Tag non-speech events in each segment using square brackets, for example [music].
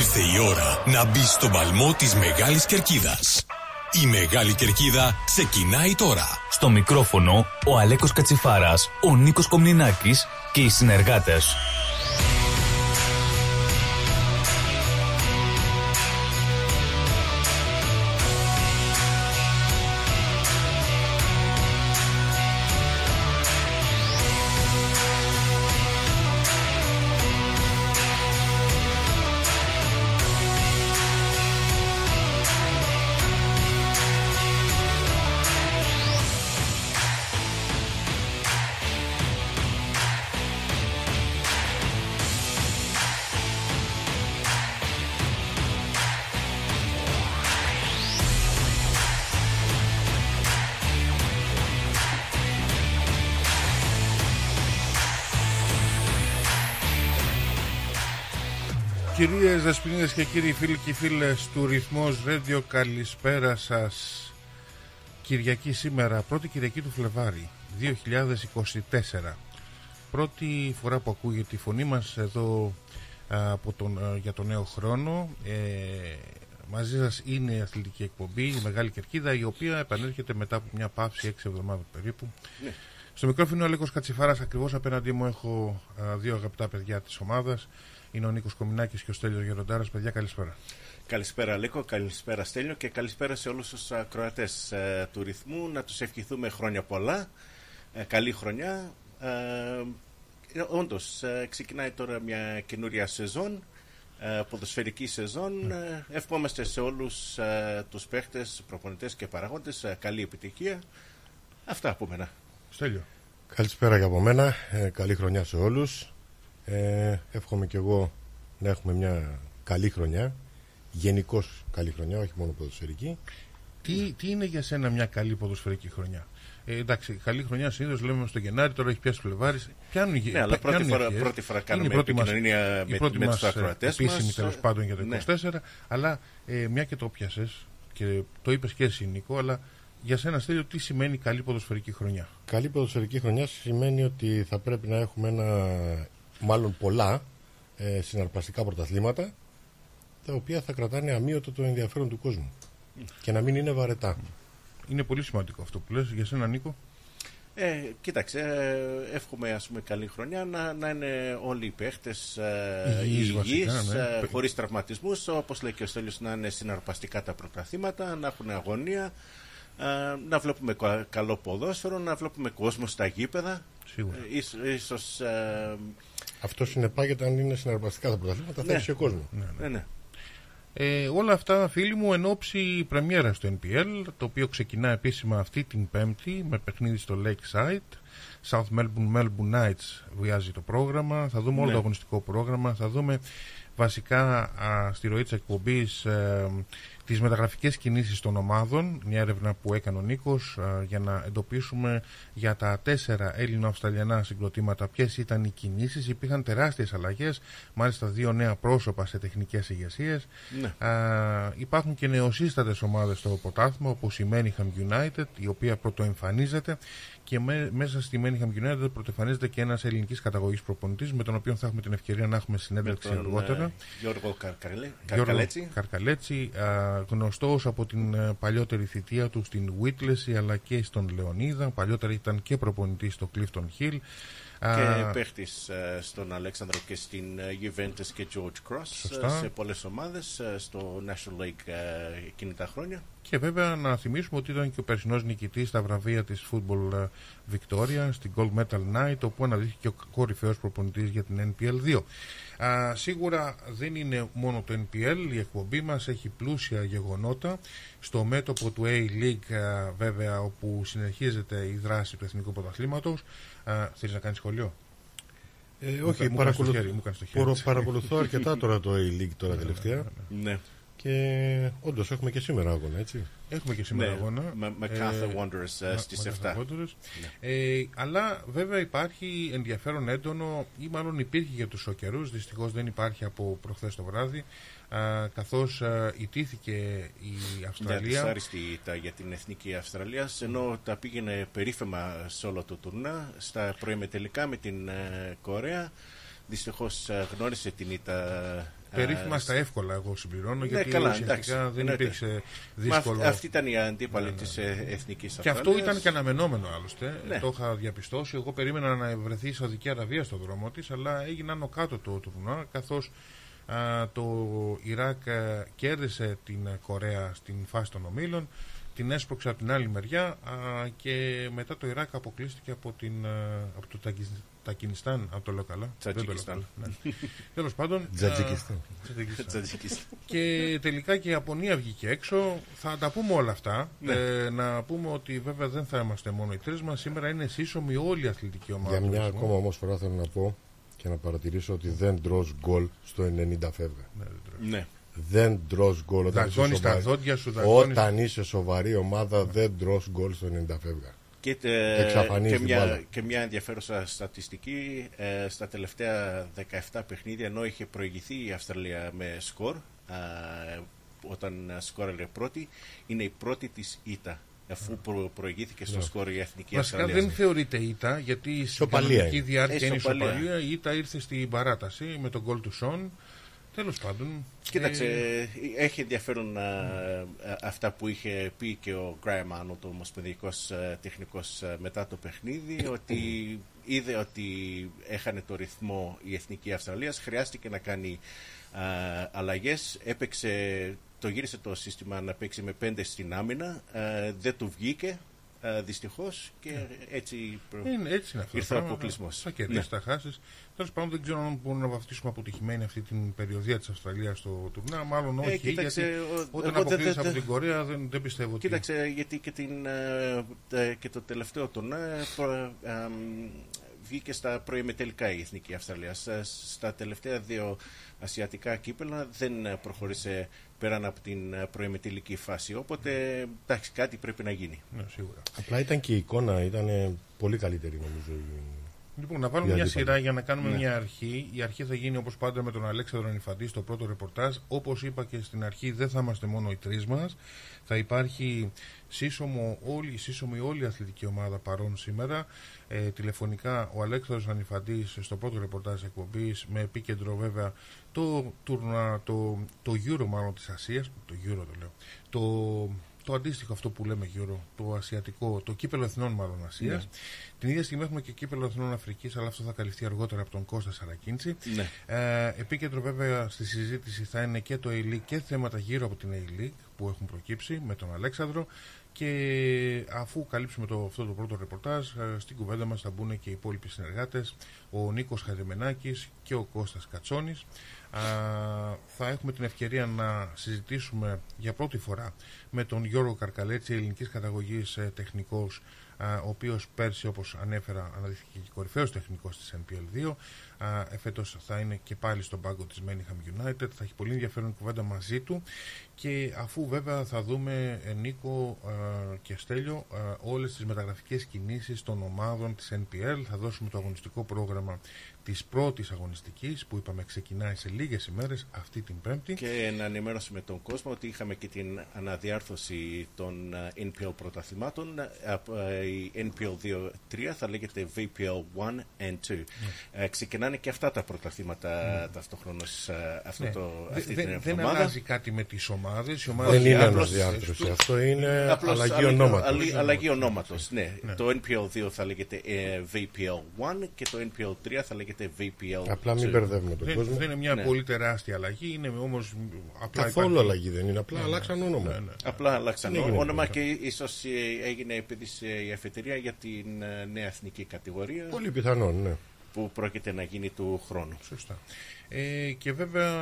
Ήρθε η ώρα να μπει στον παλμό της Μεγάλης Κερκίδας. Η Μεγάλη Κερκίδα ξεκινάει τώρα. Στο μικρόφωνο ο Αλέκος Κατσιφάρας, ο Νίκος Κομνηνάκης και οι συνεργάτες. Δεσποινίδες και κύριοι φίλοι και φίλες του Ρυθμός Radio καλησπέρα σας. Κυριακή σήμερα, πρώτη Κυριακή του Φλεβάρι 2024 Πρώτη φορά που ακούγεται η φωνή μας εδώ από τον, για τον νέο χρόνο. Ε, Μαζί σας είναι η αθλητική εκπομπή, η Μεγάλη Κερκίδα η οποία επανέρχεται μετά από μια παύση 6 εβδομάδων περίπου. Ναι. Στο μικρόφωνο ο Αλέκος Κατσιφάρας ακριβώς απέναντί μου έχω α, δύο αγαπητά παιδιά της ομάδας είναι ο Νίκος Κομινάκης και ο Στέλιος Γεροντάρας. Παιδιά, καλησπέρα. Καλησπέρα, Λίκο. Καλησπέρα, Στέλιο. Και καλησπέρα σε όλους τους ακροατές ε, του ρυθμού. Να τους ευχηθούμε χρόνια πολλά. Ε, καλή χρονιά. Ε, Όντως, ε, ξεκινάει τώρα μια καινούρια σεζόν. Ε, ποδοσφαιρική σεζόν. Ναι. Ευχόμαστε σε όλους τους παίχτες, προπονητές και παραγόντες καλή επιτυχία. Αυτά από μένα. Στέλιο. Καλησπέρα και από μένα. καλή χρονιά σε όλους. Ε, εύχομαι και εγώ να έχουμε μια καλή χρονιά. Γενικώς καλή χρονιά, όχι μόνο ποδοσφαιρική. Τι, τι είναι για σένα μια καλή ποδοσφαιρική χρονιά; Ε, εντάξει, καλή χρονιά συνήθως λέμε στο Γενάρη, τώρα έχει πιάσει Φλεβάρι. Πιάνουν ναι, αλλά πρώτη φορά, πρώτη φορά κάνουμε είναι η πρώτη επικοινωνία με, πρώτη με, μας, ε, επίσημη τέλος πάντων για το 24. Ναι. Αλλά ε, μια και το πιάσες και το είπες και εσύ Νίκο, αλλά για σένα Στέλιο τι σημαίνει καλή ποδοσφαιρική χρονιά; Καλή ποδοσφαιρική χρονιά σημαίνει ότι θα πρέπει να έχουμε ένα μάλλον πολλά ε, συναρπαστικά πρωταθλήματα τα οποία θα κρατάνε αμύωτο το ενδιαφέρον του κόσμου και να μην είναι βαρετά. Είναι πολύ σημαντικό αυτό που λες για σένα Νίκο. Ε, κοίταξε, ε, εύχομαι ας πούμε καλή χρονιά να, να είναι όλοι οι παίχτες ε, υγιείς, ναι. ε, χωρίς τραυματισμούς, όπως λέει και ο Στέλιος να είναι συναρπαστικά τα πρωταθλήματα, να έχουν αγωνία, ε, να βλέπουμε καλό ποδόσφαιρο, να βλέπουμε κόσμο στα γήπεδα. Σίγουρα. Ε, ίσως, ε, αυτό συνεπάγεται αν είναι συναρπαστικά τα πρωταθλήματα, θα έχει ναι. κόσμος. Ναι, ναι. ναι. Ε, όλα αυτά, φίλοι μου, εν ώψη πρεμιέρας στο NPL, το οποίο ξεκινά επίσημα αυτή την Πέμπτη με παιχνίδι στο Lakeside. South Melbourne, Melbourne Knights βιάζει το πρόγραμμα. Θα δούμε όλο το αγωνιστικό πρόγραμμα. Θα δούμε βασικά α, στη ροή της εκπομπής ε, τις μεταγραφικές κινήσεις των ομάδων, μια έρευνα που έκανε ο Νίκος για να εντοπίσουμε για τα τέσσερα Έλληνο-Αυστραλιανά συγκροτήματα ποιες ήταν οι κινήσεις. Υπήρχαν τεράστιες αλλαγές, μάλιστα δύο νέα πρόσωπα σε τεχνικές ηγεσίες. Ναι. υπάρχουν και νεοσύστατες ομάδες στο ποτάθμο, όπως η Manningham United, η οποία πρωτοεμφανίζεται και μέσα στη Manningham United πρωτοεμφανίζεται και ένας ελληνικής καταγωγής προπονητής με τον οποίο θα έχουμε την ευκαιρία να έχουμε συνέντευξη αργότερα. Ε, Γιώργο Καρκαλέτσι. Καρκαλέτσι, γνωστός από την ε, παλιότερη θητεία του στην Whitley αλλά και στον Λεωνίδα. Παλιότερα ήταν και προπονητής στο Clifton Hill. Και παίχτης ε, στον Αλέξανδρο και στην ε, Juventus και George Cross σε πολλές ομάδες στο National League εκείνη τα χρόνια. Και βέβαια να θυμίσουμε ότι ήταν και ο περσινός νικητής στα βραβεία της Football Victoria στην Gold Medal Night, όπου αναδείχθηκε ο κορυφαίος προπονητής για την NPL 2. Α, σίγουρα δεν είναι μόνο το NPL, η εκπομπή μας έχει πλούσια γεγονότα στο μέτωπο του A-League βέβαια όπου συνεχίζεται η δράση του Εθνικού Πρωταθλήματος. Θέλεις να κάνεις σχολείο; Ε, όχι, μου παρακολουθώ, παρακολουθώ αρκετά τώρα το A-League τώρα ναι, τελευταία. Ναι, ναι. Και όντως έχουμε και σήμερα αγώνα, έτσι. Έχουμε και σήμερα ναι, αγώνα. MacArthur ε, Wanderers ε, στις 7. Ναι. Ε, αλλά βέβαια υπάρχει ενδιαφέρον έντονο, ή μάλλον υπήρχε για τους καιρού. Δυστυχώς δεν υπάρχει από προχθές το βράδυ. Καθώς ιτήθηκε η Αυστραλία. Ναι, ήττα για την εθνική Αυστραλία, ενώ τα πήγαινε περίφημα σε όλο το τουρνά, στα προημετελικά με την Κορέα. Δυστυχώς γνώρισε την ήττα Περίφημα Ε, στα εύκολα, εγώ συμπληρώνω, Ναι, γιατί καλά, ουσιαστικά εντάξει, δεν εννοείται. υπήρξε Μα δύσκολο. αυ- αυτή ήταν η αντίπαλη της ε, εθνικής Και αυτό ασφάλειας. ήταν και αναμενόμενο άλλωστε. Ναι. Το είχα διαπιστώσει. Εγώ περίμενα να βρεθεί η Σαουδική Αραβία στο δρόμο της, αλλά έγινε άνω κάτω το τουρνουά, καθώς το Ιράκ α, κέρδισε την ε, Κορέα στην φάση των ομίλων, την έσπρωξε από την άλλη μεριά α, και μετά το Ιράκ αποκλείστηκε από, την, α, από το Τακι- Τακινιστάν, αν το λέω καλά. Δεν το λέω Τατζικιστάν. καλά, ναι. Τέλος πάντων. Τζατζικιστάν. α, Τζατζικιστάν. Τζατζικιστάν. Και τελικά και η Ιαπωνία βγήκε έξω. Θα τα πούμε όλα αυτά. Ναι. Ε, να πούμε ότι βέβαια δεν θα είμαστε μόνο οι τρεις μας. Σήμερα είναι σύσσωμη όλη η αθλητική ομάδα. Για του μια εθνού. ακόμα όμως φορά θέλω να πω και να παρατηρήσω ότι δεν τρως γκολ στο 90 φεύγα. Ναι, δεν τρέχει. Ναι. Δεν τρως γκολ όταν είσαι, Δαγκώνεις τα σοβαρή. δόντια σου, δαγκώνεις- όταν είσαι σοβαρή ομάδα δεν τρως γκολ στο 90 φεύγα. Και, ε, Εξαφανίζει και, την μια, μπάλα. και μια ενδιαφέρουσα στατιστική ε, στα τελευταία 17 παιχνίδια ενώ είχε προηγηθεί η Αυστραλία με σκορ ε, όταν σκόρελε πρώτη είναι η πρώτη της ήττα αφού προ, προηγήθηκε στο σκορ η εθνική Βασικά Αυστραλία. δεν θεωρείται ήττα γιατί η Ισοπαλία κανονική είναι. διάρκεια Ε, είναι ισοπαλία. ισοπαλία. Η ήττα ήρθε στην παράταση με τον γκολ του Σον. Τέλος πάντων. Κοίταξε, ε, έχει ενδιαφέρον α, α, αυτά που είχε πει και ο Γκράιμ Άνω, το ομοσπονδιακός α, τεχνικός α, μετά το παιχνίδι, ότι είδε ότι έχανε το ρυθμό η Εθνική Αυστραλίας, χρειάστηκε να κάνει α, αλλαγές, έπαιξε, το γύρισε το σύστημα να παίξει με πέντε στην άμυνα, α, δεν του βγήκε α, δυστυχώς και έτσι προ- Είναι, έτσι είναι αυτό. Ήρθε το ο πράγμα. αποκλεισμός. Θα κερδίσει, Ναι. θα χάσεις. Τέλος πάντων, δεν ξέρω αν μπορούμε να βαφτίσουμε αποτυχημένη αυτή την περιοδία της Αυστραλίας στο τουρνά. Μάλλον όχι. Ε, κοίταξε, γιατί ο- όταν εγώ δεν- αποκλείσει δεν- από την Κορέα δεν, δεν πιστεύω ότι. Κοίταξε, γιατί και, την, ε, ε, και το τελευταίο τουρνά ε, προ- ε, μ, βγήκε στα προημετελικά η Εθνική Αυστραλία. Στα, στα τελευταία δύο ασιατικά κύπελα δεν ε, προχώρησε πέραν από την ε, προημετελική φάση. Οπότε, εντάξει, κάτι πρέπει να γίνει. Ναι, σίγουρα. Απλά ήταν και η εικόνα, ήταν πολύ καλύτερη νομίζω. Η- Λοιπόν, να βάλουμε Η μια αντίπαλη. σειρά για να κάνουμε Ναι. μια αρχή. Η αρχή θα γίνει όπως πάντα με τον Αλέξανδρο Ανιφαντή στο πρώτο ρεπορτάζ. Όπως είπα και στην αρχή, δεν θα είμαστε μόνο οι τρεις μας. Θα υπάρχει σύσσωμο, όλη, σύσσωμη όλη η αθλητική ομάδα παρόν σήμερα. Ε, τηλεφωνικά ο Αλέξανδρος Ανιφαντής στο πρώτο ρεπορτάζ εκπομπής με επίκεντρο βέβαια το, τουρνα, το, το Euro μάλλον της Ασίας, το Euro το λέω, το, το αντίστοιχο αυτό που λέμε Euro, το ασιατικό, το κύπελο εθνών μάλλον Ασίας. Την ίδια στιγμή έχουμε και κύπελο εθνών Αφρικής, αλλά αυτό θα καλυφθεί αργότερα από τον Κώστα Σαρακίντσι. Ναι. Ε, επίκεντρο βέβαια στη συζήτηση θα είναι και το A-League και θέματα γύρω από την A-League που έχουν προκύψει με τον Αλέξανδρο και αφού καλύψουμε το, αυτό το πρώτο ρεπορτάζ ε, στην κουβέντα μας θα μπουν και οι υπόλοιποι συνεργάτες ο Νίκος Χαριμενάκης και ο Κώστας Κατσόνης. Α, θα έχουμε την ευκαιρία να συζητήσουμε για πρώτη φορά με τον Γιώργο Καρκαλέτσι ελληνικής καταγωγής ε, τεχνικός α, ο οποίος πέρσι όπως ανέφερα αναδείχθηκε και κορυφαίος τεχνικός της NPL2 Α, εφέτος θα είναι και πάλι στον πάγκο της Manningham United. Θα έχει πολύ ενδιαφέρον κουβέντα μαζί του. Και αφού βέβαια θα δούμε ε, Νίκο α, και Στέλιο α, όλες τις μεταγραφικές κινήσεις των ομάδων της NPL θα δώσουμε το αγωνιστικό πρόγραμμα της πρώτης αγωνιστικής που είπαμε ξεκινάει σε λίγες ημέρες αυτή την Πέμπτη Και να ενημέρωσουμε τον κόσμο ότι είχαμε και την αναδιάρθρωση των ε, NPL πρωταθλημάτων. Ε, από, ε, Η NPL 2-3 θα λέγεται VPL 1 and 2. Ε, ξεκινάνε και αυτά τα πρωταθλήματα ταυτόχρονως ε, αυτό Ναι. το, Δε- αυτή δεν- την δεν εβδομάδα. αλλάζει κάτι με τις ομάδες οι ομάδες Δεν είναι διάρθρωσης αναδιάρθρωση. τους. Αυτό είναι Απλώς αλλαγή αλλαγή- ονόματος. αλλη- Αλλαγή ονόματος, ναι. Ναι. Το NPL 2 θα λέγεται ε, VPL 1 και το NPL 3 θα λέγεται VPL 2. Απλά μην μπερδεύουμε τον Δεν, κόσμο. δεν είναι μια Ναι. πολύ τεράστια αλλαγή, είναι όμως απλά Καθόλου υπάρχει- αλλαγή δεν είναι. Απλά αλλάξαν όνομα. Ναι, ναι. Απλά αλλάξαν Δεν έγινε όνομα τίποτα. και ίσως ε, έγινε επειδή η αφετηρία για την ε, νέα εθνική κατηγορία Πολύ πιθανόν, ναι. που πρόκειται να γίνει του χρόνου. Σωστά. Ε, και βέβαια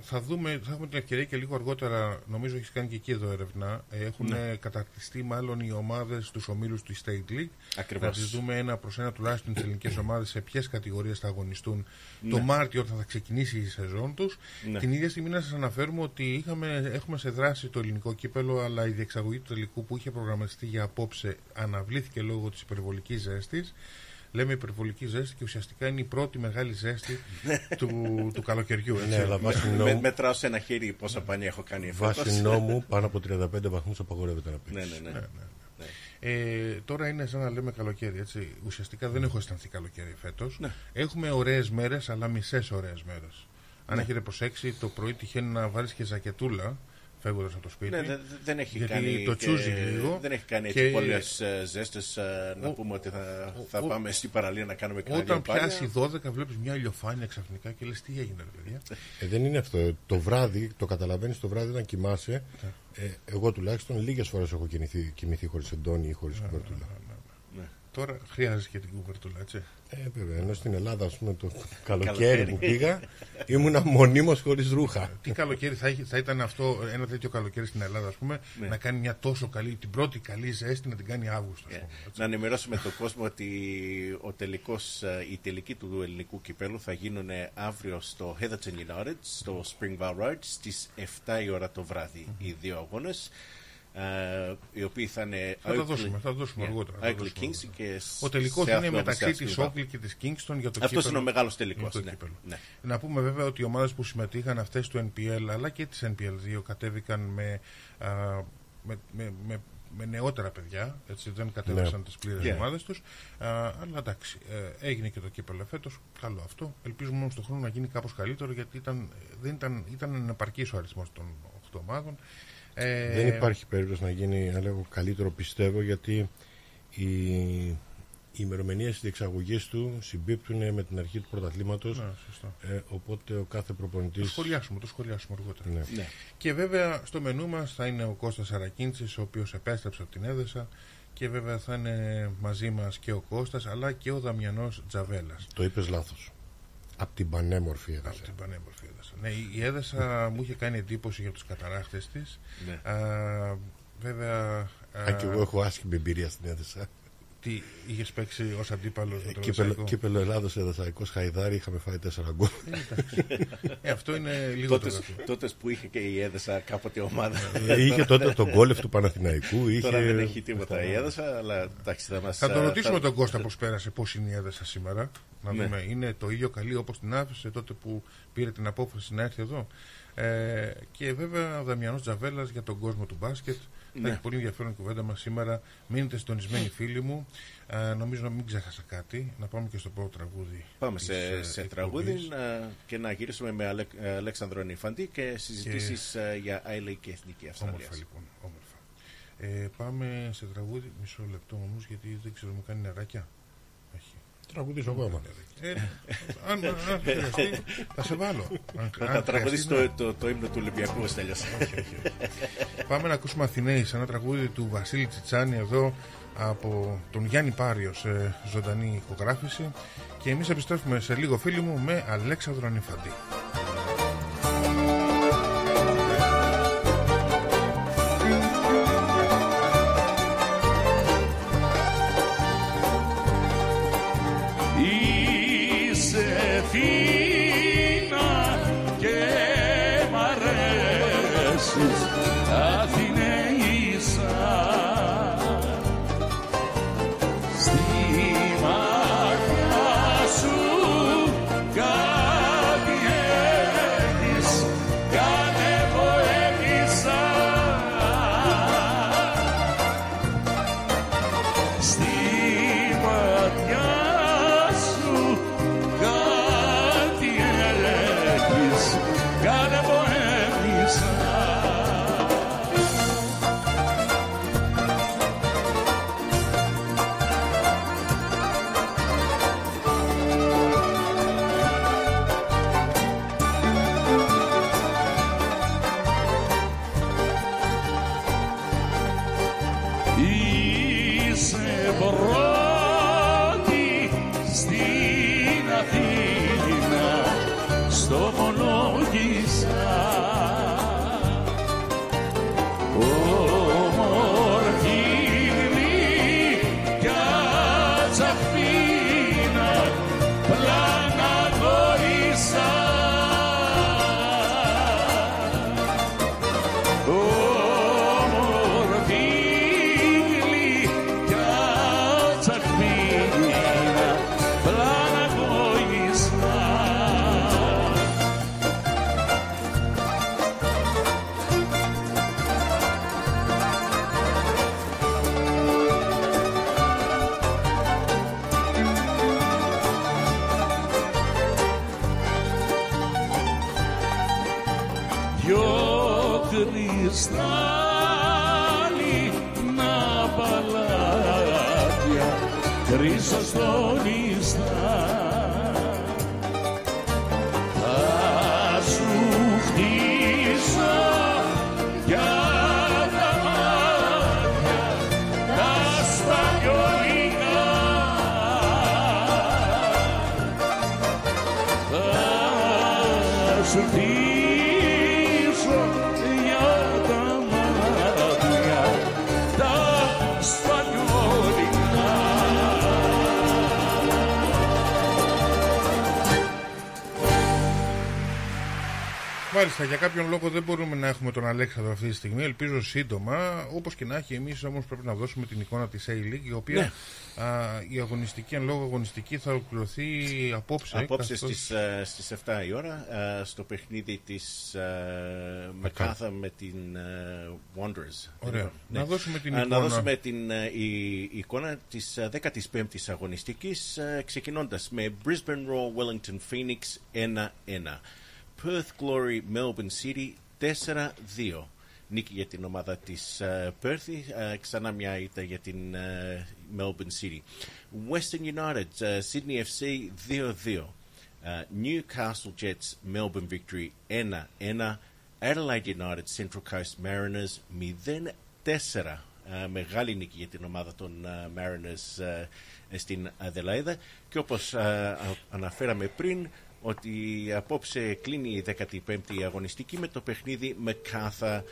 θα δούμε, θα έχουμε την ευκαιρία και λίγο αργότερα, νομίζω έχεις κάνει και εκεί εδώ έρευνα, ε, έχουν Ναι. καταρτιστεί μάλλον οι ομάδες τους ομίλους του State League. Ακριβώς. Θα τις δούμε ένα προς ένα τουλάχιστον τις ελληνικές ομάδες σε ποιες κατηγορίες θα αγωνιστούν το Ναι. Μάρτιο όταν θα ξεκινήσει η σεζόν τους. Ναι. Την ίδια στιγμή να σας αναφέρουμε ότι είχαμε, έχουμε σε δράση το ελληνικό κύπελο αλλά η διεξαγωγή του τελικού που είχε προγραμματιστεί για απόψε αναβλήθηκε λόγω της υπερβολικής ζέστης. Λέμε υπερβολική ζέστη και ουσιαστικά είναι η πρώτη μεγάλη ζέστη [laughs] του, του καλοκαιριού. έτσι. Ναι, αλλά βάσει Με, νόμου, μετράω σε ένα χέρι πόσα πανιά έχω κάνει φέτος. βάσει νόμου [laughs] πάνω από 35 βαθμούς απαγορεύεται να Ναι, παίξει. ναι, ναι. Ναι. Ε, τώρα είναι σαν να λέμε καλοκαίρι. Έτσι. Ουσιαστικά δεν έχω αισθανθεί καλοκαίρι φέτος. Ναι. Έχουμε ωραίες μέρες, αλλά μισές ωραίες μέρες. Αν έχετε προσέξει, το πρωί τυχαίνει να βάλεις και ζακετούλα φεύγοντας από το σπίτι. Ναι, δεν, δεν έχει Γιατί κάνει. το και- τσούζει λίγο Δεν έχει κάνει και- έτσι πολλέ ζέστες να Ο- πούμε ότι θα, ο- θα ο- πάμε στην παραλία να κάνουμε κανένα Όταν λιοπάρια. πιάσει 12, βλέπεις μια ηλιοφάνεια ξαφνικά και λες τι έγινε, ρε παιδιά; Ε, δεν είναι αυτό. Το βράδυ, το καταλαβαίνεις το βράδυ όταν κοιμάσαι. Ε, εγώ τουλάχιστον λίγες φορές έχω κοιμηθεί, κοιμηθεί χωρίς εντόνι ή χωρίς κουβερτούλα. Τώρα χρειάζεσαι και την κουβερτούλα, έτσι. Ε, βέβαια. Ενώ στην Ελλάδα, ας πούμε, το καλοκαίρι [laughs] Καλοκαίρι. που πήγα, ήμουνα μονίμως χωρίς ρούχα. Τι καλοκαίρι θα, είχε- θα ήταν αυτό, ένα τέτοιο καλοκαίρι στην Ελλάδα, ας πούμε, Ναι. να κάνει μια τόσο καλή, την πρώτη καλή ζέστη να την κάνει Αύγουστο. ας Ε, πούμε, έτσι. Να ενημερώσουμε τον κόσμο ότι ο τελικός, ε, η τελική του ελληνικού κυπέλου θα γίνουν αύριο στο Heatherton United, στο Springvale Road, στις 7 η ώρα το βράδυ οι δύο αγώνες. Ε, οι οποίοι θα είναι Θα τα Oakley- δώσουμε, θα τα δώσουμε Yeah, αργότερα, θα τα Oakley δώσουμε Kings και Ο τελικός South είναι Melbourne μεταξύ South της Springvale. Όκλη και της Kingston για το Αυτός κύπελλο. είναι ο μεγάλος για τελικός. το Ναι. κύπελλο. Ναι. Να πούμε βέβαια ότι οι ομάδες που συμμετείχαν αυτές του NPL αλλά και της NPL2 κατέβηκαν με, α, με, με, με, με νεότερα παιδιά. Έτσι, δεν κατέβασαν Ναι. τις πλήρες Yeah. ομάδες τους. Αλλά εντάξει, ε, έγινε και το κύπελλο φέτος. Καλό αυτό. Ελπίζουμε όμως τον χρόνο να γίνει κάπως καλύτερο γιατί ήταν, δεν ήταν, ήταν ανεπαρκής ο αριθμός των 8 ομάδων. Ε, Δεν υπάρχει περίπτωση να γίνει να λέγω, καλύτερο πιστεύω γιατί οι, οι ημερομηνίες της διεξαγωγής του συμπίπτουν με την αρχή του πρωταθλήματος. Ναι, σωστά. Ε, οπότε ο κάθε προπονητή. Το σχολιάσουμε, το σχολιάσουμε αργότερα. Ναι. Ναι. Και βέβαια στο μενού μας θα είναι ο Κώστας Αρακίντσης, ο οποίος επέστρεψε από την Έδεσα και βέβαια θα είναι μαζί μας και ο Κώστας αλλά και ο Δαμιανός Τζαβέλας. Το είπες λάθος. Από την πανέμορφη Από έδρα. την πανέμορφη Έδεσα. Ναι, η η Έδεσα μου είχε κάνει εντύπωση για τους καταράχτες της. Ναι. Α, βέβαια... α, Αν και εγώ έχω άσχημη εμπειρία στην έδεσα. Τι είχες παίξει ως αντίπαλος με το Κύπελο, Βεσσαϊκό. κύπελο Ελλάδος Εδεσαϊκό Χαϊδάρη είχαμε φάει 4 γκολ. Ε, αυτό είναι λίγο Τότε, το τότε που είχε και η Έδεσα κάποτε ομάδα. Ε, είχε τότε τον γκολεφ του Παναθηναϊκού. Είχε... Τώρα δεν έχει τίποτα η Έδεσα, αλλά εντάξει θα μας... Θα τον ε, ρωτήσουμε θα- τον Κώστα πώς πέρασε, πώς είναι η έδεσα σήμερα. Να Ναι. δούμε, είναι το ίδιο καλή όπως την άφησε τότε που πήρε την απόφαση να έρθει εδώ. Ε, και βέβαια ο Δαμιανός Τζαβέλας για τον κόσμο του μπάσκετ. Θα Ναι. έχει πολύ ενδιαφέρον κουβέντα μας σήμερα. Μείνετε συντονισμένοι φίλοι μου. Ε, νομίζω να μην ξέχασα κάτι. Να πάμε και στο πρώτο τραγούδι. Πάμε της, σε, ε, σε εκπομπής. τραγούδι ε, και να γυρίσουμε με Αλεκ, ε, Αλέξανδρο Νιφαντή και συζητήσεις ε, για Άιλε και Εθνική Αυστραλίας. Όμορφα λοιπόν, όμορφα. Ε, πάμε σε τραγούδι, μισό λεπτό όμως γιατί δεν ξέρω μου κάνει νεράκια. Όχι. Τραγουδίσω εγώ άμα. Ε, αν, αν χρειαστεί, θα σε βάλω. Αν, Θα, αν θα τραγουδήσει χρειαστεί, το, το, το ύμνο του Ολυμπιακού, Στέλιος. ναι. Πάμε να ακούσουμε Αθηναίοι σε ένα τραγούδι του Βασίλη Τσιτσάνη εδώ από τον Γιάννη Πάριος σε ζωντανή ηχογράφηση και εμείς επιστρέφουμε σε λίγο φίλοι μου με Αλέξανδρο Ανιφαντή. Μάλιστα, για κάποιον λόγο δεν μπορούμε να έχουμε τον Αλέξανδρο αυτή τη στιγμή. Ελπίζω σύντομα. Όπως και να έχει, εμείς όμως πρέπει να δώσουμε την εικόνα της A-League, η οποία Ναι. α, η αγωνιστική, εν λόγω αγωνιστική, θα ολοκληρωθεί απόψε. Απόψε καθώς- στις, ε, στις 7 η ώρα ε, στο παιχνίδι της ε, Μακάθα με την ε, Wanderers. Ωραία. Ναι. Να δώσουμε την Ε, εικόνα. Να δώσουμε την ε, η, η εικόνα της ε, 15ης αγωνιστικής ε, ξεκινώντας με Brisbane Roar Wellington Phoenix 1-1. Perth Glory Melbourne City 4-2. Νίκη για την ομάδα της ε, Perth, ε, ξανά μια ήττα για την ε, Melbourne City. Western United ε, Sydney FC 2-2. Uh, Newcastle Jets Melbourne Victory 1-1. Adelaide United Central Coast Mariners 0-4. Uh, μεγάλη νίκη για την ομάδα των uh, Mariners uh, στην Αδελαίδα και όπως uh, α- αναφέραμε πριν ότι απόψε κλείνει η 15η αγωνιστική με το παιχνίδι με Κάθα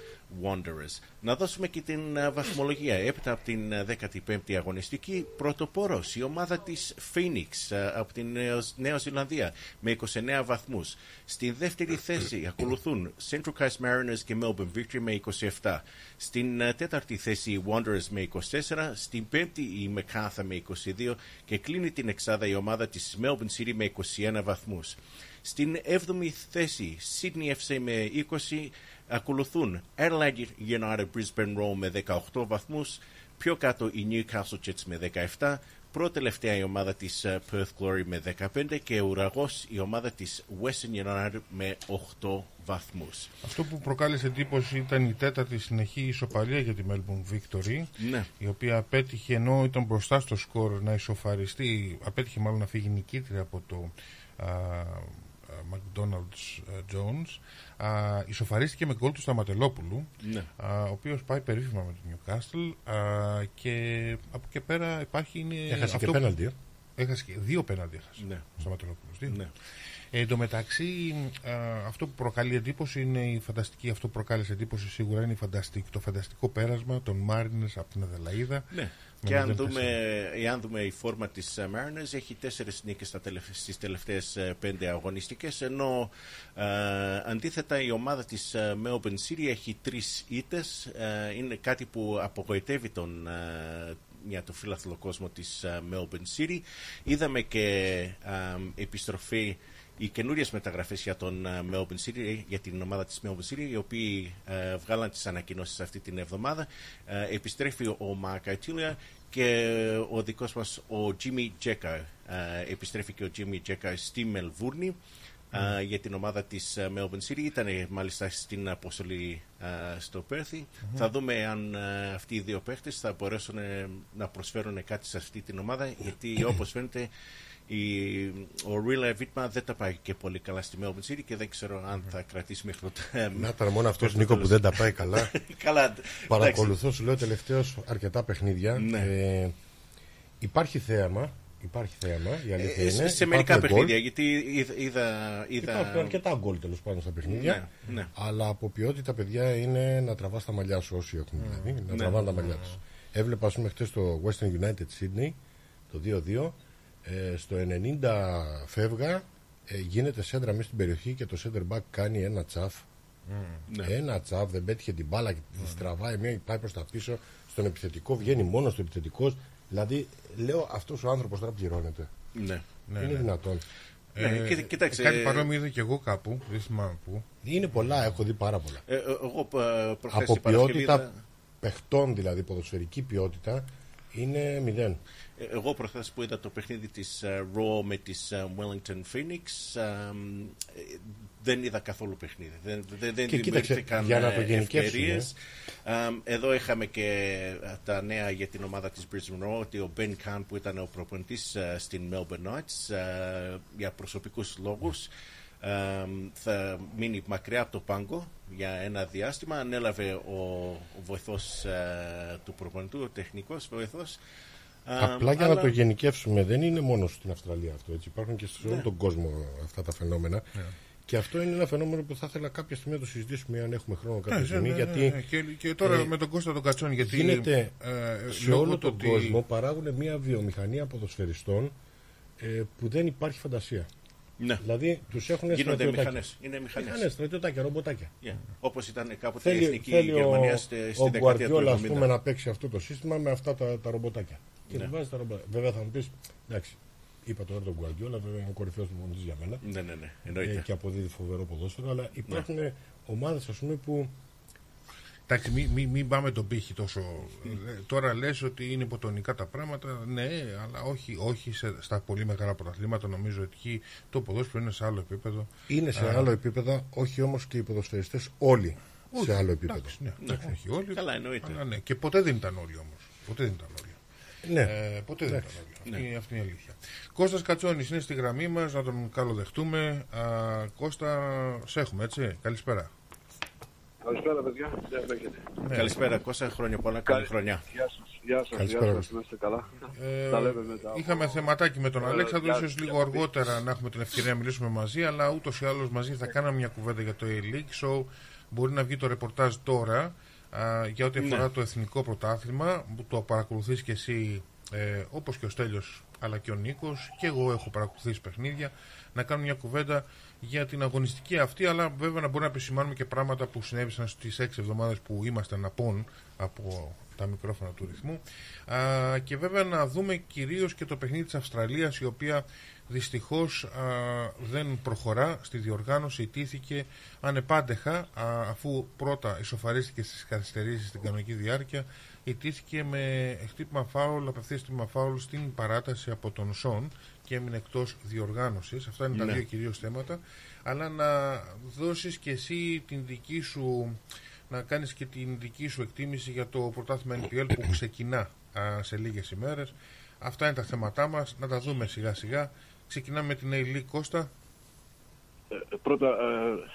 Wanderers. Να δώσουμε και την α, βαθμολογία. Έπειτα από την α, 15η αγωνιστική, πρωτοπόρος η ομάδα της Phoenix α, από την Νέο, Νέα Ζηλανδία με 29 βαθμούς. Στη δεύτερη θέση ακολουθούν Central Coast Mariners και Melbourne Victory με 27. Στην α, τέταρτη θέση οι Wanderers με 24. Στην πέμπτη η Μεκάθα με 22 και κλείνει την εξάδα η ομάδα της Melbourne City με 21 βαθμούς. Στην 7η θέση Sydney FC με 20 ακολουθούν Adelaide United Brisbane Roar με 18 βαθμούς, πιο κάτω η Newcastle Jets με 17, πρώτη-τελευταία η ομάδα της ε, Perth Glory με 15 και ουραγός η ομάδα της Western United με 8 βαθμούς. Αυτό που προκάλεσε εντύπωση ήταν η τέταρτη συνεχή ισοπαλία για τη Melbourne Victory. Ναι. η οποία απέτυχε ενώ ήταν μπροστά στο σκορ να ισοφαριστεί, απέτυχε μάλλον να φύγει νικήτρια από το α, α, McDonald's ε, Jones. Α, ισοφαρίστηκε με γκολ του Σταματελόπουλου, Ναι. α, ο οποίος πάει περίφημα με τον Newcastle α, και από εκεί πέρα υπάρχει είναι Έχασε και αυτό- πέναλτι. ε. Έχασε και δύο πέναντι έχασε. Ναι. Ο Σταματελόπουλος, δύο. Ναι. Ε, εν τω μεταξύ, α, αυτό που προκαλεί εντύπωση είναι η φανταστική, αυτό που προκάλεσε εντύπωση σίγουρα είναι η φανταστική, το φανταστικό πέρασμα των Μάρινες από την Αδελαίδα. Ναι. Με Και αν 0-4. δούμε, εάν δούμε η φόρμα της ε, Mariners έχει τέσσερις νίκες στα τελευ- στις τελευταίες ε, πέντε αγωνιστικές ενώ ε, αντίθετα η ομάδα της ε, Melbourne City έχει τρεις ήττες Ε, είναι κάτι που απογοητεύει τον ε, για το φιλαθλό κόσμο της ε, Melbourne City είδαμε και ε, επιστροφή οι καινούριες μεταγραφές για τον ε, Melbourne City, για την ομάδα της Melbourne City, οι οποίοι ε, βγάλαν τις ανακοινώσεις αυτή την εβδομάδα. Ε, επιστρέφει ο Mark Atilia και ο δικός μας ο Jimmy Jekka. Ε, επιστρέφει και ο Jimmy Jekka στη Μελβούρνη ε, για την ομάδα της ε, Melbourne City. Ήταν ε, μάλιστα στην αποστολή ε, στο Πέρθι. Θα δούμε αν ε, αυτοί οι δύο παίχτες θα μπορέσουν ε, να προσφέρουν κάτι σε αυτή την ομάδα, γιατί όπως φαίνεται η, ο Ρίλα Βίτμα δεν τα πάει και πολύ καλά στη Melbourne City και δεν ξέρω αν θα κρατήσει μέχρι το Να ήταν μόνο αυτός Νίκο που δεν τα πάει καλά. [laughs] Καλά, εντάξει. Παρακολουθώ, σου λέω τελευταίως αρκετά παιχνίδια. Ναι. Ε, υπάρχει θέαμα. Υπάρχει θέαμα, η αλήθεια Ε, είναι. σε, σε μερικά Υπάρχουν γκολ. παιχνίδια, γιατί είδα. είδα, είδα Υπάρχουν αρκετά γκολ τέλος πάντων στα παιχνίδια. Ναι, ναι. Αλλά από ποιότητα, παιδιά, είναι να τραβά τα μαλλιά σου όσοι έχουν δηλαδή. Να Ναι. τραβάνε τα μαλλιά τους. Έβλεπα, ας πούμε, χτες το Western United Sydney, το 2-2. Ε, στο 90 φεύγα, ε, γίνεται σέντρα μέσα στην περιοχή και το center back κάνει ένα τσαφ. Ναι. Ένα τσαφ, δεν πέτυχε την μπάλα και τη στραβάει μία, πάει προς τα πίσω. Στον επιθετικό βγαίνει μόνος στο επιθετικό. Δηλαδή, λέω αυτός ο άνθρωπος τώρα πληρώνεται. Ναι. Ναι, είναι ναι. δυνατόν. Ναι, κοίτα- κοίταξε, Κάτι ε, παρόμοιο είδα και εγώ κάπου, δεν θυμάμαι πού. Είναι πολλά, έχω δει πάρα πολλά. Ε, ε, εγώ ε, προχθές από την Παρασκευή ποιότητα είδα- παιχτών, δηλαδή ποδοσφαιρική ποιότητα, Είναι μηδέν. Ε, Εγώ προχθές που είδα το παιχνίδι της ε, Raw με της ε, Wellington Phoenix ε, ε, δεν είδα καθόλου παιχνίδι. Δεν, δεν, δεν Και κοίταξε, δημιουργήθηκαν για να το ε, γενικεύσουμε. ευκαιρίες. Ε, εδώ είχαμε και ε, τα νέα για την ομάδα της Brisbane Raw ότι ο Ben Kahn που ήταν ο προπονητής ε, στην Melbourne Knights ε, για προσωπικούς λόγους ε, θα μείνει μακριά από το πάγκο για ένα διάστημα. Ανέλαβε ο, ο βοηθός ε, του προπονητού, ο τεχνικός βοηθός. Ε, Απλά για αλλά- να το γενικεύσουμε, δεν είναι μόνο στην Αυστραλία αυτό. Έτσι. Υπάρχουν και σε όλο Ναι. τον κόσμο αυτά τα φαινόμενα. Και αυτό είναι ένα φαινόμενο που θα ήθελα κάποια στιγμή να το συζητήσουμε αν έχουμε χρόνο κάποια Ναι, στιγμή. ναι, ναι, γιατί ναι. Και, και τώρα ε, με τον Κώστα τον Κατσόνη, γιατί γίνεται ε, σε λόγω όλο του τον ότι- κόσμο παράγουν μια βιομηχανία ποδοσφαιριστών ε, που δεν υπάρχει φαντασία. Ναι. Δηλαδή τους έχουν Γίνονται στρατιωτάκια. μηχανές. Είναι μηχανές. Μηχανές, στρατιωτάκια, ρομποτάκια. Yeah. Όπως ήταν κάποτε η Θέλει, εθνική θέλει Γερμανία ο, στη, ο στη δεκαετία του Γκουαρδιόλα, ας 70. πούμε, να παίξει αυτό το σύστημα με αυτά τα, τα ρομποτάκια. Και Ναι. του βάζει τα ρομποτάκια. Βέβαια θα μου πεις, εντάξει, είπα τώρα τον Γκουαρδιόλα, βέβαια είναι ο κορυφαίος του πονητή για μένα. Ναι, ναι, ναι. Ε, Εννοείται. και αποδίδει φοβερό ποδόσφαιρο, αλλά υπάρχουν Ναι. ομάδες, ας πούμε, που Εντάξει, μην μη, μην πάμε τον πύχη τόσο. Ε, Τώρα λες ότι είναι υποτονικά τα πράγματα. Ναι, αλλά όχι, όχι σε, στα πολύ μεγάλα πρωταθλήματα. Νομίζω ότι εκεί το ποδόσφαιρο είναι σε άλλο επίπεδο. είναι σε άλλο επίπεδο, όχι όμως και οι ποδοσφαιριστές όλοι σε άλλο επίπεδο. Εντάξει, ναι, εντάξει, όχι όλοι. Καλά, εννοείται. Αλλά ναι. Και ποτέ δεν ήταν όλοι όμως. Ποτέ δεν ήταν όλοι. Ναι, Ε, ποτέ δεν ήταν όλοι. Αυτή, αυτή είναι η αλήθεια. Κώστας Κατσόνης είναι στη γραμμή μας, να τον καλοδεχτούμε. Α, Κώστα, σε έχουμε, έτσι. Καλησπέρα. Καλησπέρα, παιδιά. Γεια σας, έχετε. Ναι. Καλησπέρα, Κώστα. Χρόνια πολλά. Καλή χρονιά. Γεια σας. Γεια σας. Καλησπέρα, Γεια σας. Κώστα. Να είστε καλά. Ε, Τα λέμε μετά. είχαμε θεματάκι με τον Ε, Αλέξανδρο, γεια ίσως σας, λίγο γεια αργότερα να έχουμε την ευκαιρία να μιλήσουμε μαζί, αλλά ούτως ή άλλως μαζί θα κάναμε μια κουβέντα για το A-League, so μπορεί να βγει το ρεπορτάζ τώρα α, για ό,τι αφορά Ναι. το εθνικό πρωτάθλημα, που το παρακολουθείς και εσύ ε, όπως και ο Στέλιος αλλά και ο Νίκος και εγώ έχω παρακολουθήσει παιχνίδια να κάνουμε μια κουβέντα για την αγωνιστική αυτή αλλά βέβαια να μπορούμε να επισημάνουμε και πράγματα που συνέβησαν στις 6 εβδομάδες που είμαστε να πόν από τα μικρόφωνα του ρυθμού. Α, και βέβαια να δούμε κυρίως και το παιχνίδι της Αυστραλίας η οποία δυστυχώς α, δεν προχωρά στη διοργάνωση ιτήθηκε ανεπάντεχα α, αφού πρώτα ισοφαρίστηκε στις καθυστερήσεις στην κανονική διάρκεια ιτήθηκε με χτύπημα φάουλ, απευθείας χτύπημα φάουλ στην παράταση από τον Σον και έμεινε εκτός διοργάνωσης. Αυτά είναι τα Ναι. δύο κυρίως θέματα. Αλλά να δώσεις και εσύ την δική σου να κάνεις και την δική σου εκτίμηση για το πρωτάθλημα NPL που ξεκινά α, σε λίγες ημέρες. Αυτά είναι τα θέματά μας, να τα δούμε σιγά σιγά. Ξεκινάμε με την A-League Κώστα. Ε, Πρώτα, ε,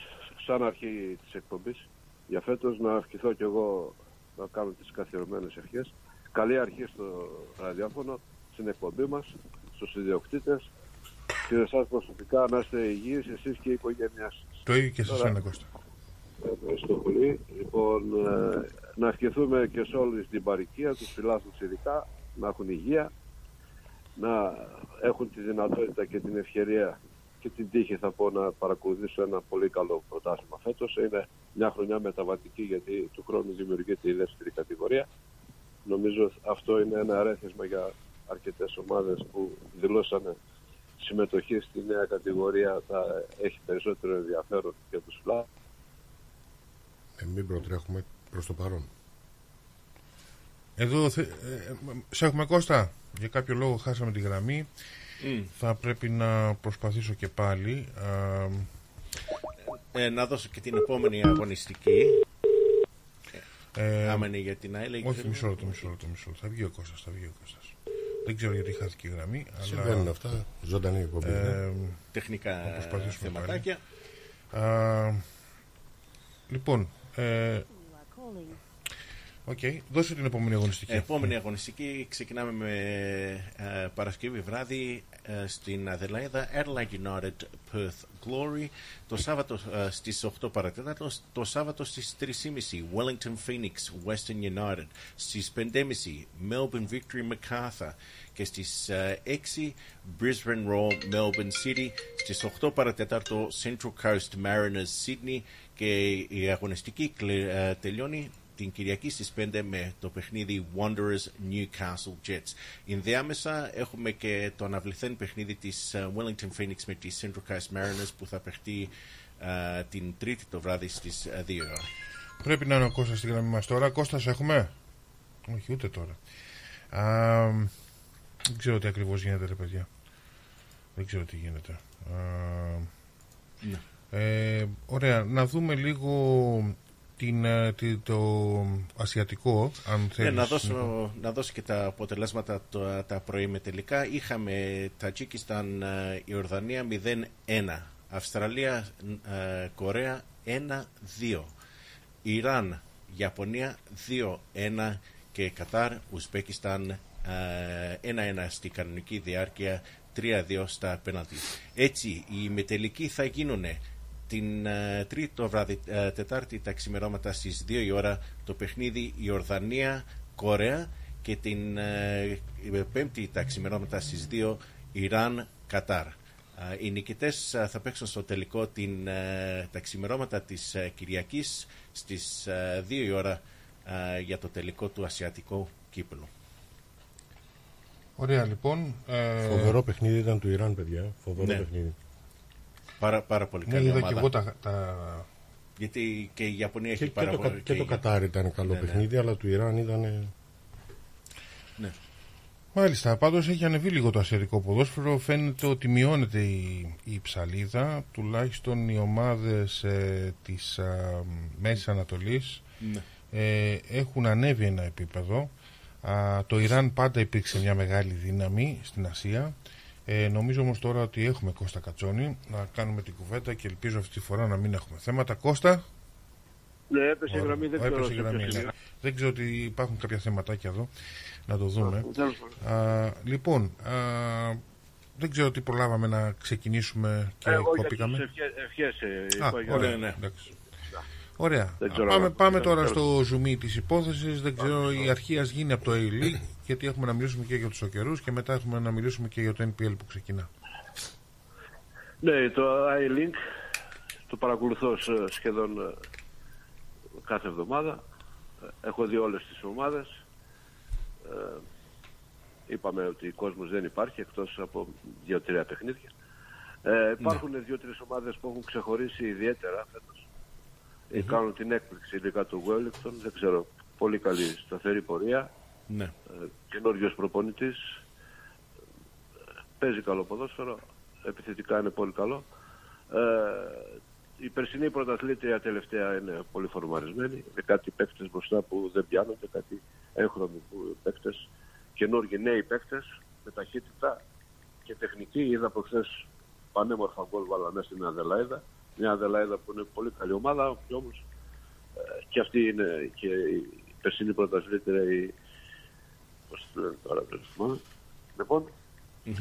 σαν αρχή της εκπομπής, για φέτος να ευχηθώ κι εγώ να κάνω τις καθιερωμένες ευχές. Καλή αρχή στο ραδιόφωνο, στην εκπομπή μας, στους ιδιοκτήτες και εσάς προσωπικά να είστε υγιείς εσείς και η οικογένειάς σας. Το ίδιο και σε Ωραία. σένα Κώστα. Ευχαριστώ πολύ. Λοιπόν, ε, να ευχηθούμε και σε όλη την παροικία, τους φιλάθλους ειδικά, να έχουν υγεία, να έχουν τη δυνατότητα και την ευκαιρία και την τύχη θα πω να παρακολουθήσω ένα πολύ καλό πρωτάθλημα φέτος. Είναι μια χρονιά μεταβατική γιατί του χρόνου δημιουργείται η δεύτερη κατηγορία. Νομίζω αυτό είναι ένα αρέθισμα για αρκετές ομάδες που δηλώσανε συμμετοχή στη νέα κατηγορία θα έχει περισσότερο ενδιαφέρον για τους φιλάθλους. ε, μην προτρέχουμε προς το παρόν. Εδώ θε- ε, ε, σε έχουμε Κώστα. Για κάποιο λόγο χάσαμε τη γραμμή. Μμ. Θα πρέπει να προσπαθήσω και πάλι. Α, Ε, να δώσω και την επόμενη αγωνιστική. ε, Άμα είναι για την άλλη. όχι, μισό λεπτό, μισό λεπτό, μισό λεπτό. Θα βγει ο Κώστας, θα βγει ο Κώστας. Δεν ξέρω γιατί χάθηκε η γραμμή, Συμβαίνουν αλλά... αυτά. Ζωντανή εκπομπή. ναι. Ε, Τεχνικά Θα προσπαθήσουμε θεματάκια. α, λοιπόν, ε, οκ, δώσε την επόμενη αγωνιστική. Επόμενη αγωνιστική ξεκινάμε με ε, Παρασκευή βράδυ ε, στην Αδελαίδα Adelaide United Perth Glory. Το Σάββατο ε, στις 8 παρατέταρτο το Σάββατο στις 3.30 Wellington Phoenix Western United. Στις 5.30 Melbourne Victory MacArthur. Και στις ε, 6 Brisbane Roar Melbourne City. Στις 8 παρατέταρτο Central Coast Mariners Sydney. Και η αγωνιστική κλε- ε, τελειώνει την Κυριακή στις 5 με το παιχνίδι Wanderers Newcastle Jets. Ενδιάμεσα έχουμε και το αναβληθέν παιχνίδι της ε, Wellington Phoenix με τη Central Coast Mariners που θα παιχτεί ε, την Τρίτη το βράδυ στις ε, 2 ώρα. Πρέπει να είναι ο Κώστας στη γραμμή μας τώρα. Κώστας, σε έχουμε; Όχι, ούτε τώρα. Α, δεν ξέρω τι ακριβώς γίνεται ρε παιδιά. Δεν ξέρω τι γίνεται. Α, Ναι. ε, ωραία, να δούμε λίγο την, ε, τι- το ασιατικό, αν Ναι, θέλεις. να, δώσω, να δώσω και τα αποτελέσματα το- τα πρωί τελικά. Είχαμε Τατζίκισταν, ε, Ιορδανία 0-1. Αυστραλία, ε, Κορέα 1-2. Ιράν, Ιαπωνία 2-1 και Κατάρ, Ουσπέκισταν ε, 1-1 στη κανονική διάρκεια 3-2 στα πέναλτι. Έτσι, οι μετελικοί θα γίνουν την ε, τρίτη το βράδυ, ε, Τετάρτη τα ξημερώματα στις 2 η ώρα το παιχνίδι Ιορδανία Κορέα και την ε, πέμπτη τα ξημερώματα στις 2 Ιράν Κατάρ. Α, Οι νικητές α, θα παίξουν στο τελικό την, ε, τα ξημερώματα της ε, Κυριακής στις ε, 2 η ώρα α, για το τελικό του Ασιατικού κύπελου. Ωραία λοιπόν. Ε, Φοβερό παιχνίδι ήταν του Ιράν, παιδιά. Φοβερό Ναι. παιχνίδι. Πάρα, πάρα πολύ ναι, καλή είδα ομάδα. και εγώ τα, τα, Γιατί και η Ιαπωνία έχει Και, και, πάρα το, πολύ... Κα- και το η- Κατάρ ήταν καλό Ναι, ναι. παιχνίδι, αλλά του Ιράν ήταν. Ναι. Μάλιστα, πάντως έχει ανεβεί λίγο το ασιατικό ποδόσφαιρο. Φαίνεται ότι μειώνεται η, η ψαλίδα, τουλάχιστον οι ομάδες ε, της α, Μέσης Ανατολής Ναι. ε, έχουν ανέβει ένα επίπεδο. Α, το Ιράν πάντα υπήρξε μια μεγάλη δύναμη στην Ασία. Ε, νομίζω όμως τώρα ότι έχουμε Κώστα Κατσόνη να κάνουμε την κουβέντα και ελπίζω αυτή τη φορά να μην έχουμε θέματα. Κώστα, Ναι, έπεσε η Ωραία. γραμμή, δεν Έπεσε ξέρω η σε γραμμή, ποιο ναι. σημείο. δεν ξέρω ότι υπάρχουν κάποια θεματάκια εδώ να το δούμε. Τέλος πάντων. Α, λοιπόν, α, δεν ξέρω τι προλάβαμε να ξεκινήσουμε και Εγώ για κόπηκαμε. τις ευχές, ευχές ε, Α, είπα για- ωραία, ναι. εντάξει. Ωραία. Δεν ξέρω πάμε αν- πάμε δεν τώρα ξέρω. στο ζουμί της υπόθεσης. Δεν ξέρω, η αρχή ας γίνει από το A-League, γιατί έχουμε να μιλήσουμε και για τους οκερούς και μετά έχουμε να μιλήσουμε και για το NPL που ξεκινά. Ναι, το iLink το παρακολουθώ σε- σχεδόν ε, κάθε εβδομάδα. Ε, Έχω δει όλες τις ομάδες. Ε, είπαμε ότι ο κόσμος δεν υπάρχει εκτός από δύο-τρία παιχνίδια. Ε, υπάρχουν δύο-τρεις ομάδες που έχουν ξεχωρίσει ιδιαίτερα φέτος. Ε, Κάνουν την έκπληξη ειδικά του Wellington. Δεν ξέρω, πολύ καλή σταθερή πορεία. Ναι. Ε, καινούριος προπονητής. Ε, παίζει καλό ποδόσφαιρο. Επιθετικά είναι πολύ καλό. Ε, η περσινή πρωταθλήτρια τελευταία είναι πολύ φορμαρισμένη. Με κάτι παίκτες μπροστά που δεν πιάνονται κάτι έγχρωμοι που παίκτες. Καινούργιοι νέοι παίκτες με ταχύτητα και τεχνική. Είδα από χθε πανέμορφα γκολ βάλα μέσα στην Αδελαίδα μια Αδελαίδα που είναι πολύ καλή ομάδα και όμως ε, και αυτή είναι και η περσινή πρωταθλήτρια η πώς το λένε τώρα δεν θυμάμαι. Λοιπόν, ε,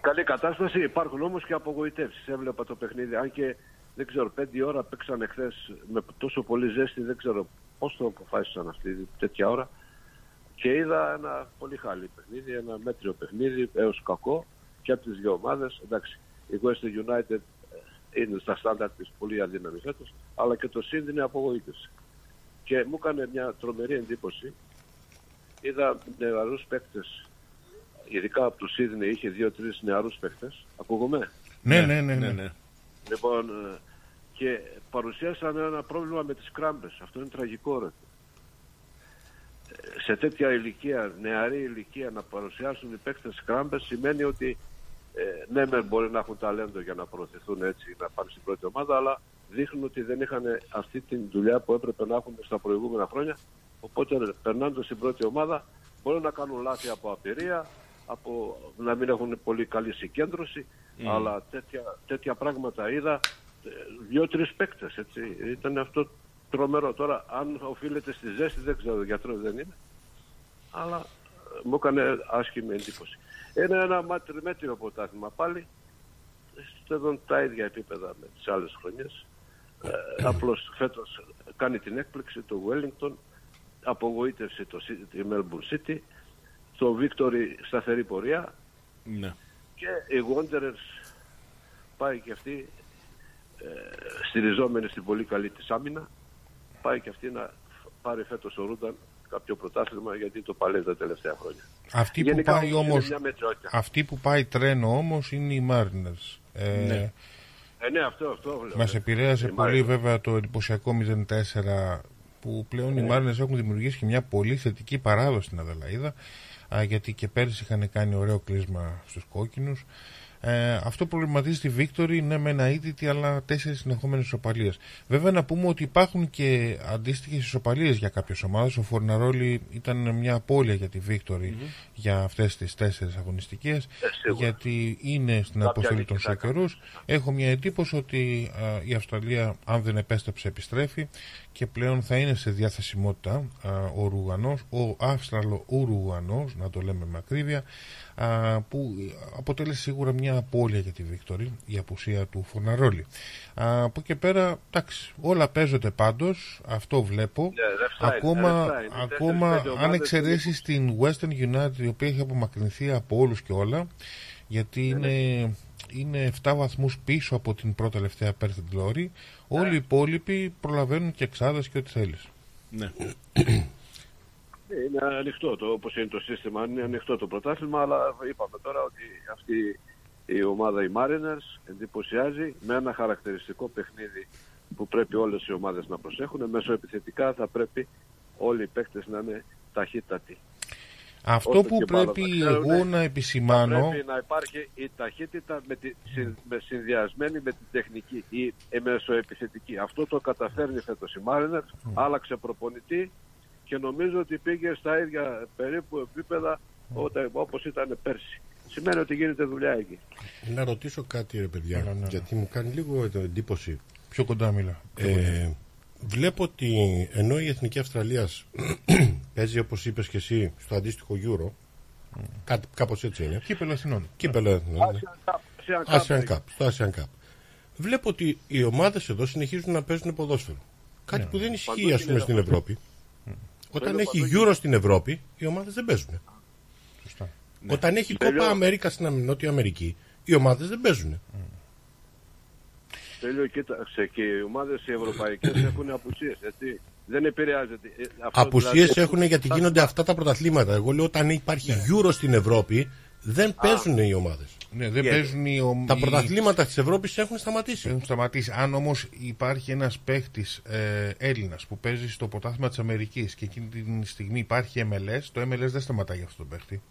καλή κατάσταση. Υπάρχουν όμως και απογοητεύσεις. Έβλεπα το παιχνίδι, αν και δεν ξέρω, πέντε ώρα παίξαν εχθέ με τόσο πολύ ζέστη, δεν ξέρω πώς το αποφάσισαν αυτή τέτοια ώρα. Και είδα ένα πολύ χάλι παιχνίδι, ένα μέτριο παιχνίδι, έως κακό και από τις δύο ομάδες. Εντάξει, η West United ε, είναι στα στάνταρ της πολύ αδύναμη φέτος, αλλά και το Σύνδη είναι απογοήτευση. Και μου έκανε μια τρομερή εντύπωση. Είδα νεαρούς παίκτες, ειδικά από το Σίδνεϊ είχε δύο-τρεις νεαρούς παίκτες. Ακούγομαι; Ναι, ναι, ναι. ναι, ναι. ναι. Λοιπόν, ε, και παρουσίασαν ένα πρόβλημα με τις κράμπες. Αυτό είναι τραγικό, ρε. Ε, Σε τέτοια ηλικία, νεαρή ηλικία, να παρουσιάσουν οι παίκτες κράμπες σημαίνει ότι ε, ναι, μεν μπορεί να έχουν ταλέντο για να προωθηθούν έτσι, να πάνε στην πρώτη ομάδα, αλλά δείχνουν ότι δεν είχαν αυτή τη δουλειά που έπρεπε να έχουν στα προηγούμενα χρόνια. Οπότε, περνώντα στην πρώτη ομάδα, μπορεί να κάνουν λάθη από απειρία, από να μην έχουν πολύ καλή συγκέντρωση, αλλά τέτοια, τέτοια πράγματα είδα ε, δύο-τρεις παίκτες. Ήταν αυτό τρομερό. Τώρα, αν οφείλεται στη ζέστη, δεν ξέρω, γιατρός δεν είναι. Αλλά ε, μου έκανε άσχημη εντύπωση. Είναι ένα μάτρι- μέτριο πρωτάθλημα πάλι, σχεδόν τα ίδια επίπεδα με τις άλλες χρονιές. Ε, απλώς φέτος κάνει την έκπληξη το Wellington, απογοήτευσε το City- τη Melbourne City, το Victory σταθερή πορεία ναι. και οι Wanderers πάει και αυτή ε, στηριζόμενη στην πολύ καλή της άμυνα πάει και αυτή να πάρει φέτος ο Ρούνταν κάποιο πρωτάθλημα γιατί το παλεύει τα τελευταία χρόνια. Αυτή που Γενικά πάει όμως είναι όμως, μια μετριότητα. αυτή που πάει τρένο όμως είναι οι Mariners. Ε, Ε, ναι, αυτό, αυτό βλέπω. Μας επηρέασε Η πολύ Mariners. βέβαια το εντυπωσιακό 0-4 που πλέον οι Mariners έχουν δημιουργήσει και μια πολύ θετική παράδοση στην Αδελαίδα α, γιατί και πέρυσι είχαν κάνει ωραίο κλείσμα στους κόκκινους ε, αυτό προβληματίζει τη Victory, ναι, με ένα ήττη, αλλά τέσσερις συνεχόμενες ισοπαλίες. Βέβαια, να πούμε ότι υπάρχουν και αντίστοιχες ισοπαλίες για κάποιες ομάδες. Ο Φορναρόλη ήταν μια απώλεια για τη Victory για αυτές τις τέσσερις αγωνιστικές, Ε, σίγουρα. γιατί είναι στην Κάποια αποστολή νίκη των θα σε καιρού. Έχω μια εντύπωση ότι α, η Αυστραλία, αν δεν επέστρεψε, επιστρέφει και πλέον θα είναι σε διαθεσιμότητα α, ο Ρουγανός, ο Αύστραλο Ουρουγανός, να το λέμε με ακρίβεια, α, που αποτέλεσε σίγουρα μια απώλεια για τη Βίκτορη, η απουσία του Φωναρόλη. Α, από εκεί και πέρα, εντάξει, όλα παίζονται πάντως, αυτό βλέπω. Ναι, left side, ακόμα, left side. Είναι ακόμα τέσσερις-πέντε αν ομάδες εξαιρέσει την Western United, η οποία έχει απομακρυνθεί από όλους και όλα, γιατί Ναι, είναι, είναι 7 βαθμούς πίσω από την πρώτη τελευταία Perth Glory, όλοι οι υπόλοιποι προλαβαίνουν και εξάδες και ό,τι θέλεις. Ναι. Ναι, Είναι ανοιχτό το, όπως είναι το σύστημα, είναι ανοιχτό το πρωτάθλημα, αλλά είπαμε τώρα ότι αυτή η ομάδα η Mariners εντυπωσιάζει με ένα χαρακτηριστικό παιχνίδι που πρέπει όλες οι ομάδες να προσέχουν. Μέσω επιθετικά θα πρέπει όλοι οι παίκτες να είναι ταχύτατοι. Αυτό Όσο που και μάλλον πρέπει θα ξέρουν, εγώ να επισημάνω, Πρέπει να υπάρχει η ταχύτητα με τη, συν- με συνδυασμένη με την τεχνική ή ε, μεσοεπιθετική. Αυτό το καταφέρνει φέτος η Mariners, άλλαξε προπονητή και νομίζω ότι πήγε στα ίδια περίπου επίπεδα όταν, όπως ήταν πέρσι. Σημαίνει ότι γίνεται δουλειά εκεί. Να ρωτήσω κάτι, ρε παιδιά, Έλα, ναι, ναι. γιατί μου κάνει λίγο εντύπωση. πιο κοντά μίλα. Πιο κοντά. Ε, βλέπω ότι ενώ η Εθνική Αυστραλίας [clears throat] παίζει όπως είπες και εσύ στο αντίστοιχο Euro κάτι, κάπως έτσι είναι Κύπελο Αθηνών. κύπελο Εθνών, ναι. Asian Cup. Asian Cup, στο Asian Cup βλέπω ότι οι ομάδες εδώ συνεχίζουν να παίζουν ποδόσφαιρο κάτι Ναι. που δεν ισχύει Παντού ας πούμε γίνεται στην αυτό. Ευρώπη όταν Παντού έχει γίνεται. Euro στην Ευρώπη οι ομάδες δεν παίζουν Σωστά. όταν έχει Τέλειο. Κόπα Αμέρικα στην Νότια Αμερική οι ομάδες δεν παίζουν Τέλειο, κοίταξε και οι ομάδες οι ευρωπαϊκές έχουν απουσίες, έτσι. Δεν επηρεάζεται. Ε, αυτό Απουσίες δηλαδή- έχουν γιατί γίνονται αυτά τα πρωταθλήματα. Εγώ λέω όταν υπάρχει Euro στην Ευρώπη δεν παίζουν οι ομάδες. Ναι, δεν Γιατί; παίζουν οι, ομ- Τα οι- πρωταθλήματα της Ευρώπης έχουν σταματήσει. Έχουν σταματήσει. Αν όμως υπάρχει ένας παίχτης ε, Έλληνας που παίζει στο ποτάθλημα της Αμερικής και εκείνη τη στιγμή υπάρχει MLS, το MLS δεν σταματάει για αυτόν τον παίχτη.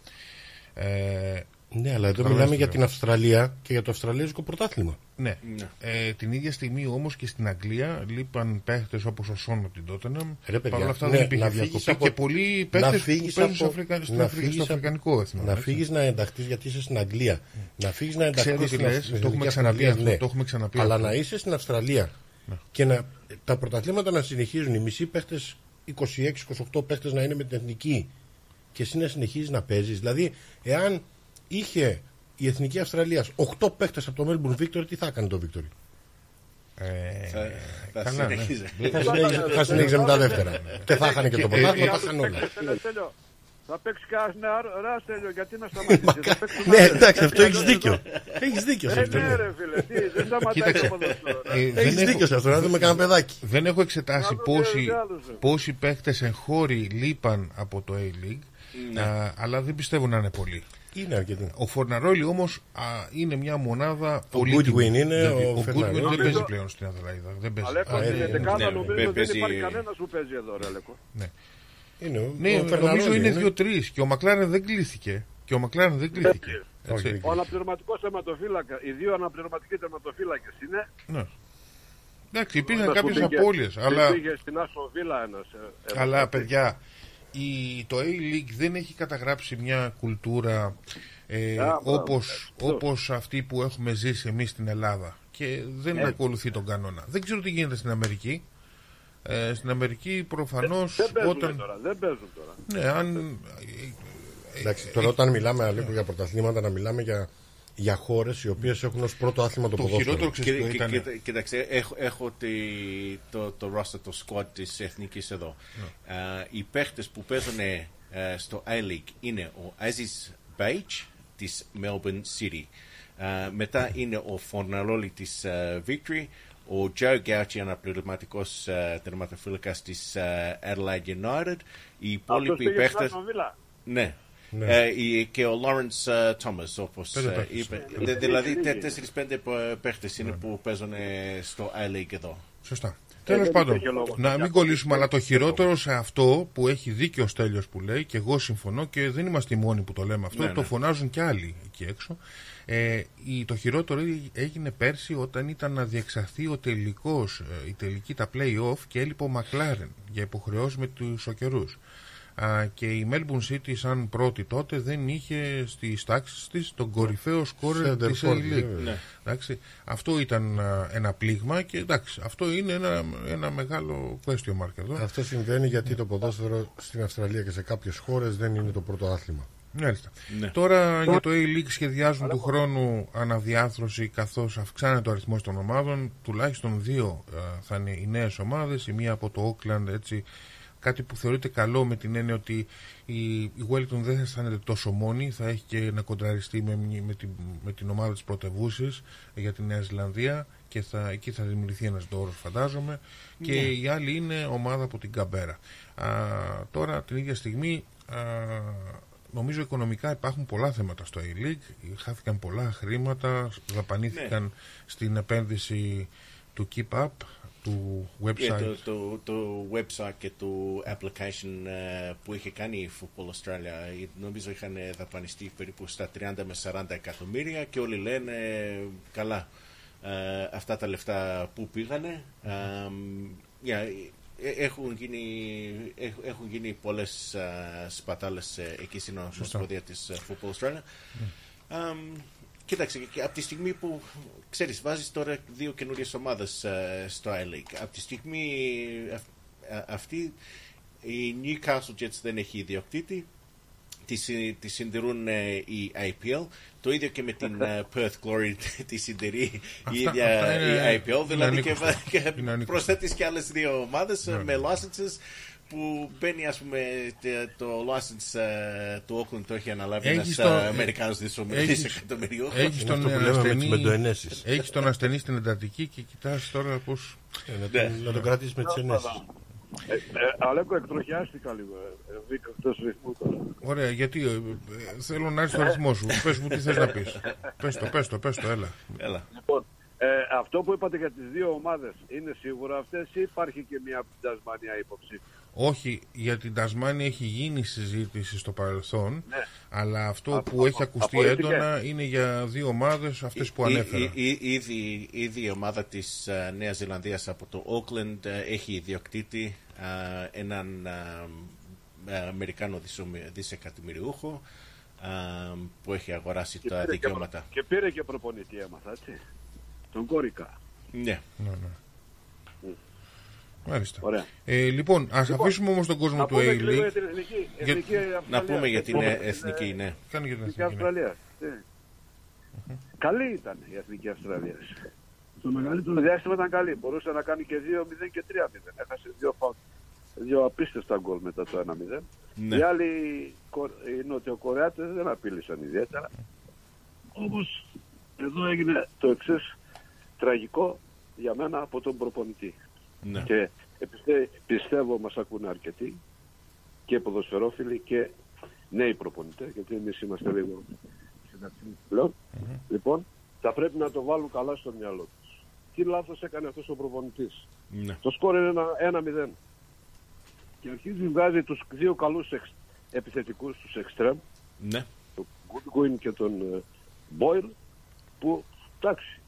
Ε, Ναι, αλλά εδώ Καταλαβαίνεις μιλάμε τι για λέω. την Αυστραλία και για το Αυστραλέζικο πρωτάθλημα. ναι. Ναι. Ε, την ίδια στιγμή όμως και στην Αγγλία λείπαν παίχτες όπως ο Σόν από την Τότεναμ. Ρε, παιδιά, Παρ' όλα αυτά ναι, δεν υπήρχε να φύγεις διακοπή από- και πολλοί να παίχτε που φύγεις παίζουν στο, από- Αφρικα... στο, να Αφρικα- φύγεις στο από- Αφρικανικό εθνό. να έτσι. φύγεις να ενταχθείς γιατί είσαι στην Αγγλία. Να φύγεις να ενταχθείς Ξέρω τι στην λες, Αυστραλία. το έχουμε ξαναπεί αυτό, το έχουμε ξαναπεί Αλλά αυτό. να είσαι στην Αυστραλία και να, τα πρωταθλήματα να συνεχίζουν. Οι μισοί παίχτες, 26-28 παίχτες να είναι με την εθνική και εσύ να συνεχίζεις να παίζεις. Δηλαδή, εάν είχε η εθνική Αυστραλία 8 παίχτε από το Melbourne Victory, τι θα έκανε το Victory; Ε, Θα, θα καλά, ναι. συνεχίζει. θα συνέχιζε, θα συνέχιζε με τα δεύτερα. Και θα είχαν και το πρωτάθλημα, θα είχαν όλα. Τέλειο, τέλειο. Θα παίξει κανένα ράστελιο, γιατί να σταματήσει. θα παίξει Ναι, εντάξει, αυτό έχεις δίκιο. Έχεις δίκιο σε Ε, αυτό. ναι, ρε φίλε, τι, δεν σταματάει Κοίταξε. το ποδόσφαιρο. ε, δεν Έχεις έχω- δίκιο σε αυτό, να δούμε κανένα παιδάκι. Δεν έχω εξετάσει Να το πόσοι, ξέρεις άλλους, ε. πόσοι παίχτες εγχώροι λείπαν από το A-League, Ναι. α, αλλά δεν πιστεύω να είναι πολλοί. Είναι αρκετή. Ο Φορναρόλη όμως α, είναι μια μονάδα πολύ Goodwin τιμή. είναι, Δεν- ο ο Goodwin Φερναρόλη. δεν Νομίζω- παίζει πλέον στην Αδελαίδα. Δεν παίζει. Αλέκο, Α, ε, στην ε, εντεκάδα ναι, νομίζω παι- δεν παίζει- υπάρχει κανένας που παίζει εδώ, ρε Αλέκο. ναι. Είναι ο- Ναι, ο νομίζω Φερναρόλη είναι είναι. δύο-τρεις και ο Μακλάρεν δεν κλείθηκε. Και ο Μακλάρεν δεν κλείθηκε. Όχι, Έτσι. Ο αναπληρωματικός τερματοφύλακα, οι δύο αναπληρωματικοί τερματοφύλακε είναι. Ναι. Εντάξει, υπήρχαν Ένας που κάποιε πήγε- απώλειες, αλλά, Πήγε στην Άσο Βίλα ένας. αλλά παιδιά, η, το A-League δεν έχει καταγράψει μια κουλτούρα ε, μπράβο. όπως, Αυτό. όπως αυτή που έχουμε ζήσει εμείς στην Ελλάδα και δεν ακολουθεί τον κανόνα. Δεν ξέρω τι γίνεται στην Αμερική. Ε, στην Αμερική προφανώς Δεν παίζουν όταν... τώρα. Δεν παίζουν τώρα. Ναι, αν... Εντάξει, τώρα όταν μιλάμε Αλέκο, για πρωταθλήματα, να μιλάμε για, για χώρες οι οποίες έχουν ως πρώτο άθλημα το Το ποδόσφαιρο. χειρότερο ξέρεις Κοίτα- ποιο ήταν. κοίτα- Κοίταξε, έχω, έχω τη- το, το roster, το squad της Εθνικής εδώ. Ναι. Ε, οι παίχτες που παίζουν ε, στο A-League είναι ο Aziz Beige της Melbourne City. Ε, μετά είναι ο Φορναλόλη της ε, Victory, ο Joe Gauchi αναπληρωματικός ε, τερματοφύλακας της ε, Adelaide United. Οι Αυτό υπόλοιποι πήγες στην παίχτες... Άσο Βίλα. Ναι. Ναι. Ε, η- και ο Lawrence ε, Thomas, όπως Πέντε ε, παίχτες. είπε. Δε- δηλαδή, τε- τέσσερις-πέντε παίχτες είναι που παίζουν ε, στο A-League εδώ. Σωστά. Τέλος δεν πάντων, υπήρχε λόγος να για μην αυτό. κολλήσουμε, αλλά το χειρότερο σε αυτό που έχει δίκιο ο Στέλιος που λέει, και εγώ συμφωνώ και δεν είμαστε οι μόνοι που το λέμε αυτό, Ναι, το ναι. φωνάζουν και άλλοι εκεί έξω. Ε, η, το χειρότερο έγινε πέρσι όταν ήταν να διεξαχθεί ο τελικός, ε, η τελική τα play-off και έλειπε ο Μακλάρεν για υποχρεώσεις με τους οκερούς. Α, και η Melbourne City σαν πρώτη τότε δεν είχε στις τάξεις της τον κορυφαίο σκόρερ Center της forward, A-League. βέβαια. Ναι. Εντάξει, αυτό ήταν α, ένα πλήγμα και εντάξει, αυτό είναι ένα, ένα μεγάλο question mark εδώ. Αυτό συμβαίνει γιατί το ποδόσφαιρο στην Αυστραλία και σε κάποιες χώρες δεν είναι το πρώτο άθλημα. Μάλιστα. Ναι. Τώρα για το A-League σχεδιάζουν του χρόνου αναδιάθρωση καθώς αυξάνεται ο αριθμός των ομάδων. Τουλάχιστον δύο α, θα είναι οι νέες ομάδες, η μία από το Auckland έτσι κάτι που θεωρείται καλό με την έννοια ότι η, η Wellington δεν θα αισθάνεται τόσο μόνη, θα έχει και να κοντραριστεί με, μνη- με, την, με την ομάδα της πρωτευούσης για τη Νέα Ζηλανδία και θα, εκεί θα δημιουργηθεί ένας δώρος φαντάζομαι. Και η άλλη είναι ομάδα από την Καμπέρα. Α, τώρα την ίδια στιγμή α, νομίζω οικονομικά υπάρχουν πολλά θέματα στο A-League, χάθηκαν πολλά χρήματα, δαπανήθηκαν στην επένδυση του Keep Up, του website. Yeah, το, το, το website και το application ε, που είχε κάνει η Football Australia ε, νομίζω είχαν δαπανιστεί περίπου στα 30 με 40 εκατομμύρια και όλοι λένε καλά ε, αυτά τα λεφτά που πήγανε ε, yeah, ε, έχουν γίνει, έχ- έχουν γίνει πολλές ε, σπατάλες ε, εκεί στην Ομοσπονδία της ε, Football Australia. Αμ, κοίταξε, και από τη στιγμή που ξέρεις, βάζεις τώρα δύο καινούριες ομάδες ε, στο I-League, από τη στιγμή αυ- α- αυτή η Newcastle Jets δεν έχει ιδιοκτήτη, τη, συ- τη συντηρούν ε, η IPL, το ίδιο και με την ε, Perth Glory [laughs] τη συντηρεί η Αυτά- ίδια αυτά είναι- η IPL, είναι δηλαδή και, ανήκουσα. και Είναι ανήκουσα. προσθέτεις και άλλες δύο ομάδες ε, Ναι, με licenses που μπαίνει ας πούμε τε- το license ε, του Auckland το έχει αναλάβει Έχεις ένας το- ε, Αμερικάνος δισο- έχεις- δισεκατομμυριούχος. Έχεις Είναι τον, αυτό που λέμε με τις ασθενή, μεντοενέσεις. έχεις τον ασθενή στην εντατική και κοιτάς τώρα πώς... Ε, να, Ναι. τον, να τον κρατήσεις με τι ενέσει. Ε, ε, Αλέκο, εκτροχιάστηκα λίγο. ε, ε, Βγήκα εκτός ρυθμού τώρα. Ωραία, γιατί ε, ε, θέλω να έρθει στο αριθμό σου. πες μου τι θες να πεις. πες το, πες το, πες το, έλα. Έλα. Λοιπόν, ε, αυτό που είπατε για τις δύο ομάδες είναι σίγουρα αυτές ή υπάρχει και μια από την Τασμάνια υποψήφια; Όχι, για την Τασμάνια έχει γίνει συζήτηση στο παρελθόν, Ναι. αλλά αυτό Α- που α- έχει ακουστεί απορρίφθηκε. έντονα είναι για δύο ομάδες, αυτές που Ή- ανέφερα. ή- ή- Ήδη, ήδη η ομάδα της ε, Νέας Ζηλανδίας από το Auckland ε, έχει ιδιοκτήτη ε, έναν ε, ε, Αμερικάνο δισομι- δισεκατομμυριούχο ε, που έχει αγοράσει Και τα πήρε, και, προ- δικαιώματα. και πήρε και προπονητή έμαθα, έτσι. Τον Κόρικα. Ναι. Ναι, ναι. Μάλιστα. Ωραία. Ε, λοιπόν, ας αφήσουμε όμως τον κόσμο Να του πούμε και λίγο για A-League. την εθνική, Για- εθνική Αυστραλία. Να πούμε για την Πούμε ε, την, εθνική, ε, ναι. Κάνει για την Εθνική εθνική. ναι. Αυστραλία. Ναι. Καλή ήταν η εθνική Αυστραλία. Το μεγαλύτερο διάστημα ήταν καλή. Μπορούσε να κάνει και 2-0 και 3-0. Έχασε δύο, φα... δύο απίστευτα γκολ μετά το 1-0. Ναι. Οι άλλοι Κο- οι Νοτιοκορεάτες δεν απείλησαν ιδιαίτερα. Όμως εδώ έγινε το εξής τραγικό για μένα από τον προπονητή. Ναι. Και πιστε- πιστεύω μας ακούνε αρκετοί και ποδοσφαιρόφιλοι και νέοι προπονητές, γιατί εμείς είμαστε λίγο συνταξιούχοι πλέον. Λοιπόν, θα πρέπει να το βάλουν καλά στο μυαλό τους. Τι λάθος έκανε αυτός ο προπονητής. ναι. Το σκόρ είναι ένα- 1-0. Και αρχίζει βγάζει τους δύο καλούς εξ, επιθετικούς, τους εξτρέμ, ναι. τον Goodwin και τον ε, Boyle, που εντάξει,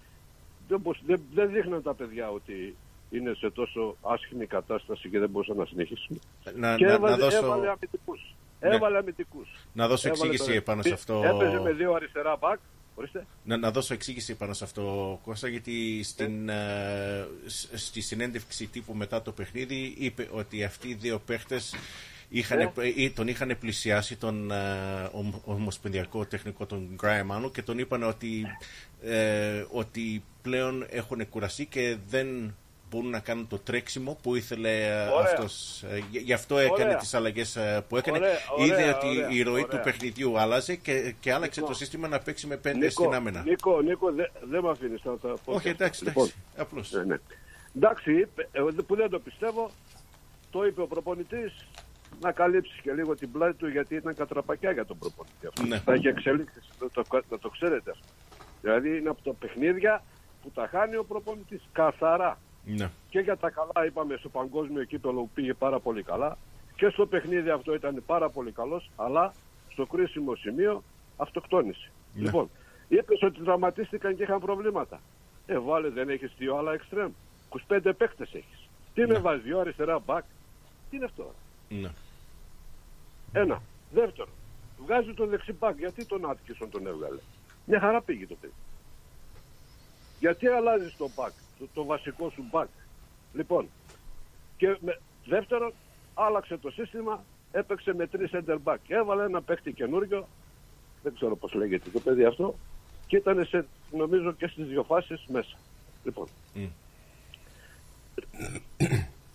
δεν, μπορούσ- δεν, δεν δείχναν τα παιδιά ότι είναι σε τόσο άσχημη κατάσταση και δεν μπορούσαν να συνεχίσουν. Να, και να, έβαλε, να δώσω, έβαλε αμυντικούς. Ναι. Έβαλε αμυντικούς. να δώσω Έβαλε εξήγηση τον- πάνω σε αυτό. Έπαιζε με δύο αριστερά μπακ. Ορίστε. Να, να δώσω εξήγηση πάνω σε αυτό, Κώστα, γιατί στην, ε, σ- στη συνέντευξη τύπου μετά το παιχνίδι είπε ότι αυτοί οι δύο παίχτες είχαν, Ε. ε, τον είχαν πλησιάσει τον ε, ομ- ομοσπονδιακό τεχνικό τον Γκράιμ Άνω και τον είπαν ότι, ε, ότι πλέον έχουν κουραστεί και δεν μπορούν να κάνουν το τρέξιμο που ήθελε ε, Ωραία. αυτός. Ε, γι- Γι' αυτό έκανε Ωραία. τις αλλαγές ε, που έκανε. Ωραία, ωραία, Είδε ότι ωραία, η ροή ωραία. του παιχνιδιού άλλαζε και, και άλλαξε Λοιπόν. το σύστημα να παίξει με πέντε Νίκο, στην άμυνα. Νίκο, Νίκο δεν δε με αφήνεις να τα πω. Όχι, εντάξει, Λοιπόν, εντάξει. Απλώς. Ναι, ναι. Εντάξει, είπε- εγώ δεν- που δεν το πιστεύω, το είπε ο προπονητής να καλύψεις και λίγο την πλάτη του γιατί ήταν κατραπακιά για τον προπονητή αυτό. Ναι. Θα έχει εξελίξεις, να το, να το ξέρετε αυτό. Δηλαδή είναι από τα παιχνίδια που τα χάνει ο προπονητής. Καθαρά. Ναι. Και για τα καλά είπαμε στο παγκόσμιο κύπελο που πήγε πάρα πολύ καλά. Και στο παιχνίδι αυτό ήταν πάρα πολύ καλός, αλλά στο κρίσιμο σημείο αυτοκτόνησε. Ναι. Λοιπόν, είπες ότι τραυματίστηκαν και είχαν προβλήματα. Ε, βάλε, δεν έχεις δύο άλλα εξτρέμ. 25 παίκτες έχεις. Τι με βάζει, δύο αριστερά μπακ. Τι είναι αυτό; Ναι. Ένα. Δεύτερο. Βγάζει τον δεξιμπάκ. Γιατί τον Άτκισον τον έβγαλε; Μια χαρά πήγε το παιδί. Γιατί αλλάζεις τον μπακ, το, το βασικό σου μπακ. Λοιπόν, και με, δεύτερον, άλλαξε το σύστημα, έπαιξε με τρεις center back. Έβαλε ένα παίχτη καινούριο, δεν ξέρω πώς λέγεται το παιδί αυτό, και ήταν σε, νομίζω και στις δύο φάσεις μέσα. Λοιπόν, Μμ.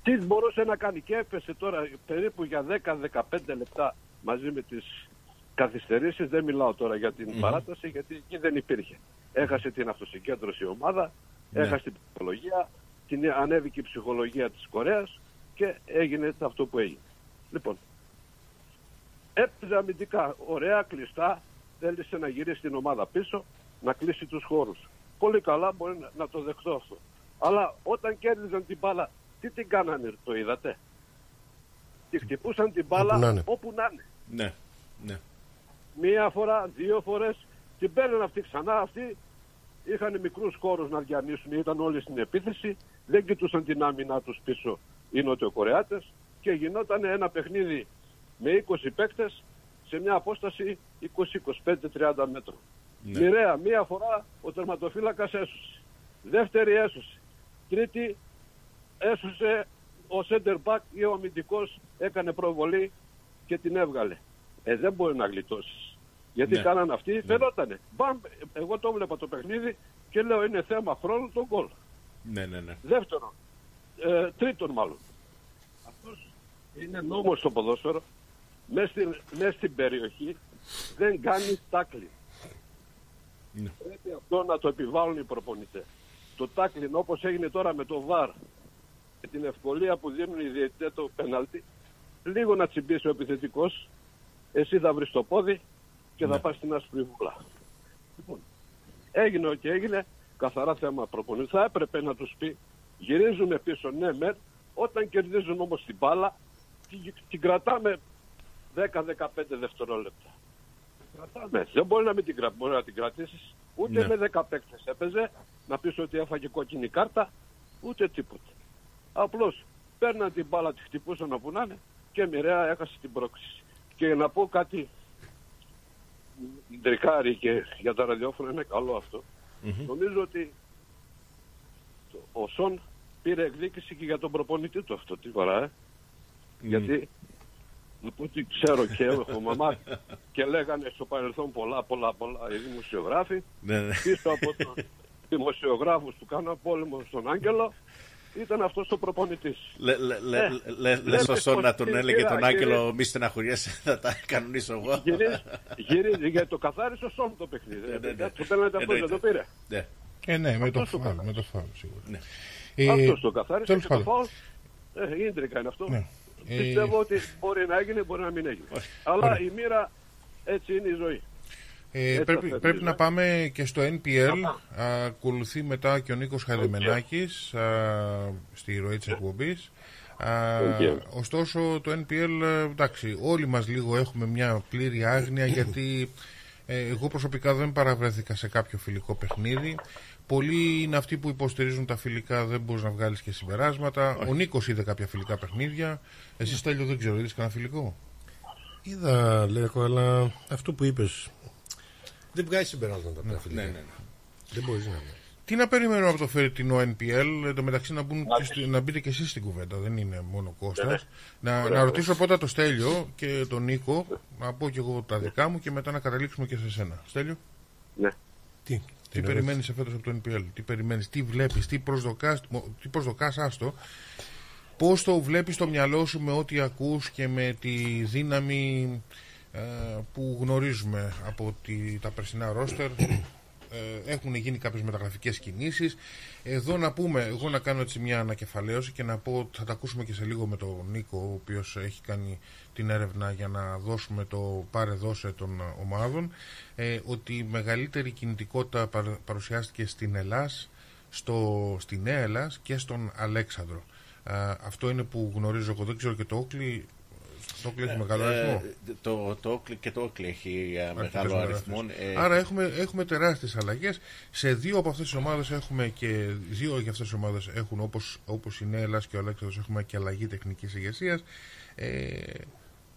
τι μπορούσε να κάνει και έπεσε τώρα περίπου για 10-15 λεπτά μαζί με τις καθυστερήσεις. Δεν μιλάω τώρα για την παράταση γιατί εκεί δεν υπήρχε. Έχασε την αυτοσυγκέντρωση η ομάδα, Ναι. έχασε την ψυχολογία, την ανέβηκε η ψυχολογία της Κορέας και έγινε αυτό που έγινε. Λοιπόν, έπαιζε αμυντικά, ωραία, κλειστά, θέλησε να γυρίσει την ομάδα πίσω, να κλείσει τους χώρους. Πολύ καλά, μπορεί να, να το δεχτώ αυτό. Αλλά όταν κέρδιζαν την μπάλα, τι την κάνανε, το είδατε; Τη χτυπούσαν την μπάλα Όπου να είναι. όπου να είναι. Ναι. Ναι. Μία φορά, δύο φορές, την παίρνουν αυτή ξανά αυτοί. Είχαν μικρούς χώρους να διανύσουν, ήταν όλοι στην επίθεση, δεν κοιτούσαν την άμυνά τους πίσω οι Νοτιοκορεάτες και γινόταν ένα παιχνίδι με 20 παίκτες σε μια απόσταση 20-25-30 μέτρων. Ναι. Μοιραία, μία φορά ο τερματοφύλακας έσωσε. Δεύτερη έσωσε. Τρίτη έσωσε ο center back ή ο αμυντικός έκανε προβολή και την έβγαλε. Ε, δεν μπορεί να γλιτώσεις. Γιατί Ναι. κάναν αυτοί, φαινότανε. Μπαμ, εγώ το βλέπα το παιχνίδι και λέω είναι θέμα χρόνου το γκολ. Ναι, ναι, ναι. Δεύτερον, ε, τρίτον μάλλον. Αυτός είναι νόμος στο ποδόσφαιρο. Μέσα στην, μες στην περιοχή δεν κάνει τάκλι. Ναι. Πρέπει αυτό να το επιβάλλουν οι προπονητές. Το τάκλιν όπως έγινε τώρα με το ΒΑΡ και την ευκολία που δίνουν οι διαιτητές το πέναλτι, λίγο να τσιμπήσει ο επιθετικός, εσύ θα βρεις το πόδι και θα πας στην άσπρη βούλα. Λοιπόν, έγινε ό,τι έγινε, καθαρά θέμα προπονητής. Θα έπρεπε να τους πει, γυρίζουμε πίσω, ναι μεν, όταν κερδίζουν όμως την μπάλα, την, την κρατάμε 10-15 δευτερόλεπτα. Κρατάμε. Δεν μπορεί να μην την, κρα... μπορεί να την κρατήσεις. Ούτε Ναι. με 10 παίκτες έπαιζε, να πεις ότι έφαγε κόκκινη κάρτα, ούτε τίποτα. Απλώς παίρναν την μπάλα, τη χτυπούσαν όπου να είναι και μοιραία έχασε την πρόκληση. Και να πω κάτι τρικάρι και για τα ραδιόφωνα είναι καλό αυτό. Νομίζω ότι το- ο Σον πήρε εκδίκηση και για τον προπονητή του αυτό τη φορά. Ε. Γιατί από ό,τι ξέρω και έχω μαμά και λέγανε στο παρελθόν πολλά πολλά πολλά οι δημοσιογράφοι Ναι, ναι. πίσω από τον δημοσιογράφους του κάναν πόλεμο στον Άγγελο ήταν αυτός ο προπονητής. Λε- λε- λε- Ε, λε- λέτε Λες ο Σον πως να τον κύριε, έλεγε τον κύριε, Άγγελο μη στεναχωριέσαι [laughs] θα τα κανονίσω εγώ. Γυρίζει, γυρίζει γιατί το καθάρισε ο Σον το παιχνίδι. ναι, ναι. Το πέναλτι αυτό δεν Εννοείται. το πήρε. Ναι. Ε, ναι, με το Αυτός το φάουλ, κάνει. με το φάουλ σίγουρα. Ναι. Ε, Αυτός το καθάρισε τέλος και το πάντων. φάουλ. Ε, ίντρικα είναι αυτό. Ναι. Ε, Πιστεύω ότι μπορεί να έγινε, μπορεί να μην έγινε. Αλλά η μοίρα έτσι είναι η ζωή. Ε, Έτσι πρέπει, θα πρέπει θέτει, να ε. πάμε και στο NPL. Ακολουθεί μετά και ο Νίκος Χαρδεμενάκης α, στη ροή της εκπομπής. Α, NPL. ωστόσο το NPL, ε, εντάξει, όλοι μας λίγο έχουμε μια πλήρη άγνοια γιατί ε, εγώ προσωπικά δεν παραβρέθηκα σε κάποιο φιλικό παιχνίδι. Πολλοί είναι αυτοί που υποστηρίζουν τα φιλικά, δεν μπορείς να βγάλεις και συμπεράσματα. Ο Νίκος είδε κάποια φιλικά παιχνίδια. Εσύ, Στέλιο, δεν ξέρω, είδες κανένα φιλικό; Είδα, Λέκο, αλλά αυτό που είπες. Δεν βγάζει συμπεράσματα από τα φιλικά. Ναι, ναι, ναι. Δεν μπορείς να βγάλεις. Τι να περιμένουμε από το φετινό NPL, εν τω μεταξύ να, μπουν και στη- να μπείτε και εσείς στην κουβέντα, δεν είναι μόνο Κώστας. Να, να ρωτήσω πρώτα το Στέλιο και τον Νίκο, να πω και εγώ τα δικά μου και μετά να καταλήξουμε και σε σένα. Στέλιο, Ναι. Τι, τι περιμένεις εφέτος από το NPL, τι περιμένεις, τι βλέπεις, τι προσδοκάς, μο- τι προσδοκάς; Άστο, πώς το βλέπεις στο μυαλό σου με ό,τι ακούς και με τη δύναμη ε, που γνωρίζουμε από τη, τα περσινά ρόστερ ε, έχουν γίνει κάποιες μεταγραφικές κινήσεις εδώ να πούμε, εγώ να κάνω έτσι μια ανακεφαλαίωση και να πω, θα τα ακούσουμε και σε λίγο με τον Νίκο ο οποίος έχει κάνει την έρευνα για να δώσουμε το πάρε δώσε των ομάδων ε, ότι η μεγαλύτερη κινητικότητα παρα- παρουσιάστηκε στην Ελλάς στο, στη Νέα Ελλάς και στον Αλέξανδρο. Α, αυτό είναι που γνωρίζω εγώ. Δεν ξέρω και το Όκλι. Το Όκλι έχει μεγάλο Ε, αριθμό. το, το Oakley και το Oakley έχει ε, μεγάλο Αρκετές αριθμό. μεγάλες. Ε, Άρα έχουμε, έχουμε τεράστιες αλλαγές. Σε δύο από αυτές τις ομάδες έχουμε και δύο για αυτές τις ομάδες έχουν όπως, όπως η Νέα Ελλάς και ο Αλέξανδρος έχουμε και αλλαγή τεχνικής ηγεσίας. Ε,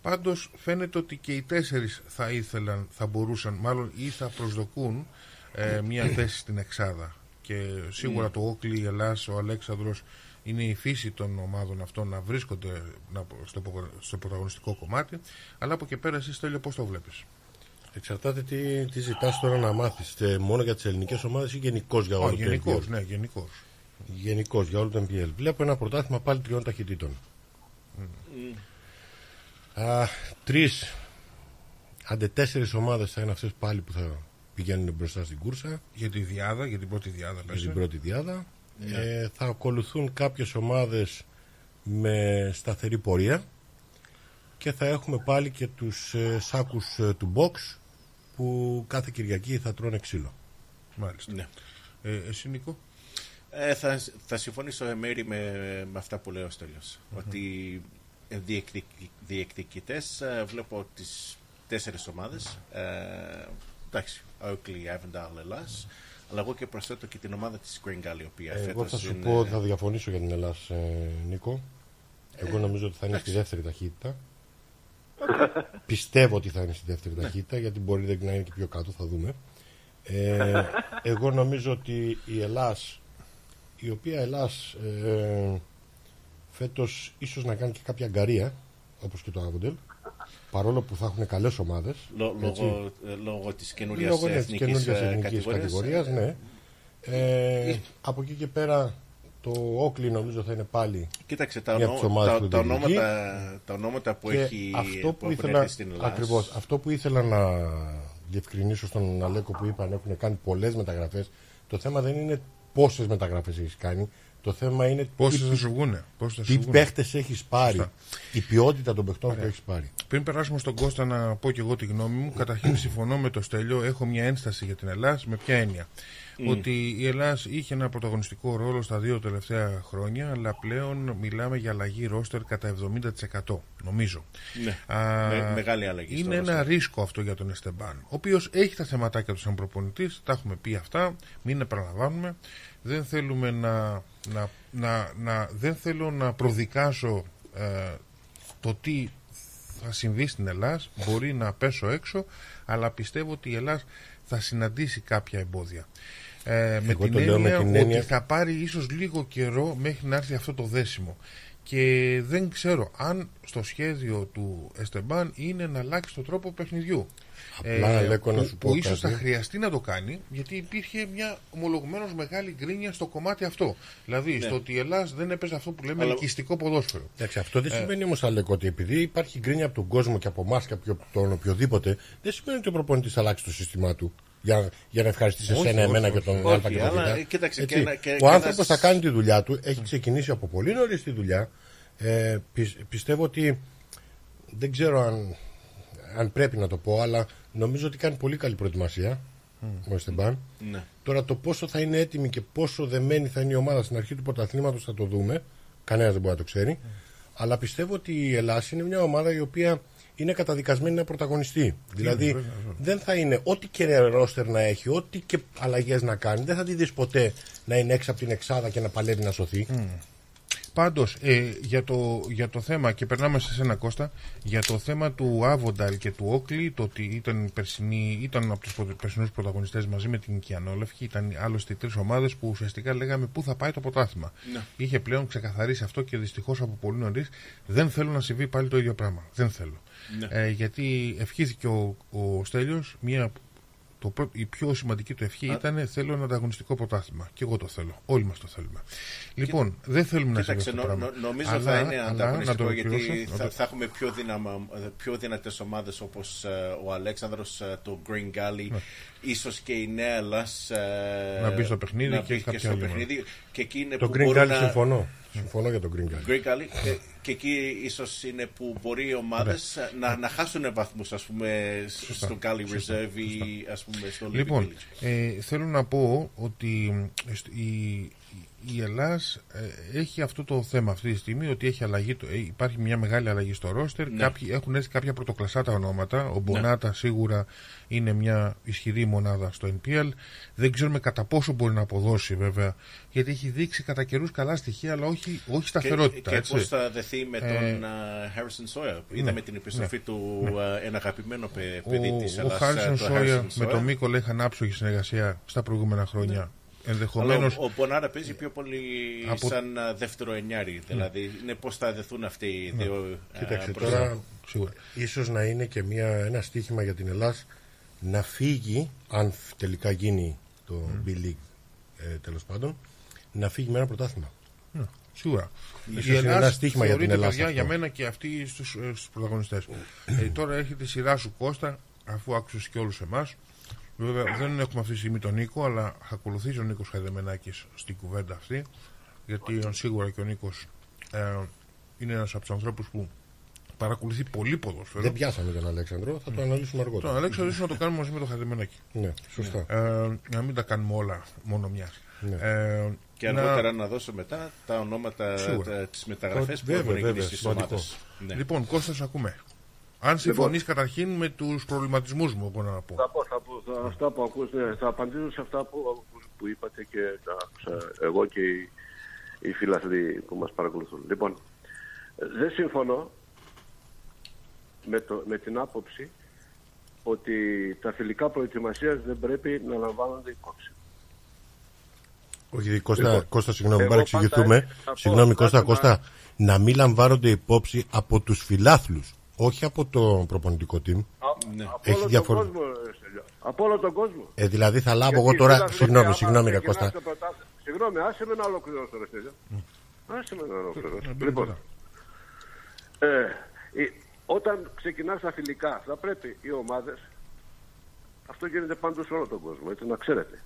πάντως φαίνεται ότι και οι τέσσερις θα ήθελαν, θα μπορούσαν μάλλον ή θα προσδοκούν ε, μια θέση στην Εξάδα. Και σίγουρα το Όκλι, η Ελλάς, ο Αλέξανδρος είναι η φύση των ομάδων αυτών να βρίσκονται να, στο, στο πρωταγωνιστικό κομμάτι. Αλλά από και πέρα εσύ Στέλιο πώς το βλέπεις; Εξαρτάται τι, τι ζητάς τώρα να μάθεις. Μόνο για τις ελληνικές ομάδες ή γενικώς για όλο το Γενικώς, NPL. ναι, γενικώς. Γενικώς για όλο το NPL. Βλέπω ένα πρωτάθλημα πάλι τριών ταχυτήτων. Α, Τρεις, άντε τέσσερις ομάδες θα είναι αυτές πάλι που θα πηγαίνουν μπροστά στην κούρσα Για τη διάδα, για την πρώτη διάδα, για πες. την ε. πρώτη διάδα. Ναι. Ε, θα ακολουθούν κάποιες ομάδες με σταθερή πορεία και θα έχουμε πάλι και τους ε, σάκους ε, του μποξ που κάθε Κυριακή θα τρώνε ξύλο. Μάλιστα. ναι. Ε, εσύ Νίκο; Ε, θα, θα συμφωνήσω ε, μέρη με, με αυτά που λέει ο Στέλιος Ότι ε, διεκδικ, διεκδικητές ε, βλέπω τις τέσσερις ομάδες. Ε, εντάξει, Oakley, Avondale, Ελλάς. Αλλά εγώ και προσθέτω και την ομάδα της Green Gully, η οποία Ε, Εγώ φέτος θα σου είναι... πω ότι θα διαφωνήσω για την Ελλάς ε, Νίκο. Εγώ νομίζω ότι θα είναι στη δεύτερη ταχύτητα. Πιστεύω ότι θα είναι στη δεύτερη ταχύτητα γιατί μπορεί δεν να είναι και πιο κάτω, θα δούμε. Ε, εγώ νομίζω ότι η Ελλάς, η οποία Ελλάς ε, φέτος ίσως να κάνει και κάποια αγκαρία, όπως και το Άβοντελ, παρόλο που θα έχουν καλές ομάδες. Λο- έτσι. λόγω, ε, λόγω της καινούριας Λόγω ναι, της εθνικής, καινούργιας ε, εθνικής κατηγορίας. κατηγορίας, ναι. Ε, από εκεί και πέρα το Όκλι νομίζω θα είναι πάλι Κοίταξε, τα, Μια ονό- από τις ομάδες τα, που τα, διεκδικεί. ονόματα, τα ονόματα που, και έχει, αυτό που, που έχουν ήθελα, έρθει στην Ελλάδα. ακριβώς, αυτό που ήθελα να διευκρινίσω στον Αλέκο που είπαν έχουν κάνει πολλές μεταγραφές το θέμα δεν είναι πόσες μεταγραφές έχεις κάνει το θέμα είναι Πόσοι τι, θα σου βγούνε. Πόσοι θα σου τι βγούνε. παίχτες έχεις πάρει Σωστά. η ποιότητα των παιχτών που έχεις πάρει Πριν περάσουμε στον Κώστα να πω και εγώ τη γνώμη μου, καταρχήν συμφωνώ με το Στέλιο. Έχω μια ένσταση για την Ελλάδα. Με ποια έννοια. Ότι η Ελλάδα είχε ένα πρωταγωνιστικό ρόλο στα δύο τελευταία χρόνια, αλλά πλέον μιλάμε για αλλαγή ρόστερ κατά 70%. Νομίζω. Ναι. Α, Με- μεγάλη αλλαγή στο Είναι ένα roster. ρίσκο αυτό για τον Εστεμπάν, ο οποίος έχει τα θεματάκια του σαν προπονητής. Τα έχουμε πει αυτά. Μην επαναλαμβάνουμε. Δεν θέλουμε να, να, να, να- δεν θέλω να προδικάσω ε, το τι θα συμβεί στην Ελλάδα. Μπορεί να πέσω έξω, αλλά πιστεύω ότι η Ελλάδα θα συναντήσει κάποια εμπόδια. Ε, με Εγώ την το λέω με έννοια την ότι έννοια- θα πάρει ίσως λίγο καιρό μέχρι να έρθει αυτό το δέσιμο. Και δεν ξέρω αν στο σχέδιο του Εστεμπάν είναι να αλλάξει τον τρόπο παιχνιδιού. Απλά, Λέκο, να που, σου πω που ίσως κάτι. θα χρειαστεί να το κάνει γιατί υπήρχε μια ομολογουμένως μεγάλη γκρίνια στο κομμάτι αυτό. Δηλαδή στο ότι η Ελλάδα δεν έπαιζε αυτό που λέμε Αλλά- ελκυστικό ποδόσφαιρο. Εντάξει, αυτό Ε. δεν σημαίνει όμως, Αλέκο, ότι επειδή υπάρχει γκρίνια από τον κόσμο και από εμάς και από τον οποιοδήποτε, δεν σημαίνει ότι ο προπονητής αλλάξει το σύστημά του για, για να ευχαριστήσει Όχι, εσένα, όχι, εμένα όχι. και τον Όχι, Α και τον αλλά, Β. ε, κοίταξε, Έτσι. και ένα- και- ο και άνθρωπος ένας- θα κάνει τη δουλειά του, έχει ξεκινήσει από πολύ νωρίς τη δουλειά. Ε, πι- πιστεύω ότι δεν ξέρω αν, αν πρέπει να το πω, αλλά νομίζω ότι κάνει πολύ καλή προετοιμασία ο Εστεμπάν. Ναι. Τώρα το πόσο θα είναι έτοιμη και πόσο δεμένη θα είναι η ομάδα στην αρχή του πρωταθλήματος θα το δούμε. Κανένας δεν μπορεί να το ξέρει. Αλλά πιστεύω ότι η Ελλάδα είναι μια ομάδα η οποία είναι καταδικασμένη να πρωταγωνιστεί. δηλαδή βέβαια, βέβαια. δεν θα είναι ό,τι και ρόστερ να έχει, ό,τι και αλλαγές να κάνει, δεν θα τη δεις ποτέ να είναι έξω από την εξάδα και να παλεύει να σωθεί. Πάντως, ε, για, το, για το θέμα, και περνάμε σε σένα Κώστα, για το θέμα του Άβονταλ και του Όκλι, το ότι ήταν, περσινή, ήταν από τους πρωτο- περσινούς πρωταγωνιστές μαζί με την Κιανόλευκη, ήταν άλλωστε οι τρεις ομάδες που ουσιαστικά λέγαμε πού θα πάει το πρωτάθλημα. Ναι. Είχε πλέον ξεκαθαρίσει αυτό και δυστυχώς από πολύ νωρίς δεν θέλω να συμβεί πάλι το ίδιο πράγμα. Δεν θέλω. Ναι. Ε, γιατί ευχήθηκε ο, ο Στέλιος μια το πρω- η πιο σημαντική του ευχή ήταν θέλω ένα ανταγωνιστικό πρωτάθλημα. Και εγώ το θέλω. Όλοι μας το θέλουμε. Λοιπόν, δεν θέλουμε να συμβεί Κοίταξε, αυτό το νο- πράγμα. νο- νομίζω Αλλά- θα είναι αλλά, ανταγωνιστικό να το γιατί ολοκληρώσω, να θα, το- θα έχουμε πιο, δυναμα, πιο δυνατές ομάδες όπως ε, ο Αλέξανδρος, ε, το Green Gully, ίσως και η Νέα Ελλάς ε, Ναι. Να μπει στο παιχνίδι να και μπει κάποια στο άλλη παιχνίδι και εκεί είναι Το που Green μπορούν Gully να, συμφωνώ. Συμφωνώ για τον Green Gully. Great Gully. Ε, και εκεί ίσως είναι που μπορεί οι ομάδες να, να χάσουν βαθμούς, ας πούμε, στο Gully Reserve ή ας πούμε, στο Olympic Λοιπόν, Village. ε, θέλω να πω ότι ε, στο- η, η Ελλάς ε, έχει αυτό το θέμα αυτή τη στιγμή ότι έχει αλλαγή, το- ε, υπάρχει μια μεγάλη αλλαγή στο ρόστερ. Ναι. Κάποιοι έχουν έρθει κάποια πρωτοκλασσάτα ονόματα. Ο Μπονάτα σίγουρα είναι μια ισχυρή μονάδα στο NPL. Δεν ξέρουμε κατά πόσο μπορεί να αποδώσει βέβαια, γιατί έχει δείξει κατά καιρούς καλά στοιχεία, αλλά όχι, όχι σταθερότητα. Και, και έτσι. πώς θα δεθεί με τον Ε, ε, Harrison Sawyer. Είδαμε την επιστροφή του ε, ένα αγαπημένο παι- Ο, παιδί της ο Ελλάδα. Χάρισον Σόια με τον Μίκολ είχαν άψογη συνεργασία στα προηγούμενα χρόνια. Αλλά Ενδεχομένω. ο, ο Μπονάρα παίζει πιο πολύ Από- σαν α, δεύτερο εννιάρι. Δηλαδή, είναι πώς θα δεθούν αυτοί οι δύο. α, Κοίταξε μπροστά. τώρα, Σίγουρα. ίσως να είναι και μια, ένα στίχημα για την Ελλάς να φύγει, αν φ- τελικά γίνει το B-League ε, τέλος πάντων, να φύγει με ένα πρωτάθλημα. Σίγουρα. Ίσως είναι ένα στίχημα για την θεωρείται, Ελλάδα παιδιά, αυτό. για μένα και αυτή στους, ε, στους πρωταγωνιστές. ε, τώρα έρχεται η σειρά σου Κώστα, αφού άκουσες και όλους εμάς. Βέβαια δεν έχουμε αυτή τη στιγμή τον Νίκο, αλλά θα ακολουθήσει ο Νίκος Χαϊδεμενάκης στην κουβέντα αυτή. Γιατί σίγουρα και ο Νίκος ε, είναι ένας από τους ανθρώπους που παρακολουθεί πολύ ποδόσφαιρο. Δεν πιάσαμε τον Αλέξανδρο, θα το αναλύσουμε αργότερα. Τον Αλέξανδρο ίσως να το κάνουμε μαζί με τον Χαϊδεμενάκη. Ναι, σωστά. Ε, να μην τα κάνουμε όλα μόνο μιας. Ναι. Ε, Και να- αργότερα να... δώσω μετά τα ονόματα Σίγουρα. τη μεταγραφέ Το- που βέβαια, έχουν βέβαια, γίνει στις σημαντικό. ομάδες. Ναι. Λοιπόν, Κώστας, σε ακούμε. Αν συμφωνείς καταρχήν με τους προβληματισμούς μου, μπορώ να πω. Θα πω, θα πω, θα, αυτά που ακούς, ναι, θα απαντήσω σε αυτά που, που, που είπατε και τα άκουσα εγώ και οι, οι φίλαθλοι που μας παρακολουθούν. Λοιπόν, ε, δεν συμφωνώ με, το, με την άποψη ότι τα φιλικά προετοιμασίας δεν πρέπει να λαμβάνονται υπόψη. Όχι, Κώστα, Λοιπόν, Κώστα συγγνώμη, εγώ παρεξηγηθούμε. πάντα θα πω Συγγνώμη, αυτά Κώστα, που Κώστα, να μην λαμβάνονται υπόψη από τους φιλάθλους, όχι από το προπονητικό team. Α- Ναι. Από Έχει όλο διαφορε- τον κόσμο, ρε Στέλιο. Από όλο τον κόσμο. Ε, δηλαδή θα λάβω Γιατί εγώ τώρα. δηλαδή, Συγγνώμη, άμα συγγνώμη, ρε ξεκινάς Κώστα. το πρωτάθλημα- Συγγνώμη, άσε με να ολοκληρώσω, ρε Στέλιο. Άσε με να ολοκληρώσω. μπει Λοιπόν, τώρα. ε, η- όταν ξεκινάς τα φιλικά, θα πρέπει οι ομάδες, αυτό γίνεται πάντως σε όλο τον κόσμο, έτσι να ξέρετε.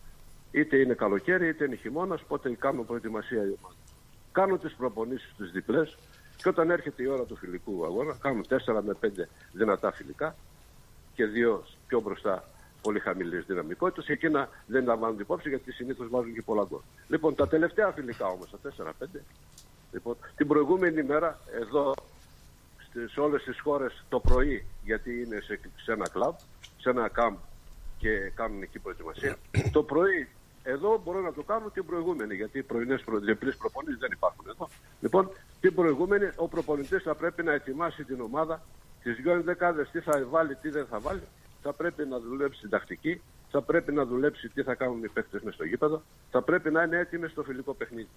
Είτε είναι καλοκαίρι, είτε είναι χειμώνας, πότε κάνουν προετοιμασία οι ομάδες. Κάνουν τις προπονήσεις τους διπλές και όταν έρχεται η ώρα του φιλικού αγώνα, κάνουν 4 με 5 δυνατά φιλικά και δύο πιο μπροστά πολύ χαμηλής δυναμικότητας και εκείνα δεν λαμβάνουν υπόψη γιατί συνήθως βάζουν και πολλά γκολ. Λοιπόν, τα τελευταία φιλικά όμως, τα 4-5, λοιπόν, την προηγούμενη μέρα εδώ στι- σε όλες τις χώρες το πρωί, γιατί είναι σε, σε ένα κλαμπ, σε ένα κάμπ και κάνουν εκεί προετοιμασία. το πρωί εδώ μπορώ να το κάνω την προηγούμενη, γιατί οι πρωινές προ, διπλές προπονήσεις δεν υπάρχουν εδώ. Λοιπόν, την προηγούμενη ο προπονητής θα πρέπει να ετοιμάσει την ομάδα, τις δυο δεκάδε τι θα βάλει, τι δεν θα βάλει. Θα πρέπει να δουλέψει την τακτική, θα πρέπει να δουλέψει τι θα κάνουν οι παίκτες μες στο γήπεδο, θα πρέπει να είναι έτοιμοι στο φιλικό παιχνίδι.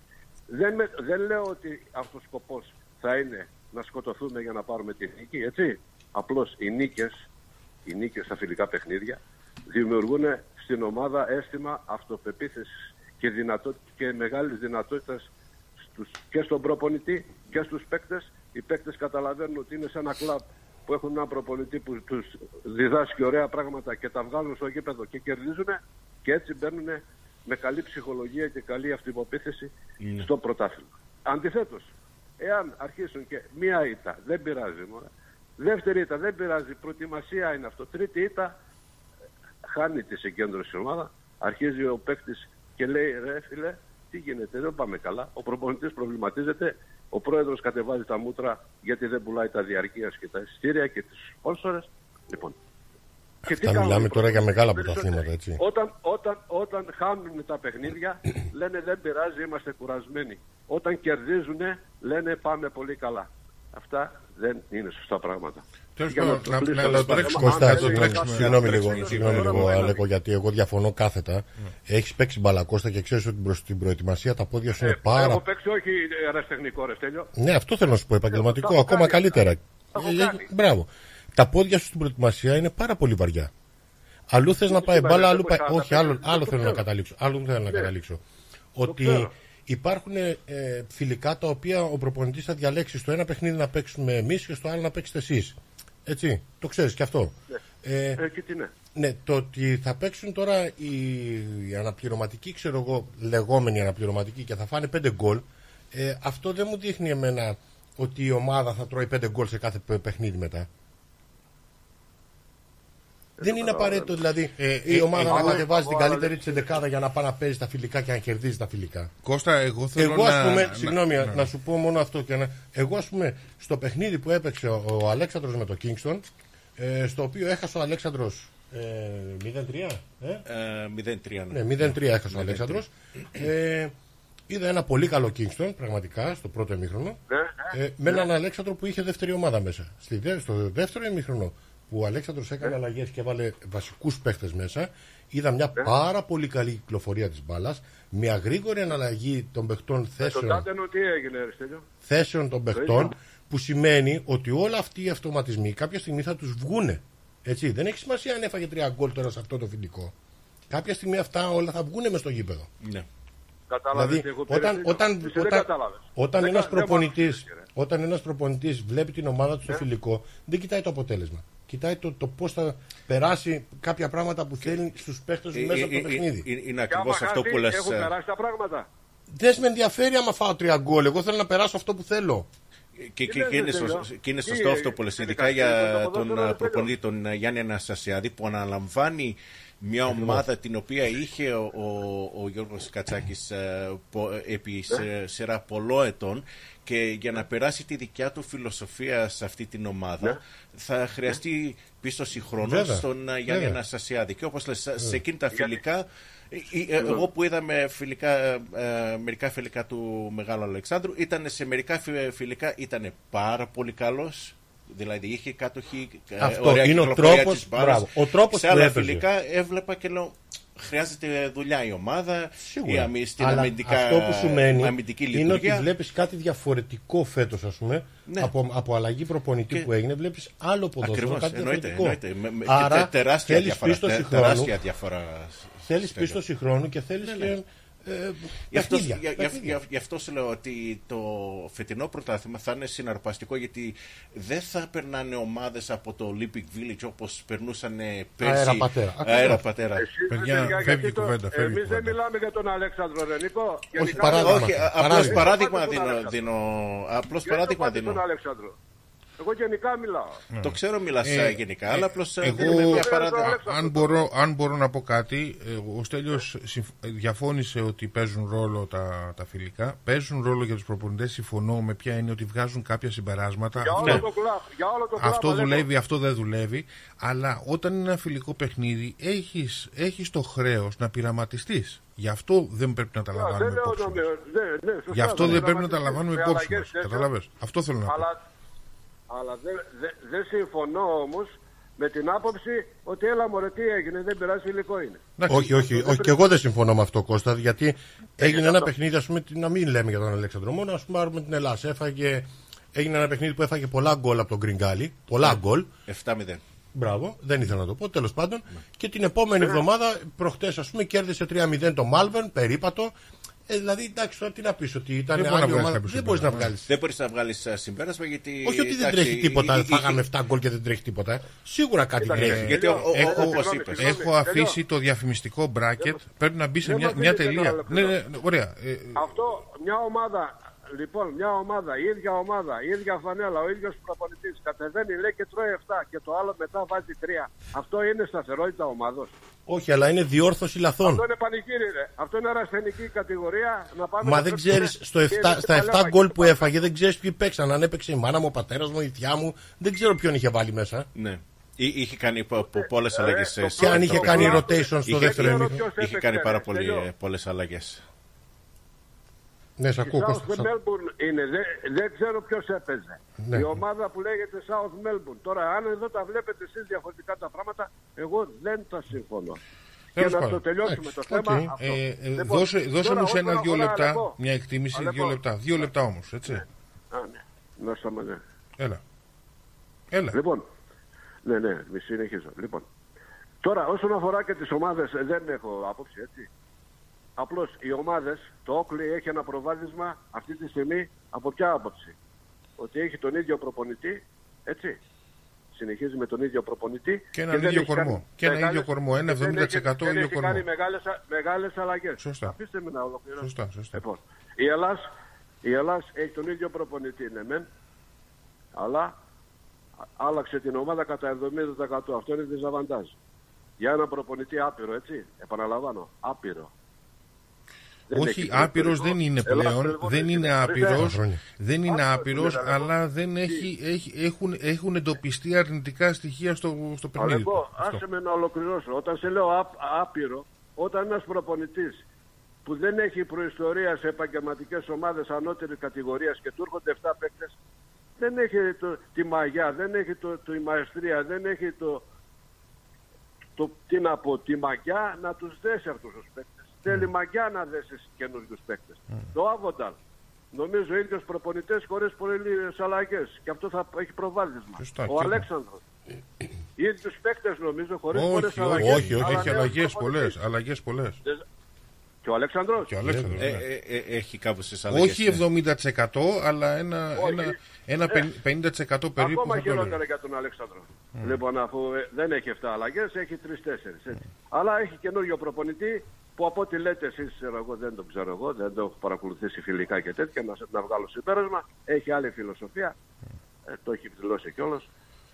Δεν, με- δεν λέω ότι αυτός ο σκοπός θα είναι να σκοτωθούμε για να πάρουμε τη νίκη, έτσι. Απλώς οι νίκες οι νίκες στα φιλικά παιχνίδια δημιουργούν στην ομάδα αίσθημα αυτοπεποίθησης και, δυνατό, και μεγάλης δυνατότητας στους, και στον προπονητή και στους παίκτες. Οι παίκτες καταλαβαίνουν ότι είναι σε ένα κλαμπ που έχουν έναν προπονητή που τους διδάσκει ωραία πράγματα και τα βγάλουν στο γήπεδο και κερδίζουν και έτσι μπαίνουν με καλή ψυχολογία και καλή αυτοπεποίθηση στο πρωτάθλημα. Αντιθέτως, εάν αρχίσουν και μία ήττα, δεν πειράζει μόνο. Δεύτερη ήττα, δεν πειράζει. Προετοιμασία είναι αυτό. Τρίτη ήττα, χάνει τη συγκέντρωση η ομάδα. Αρχίζει ο παίκτης και λέει: Ρε φίλε, τι γίνεται, δεν πάμε καλά. Ο προπονητής προβληματίζεται. Ο πρόεδρος κατεβάζει τα μούτρα γιατί δεν πουλάει τα διαρκείας και τα εισιτήρια και τις σπόνσορες. Λοιπόν. Και Αυτά κάνουν μιλάμε οι τώρα για μεγάλα περισσότεροι; πρωταθλήματα, έτσι. Όταν, όταν, όταν χάνουν τα παιχνίδια, [clears throat] λένε δεν πειράζει, είμαστε κουρασμένοι. Όταν κερδίζουν, λένε πάμε πολύ καλά. Αυτά δεν είναι σωστά πράγματα. Τέλος Για πάντων, το να- κλείσω, να τέλος το πάντων. τρέξουμε. Αν Κώστα, Αν δεν το συγγνώμη, τρέξουμε, συγγνώμη αν το λίγο, τρέξουμε, συγγνώμη τώρα λίγο, με ένα. Αλέκο, γιατί εγώ διαφωνώ κάθετα. Έχεις παίξει μπαλακώστα και ξέρεις ότι προς την προετοιμασία τα πόδια σου είναι Έχω πάρα. παίξει όχι ε, αεραστεχνικό ρε Στέλιο. Ναι, αυτό θέλω να σου πω, επαγγελματικό, Το έχω ακόμα κάνει καλύτερα. αυτά. Το έχω Ε, κάνει. Μπράβο. Τα πόδια σου στην προετοιμασία είναι πάρα πολύ βαριά. Αλλού θες να πάει σήμερα μπάλα, δεν αλλού μπορεί πάει. να Όχι, τα άλλο, παίρνει. άλλο Το θέλω να ξέρω. καταλήξω. Άλλο θέλω να Ναι. καταλήξω. Ότι ξέρω. Υπάρχουν ε, φιλικά τα οποία ο προπονητής θα διαλέξει στο ένα παιχνίδι να παίξουμε εμείς και στο άλλο να παίξετε εσείς. Έτσι, το ξέρεις και αυτό. Ε, Ε, και τι ναι. ναι, το ότι θα παίξουν τώρα οι, οι αναπληρωματικοί, ξέρω εγώ, λεγόμενοι αναπληρωματικοί και θα φάνε πέντε γκολ, Ε, αυτό δεν μου δείχνει εμένα ότι η ομάδα θα τρώει πέντε γκολ σε κάθε παι- παιχνίδι μετά. Δεν είναι απαραίτητο δηλαδή Ε, η ε, ομάδα εγώ- να κατεβάζει την εγώ- καλύτερη της εντεκάδα για να πάει να παίζει τα φιλικά και να κερδίζει τα φιλικά. Κώστα, εγώ θέλω Εγώ, να... α πούμε, να- συγγνώμη, ναι. να σου πω μόνο αυτό και να. Εγώ, ας πούμε, στο παιχνίδι που έπαιξε ο, ο Αλέξανδρος με το Kingston, ε, στο οποίο έχασε ο Αλέξανδρος ε, 0-3, ε; Ε, 0-3. ναι. Ναι, 0-3 έχασε ο Αλέξανδρος. Ε, είδα ένα πολύ καλό Kingston, πραγματικά, στο πρώτο ημίχρονο. Ναι, Ε, με έναν Αλέξανδρο που είχε δεύτερη ομάδα μέσα. Στη, δε- στο δεύτερο ημίχρονο που ο Αλέξανδρος έκανε αλλαγές και έβαλε βασικούς παίχτες μέσα, είδα μια πάρα πολύ καλή κυκλοφορία της μπάλας, μια γρήγορη αναλλαγή των παιχτών Τον θέσεων Τάτενο τι έγινε, Αριστέλιο; θέσεων των παιχτών που σημαίνει ότι όλα αυτοί οι αυτοματισμοί κάποια στιγμή θα τους βγούνε. Έτσι, δεν έχει σημασία αν έφαγε τρία γκολ τώρα σε αυτό το φιλικό. Κάποια στιγμή αυτά όλα θα βγούνε μες στο γήπεδο. Ναι. Κατάλαβες Δηλαδή, τι έχω πει, όταν, Αριστέλιο. όταν, Εσύ δεν όταν, κατάλαβες. όταν Δεν ένας κα- δεν προπονητής, μ' άκουσες, κύριε. όταν ένας προπονητής βλέπει την ομάδα του στο φιλικό, δεν κοιτάει το αποτέλεσμα. Κοιτάει το, το πώς θα περάσει κάποια πράγματα που θέλει στους παίχτες του Ε, μέσα ε, από το ε, παιχνίδι. ε, Είναι Και άμα ακριβώ αυτό χάσει, που λε. Έχουν περάσει τα πράγματα. Δεν με ενδιαφέρει άμα φάω τρία γκολ. Εγώ θέλω να περάσω αυτό που θέλω. Και, και, λες, και είναι, Στέλιο? σωστό, και είναι Τι, σωστό αυτό που λες, είναι ειδικά κάτι για με το τον ποδόσφαιρο, ε, δεν προπονητή, τον ε, Γιάννη Αναστασιάδη, που αναλαμβάνει μια ομάδα την οποία είχε ο, ο, ο Γιώργος Κατσάκης ε, πο- ε, επί σε, σειρά πολλών ετών και για να περάσει τη δικιά του φιλοσοφία σε αυτή την ομάδα θα χρειαστεί πίστοση χρόνου Βέβαια. στον ε, Γιάννη Βέβαια. Αναστασιάδη. Και όπως λες, σε εκείνη τα φιλικά, ε, ε, εγώ που είδαμε φιλικά, ε, ε, μερικά φιλικά του Μεγάλου Αλεξάνδρου, ήταν σε μερικά φι- φιλικά ήταν πάρα πολύ καλός. Δηλαδή είχε κατοχή, ε, Αυτό ωραία είναι ο κυκλοφορία τρόπος, της μπάλας. μπράβο, ο τρόπος σε που άλλα έπαιζε. φιλικά έβλεπα και λέω χρειάζεται δουλειά η ομάδα, η Σίγουρα. αμυ, στην Αλλά αμυντικά, αυτό που σου μένει αμυντική είναι λειτουργία. ότι βλέπεις κάτι διαφορετικό φέτος, ας πούμε, Ναι. από, από αλλαγή προπονητή Και- που έγινε. Βλέπεις άλλο ποδόσφαιρο, Ακριβώς, κάτι εννοείται, διαφορετικό. εννοείται. Με, με, Άρα και τε- τεράστια θέλεις διαφορά. πίστοση τε- χρόνου, τεράστια διαφορά. θέλεις Στέλιο. πίστοση χρόνου και θέλεις Ναι, και ναι. Ε, Γι' αυτό, παιχνίδια, για- για- παιχνίδια. για- γι' αυτό σου λέω ότι το φετινό πρωτάθλημα θα είναι συναρπαστικό γιατί δεν θα περνάνε ομάδες από το Olympic Village όπως περνούσαν πέρσι. Αέρα πατέρα. Ακριβώς. Αέρα πατέρα. Εσείς, Παιδιά, παιδιά, φεύγει γιατί η κουβέντα, φεύγει η Εμείς δεν κουβέντα. μιλάμε για τον Αλέξανδρο Ρενικό. Όχι, παράδειγμα. Όχι, απλώς Παράδειγμα. παράδειγμα Πάτε στον δίνω. Αλέξανδρο. δίνω απλώς Γιατί παράδειγμα το πάτε στον δίνω. Αλέξανδρο. Εγώ γενικά μιλάω. Το ξέρω, μιλάς Ε, γενικά, ε, αλλά απλώς εγώ- δίνουμε μια Ε, παράδειγμα. Αλέξανδρο. Αν μπορώ, αν μπορώ να πω κάτι, ε, ο Στέλιος συμφ- διαφώνησε ότι παίζουν ρόλο τα, τα φιλικά. Παίζουν ρόλο για τους προπονητές, συμφωνώ με ποια είναι ότι βγάζουν κάποια συμπεράσματα. Για Αυτό- όλο το κλαμπ. Για όλο το κλαμπ. αυτό Αλέκο. δουλεύει, αυτό δεν δουλεύει. Αλλά όταν είναι ένα φιλικό παιχνίδι, έχεις, έχεις το χρέος να πειραματιστείς. Γι' αυτό δεν πρέπει να τα Α, λαμβάνουμε δεν λέω υπόψη το- μας. ναι, ναι, σωστά, Γι' αυτό θα δεν πρέπει να τα πειραματιστείς λαμβάνουμε με υπόψη αλλαγές μας. τέτοια. Καταλαβες. Αυτό θέλω να πω. Αλλά, αλλά δεν δεν- δεν συμφωνώ όμως με την άποψη ότι έλα μωρέ τι έγινε, δεν πειράζει υλικό είναι. Εντάξει, Όχι, όχι, όχι. Και εγώ δεν συμφωνώ με αυτό, Κώστας, γιατί έγινε ένα αυτό. παιχνίδι, ας πούμε, τι- να μην λέμε για τον Αλέξανδρο μόνο, ας πούμε, πάρουμε την Ελλάδα. Έφαγε, έγινε ένα παιχνίδι που έφαγε πολλά γκολ από τον Γκριγκάλι. Πολλά γκολ. 7-0. Μπράβο, δεν ήθελα να το πω, τέλος πάντων. Και την επόμενη εβδομάδα, προχτές, ας πούμε, κέρδισε 3-0 το Μάλβεν, περίπατο. Ε, δηλαδή, εντάξει, τώρα τι να πεις, ότι ήταν Δεν μπορεί να άλλη βγάλεις ομάδα. κάποιο Δεν μπορείς να συμπέρασμα. βγάλεις. Δεν μπορείς να βγάλεις συμπέρασμα γιατί. Όχι ότι δεν εντάξει, τρέχει τίποτα. εί- εί- Φάγαμε είχε- 7 γκολ και δεν τρέχει τίποτα. ε. Σίγουρα κάτι Κοίταξε, τρέχει. Γιατί, ο- ο- Έχω- όπως συγγνώμη, είπες. συγγνώμη. Έχω αφήσει το διαφημιστικό bracket. Πρέπει να μπει σε Δεν μια, μας μια δίνετε τελεία. ένα λεπτό. Ναι, ναι, ναι, ωραία. Ε, Αυτό μια ομάδα, λοιπόν, μια ομάδα, η ίδια ομάδα, η ίδια φανέλα, ο ίδιος προπονητής κατεβαίνει, λέει και τρώει 7 και το άλλο μετά βάζει 3. Αυτό είναι σταθερότητα ομάδος. Όχι, αλλά είναι διόρθωση λαθών. Αυτό είναι πανηγύρι, ρε. Αυτό είναι αρασθενική κατηγορία. Να πάμε Μα να δεν παίξουμε ξέρεις, στο και 7, είναι στα 7 παλιά γκολ και που έφαγε, δεν ξέρεις ποιοι παίξαν. Αν έπαιξε η μάνα μου, ο πατέρας μου, η θιά μου, δεν ξέρω ποιον είχε βάλει μέσα. Ναι. Εί- Είχε κάνει πολλές ε, αλλαγές. το Και αν είχε κάνει το- rotation στο Είχε- δεύτερο είχε- ημίχρονο. ποιος Είχε έπαιξε, κάνει πάρα ρε, πολλές τελειώ. αλλαγές. Ναι, σε Η ακούω. South Κώστα. Melbourne είναι, δεν, δεν ξέρω ποιος έπαιζε. Ναι. Η ομάδα που λέγεται South Melbourne. Τώρα, αν εδώ τα βλέπετε εσείς διαφορετικά τα πράγματα, εγώ δεν τα συμφωνώ. Και Τέλος να πάντων. το τελειώσουμε Εντάξει, το θέμα. οκ. αυτό. ε, ε, Λοιπόν, δώσε δώσε τώρα μου σε όσον ένα-δύο αφορά λεπτά Αλεπό, μια εκτίμηση, Αλεπό. δύο λεπτά. Δύο λεπτά όμως, έτσι. Α, ναι. Να σταματήσω. Έλα. Έλα. Λοιπόν, ναι, ναι, μη συνεχίζω. Λοιπόν, τώρα όσον αφορά και τις ομάδες, ε, δεν έχω άποψη, έτσι. Απλώς οι ομάδες, το Όκλι έχει ένα προβάδισμα αυτή τη στιγμή από ποια άποψη; Ότι έχει τον ίδιο προπονητή, έτσι. Συνεχίζει με τον ίδιο προπονητή. Και έναν δεν ίδιο έχει κορμό. κάνει Και ένα μεγάλες- ίδιο κορμό, ένα και δεν 70% έχει- δεν ίδιο έχει κάνει κορμό. μεγάλες, α- μεγάλες αλλαγές. Σωστά. Αφήστε με να ολοκληρώσω. Σωστά, σωστά. Λοιπόν, η Ελλάς Η Ελλάς έχει τον ίδιο προπονητή, ναι μεν, αλλά άλλαξε την ομάδα κατά 70%. Αυτό είναι δυσαβαντάζ. Για ένα προπονητή άπειρο, έτσι. Επαναλαμβάνω, άπειρο. Δεν Όχι, έχει άπειρος περισσότερο. δεν είναι Ελλάς, πλέον, λοιπόν, δεν έχει είναι τρεις άπειρος, χρόνια. δεν είναι Αυτό άπειρος, είναι, αλλά δεν έχει, έχει, έχουν, έχουν εντοπιστεί αρνητικά στοιχεία στο, στο παιχνίδι. Αλλά του. εγώ, Αυτό. άσε με να ολοκληρώσω. Όταν σε λέω άπ- άπειρο, όταν ένας προπονητής που δεν έχει προϊστορία σε επαγγελματικές ομάδες ανώτερης κατηγορίας και του έρχονται 7 παίκτες, δεν έχει το, τη μαγιά, δεν έχει το, το, η μαεστρία, δεν έχει το, το, τι να πω, τη μαγιά να τους δέσει αυτούς τους παίκτες. Θέλει μαγιά να δέσει καινούριους παίκτες. Το Άβονταλ. Νομίζω ίδιος προπονητές χωρίς πολλές αλλαγές. Και αυτό θα έχει προβάδισμα. Σωστά, Ο και εγώ. Αλέξανδρος. [clears throat] ίδιους παίκτες νομίζω χωρίς πολλές Όχι, αλλαγές. όχι, όχι, αλλά έχει νέος αλλαγές προπονητής. πολλές, αλλαγές πολλές. Και ο Αλέξανδρος; Και ο Αλέξανδρος, Ε, ναι. ε, ε, έχει κάποιες αλλαγές. Όχι ναι. 70% αλλά ένα, Όχι. ένα, ένα Ε, 50% περίπου Ακόμα θα το έλεγα. χειρότερα για τον Αλέξανδρο. Λοιπόν, αφού ε, δεν έχει 7 αλλαγές, έχει 3-4. Αλλά έχει καινούριο προπονητή που από ό,τι λέτε εσείς, εγώ δεν το ξέρω εγώ, δεν το έχω παρακολουθήσει φιλικά και τέτοια, να, να βγάλω συμπέρασμα. Έχει άλλη φιλοσοφία. Ε, το έχει δηλώσει κιόλας.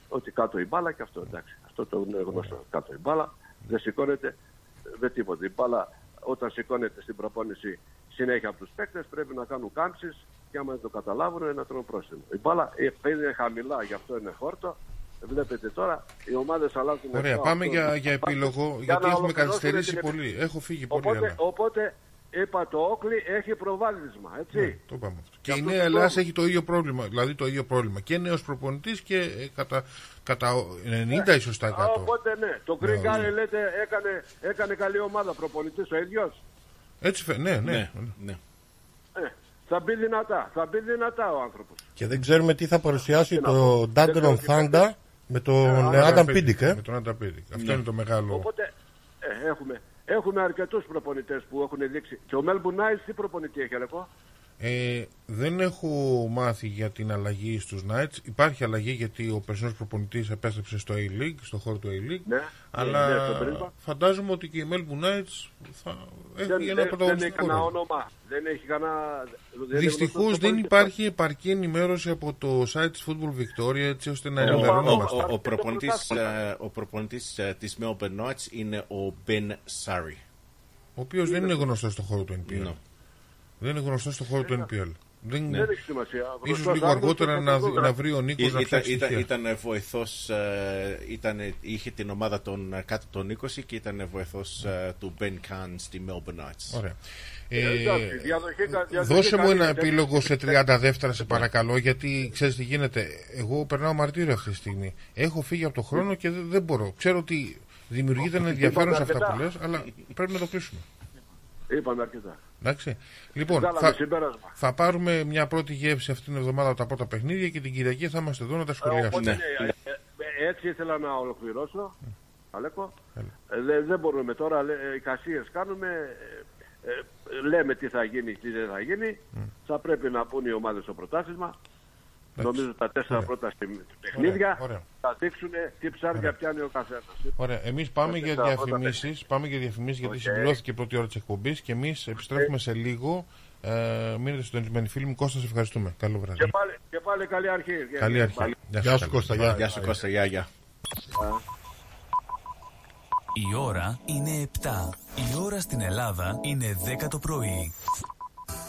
Ότι κάτω η μπάλα και αυτό εντάξει. Αυτό το είναι γνωστό. Κάτω η μπάλα. Δεν σηκώνεται ε, με τίποτα. Η μπάλα όταν σηκώνεται στην προπόνηση συνέχεια από τους παίκτες πρέπει να κάνουν κάμψεις και άμα δεν το καταλάβουν να τρώνε πρόστιμο. Η μπάλα ε, είναι χαμηλά, γι' αυτό είναι χόρτο. Βλέπετε τώρα, οι ομάδες αλλάζουν. Ωραία, αυτό, πάμε αυτό. για, για επίλογο, Για γιατί να έχουμε ολοκληρώσουμε καθυστερήσει την- πολύ. Έχω φύγει πολύ, Οπότε, αλλά... οπότε είπα το Όκλι έχει προβάδισμα, έτσι. Ναι, το είπαμε αυτό. Και η αυτό Νέα το Ελλάδα πρόβλημα. έχει το ίδιο πρόβλημα. Δηλαδή το ίδιο πρόβλημα. Και νέος προπονητής και ε, κατά, κατά 90 ίσως τα 100. Α, Οπότε ναι, το Green Ναι, Guy λέτε έκανε, έκανε καλή ομάδα προπονητής ο ίδιος; Έτσι φε... ναι, ναι. Ναι, ναι. Ε, θα μπει δυνατά, θα μπει δυνατά ο άνθρωπος. Και δεν ξέρουμε τι θα παρουσιάσει να το πω. Δεν Dagon ξέρω of τι Thunder με τον αλλά- Adam Pindick. ε. Με τον Άντα Πίντικ. Αυτό Ναι. είναι το μεγάλο. Οπότε ε, έχουμε, έχουμε αρκετούς προπονητές που έχουν δείξει. Και ο Melbourne Knights τι προπονητή έχει, Αλεκό. Ε, δεν έχω μάθει για την αλλαγή στους Knights. Υπάρχει αλλαγή γιατί ο περσινός προπονητής επέστρεψε στο A-League, στο χώρο του A-League. Ναι, αλλά ναι, στο Brisbane. φαντάζομαι ότι και η Melbourne Knights θα έχει Δεν, ένα δεν, δεν έχει πρωταγωνιστικό κανένα ρόλο. όνομα. Δεν έχει κανένα. δεν είναι Δυστυχώς γνωστός δεν προπονητής. υπάρχει επαρκή ενημέρωση από το site της Football Victoria έτσι ώστε να Ο, ο, ενημερωνόμαστε. ο, ο, το προπονητής, πρωτάθλημα. ε, ο προπονητής ε, της Melbourne Knights είναι ο Ben Sari. Ο οποίος δεν είναι γνωστός στον χώρο του NPL. Ναι. Δεν είναι γνωστό στον χώρο του NPL. Δεν... Δεν έχει σημασία. Ίσως Γνωστός λίγο άνθρωπος αργότερα και να, θα το να βρει ο Νίκος να Ήταν, φτιάξει ήταν, στοιχεία. ήταν βοηθός, ε, ήταν, είχε την ομάδα των ε, κάτω των 20 και ήταν βοηθός ε, του Ben Kahn στη Melbourne Knights. Ωραία. Ε, Ε, εντάξει, διαδοχή κα- διαδοχή δώσε μου καλή, ένα εντάξει. επίλογο σε 30 δεύτερα σε παρακαλώ γιατί ξέρεις τι γίνεται. Εγώ περνάω μαρτύριο αυτή τη στιγμή. Έχω φύγει από το χρόνο και δεν, δεν μπορώ. Ξέρω ότι δημιουργείται ένα ενδιαφέρον σε αυτά αρκετά. που λες αλλά πρέπει να το κλείσουμε. Είπαμε αρκετά. Εντάξει. Λοιπόν, Βγάλαμε θα, συμπέρασμα. θα πάρουμε μια πρώτη γεύση αυτήν την εβδομάδα από τα πρώτα παιχνίδια και την Κυριακή θα είμαστε εδώ να τα σχολιάσουμε. Οπότε, Ναι. ναι, ε, ε, έτσι ήθελα να ολοκληρώσω. Αλέκο. Ε, δε- δεν μπορούμε τώρα, λέ, ε, εικασίες κάνουμε, ε, ε, λέμε τι θα γίνει, τι δεν θα γίνει. Θα πρέπει να μπουν οι ομάδες στο πρωτάθλημα. Νομίζω τα τέσσερα Ωραία. πρώτα στη- παιχνίδια ωραία. θα δείξουν τι ψάρια πιάνει ο καθένας. Ωραία. Εμείς πάμε για τα πρώτα διαφημίσεις. Πάμε για διαφημίσεις γιατί Οκ. συμπληρώθηκε η πρώτη ώρα της εκπομπής και εμείς επιστρέφουμε σε λίγο. Ε, μείνετε συντονισμένοι φίλοι μου. Κώστα, σε ευχαριστούμε. Καλό βράδυ. Και πάλι, και πάλι καλή αρχή. Καλή αρχή. Πάλι. Γεια σου καλή. Κώστα, γεια. Γεια σου Κώστα, γεια, γεια. Η ώρα είναι 7. Η ώρα στην Ελλάδα είναι 10 το πρωί.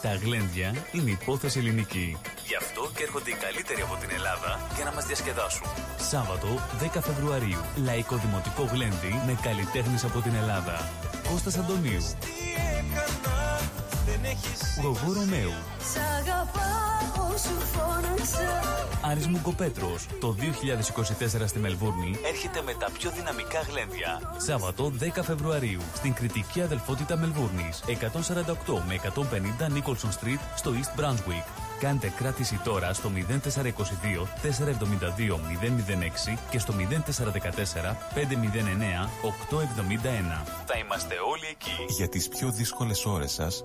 Τα γλέντια είναι υπόθεση ελληνική. Γι' αυτό και έρχονται οι καλύτεροι από την Ελλάδα για να μας διασκεδάσουν. Σάββατο 10 Φεβρουαρίου. Λαϊκό Δημοτικό Γλέντι με καλλιτέχνες από την Ελλάδα. Κώστας Αντωνίου. Γογού Ρωμαίου. Σ' αγαπάω, σου φώναξα Άρης Μουγκοπέτρος. Το 2024 στη Μελβούρνη έρχεται με τα πιο δυναμικά γλέντια. Σάββατο 10 Φεβρουαρίου στην κριτική αδελφότητα Μελβούρνης. 148 με 150 Nicholson Street στο East Brunswick. Κάντε κράτηση τώρα στο 0422 472 006 και στο 0414 509 871. Θα είμαστε όλοι εκεί. Για τις πιο δύσκολες ώρες σας,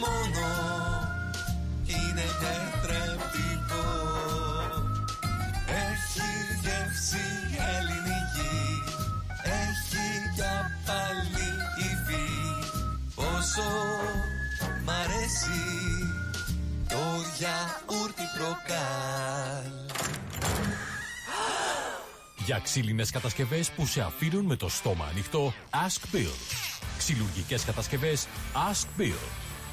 Μόνο Είναι τετρεπτικό Έχει γεύση ελληνική Έχει για πάλι υφή Πόσο μ' αρέσει Το γιαούρτι προκάλ Για ξύλινες κατασκευές που σε αφήνουν με το στόμα ανοιχτό, Ask Bill. Ξυλουργικές κατασκευές Ask Bill.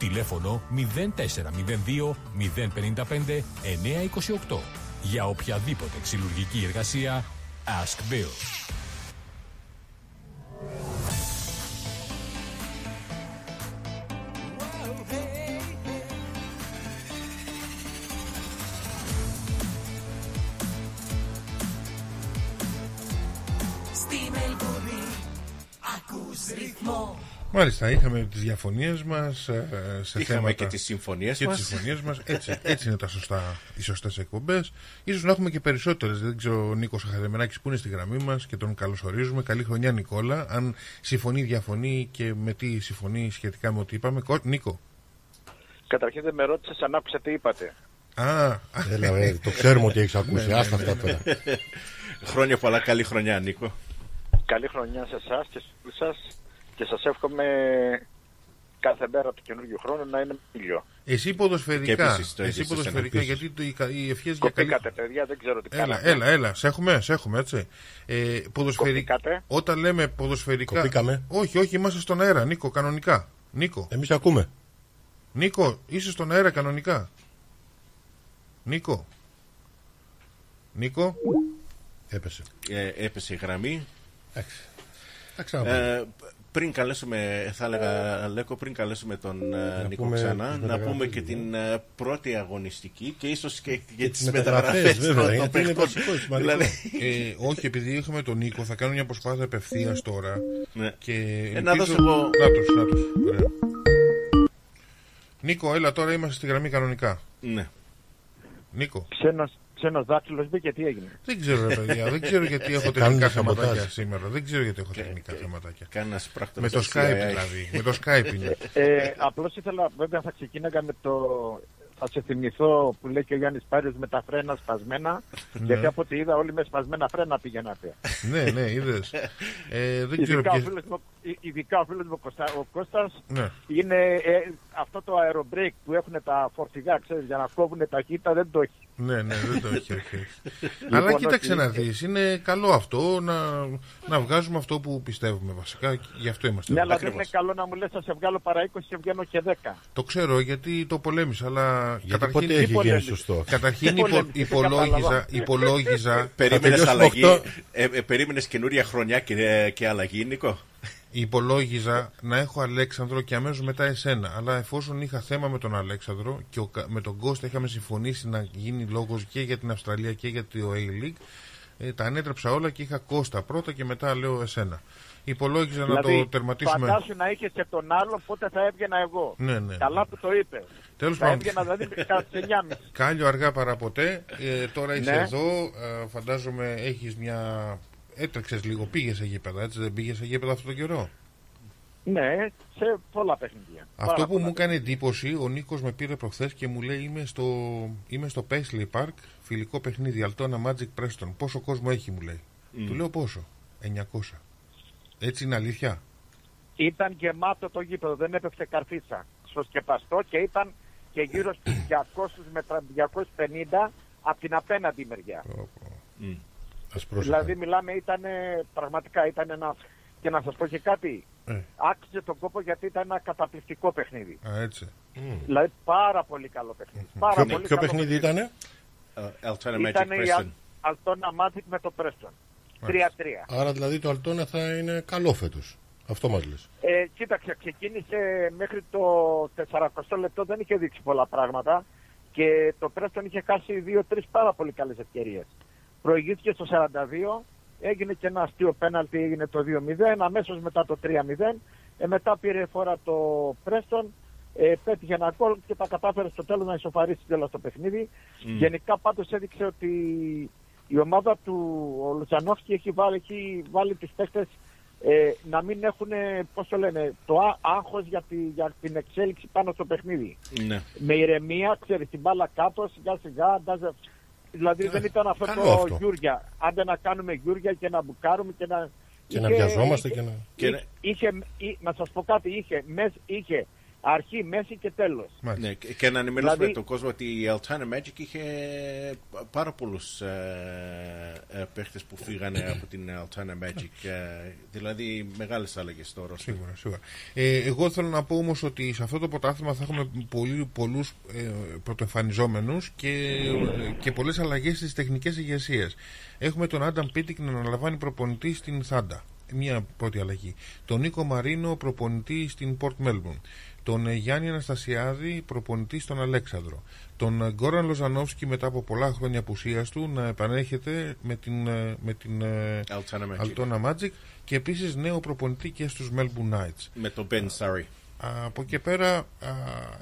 Τηλέφωνο 0402 055 928 Για οποιαδήποτε ξυλουργική εργασία Ask Bill. Στη Μελβούνι ακούς ρυθμό Μάλιστα, είχαμε τις διαφωνίες μας ε, σε Είχαμε θέματα... και τις συμφωνίες και μας. τις συμφωνίες μας. Έτσι, έτσι είναι τα σωστά, οι σωστές εκπομπές. Ίσως να έχουμε και περισσότερες. Δεν ξέρω ο Νίκος Αχαδεμενάκης που είναι στη γραμμή μας και τον καλωσορίζουμε. Καλή χρονιά Νικόλα. Αν συμφωνεί, διαφωνεί και με τι συμφωνεί σχετικά με ό,τι είπαμε. Κο- Νίκο. Καταρχήν δεν με ρώτησες αν άκουσα τι είπατε. Α, Έλα, ε, το ξέρουμε ότι έχεις ακούσει. Ναι, ναι, Άστα ναι, αυτά ναι. τώρα. Χρόνια πολλά, καλή χρονιά Νίκο. Καλή χρονιά σε εσάς και στους σας και σας εύχομαι κάθε μέρα του καινούργιου χρόνου να είναι ήλιο. Εσύ Και ποδοσφαιρικά. επίσης το ίδιο Εσύ σε σένα. ποδοσφαιρικά, Επίσης. γιατί το, οι, κα- οι ευχές για καλή... Κοπήκατε παιδιά, δεν ξέρω τι Έλα, κάνατε. έλα, έλα, σε έχουμε, σε έχουμε, έτσι. Ε, ποδοσφαιρικά. Κοπήκατε. Όταν λέμε ποδοσφαιρικά. Κοπήκαμε. Όχι, όχι, είμαστε στον αέρα, Νίκο, κανονικά. Νίκο, Εμείς ακούμε. Νίκο, είσαι στον αέρα κανονικά. Νίκο. Νίκο. Έπεσε. Ε, έπεσε η γραμμή. Εντάξει. Θα ξαναπάμε. Ε, πριν καλέσουμε, θα έλεγα Λέκο, πριν καλέσουμε τον ε, Νίκο πούμε ξανά, τις να μεταγραφές, πούμε και ναι. την ε, πρώτη αγωνιστική και ίσως και, και, τις τις μεταγραφές, μεταγραφές βέβαια, των- γιατί των είναι παιχτών. βασικός, σημαντικό. Δηλαδή, Ε, όχι, επειδή έχουμε τον Νίκο, θα κάνω μια προσπάθεια απευθείας τώρα. ναι. Και Ε, να δώσω ελπίζω- εγώ- Νάτος, νάτος. Ωραία. Νίκο, έλα τώρα είμαστε στη γραμμή κανονικά. ναι. Νίκο. Ξένος, ξένος δάκτυλος μπήκε, τι έγινε. Δεν ξέρω, ρε παιδιά, δεν ξέρω γιατί έχω Κάνουν τεχνικά σαμποτάζ. θεματάκια σήμερα. Δεν ξέρω γιατί έχω τεχνικά θεματάκια. Κάνας πράκτορας Με το της Skype CIA. δηλαδή. Με το Skype είναι. Ε, απλώς ήθελα, βέβαια θα ξεκίναγα με το... Θα σε θυμηθώ που λέει και ο Γιάννης Πάριος με τα φρένα σπασμένα, γιατί από ό,τι είδα όλοι με σπασμένα φρένα πηγαίνατε. ναι, ναι, είδες. Ε, δεν ξέρω Ειδικά ο, ποιες... φίλος μου, ει- ειδικά ο φίλος μου Κώστα, ο Κώστας Ναι. είναι ε, αυτό το αερομπρέικ που έχουν τα φορτηγά, ξέρεις, για να κόβουν ταχύτητα δεν το έχει. Ναι, ναι, δεν το έχει. όχι, όχι. [laughs] Λοιπόν, Αλλά κοίταξε ότι- να δεις, είναι καλό αυτό να, να βγάζουμε αυτό που πιστεύουμε βασικά. και Γι' αυτό είμαστε Ναι, εδώ. αλλά δεν είναι καλό να μου λες να σε βγάλω παρά 20 και βγαίνω και 10. Το ξέρω γιατί το πολέμησα, αλλά Γιατί καταρχήν, ποτέ έχει γίνει πολέμησε. σωστό. καταρχήν Τι υπο, πολέμησε, υπολόγιζα, κατάλαβα. υπολόγιζα, Περίμενες τελειώσει αλλαγή, με ε, ε, περίμενες καινούρια χρονιά και, και αλλαγή Νίκο; υπολόγιζα να έχω Αλέξανδρο και αμέσως μετά εσένα. Αλλά εφόσον είχα θέμα με τον Αλέξανδρο και ο Κα- με τον Κώστα είχαμε συμφωνήσει να γίνει λόγος και για την Αυστραλία και για το A-League, Ε, τα ανέτρεψα όλα και είχα Κώστα πρώτα και μετά λέω εσένα. Υπολόγιζα δηλαδή, να το τερματίσουμε. Φαντάσου να είχες και τον άλλο, πότε θα έβγαινα εγώ. Ναι, ναι. Καλά που το είπες. Τέλος θα πάντων. έβγαινα δηλαδή κατά τι 9.30. Κάλιο αργά παρά ποτέ. Ε, τώρα είσαι Ναι. εδώ. Ε, φαντάζομαι έχεις μια... Έτρεξες λίγο, πήγες σε γήπεδα, έτσι δεν πήγες σε γήπεδα αυτό το καιρό; Ναι, σε πολλά παιχνίδια. Αυτό Πάρα που πολλά. μου έκανε εντύπωση, ο Νίκος με πήρε προχθές και μου λέει: Είμαι στο, είμαι στο Paisley Park, φιλικό παιχνίδι, Altona Magic Preston. Πόσο κόσμο έχει, μου λέει. Μμ. Του λέω πόσο, 900. Έτσι είναι αλήθεια. Ήταν γεμάτο το γήπεδο, δεν έπεφτε καρφίτσα. Στο σκεπαστό και ήταν και γύρω στους [coughs] 200 με τα 250 από την απέναντι μεριά. Ας πρόσεχα. Δηλαδή μιλάμε ήταν πραγματικά ήταν ένα... Και να σας πω και κάτι, Ε, άξιζε τον κόπο γιατί ήταν ένα καταπληκτικό παιχνίδι. α, έτσι. Δηλαδή πάρα πολύ καλό παιχνίδι. Πάρα Ποιο, πολύ ποιο καλό παιχνίδι ήτανε; Altona Magic Ήταν η Preston. Αλτόνα Magic με το Preston. 3-3. Άρα δηλαδή το Αλτόνα θα είναι καλό φέτος. Αυτό μας λες. Ε, κοίταξε, ξεκίνησε μέχρι το 40 λεπτό, δεν είχε δείξει πολλά πράγματα και το Πρέστον είχε χάσει δύο-τρεις πάρα πολύ καλές ευκαιρίες. Προηγήθηκε στο 42, έγινε και ένα αστείο πέναλτι, έγινε το 2-0, αμέσως μετά το 3-0, ε, μετά πήρε φορά το Πρέστον, ε, πέτυχε ένα γκολ και τα κατάφερε στο τέλος να ισοφαρίσει τέλος το παιχνίδι. Μμ. Γενικά πάντως έδειξε ότι η ομάδα του ο Λουτσανόφσκι έχει βάλει, έχει βάλει τους παίκτες ε, να μην έχουν, πώς το λένε, το α- άγχος για, τη, για την εξέλιξη πάνω στο παιχνίδι. Ναι. Με ηρεμία, ξέρεις, την μπάλα κάτω, σιγά σιγά, doesn't- Δηλαδή δεν ήταν αυτό καλό το αυτό. γιούρια. Άντε να κάνουμε γιούρια και να μπουκάρουμε και να... Και να βιαζόμαστε και να... Είχε, είχε, είχε- να σας πω κάτι, είχε, μες, είχε αρχή, μέση και τέλος. Ναι, και και να ενημερώσουμε Δηλαδή- τον κόσμο ότι η Altana Magic είχε πάρα πολλούς ε, ε, παίχτες που φύγανε από την Altana Magic. ε, δηλαδή μεγάλες αλλαγές στο ρόστερ. Σίγουρα, σίγουρα. Ε, εγώ θέλω να πω όμως ότι σε αυτό το πρωτάθλημα θα έχουμε πολύ, πολλούς ε, πρωτοεμφανιζόμενους και, και πολλές αλλαγές στις τεχνικές ηγεσίες. Έχουμε τον Άνταμ Πίτικ να αναλαμβάνει προπονητή στην Θάντα. Μία πρώτη αλλαγή. Τον Νίκο Μαρίνο προπονητή στην Port Melbourne. Τον ε, Γιάννη Αναστασιάδη προπονητής στον Αλέξανδρο. Τον ε, Γκόραν Λοζανόφσκι μετά από πολλά χρόνια απουσίας του να επανέρχεται με την, ε, με την ε, Altana Magic. Altona Magic και επίσης νέο προπονητή και στους Melbourne Knights. Με τον Ben Surrey. Α, Από εκεί πέρα, α,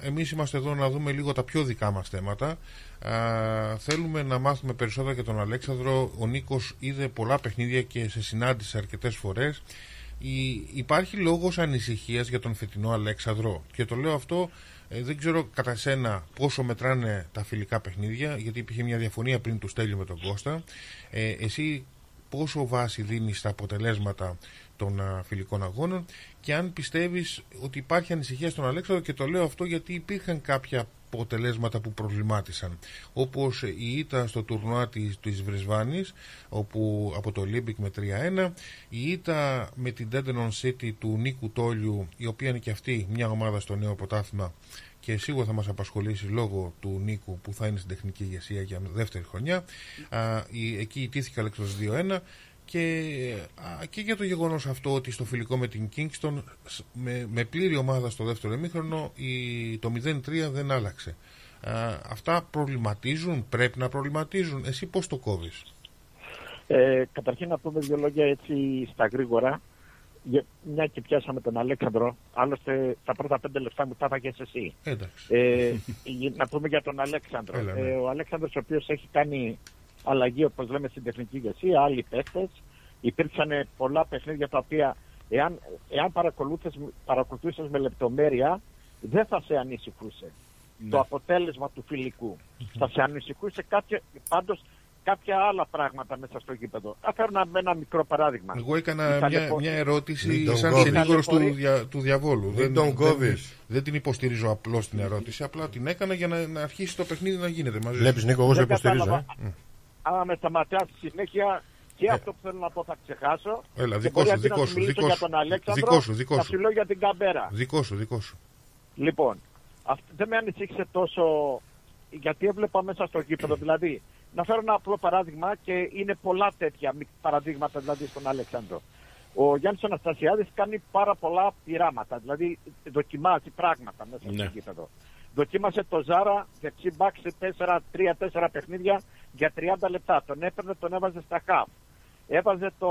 εμείς είμαστε εδώ να δούμε λίγο τα πιο δικά μας θέματα. Α, θέλουμε να μάθουμε περισσότερα για τον Αλέξανδρο. Ο Νίκος είδε πολλά παιχνίδια και σε συνάντησε αρκετές φορές. Η, υπάρχει λόγος ανησυχίας για τον φετινό Αλέξανδρο. Και το λέω αυτό, ε, δεν ξέρω κατά σένα πόσο μετράνε τα φιλικά παιχνίδια, γιατί υπήρχε μια διαφωνία πριν του Στέλιου με τον Κώστα. Ε, εσύ πόσο βάση δίνεις στα αποτελέσματα των α, φιλικών αγώνων και αν πιστεύεις ότι υπάρχει ανησυχία στον Αλέξανδρο και το λέω αυτό γιατί υπήρχαν κάποια αποτελέσματα που προβλημάτισαν όπως η ήττα στο τουρνουά της, της Βρισβάνης όπου από το Olympic με 3-1 η ήττα με την Dandenong City του Νίκου Τόλιου η οποία είναι και αυτή μια ομάδα στο νέο πρωτάθλημα και σίγουρα θα μας απασχολήσει λόγω του Νίκου που θα είναι στην τεχνική ηγεσία για δεύτερη χρονιά. Α, η, εκεί ιτήθηκε ο Αλέξανδρος 2-1 και, α, και για το γεγονός αυτό ότι στο φιλικό με την Kingston σ- με, με πλήρη ομάδα στο δεύτερο εμίχρονο η, το 0-3 δεν άλλαξε. Α, αυτά προβληματίζουν, πρέπει να προβληματίζουν. Εσύ πώς το κόβεις; Ε, καταρχήν να πούμε δύο λόγια έτσι στα γρήγορα. Για, μια και πιάσαμε τον Αλέξανδρο, άλλωστε τα πρώτα πέντε λεπτά μου τα έφαγες εσύ. Εντάξει. Ε, για- να πούμε για τον Αλέξανδρο. Έλα, ναι. ε, ο Αλέξανδρος ο οποίος έχει κάνει αλλαγή όπως λέμε στην τεχνική ηγεσία, άλλοι παίχτες. Υπήρξαν πολλά παιχνίδια τα οποία εάν, εάν παρακολούθες, παρακολουθούσες με λεπτομέρεια δεν θα σε ανησυχούσε Ναι. το αποτέλεσμα του φιλικού. Θα σε ανησυχούσε κάποια, πάντως κάποια άλλα πράγματα μέσα στο γήπεδο. Θα φέρω ένα, ένα μικρό παράδειγμα. Εγώ έκανα Η μια, ταλαιπω- μια ερώτηση Μην τον σαν κόβεις. συνήγορος του, Ταλαιπωρεί- δια, του διαβόλου. Μην τον κόβεις. Δεν, δεν την υποστηρίζω απλώς την ερώτηση, απλά την έκανα για να, να αρχίσει το παιχνίδι να γίνεται μαζί. Βλέπεις Νίκο, εγώ σε Δεν υποστηρίζω. κατάλαβα. ε. Άμα με σταματάς στη συνέχεια και αυτό που θέλω να πω θα ξεχάσω. Ε. Έλα, Και δικό μπορεί σου, αντί να δικό σου σου, μιλήσω δικό για σου. τον Αλέξανδρο, Δικό σου, δικό θα σου. σου λέω για την Καμπέρα. Δικό σου, δικό σου. Λοιπόν, αυ- δεν με ανησύχησε τόσο γιατί έβλεπα μέσα στο γήπεδο. [clears throat] Δηλαδή, να φέρω ένα απλό παράδειγμα και είναι πολλά τέτοια μικ- παραδείγματα δηλαδή στον Αλέξανδρο. Ο Γιάννης Αναστασιάδης κάνει πάρα πολλά πειράματα, δηλαδή δοκιμάζει πράγματα μέσα Ναι. στο γήπεδο. Δοκίμασε το Ζάρα δεξί μπακ σε 3-4 παιχνίδια για 30 λεπτά. Τον έπαιρνε, τον έβαζε στα χαφ. Έβαζε το...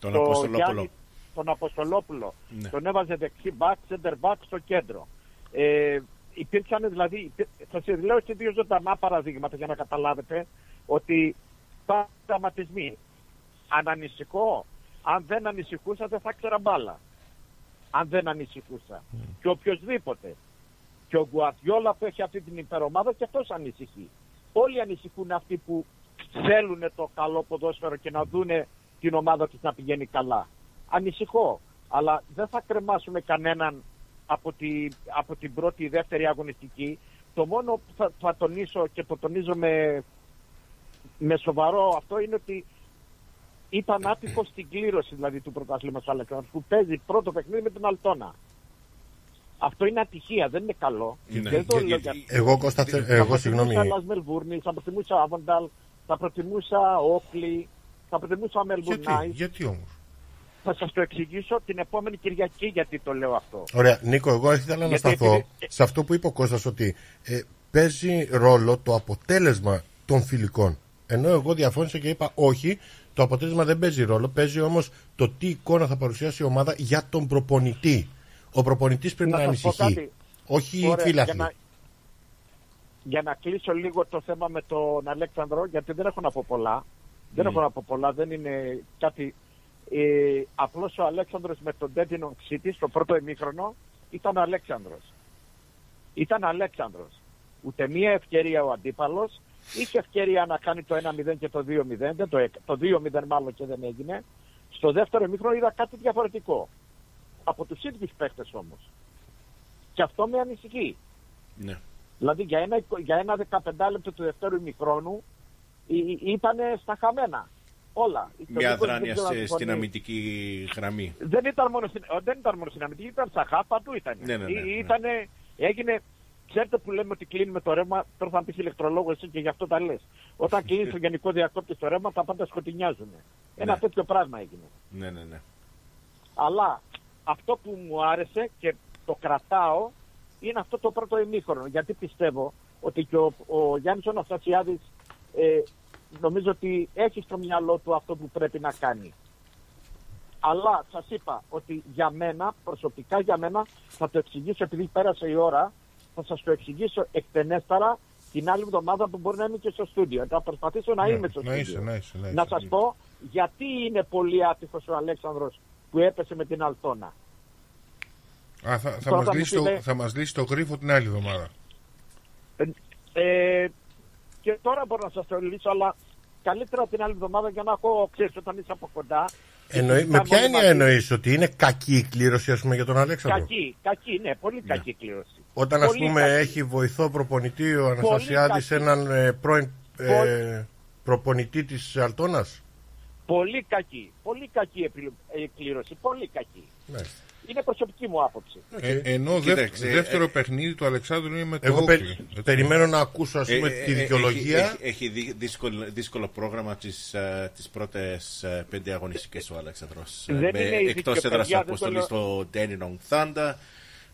Τον το Αποστολόπουλο. Γιάννη- τον Αποστολόπουλο. Ναι. Τον έβαζε δεξί μπακ, center back στο κέντρο. Ε, υπήρξαν δηλαδή, υπή- θα σα λέω σε δύο ζωντανά παραδείγματα για να καταλάβετε ότι υπάρχουν τραυματισμοί. Αν ανησυχώ, αν δεν ανησυχούσα δεν θα ξέρα μπάλα. Αν δεν ανησυχούσα. Και οποιοδήποτε. Και ο Γκουαρτιόλα που έχει αυτή την υπερομάδα και αυτός ανησυχεί. Όλοι ανησυχούν αυτοί που θέλουν το καλό ποδόσφαιρο και να δούνε την ομάδα τους να πηγαίνει καλά. Ανησυχώ. Αλλά δεν θα κρεμάσουμε κανέναν από, τη, από την πρώτη ή δεύτερη αγωνιστική. Το μόνο που θα, θα τονίσω και το τονίζω με, με σοβαρό αυτό είναι ότι ήταν άτυχος στην κλήρωση δηλαδή του πρωταθλήματος Αλεξάνδρου που παίζει πρώτο παιχνίδι με την Αλτώνα. Αυτό είναι ατυχία, δεν είναι καλό. Ναι. Δεν το Και- λέω και- για- εγώ, Κώστα, θε- Θα εγώ, συγγνώμη. προτιμούσα Las Melbourne, θα προτιμούσα Avondale, θα προτιμούσα Όκλι, θα προτιμούσα Melbourne Γιατί, Knights. γιατί όμως; Θα σας το εξηγήσω την επόμενη Κυριακή γιατί το λέω αυτό. Ωραία, Νίκο, εγώ ήθελα να Γιατί σταθώ επειδή- σε αυτό που είπε ο Κώστας ότι ε, παίζει ρόλο το αποτέλεσμα των φιλικών. Ενώ εγώ διαφώνησα και είπα όχι, το αποτέλεσμα δεν παίζει ρόλο. Παίζει όμως το τι εικόνα θα παρουσιάσει η ομάδα για τον προπονητή. Ο προπονητής πρέπει να, σας πω ανησυχεί. κάτι. Όχι οι Ωραία, φίλαθλοι. Για να, για να κλείσω λίγο το θέμα με τον Αλέξανδρο, γιατί δεν έχω να πω πολλά. Δεν έχω να πω πολλά, δεν είναι κάτι... Ε, απλώς ο Αλέξανδρος με τον Ντέντινον City στο πρώτο ημίχρονο ήταν Αλέξανδρος. Ήταν Αλέξανδρος. Ούτε μία ευκαιρία ο αντίπαλος. Είχε ευκαιρία να κάνει το 1-0 και το 2-0. Δεν το, έκα- το 2-0 μάλλον και δεν έγινε. Στο δεύτερο ημίχρονο είδα κάτι διαφορετικό. Από τους ίδιους παίχτες όμως. Και αυτό με ανησυχεί. Ναι. Δηλαδή για ένα, για ένα 15 λεπτό του δεύτερου ημιχρόνου ήταν στα χαμένα. Όλα. Ο Μια Νίκος δεν δράνεια ξέρω αν σε- συμφωνεί. στην αμυντική γραμμή. Δεν ήταν μόνο στην, ε, δεν ήταν μόνο στην αμυντική, ήταν στα χάπ, παντού ήταν. Ναι, ναι, ναι, ναι. Ήτανε, έγινε, ξέρετε που λέμε ότι κλείνουμε το ρεύμα, τώρα θα πεις ηλεκτρολόγο εσύ και γι' αυτό τα λες. Όταν κλείνεις [laughs] το γενικό διακόπτη στο ρεύμα, τα πάντα σκοτεινιάζουν. Ένα Ναι. τέτοιο πράγμα έγινε. Ναι, ναι, ναι. Αλλά αυτό που μου άρεσε και το κρατάω είναι αυτό το πρώτο ημίχρονο. Γιατί πιστεύω ότι και ο, ο Γιάννης ο Αναστασιάδης ε, νομίζω ότι έχει στο μυαλό του αυτό που πρέπει να κάνει. Αλλά σας είπα ότι για μένα, προσωπικά για μένα, θα το εξηγήσω επειδή πέρασε η ώρα, θα σας το εξηγήσω εκτενέστερα την άλλη εβδομάδα που μπορεί να είμαι και στο στούντιο. Θα προσπαθήσω να Ναι, είμαι στο να στούντιο. είσαι, να είσαι, να είσαι. Να σας πω γιατί είναι πολύ άτυχος ο Αλέξανδρος που έπεσε με την Αλτώνα. Α, θα, θα, Τώρα μας θα μου λύσει το, πείτε- θα μας λύσει το γρίφο την άλλη εβδομάδα. Ε, και τώρα μπορώ να σας το λύσω, αλλά καλύτερα την άλλη εβδομάδα για να έχω, ξέρεις, όταν είσαι από κοντά. Εννοεί, με συζητάμε ποια όλοι έννοια μαζί. εννοείς ότι είναι κακή η κλήρωση ας πούμε, για τον Αλέξανδρο; Κακή, κακή, ναι, πολύ κακή κλήρωση. Όταν ας Πολύ πούμε κακή. έχει βοηθό προπονητή ο Αναστασιάδης κακή. έναν ε, πρώην ε, Πολύ- προπονητή της Αλτώνας; Πολύ κακή, πολύ κακή επιλο- ε, κλήρωση, πολύ κακή. Είναι προσωπική μου άποψη. Ε, ενώ δεύ- Κοίταξε, ε, δεύτερο παιχνίδι του Αλεξάνδρου είναι με το Εγώ πε- Όκλι. Έτσι. περιμένω να ακούσω ας πούμε Ε, τη ε, δικαιολογία. Έχει, έχει, έχει δι- δύσκολο, δύσκολο πρόγραμμα τις, ε, τις πρώτες ε, πέντε αγωνιστικές ο Αλέξανδρος. Ε, Δεν με- είναι η εκτός δικαιολογία, έδρας δεν το αποστολής λέω. στο Dandenong Thunder.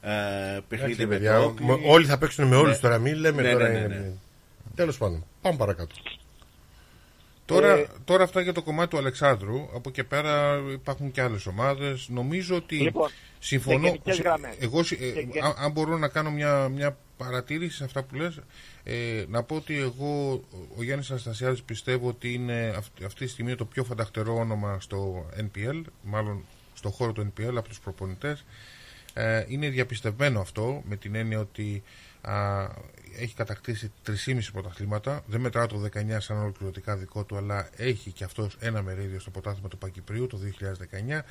Ε, παιχνίδι Εντάξει, με παιδιά, το Όκλι. μ- όλοι θα παίξουν με όλους Ναι. τώρα, μην λέμε Ναι, τώρα ναι, ναι, είναι- ναι. Τέλος πάντων, πάμε παρακάτω. Τώρα, Ε, τώρα αυτά για το κομμάτι του Αλεξάνδρου. Από εκεί πέρα υπάρχουν και άλλες ομάδες. Νομίζω ότι Λοιπόν, συμφωνώ. σε γενικές γραμμές. Εγώ, συ- ε, Και- και- αν- αν μπορώ να κάνω μια, μια παρατήρηση σε αυτά που λες, ε, να πω ότι εγώ, ο Γιάννης Αναστασιάδης πιστεύω ότι είναι αυτή, αυτή τη στιγμή το πιο φανταχτερό όνομα στο NPL, μάλλον στο χώρο του NPL από τους προπονητές. Ε, είναι διαπιστευμένο αυτό με την έννοια ότι α, έχει κατακτήσει 3,5 πρωταθλήματα. Δεν μετρά το 19 σαν ολοκληρωτικά δικό του, αλλά έχει και αυτός ένα μερίδιο στο πρωτάθλημα του Πακυπρίου το 2019.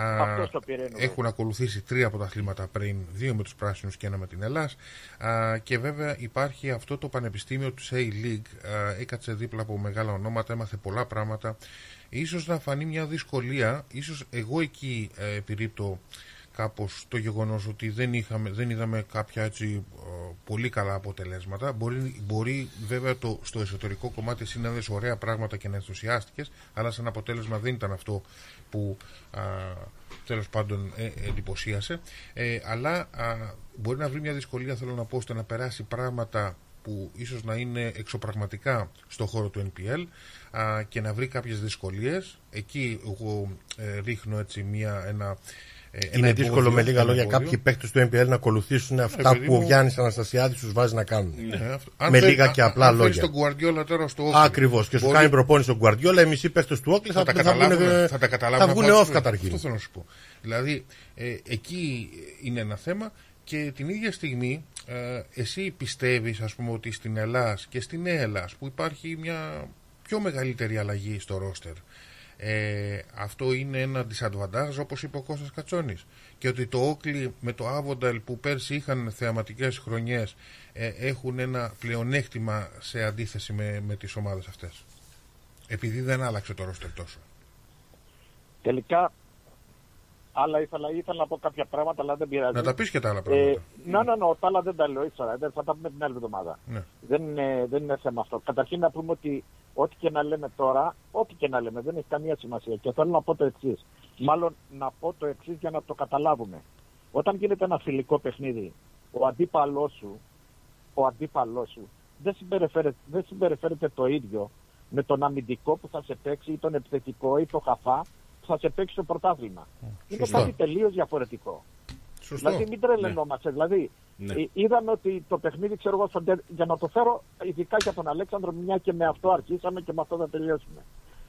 Α, Αυτός το πήρε, νομίζω. έχουν ακολουθήσει τρία πρωταθλήματα πριν, δύο με τους πράσινους και ένα με την Ελλάς. Α, και βέβαια υπάρχει αυτό το πανεπιστήμιο του A-League. Α, έκατσε δίπλα από μεγάλα ονόματα, έμαθε πολλά πράγματα. Ίσως να φανεί μια δυσκολία, ίσως εγώ εκεί ε, επιρρύπτω κάπως το γεγονός ότι δεν, είχαμε, δεν είδαμε κάποια έτσι ε, πολύ καλά αποτελέσματα. Μπορεί, μπορεί βέβαια το, στο εσωτερικό κομμάτι εσύ να δεις ωραία πράγματα και να ενθουσιάστηκες, αλλά σαν αποτέλεσμα δεν ήταν αυτό που α, τέλος πάντων ε, εντυπωσίασε. Ε, αλλά α, μπορεί να βρει μια δυσκολία, θέλω να πω, ώστε να περάσει πράγματα που ίσως να είναι εξωπραγματικά στο χώρο του NPL α, και να βρει κάποιες δυσκολίες. Εκεί εγώ ε, ρίχνω έτσι μια, ένα, ε, ένα Είναι δύσκολο εμπόδιο, με λίγα ένα λόγια εμπόδιο. κάποιοι παίκτες του NPL να ακολουθήσουν αυτά παιδί που ο μου. Γιάννης Αναστασιάδης τους βάζει να κάνουν. Ναι, αυτό. Αν Με φέρει- λίγα αν- και απλά αν φέρεις λόγια. τον Guardiola τώρα στο Oakley, Ακριβώς. Και σου μπορεί- κάνει προπόνηση τον Guardiola, οι μισοί παίκτες του Όκλη θα, θα, τα θα, καταλάβουν, βγουν, θα τα καταλάβουν θα βγουν από off αυτό. καταρχήν. Αυτό θέλω να σου πω. Δηλαδή, ε, εκεί είναι ένα θέμα και την ίδια στιγμή ε, εσύ πιστεύεις ας πούμε ότι στην Ελλάς και στην Νέα Ελλάς που υπάρχει μια πιο μεγαλύτερη αλλαγή στο ρόστερ ε, αυτό είναι ένα disadvantage όπως είπε ο Κώστας Κατσόνης και ότι το Όκλι με το Άβονταλ που πέρσι είχαν θεαματικές χρονιές ε, έχουν ένα πλεονέκτημα σε αντίθεση με, με τις ομάδες αυτές επειδή δεν άλλαξε το ρόστερ τόσο Τελικά, άλλα ήθελα, ήθελα να πω κάποια πράγματα, αλλά δεν πειράζει. Να τα πεις και τα άλλα πράγματα. Ε, ναι, ναι, ναι, τα άλλα δεν τα λέω ήξερα. Δεν θα τα πούμε την άλλη εβδομάδα. Ναι. Δεν, είναι, δεν είναι θέμα αυτό. Καταρχήν να πούμε ότι ό,τι και να λέμε τώρα, ό,τι και να λέμε, δεν έχει καμία σημασία. Και θέλω να πω το εξής. Μάλλον να πω το εξής για να το καταλάβουμε. Όταν γίνεται ένα φιλικό παιχνίδι, ο αντίπαλός σου, ο αντίπαλός σου δεν συμπεριφέρεται, δεν συμπεριφέρεται το ίδιο με τον αμυντικό που θα σε παίξει ή τον επιθετικό ή το χαφά που θα σε παίξει στο πρωτάθλημα. Είναι Σωστό. κάτι τελείως διαφορετικό. Σωστό. Δηλαδή μην τρελαινόμαστε. Δηλαδή Ναι. ε, είδαμε ότι το παιχνίδι, ξέρω εγώ, στον τε- για να το φέρω ειδικά για τον Αλέξανδρο, μια και με αυτό αρχίσαμε και με αυτό θα τελειώσουμε.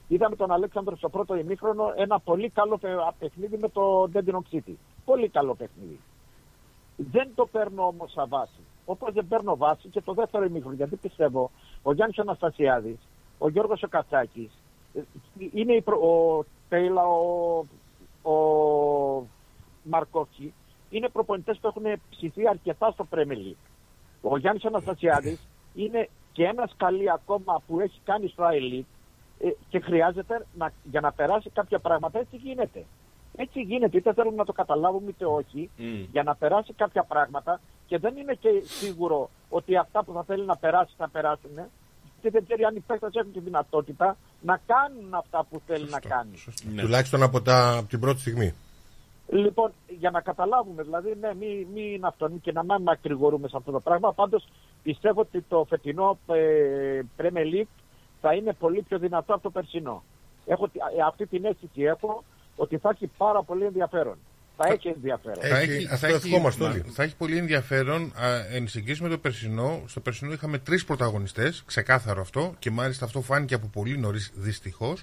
Είδαμε τον Αλέξανδρο στο πρώτο ημίχρονο ένα πολύ καλό παι- παιχνίδι με το Ντέντινο City. Πολύ καλό παιχνίδι. Δεν το παίρνω όμως σαν βάση. Όπως δεν παίρνω βάση και το δεύτερο ημίχρονο. Γιατί πιστεύω ο Γιάννης Αναστασιάδης, ο Γιώργος ο Κατσάκη, είναι η προ- ο Τέιλα, ο, ο Μαρκόφσκι, είναι προπονητές που έχουν ψηθεί αρκετά στο Premier League. Ο Γιάννης Αναστασιάδης είναι και ένας καλή ακόμα που έχει κάνει στο I League ε, και χρειάζεται να, για να περάσει κάποια πράγματα. Έτσι γίνεται. Έτσι γίνεται, είτε θέλουμε να το καταλάβουμε είτε όχι, Μμ. για να περάσει κάποια πράγματα και δεν είναι και σίγουρο ότι αυτά που θα θέλει να περάσει θα περάσουν και δεν ξέρει αν οι παίκτες έχουν τη δυνατότητα να κάνουν αυτά που θέλει να κάνει. Ναι. Τουλάχιστον από, τα, από την πρώτη στιγμή. Λοιπόν, για να καταλάβουμε, δηλαδή, ναι, μην μη είναι αυτό και να μην μακρηγορούμε σε αυτό το πράγμα. Πάντως πιστεύω ότι το φετινό ε, Premier League θα είναι πολύ πιο δυνατό από το περσινό. Έχω, τη- ε, αυτή την αίσθηση έχω ότι θα έχει πάρα πολύ ενδιαφέρον. Θα έχει ενδιαφέρον. θα Έχει- έχει, αυτό θα, έχει, ευχόμαστε όλοι. θα έχει πολύ ενδιαφέρον α, εν συγκρίση με το περσινό. Στο περσινό είχαμε τρεις πρωταγωνιστές, ξεκάθαρο αυτό, και μάλιστα αυτό φάνηκε από πολύ νωρίς δυστυχώς.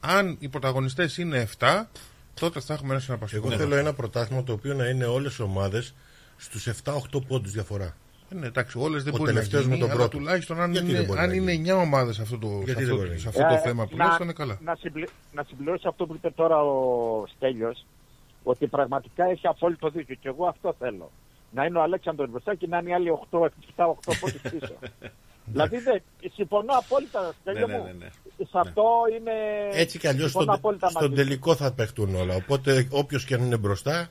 Αν οι πρωταγωνιστές είναι 7, τότε θα έχουμε ένα συναρπαστικό. Εγώ θέλω ένα πρωτάθλημα το οποίο να είναι όλες οι ομάδες στους 7-8 πόντους διαφορά. Ε, Ναι, εντάξει, όλες δεν Ο μπορεί να τελευταίος γίνει, με τον αλλά πρώτο. τουλάχιστον αν Γιατί είναι, δεν μπορεί αν να είναι 9 ομάδες σε αυτό το, σε Γιατί δεν αυτό, μπορεί να σε γίνει. αυτό το Ε, θέμα που να- λες, θα είναι καλά. Να, συμπλη, να συμπληρώσω αυτό που είπε τώρα ο Στέλιος, ότι πραγματικά έχει απόλυτο δίκιο και εγώ αυτό θέλω. Να είναι ο Αλέξανδρος μπροστά και να είναι οι άλλοι 8, 7, 8 πόντους πίσω. [laughs] δηλαδή δεν, συμφωνώ απόλυτα, Στέλιο Ναι, ναι, μου. ναι, ναι. Σε αυτό είναι... Έτσι κι αλλιώς συμφωνώ στον, απόλυτα στον μαζί σου. τελικό θα παιχτούν όλα. Οπότε όποιος και αν είναι μπροστά,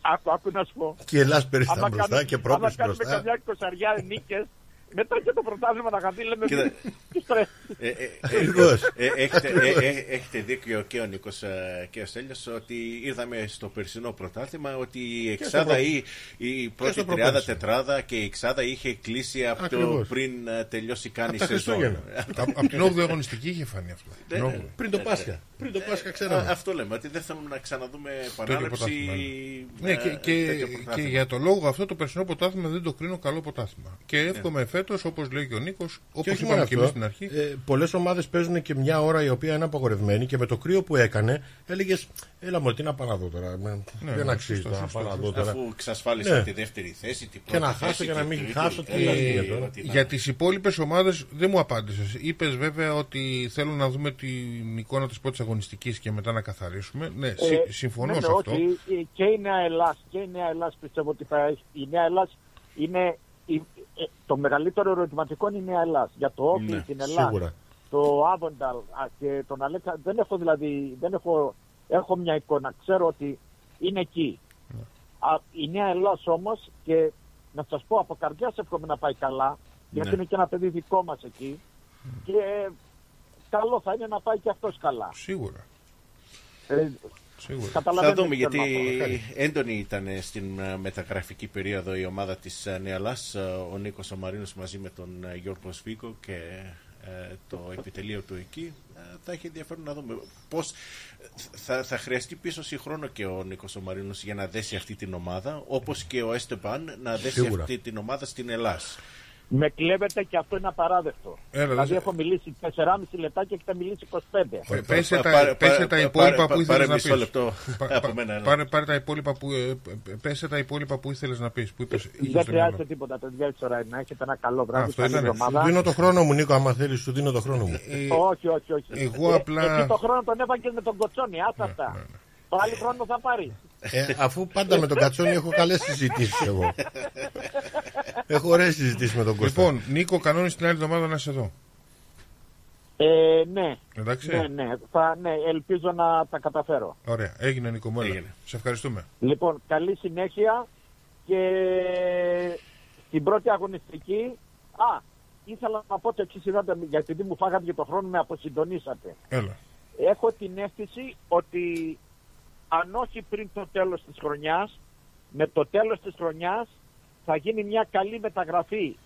Άκου, άκου να σου πω. και η Ελλάς περίστα Άμα μπροστά κάνουμε- και πρόκληση Άμα κάνουμε μπροστά. καμιά εικοσαριά νίκες, μετά και το πρωτάθλημα να χαθεί, λέμε Κοίτα. τι στρες. Ε, ε, ε, Ακριβώς. ε, έχετε, ε, ε, έχετε δίκιο και ο Νίκος ε, και ο Στέλιος ότι είδαμε στο περσινό πρωτάθλημα ότι η εξάδα πρώτο. ή η πρώτη στο τριάδα προπέρσι. τετράδα και η εξάδα είχε κλείσει από το Ακριβώς. πριν ε, τελειώσει καν η τα σεζόν. Χριστούγεννα. [laughs] Από την 8η αγωνιστική είχε φανεί αυτό. Ναι, Την ναι. όγδοη. Πριν το Πάσχα. Πριν το Πάσχα Α, ξέραμε. Αυτό λέμε, ότι δεν θέλουμε να ξαναδούμε επανάληψη. πρωτάθλημα, Ναι, ε, και, και, τέτοιο και πρωτάθλημα. για το λόγο αυτό το περσινό πρωτάθλημα δεν το κρίνω καλό πρωτάθλημα. Και εύχομαι φέτος, όπως λέει και ο Νίκος, όπως Και όχι είπαμε μόνο και εμείς αυτό, στην αρχή, ε, πολλές ομάδες παίζουν και μια ώρα η οποία είναι απαγορευμένη και με το κρύο που έκανε έλεγες Έλα μου, τι να πάω να δω τώρα. με- δεν ναι, αξίζει σωστό, το να σωστό, πάω να δω τώρα. Αφού εξασφάλισα Ναι. τη δεύτερη θέση, την Και πρώτη να χάσω θέση, και να την μην τρίτη, χάσω, την τι να τέταρτη, γίνει τώρα. ό,τι να- για τις υπόλοιπες ομάδες δεν μου απάντησες. Είπες βέβαια ότι θέλουν να δούμε την εικόνα της πρώτης αγωνιστικής και μετά να καθαρίσουμε. Ναι, συ- Ε, συμφωνώ ναι, σε ναι, αυτό. όχι, ε, και η Νέα Ελλάς, και η Νέα Ελλάς πιστεύω ότι θα έχει. Η Νέα Ελλάς είναι η- ε, το μεγαλύτερο ερωτηματικό είναι η Νέα Ελλάς. Για το Όφη, Ναι, την Ελλάδα, σίγουρα. το Άβονταλ α, και τον Αλέξα. Δεν έχω δηλαδή, δεν έχω, έχω μια εικόνα. Ξέρω ότι είναι εκεί. Α, η Νέα Ελλάδα όμως και να σας πω από καρδιάς εύχομαι να πάει καλά, γιατί Ναι. είναι και ένα παιδί δικό μας εκεί. Και ε, καλό θα είναι να πάει και αυτός καλά. Σίγουρα. Ε, Σίγουρα. Θα καταλαβαίνετε δούμε τι θέλω γιατί να πω. έντονη ήταν στην ε, μεταγραφική περίοδο η ομάδα της ε, Νεαλάς, ε, ο Νίκος ο Μαρίνος μαζί με τον ε, Γιώργο Σβίκο και ε, το επιτελείο του εκεί. Ε, Θα έχει ενδιαφέρον να δούμε πώς ε, θα, θα χρειαστεί πίσω χρόνο και ο Νίκος ο Μαρίνος για να δέσει αυτή την ομάδα, όπως και ο Έστεπαν να δέσει Σίγουρα. αυτή την ομάδα στην Ελλάς. Με κλέβετε και αυτό είναι απαράδεκτο. Έλα, δηλαδή δεν- έχω μιλήσει 4,5 λεπτά και έχετε μιλήσει 25. Ε, Πέσε τα, Πάρε- πέσε πάρε- τα υπόλοιπα πάρε- που ήθελες πάρε να μισό πεις. λεπτό Πα- από πα- μένα, ναι. Πάρε, πάρε τα υπόλοιπα που, ε, ε, πέσε τα υπόλοιπα που ήθελες να πεις. Που είπες, είχες Δεν στο μυαλό. χρειάζεται τίποτα, παιδιά, έτσι ώρα είναι. Να έχετε ένα καλό βράδυ, Αυτό καλή ήτανε. εβδομάδα. Σου δίνω το χρόνο μου, Νίκο, άμα θέλεις, σου δίνω το χρόνο μου. Ε, Όχι, όχι, όχι. Εγώ Ε, απλά- Ναι, Εκεί το χρόνο τον έβαγε με τον Κοτσόνη, άσε αυτά. Το άλλο χρόνο θα πάρει. Ε, αφού πάντα με τον Κατσόνη έχω καλές συζητήσεις εγώ. έχω ωραίες συζητήσεις με τον Κώστα. Λοιπόν, Νίκο, κανόνισε την άλλη εβδομάδα να είσαι εδώ. Ε, ναι. Εντάξει. Ναι, ναι, θα, ναι, ελπίζω να τα καταφέρω. Ωραία, έγινε Νίκο μου, έλα. Έγινε. Σε ευχαριστούμε. Λοιπόν, καλή συνέχεια και στην πρώτη αγωνιστική. Α, ήθελα να πω το εξής, είδατε, γιατί επειδή μου φάγατε και το χρόνο με αποσυντονίσατε. Έλα. Έχω την αίσθηση ότι αν όχι πριν το τέλος της χρονιάς, με το τέλος της χρονιάς θα γίνει μια καλή μεταγραφή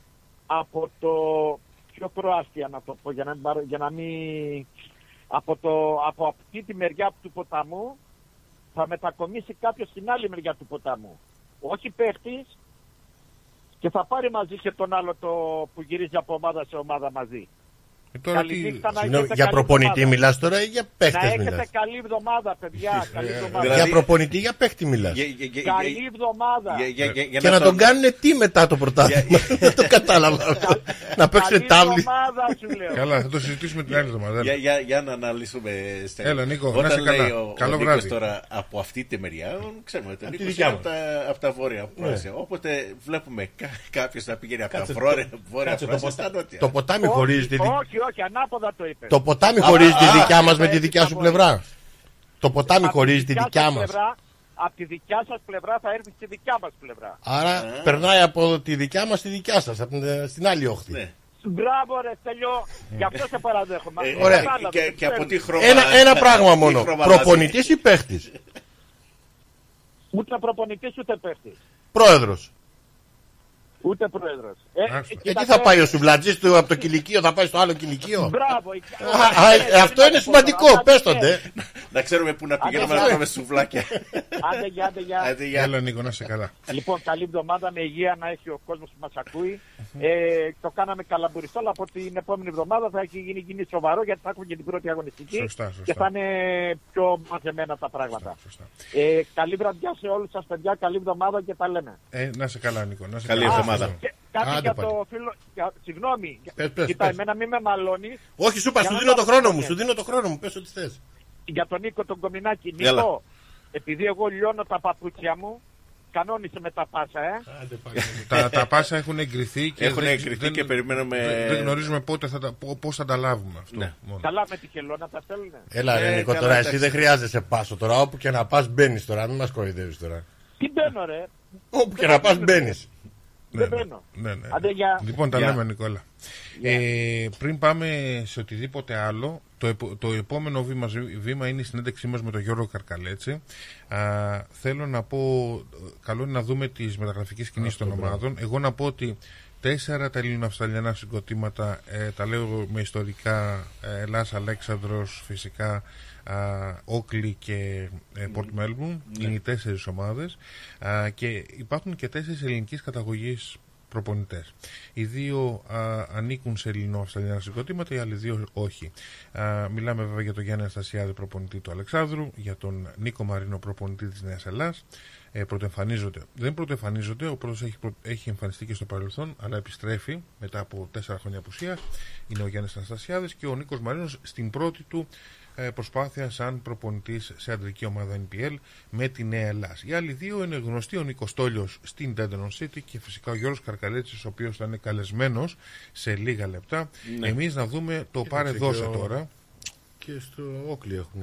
από το πιο προάστια να το πω για να, μην πάρω- για να μην από, το, από αυτή τη μεριά του ποταμού θα μετακομίσει κάποιος στην άλλη μεριά του ποταμού. Όχι παίχτης και θα πάρει μαζί και τον άλλο το που γυρίζει από ομάδα σε ομάδα μαζί. Ε, τώρα Καλή τι... νύχτα, να Συγγνώμη, έχετε για καλή προπονητή εβδομάδα. μιλάς τώρα ή για Να παίχτες έχετε μιλάς; καλή εβδομάδα, παιδιά. Καλή εβδομάδα. Δηλαδή- Για προπονητή, για παίχτη μιλάς; Για- για- για- Καλή εβδομάδα. για- για- για- για Και να το- τον κάνουν τι μετά το πρωτάθλημα; Δεν το κατάλαβα αυτό. Να παίξουν Καλή τάβλη. εβδομάδα σου λέω. Καλά, θα το συζητήσουμε την άλλη εβδομάδα. Για, έλα. για, για να αναλύσουμε Στέλιο. Έλα, Νίκο, Όταν να είσαι λέει καλά. Ο, Καλό ο Νίκος βράδυ. τώρα από αυτή τη μεριά, ξέρουμε ότι ο τη Νίκος δικιά είναι μας. από τα, από τα βόρεια Ναι. πράσια. Όποτε βλέπουμε κα, κάποιος να πηγαίνει από τα Κάτσε, βόρεια, το- βόρεια κάτσε, το πράσια ποτα- στα νότια. Το ποτάμι χωρίζει τη δι- Όχι, όχι, ανάποδα το είπες. Το ποτάμι χωρίζει τη α, δικιά μας α, με τη έτσι δικιά θα σου μπορεί. πλευρά. Το ποτάμι Απ' τη χωρίζει τη δικιά σας μας. πλευρά- Από τη δικιά σας πλευρά θα έρθει στη δικιά μας πλευρά. Άρα περνάει από τη δικιά μας στη δικιά σας, στην άλλη όχθη. Ναι. Μπράβο ρε Στέλιο, γι' αυτό σε παραδέχομαι. Ε, Ωραία. Κατάλαβες, Και, δεν και από ξέρω. τι χρώμα. Ένα, ένα πράγμα τι μόνο. χρώμα αλλάζει; Προπονητής ή παίχτης; Ούτε προπονητής ούτε παίχτης. Πρόεδρος. Ούτε πρόεδρος. Ε, Άστο. κοίταξε, Εκεί θα πάει ο σουβλατζής του από το κηλικείο, θα πάει στο άλλο κηλικείο; Μπράβο. η- Α, α, ε, Αυτό είναι σημαντικό, πες τον τε. Να ξέρουμε πού να πηγαίνουμε Άντε, να τρώμε σουβλάκια. Άντε για, άντε για. Άντε, γεια. Έλα Νίκο, να είσαι καλά. Λοιπόν, καλή εβδομάδα με υγεία να έχει ο κόσμος που μας ακούει. Ε, το κάναμε καλαμπουριστό, αλλά από την επόμενη εβδομάδα θα έχει γίνει, γίνει σοβαρό γιατί θα έχουμε και την πρώτη αγωνιστική. Σωστά, σωστά. Και θα είναι πιο μαζεμένα τα πράγματα. Σωστά. Ε, καλή βραδιά σε όλους σας, παιδιά. Καλή εβδομάδα και τα λέμε. Ε, να είσαι καλά Νίκο. Να είσαι Καλή καλά. Εβδομάδα. Α, Και κάτι Άντε για πάλι. το φίλο. Για, συγγνώμη. Πες, πες, Κοίτα, πες. εμένα μην με μαλώνεις. Όχι, σου είπα, Για σου να δίνω τα το χρόνο μου, πούμε. σου δίνω το χρόνο μου, πες ό,τι θες. Για τον Νίκο τον Κομινάκη. Έλα. Νίκο, επειδή εγώ λιώνω τα παπούτσια μου, κανόνισε με τα πάσα, ε. τα, τα πάσα έχουν εγκριθεί και, Έχουν δεν, εγκριθεί δεν- και περιμένουμε- Δεν, δεν γνωρίζουμε πότε θα τα, πώς θα τα λάβουμε αυτό. Ναι. μόνο. Καλά με τη χελώνα τα στέλνουνε. Έλα, ρε Ε, Νίκο, καλά, τώρα εντάξει. εσύ δεν χρειάζεσαι πάσο τώρα. Όπου και να πας μπαίνεις τώρα, μην μας κοροϊδεύεις τώρα. Τι μπαίνω, ρε. Όπου και να πας μπαίνεις. Ναι, Δεν ναι. μπαίνω. Ναι, ναι. Άντε, γεια. Λοιπόν, τα Γεια. λέμε, Νικόλα. Ε, πριν πάμε σε οτιδήποτε άλλο, το, επο- το επόμενο βήμα, βήμα είναι η συνέντευξή μας με τον Γιώργο Καρκαλέτση. Α, θέλω να πω, καλό είναι να δούμε τις μεταγραφικές κινήσεις των ομάδων. Εγώ να πω ότι τέσσερα τα ελληνοαυστραλιανά συγκροτήματα, ε, τα λέω με ιστορικά, ε, Ελλάς Αλέξανδρος, φυσικά α, Όκλι και ε, Πορτ Μέλμπουρν, είναι οι τέσσερις ομάδες α, και υπάρχουν και τέσσερις ελληνικής καταγωγής προπονητές. Οι δύο α, ανήκουν σε ελληνό-αυστραλιανά συγκροτήματα, οι άλλοι δύο όχι. Α, μιλάμε βέβαια για τον Γιάννη Αναστασιάδη, προπονητή του Αλεξάνδρου, για τον Νίκο Μαρίνο, προπονητή της Νέας Ελλάς. Ε, πρωτοεμφανίζονται. Δεν πρωτοεμφανίζονται, ο πρώτος έχει, πρω- έχει εμφανιστεί και στο παρελθόν, αλλά επιστρέφει μετά από τέσσερα χρόνια απουσίας. Είναι ο Γιάννης Αναστασιάδης και ο Νίκος Μαρίνος στην πρώτη του ε, προσπάθεια σαν προπονητής σε αντρική ομάδα NPL με τη Νέα Ελλάς. Οι άλλοι δύο είναι γνωστοί, ο Νίκος Τόλιος στην Denton City και φυσικά ο Γιώργος Καρκαλέτσης, ο οποίος θα είναι καλεσμένος σε λίγα λεπτά. Ναι. Εμείς να δούμε το πάρε και δώσε ο- τώρα. Και στο Όκλι έχουν,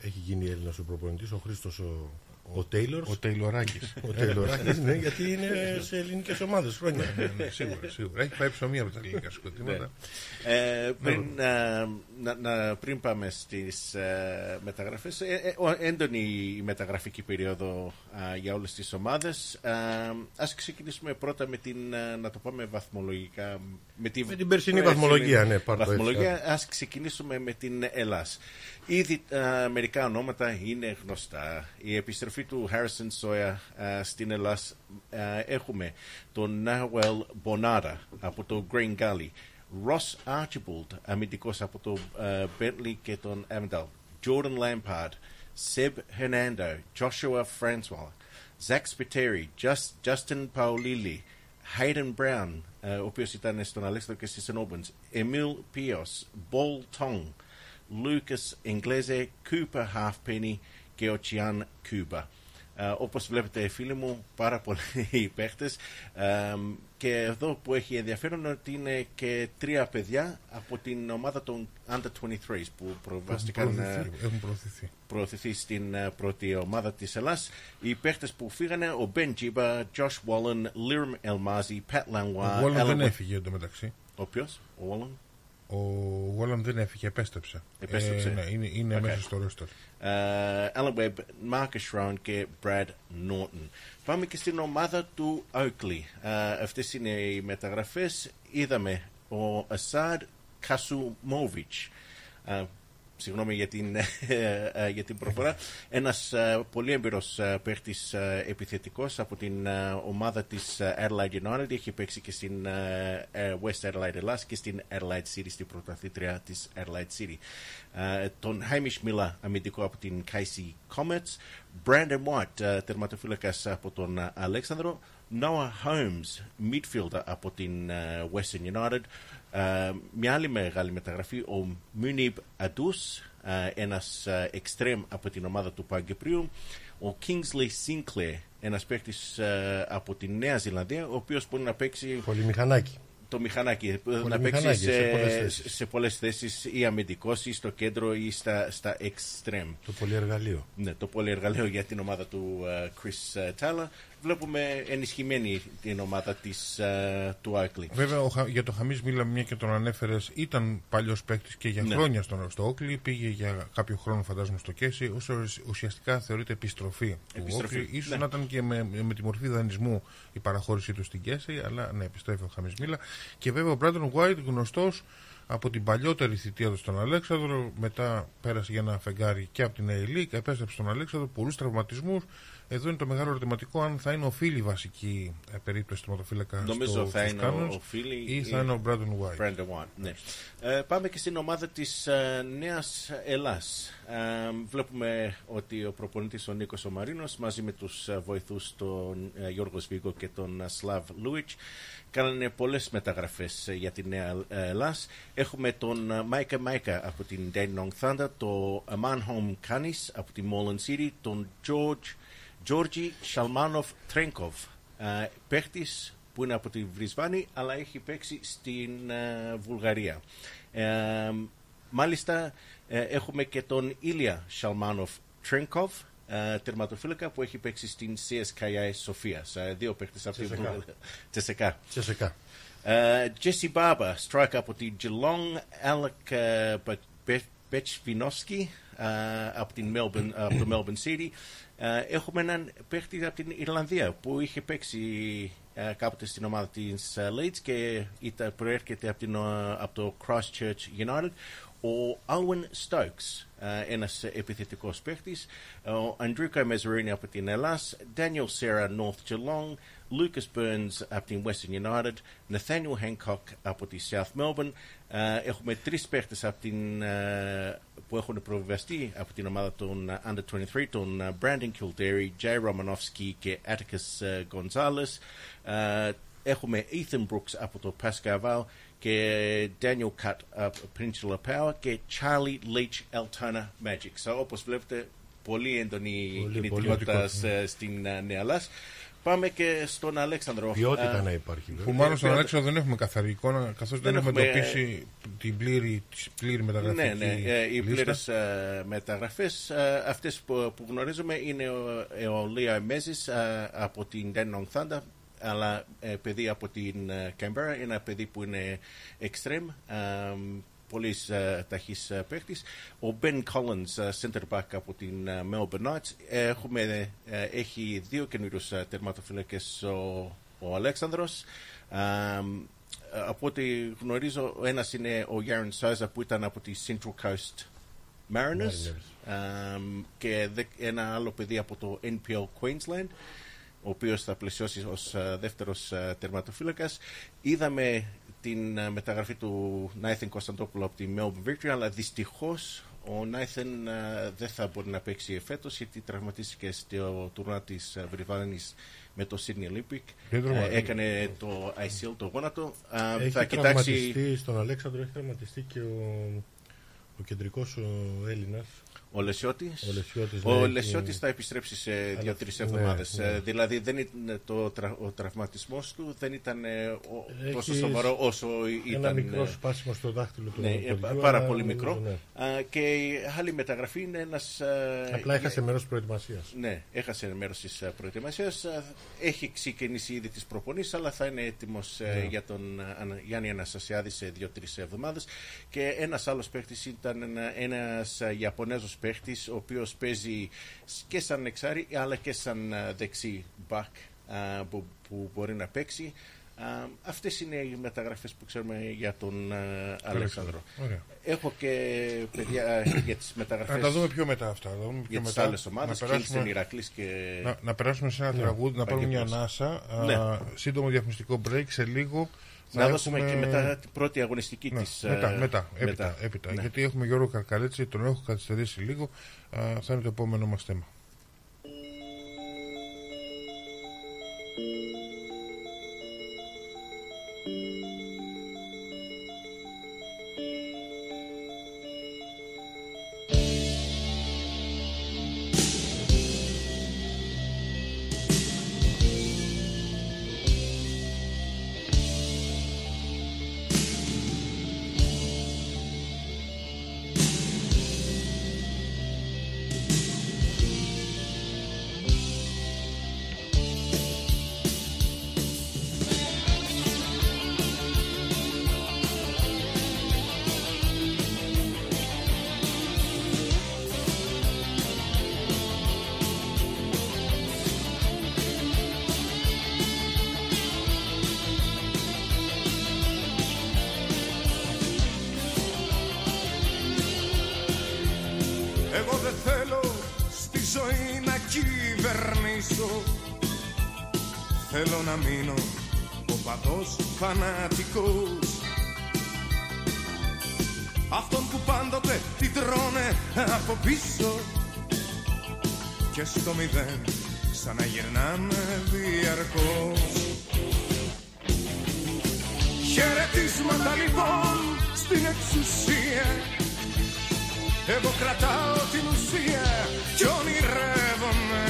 έχει γίνει Έλληνας ο προπονητής, ο Χρήστος ο, Ο Τέιλορς. Ο Τέιλοράκης. [laughs] Ο Τέιλοράκη, ναι, γιατί είναι σε ελληνικές ομάδες χρόνια. ναι, ναι, σίγουρα, σίγουρα. Έχει πάει ψωμί από τα ελληνικά σκοτήματα. Ε, πριν, ε, να, να- πριν πάμε στις ε, μεταγραφές, ε, ε, ο- έντονη η μεταγραφική περίοδο α, για όλες τις ομάδες. Ε, ας ξεκινήσουμε πρώτα με την, ε, να το πάμε βαθμολογικά. Με, τη, Με την περσινή βαθμολογία, ναι, πάρ' το έτσι, βαθμολογία. Ας ξεκινήσουμε με την Ελλάς. Ήδη ε, μερικά ονόματα είναι γνωστά. Η επιστροφή του Harrison Sawyer ε, στην Ελλάς ε, έχουμε τον Nahuel Bonada από το Green Gully. Ross Archibald, αμυντικός από το ε, Bentley και τον Avondale. Jordan Lampard, Seb Hernando, Joshua Francois, Zach Spiteri, Just, Justin Paolili, Hayden Brown, ε, ο οποίος ήταν στον Αλέξανδρο και στις Ενόπενς, Emil Pios, Bol Tong, Lucas Inglese, Cooper Halfpenny και ο Chian Cooper. Ε, όπως βλέπετε φίλοι μου πάρα πολλοί [laughs] παίχτες ε, και εδώ που έχει ενδιαφέρον είναι ότι είναι και τρία παιδιά από την ομάδα των Under-23 που προβιβάστηκαν προωθηθεί, ε, έχουν προωθηθεί. προωθηθεί στην ε, πρώτη ομάδα της Ελλάς. Οι παίχτες που φύγανε, ο Ben Jiba, Josh Wallen, Liram Elmazi, Pat Langlois. Ο Wallen δεν Alan- έφυγε εντωμεταξύ. Ο ποιος, ο Wallen? Ο Wallen δεν έφυγε, επέστρεψε. Επέστρεψε. Ε, ναι, είναι, είναι Οκ. μέσα στο ρόστερ. Ε, Alan Webb, Marcus Rowan και Brad Norton. Πάμε και στην ομάδα του Oakley. Ε, αυτές είναι οι μεταγραφές. Είδαμε ο Ασάντ Κασουμόβιτς. Ε, Συγγνώμη για την, ε, ε, για την προφορά. Ένας ε, πολύ έμπειρος ε, παίχτης ε, επιθετικός από την ε, ομάδα της ε, Adelaide United. Έχει παίξει και στην ε, ε, West Adelaide Ελλάς και στην Adelaide City, στην πρωταθλήτρια της Adelaide City. Ε, τον Hamish Miller, αμυντικό από την Casey Comets. Brandon White, ε, τερματοφύλακας από τον ε, Αλέξανδρο. Noah Holmes, midfielder από την ε, Western United. Ε, μια άλλη μεγάλη μεταγραφή, ο Munib Adus, ε, ένας ε, extreme από την ομάδα του Παγκεπρίου. Ο Kingsley Sinclair, ένας παίκτης ε, από τη Νέα Ζηλανδία, ο οποίος μπορεί να παίξει Πολυμηχανάκι. το μηχανάκι, να Πολυμηχανάκι, παίξει σε σε, πολλές θέσεις. σε πολλές θέσεις ή αμυντικός ή στο κέντρο ή στα, στα extreme. Το πολυεργαλείο. Ναι, το πολυεργαλείο για την ομάδα του ε, Chris ε, Tyler. Βλέπουμε ενισχυμένη την ομάδα της, ε, του Arkley. Βέβαια, ο, Χα- για το Χαμί Μίλα, μια και τον ανέφερες, ήταν παλιός παίκτης και για Ναι. χρόνια στον, στο Όκλι. Πήγε για κάποιο χρόνο, φαντάζομαι, στο Κέσι. Όσο ουσιαστικά θεωρείται επιστροφή, Επιστροφή, του Όκλι. σω ναι. να ήταν και με, με τη μορφή δανεισμού η παραχώρησή του στην Κέσι, αλλά ναι, επιστρέφει ο Χαμί Μίλα. Και βέβαια ο Μπράντον White, γνωστός από την παλιότερη θητεία του στον Αλέξανδρο. Μετά πέρασε για ένα φεγγάρι και από την A-League, επέστρεψε στον Αλέξανδρο, πολλούς τραυματισμούς. Εδώ είναι το μεγάλο ερωτηματικό αν θα είναι ο Φίλη βασική ε, περίπτωση τερματοφύλακα Νομίζω στο, θα στους είναι ο, Cannons ο Φίλη ή θα είναι ο Brandon White. Brandon White, ναι. Ε, πάμε και στην ομάδα της ε, Νέας Ελλάς. Ε, βλέπουμε ότι ο προπονητής ο Νίκος ο Μαρίνος μαζί με τους ε, βοηθούς τον ε, Γιώργος Σβίγκο και τον ε, Σλαβ Λούιτς κάνανε πολλές μεταγραφές ε, για τη Νέα ε, Ελλάς. Έχουμε τον ε, Μάικα Μάικα από την Dandenong Thunder, το Manholm Canis από τη Molen City, τον George Georgi Σαλμάνοφ Τρέγκοφ, ε, παίχτης που είναι από τη Βρισβάνη, αλλά έχει παίξει στην ε, Βουλγαρία. Ε, μάλιστα, ε, έχουμε και τον Ήλια Σαλμάνοφ Τρέγκοφ, ε, τερματοφύλακα που έχει παίξει στην CSKA Σοφίας. Ε, δύο παίχτες από τη CSKA. Βουλγαρία. Τσεσεκά. Τσεσεκά. [laughs] Uh, Jesse Barber, striker από τη Geelong, Alec uh, Bechvinovsky uh, από, την Melbourne, από το Melbourne City. Uh, έχουμε έναν παίχτη από την Ιρλανδία που είχε παίξει uh, κάποτε στην ομάδα της uh, Leeds και ήταν, προέρχεται από, την, uh, από το Christchurch United. Ο Owen Stokes, uh, ένας επιθετικός παίχτης. Ο Andruko Mezzarini από την Ελλάς. Daniel Serra, North Geelong. Lucas Burns από την Western United, Nathaniel Hancock από τη South Melbourne. Ε, έχουμε τρεις παίχτες από την, ε, που έχουν προβιβαστεί από την ομάδα των ε, Under 23, τον ε, Brandon Kildare, Jay Romanovsky και Atticus ε, Gonzalez. Ε, έχουμε Ethan Brooks από το Pascal και Daniel Cutt από Peninsula Power και Charlie Leach Altona Magic. So, όπως βλέπετε, πολύ έντονη Πολύ, κινητικότητα πολύ. σε- στην ε, Νέα Ελλάς. Πάμε και στον Αλέξανδρο. Ποιότητα Α, να υπάρχει. βέβαια. Που μάλλον στον ποιότητα. Αλέξανδρο δεν έχουμε καθαρή εικόνα, καθώς δεν, Δεν έχουμε έχουμε, εντοπίσει την πλήρη, της πλήρη μεταγραφική Ναι, ναι. ε, Οι λίστα. πλήρες μεταγραφές, αυτές που, που γνωρίζουμε είναι ο, ε, ο Λία Μέζη από την Denong Thunder, αλλά ε, παιδί από την ε, Canberra, ένα παιδί που είναι extreme. Ε, Πολύ ταχύς παίχτης. Ο Ben Collins, ε, center back από την ε, Melbourne Knights. Έχουμε, ε, έχει δύο καινούριους τερματοφύλακες ο, ο Αλέξανδρος. Ε, από ό,τι γνωρίζω, ο ένας είναι ο Γιάρν Σάιζα που ήταν από τη Central Coast Mariners Αμ, και δε- ένα άλλο παιδί από το NPL Queensland ο οποίος θα πλαισιώσει ως α, δεύτερος α, τερματοφύλακας. Είδαμε την α, μεταγραφή του Νάιθεν Κωνσταντόπουλου από τη Melbourne Victory αλλά δυστυχώς ο Νάιθεν δεν θα μπορεί να παίξει φέτος γιατί τραυματίστηκε στο τουρνά της α, Βριβάνης με το Sydney Olympic. Δεν Ε, τραυμα- έκανε το ICL, το γόνατο. Α, Έχει θα τραυματιστεί κοιτάξει στον Αλέξανδρο, έχει τραυματιστεί και ο, ο κεντρικός ο Έλληνας. Ο Λεσιώτης. Ο Λεσιώτης, Ο ναι, Λεσιώτης έχει- θα επιστρέψει σε Αλλά- δύο-τρεις ναι, εβδομάδες. ναι. Ε, Δηλαδή δεν ήταν το, τρα, ο τραυματισμός του δεν ήταν ε, ο- Έχεις τόσο σοβαρό όσο ήταν. Ένα μικρό ε, σπάσιμο στο δάχτυλο του ναι, ε, ποδιού, πάρα αλλά πολύ νομίζω, μικρό. ναι. Α, και η άλλη μεταγραφή είναι ένας... ε, Απλά έχασε μέρος προετοιμασίας. Ναι, έχασε μέρος της προετοιμασίας. Έχει ξεκινήσει ήδη τις προπονήσεις, αλλά θα είναι έτοιμος Ναι. για τον ε, Ανα- Γιάννη Αναστασιάδη σε δύο-τρεις εβδομάδες. Και ένας άλλος παίχτη ήταν ένα Ιαπωνέζος παίχτης, ο οποίος παίζει και σαν εξάρι, αλλά και σαν ε, δεξί back ε, που, που μπορεί να παίξει. Α, αυτές είναι οι μεταγραφές που ξέρουμε για τον ε, Αλέξανδρο. Ωραία. Έχω και παιδιά ε, για τις μεταγραφές Να τα δούμε πιο μετά αυτά. να τα δούμε πιο για τις μετά. άλλες ομάδες, Να περάσουμε- Kingston, Ηρακλής και... Να, να περάσουμε σε ένα Ναι. τραγούδι, να πάρουμε μια Παγκύπριος. ανάσα. Ναι. Α, σύντομο διαφημιστικό break σε λίγο. θα Να δώσουμε έχουμε- και μετά την πρώτη αγωνιστική Ναι, της... Μετά, ε, μετά, έπειτα. μετά. έπειτα. Ναι. Γιατί έχουμε Γιώργο Καρκαλέτση, τον έχω καθυστερήσει λίγο. Α, θα είναι το επόμενο μας θέμα. Εξουσία εγώ κρατάω την ουσία κι ονειρεύομαι.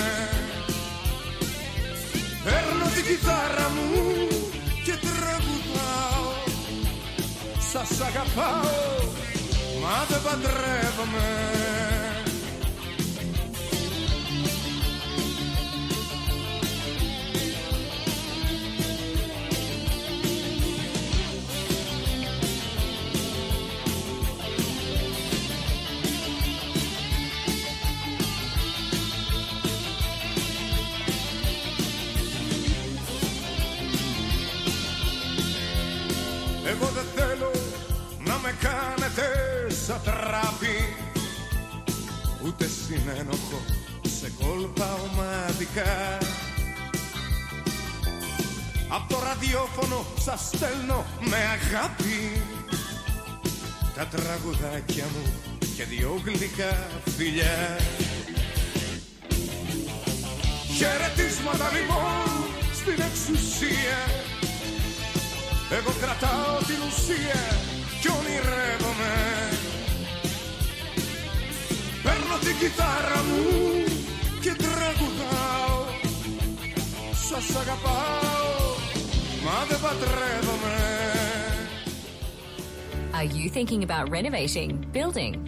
Παίρνω την κιθάρα μου και τραγουδάω Σας αγαπάω μα δεν παντρεύομαι δυο γλυκά φιλιά. Χαιρετίσματα λοιπόν στην εξουσία. Εγώ κρατάω την ουσία και ονειρεύομαι. Παίρνω την κιθάρα μου και τραγουδάω. Σας αγαπάω Μα δεν παντρεύομαι Are you thinking about renovating, building,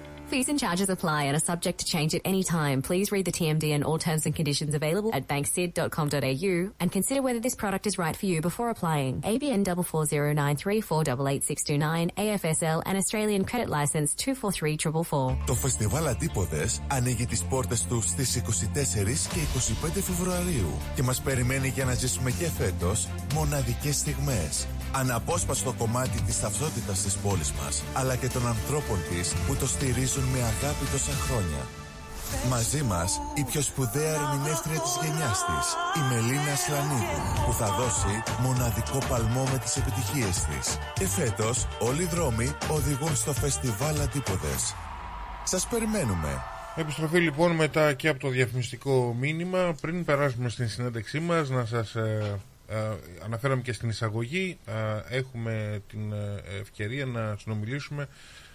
Fees and charges apply and are subject to change at any time. Please read the TMD and all terms and conditions available at banksid.com.au and consider whether this product is right for you before applying. ABN 44093488629 AFSL and Australian Credit License 243444. Το φεστιβάλ Αντίποδες ανοίγει τις πόρτες του στις 24 και 25 Φεβρουαρίου και μας περιμένει για να ζήσουμε και φέτος μοναδικές στιγμές. Αναπόσπαστο κομμάτι της ταυτότητας της πόλης μας, αλλά και των ανθρώπων της που το στηρίζουν με αγάπη τόσα χρόνια. Μαζί μας η πιο σπουδαία ερμηνεύτρια της γενιάς της, η Μελίνα Σλανίδου, που θα δώσει μοναδικό παλμό με τις επιτυχίες της. Και φέτος όλοι οι δρόμοι οδηγούν στο φεστιβάλ Αντίποδες. Σας περιμένουμε. Επιστροφή λοιπόν μετά και από το διαφημιστικό μήνυμα. Πριν περάσουμε στην συνέντευξή μας, να σας ε, ε, αναφέραμε και στην εισαγωγή, ε, έχουμε την ε, ευκαιρία να συνομιλήσουμε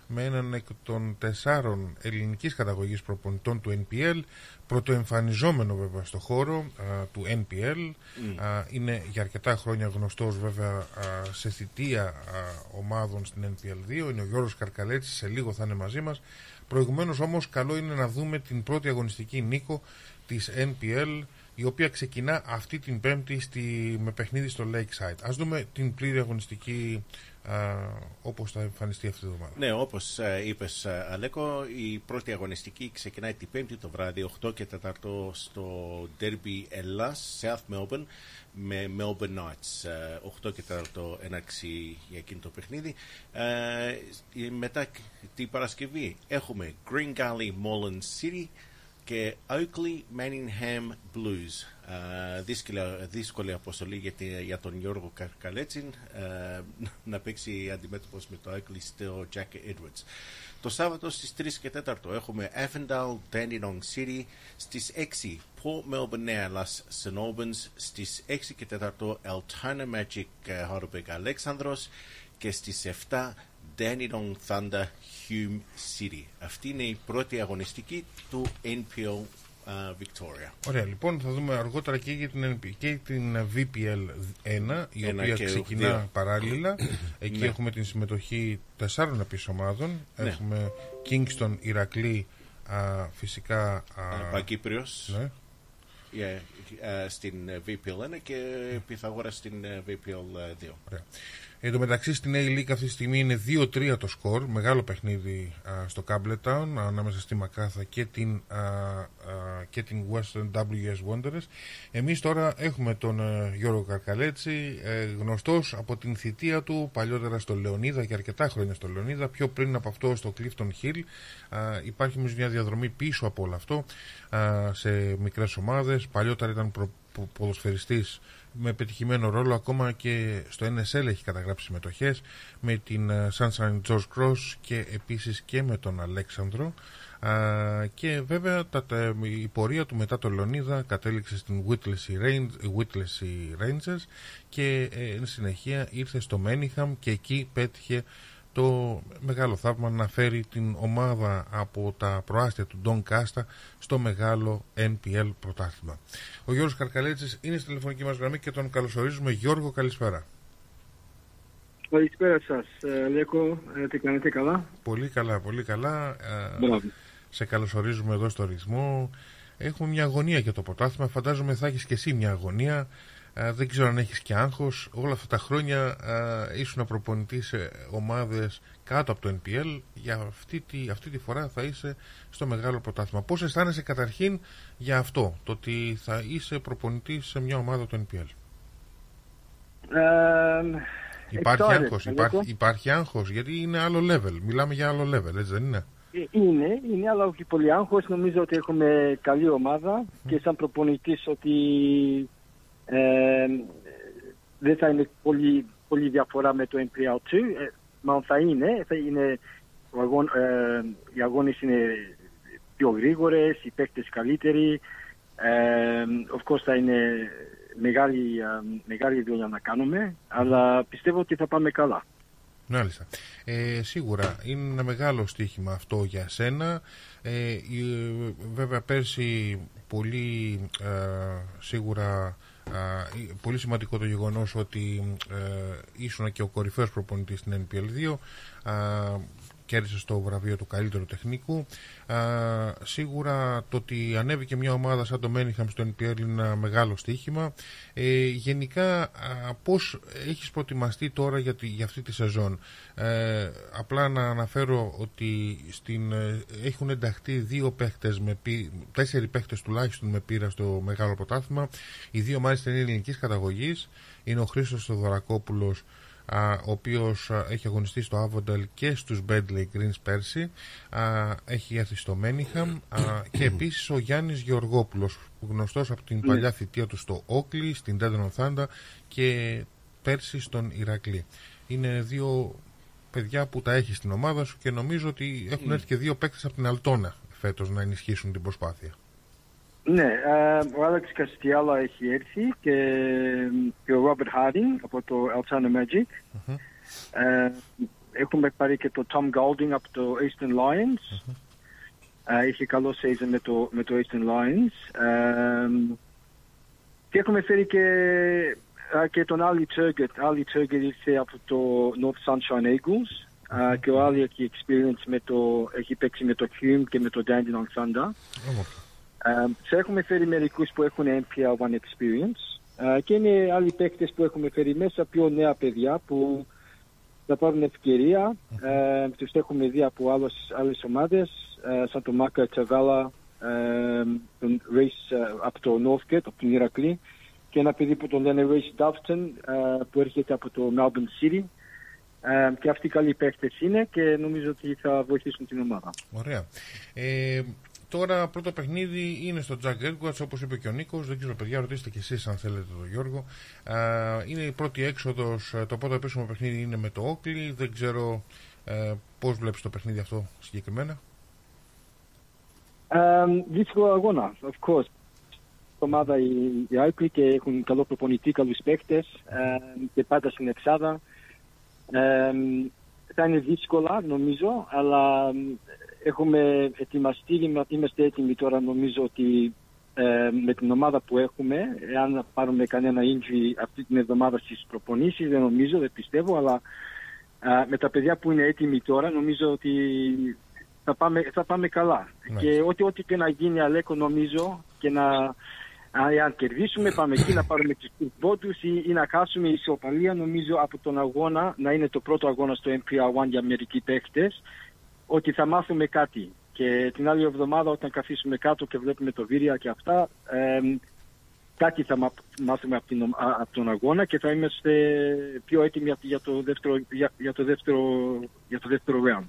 με έναν εκ των τεσσάρων ελληνικής καταγωγής προπονητών του NPL, πρωτοεμφανιζόμενο βέβαια στο χώρο α, του NPL. Α, είναι για αρκετά χρόνια γνωστός βέβαια α, σε θητεία α, ομάδων στην NPL 2. Είναι ο Γιώργος Καρκαλέτσης, σε λίγο θα είναι μαζί μας. Προηγουμένως όμως καλό είναι να δούμε την πρώτη αγωνιστική νίκο της NPL η οποία ξεκινά αυτή την πέμπτη στη, με παιχνίδι στο Lakeside. Ας δούμε την πλήρη αγωνιστική α, όπως θα εμφανιστεί αυτή τη εβδομάδα. Ναι, όπως ε, είπες ε, Αλέκο, η πρώτη αγωνιστική ξεκινάει την πέμπτη το βράδυ, 8 και 4 στο Derby Ελλάς, South Melbourne, με Melbourne Knights. ε, 8 και 4 έναρξη για εκείνο το παιχνίδι. Ε, μετά την Παρασκευή έχουμε Green Gully Moreland City, και Oakley Manningham Blues. Uh, δύσκολη, δύσκολη αποστολή για, τη- για τον Γιώργο Καρκαλέτσιν uh, να παίξει αντιμέτωπος με το Oakley στο Jack Edwards. Το Σάββατο στις 3 και 4 έχουμε Avondale Dandenong City, στις 6 Port Melbourne Airlas St Albans, στις 6 και 4 Altona Magic uh, Heidelberg Αλέξανδρος και στις 7 Dandenong Thunder Hume City. Αυτή είναι η πρώτη αγωνιστική του NPL uh, Victoria. Ωραία, λοιπόν θα δούμε αργότερα και για την, NP και την VPL 1, η Ένα οποία και ξεκινά δύο. παράλληλα. [coughs] Εκεί Ναι. έχουμε την συμμετοχή τεσσάρων επίσης ομάδων. Ναι. Έχουμε Kingston, Ηρακλή, α, φυσικά... α, Παγκύπριος Ναι. yeah, uh, στην uh, VPL 1 και Πυθαγόρας στην uh, VPL 2. Ωραία. Εν τω μεταξύ στην A-League αυτή τη στιγμή είναι 2-3 το σκορ. Μεγάλο παιχνίδι α, στο Campbelltown ανάμεσα στη Μακάθα και την, α, α, και την Western WS Wanderers. Εμείς τώρα έχουμε τον ε, Γιώργο Καρκαλέτσι, ε, γνωστός από την θητεία του παλιότερα στο Λεωνίδα και αρκετά χρόνια στο Λεωνίδα, πιο πριν από αυτό στο Clifton Hill. Α, υπάρχει όμως μια διαδρομή πίσω από όλο αυτό α, σε μικρές ομάδες. Παλιότερα ήταν προ, πο- ποδοσφαιριστής με πετυχημένο ρόλο ακόμα και στο NSL έχει καταγράψει συμμετοχές με την ε, Sunshine George Cross και επίσης και με τον Αλέξανδρο. Α, και βέβαια τα, τα- η πορεία του μετά το Λονίδα κατέληξε στην Whittlesey, Range, Whittlesey Rangers και ε, εν συνεχεία ήρθε στο Μένιχαμ και εκεί πέτυχε το μεγάλο θαύμα να φέρει την ομάδα από τα προάστια του Ντόν Κάστα στο μεγάλο NPL πρωτάθλημα. Ο Γιώργος Καρκαλέτσης είναι στη τηλεφωνική μας γραμμή και τον καλωσορίζουμε. Γιώργο, καλησπέρα. Καλησπέρα σας, Λέκο. Ε, τι κάνετε καλά; Πολύ καλά, πολύ καλά. Ε, Μπράβο. σε καλωσορίζουμε εδώ στο ρυθμό. Έχουμε μια αγωνία για το πρωτάθλημα. Φαντάζομαι θα έχεις και εσύ μια αγωνία. Ε, δεν ξέρω αν έχεις και άγχος. Όλα αυτά τα χρόνια ε, ήσουν προπονητής σε ομάδες κάτω από το NPL. Για αυτή τη, αυτή τη φορά θα είσαι στο μεγάλο πρωτάθλημα. Πώς αισθάνεσαι καταρχήν για αυτό, το ότι θα είσαι προπονητής σε μια ομάδα του NPL. Ε, Υπάρχει excited, άγχος, Λέκο. υπάρχει, υπάρχει άγχος, γιατί είναι άλλο level. Μιλάμε για άλλο level, έτσι δεν είναι; Ε, Είναι, είναι, αλλά όχι πολύ άγχος. Νομίζω ότι έχουμε καλή ομάδα και σαν προπονητής ότι ε, δεν θα είναι πολύ, πολύ διαφορά με το MPL2. Ε, μα θα είναι, θα είναι ο αγών, ε, οι αγώνες είναι πιο γρήγορες, οι παίκτες καλύτεροι. Ε, of course θα είναι μεγάλη, ε, μεγάλη δουλειά να κάνουμε, αλλά πιστεύω ότι θα πάμε καλά. Μάλιστα. Ε, σίγουρα είναι ένα μεγάλο στοίχημα αυτό για σένα. Ε, η- βέβαια πέρσι πολύ ε, σίγουρα α, ε, πολύ σημαντικό το γεγονός ότι ε, ήσουν και ο κορυφαίος προπονητής στην NPL2 α, κέρδισε το βραβείο του καλύτερου τεχνικού. Α, σίγουρα το ότι ανέβηκε μια ομάδα σαν το Μένιχαμ στο NPL είναι ένα μεγάλο στοίχημα. Ε, γενικά α, πώς έχεις προετοιμαστεί τώρα για, τη- για αυτή τη σεζόν; Ε, απλά να αναφέρω ότι στην, ε, έχουν ενταχθεί δύο παίχτες με πι- τέσσερι παίχτες τουλάχιστον με πείρα στο μεγάλο πρωτάθλημα. Οι δύο μάλιστα είναι ελληνικής καταγωγής. Είναι ο Χρήστος Θεοδωρακόπουλος α, ο οποίος α, έχει αγωνιστεί στο Άβοντελ και στους Bentley Greens πέρσι. Α, έχει έρθει στο Μένιχαμ. Α, και [coughs] επίσης ο Γιάννης Γεωργόπουλος γνωστός από την Ναι. παλιά θητεία του στο Όκλι, στην Τέντρον Θάντα και πέρσι στον Ηρακλή. Είναι δύο παιδιά που τα έχει στην ομάδα σου και νομίζω ότι έχουν έρθει και δύο παίκτες από την Αλτόνα φέτος να ενισχύσουν την προσπάθεια Ναι, ε, ο Άλεξ Καστιάλα έχει έρθει και, και ο Ρόμπερτ Χάρντινγκ από το Altana Magic. Ε, έχουμε πάρει και το Tom Golding από το Eastern Lions. Ε, είχε καλό season με το, με το Eastern Lions. Ε, και έχουμε φέρει και, ε, και τον Ali Turgut. Ali Turgut ήρθε από το North Sunshine Eagles. Ε, και ο Ali έχει experience με το, έχει παίξει με το Hume και με το Dandenong Thunder. Ε, σε έχουμε φέρει μερικούς που έχουν NPL One Experience ε, και είναι άλλοι παίκτες που έχουμε φέρει μέσα, πιο νέα παιδιά που θα πάρουν ευκαιρία. Ε, τους έχουμε δει από άλλες, άλλες ομάδες, ε, σαν το Μάκα Τσαβάλα, ε, τον Race ε, από το Northgate, από τον Ηρακλή και ένα παιδί που τον λένε Race Dovton ε, που έρχεται από το Melbourne City. Ε, και αυτοί καλοί παίκτες είναι και νομίζω ότι θα βοηθήσουν την ομάδα. Ωραία. Ε, τώρα πρώτο παιχνίδι είναι στο Jack Edwards όπως είπε και ο Νίκος. Δεν ξέρω παιδιά ρωτήστε και εσείς αν θέλετε τον Γιώργο. Α, είναι η πρώτη έξοδος, ε, το πρώτο επίσημο παιχνίδι είναι με το Oakley. Δεν ξέρω ε, πώς βλέπεις το παιχνίδι αυτό συγκεκριμένα; Ε, δύσκολο αγώνα, of course. Η ομάδα η, η Άικλη και έχουν καλό προπονητή, καλούς παίκτες ε, και πάντα στην εξάδα. Ε, θα είναι δύσκολα νομίζω, αλλά έχουμε ετοιμαστεί, είμα- είμαστε έτοιμοι τώρα νομίζω ότι ε, με την ομάδα που έχουμε, εάν πάρουμε κανένα injury αυτή την εβδομάδα στις προπονήσεις, δεν νομίζω, δεν πιστεύω, αλλά ε, με τα παιδιά που είναι έτοιμοι τώρα νομίζω ότι θα πάμε, θα πάμε καλά. Και ό,τι, ό,τι και να γίνει Αλέκο νομίζω και να αν αν κερδίσουμε πάμε εκεί να πάρουμε τους πόντους ή, ή να χάσουμε η ισοπαλία νομίζω από τον αγώνα να είναι το πρώτο αγώνα στο MPR1 για μερικοί παίχτες ότι θα μάθουμε κάτι. Και την άλλη εβδομάδα όταν καθίσουμε κάτω και βλέπουμε το βίρια και αυτά εμ, κάτι θα μα- μάθουμε από, την, ομ- α- από τον αγώνα και θα είμαστε πιο έτοιμοι για- για το δεύτερο, για, για το δεύτερο, για το δεύτερο round.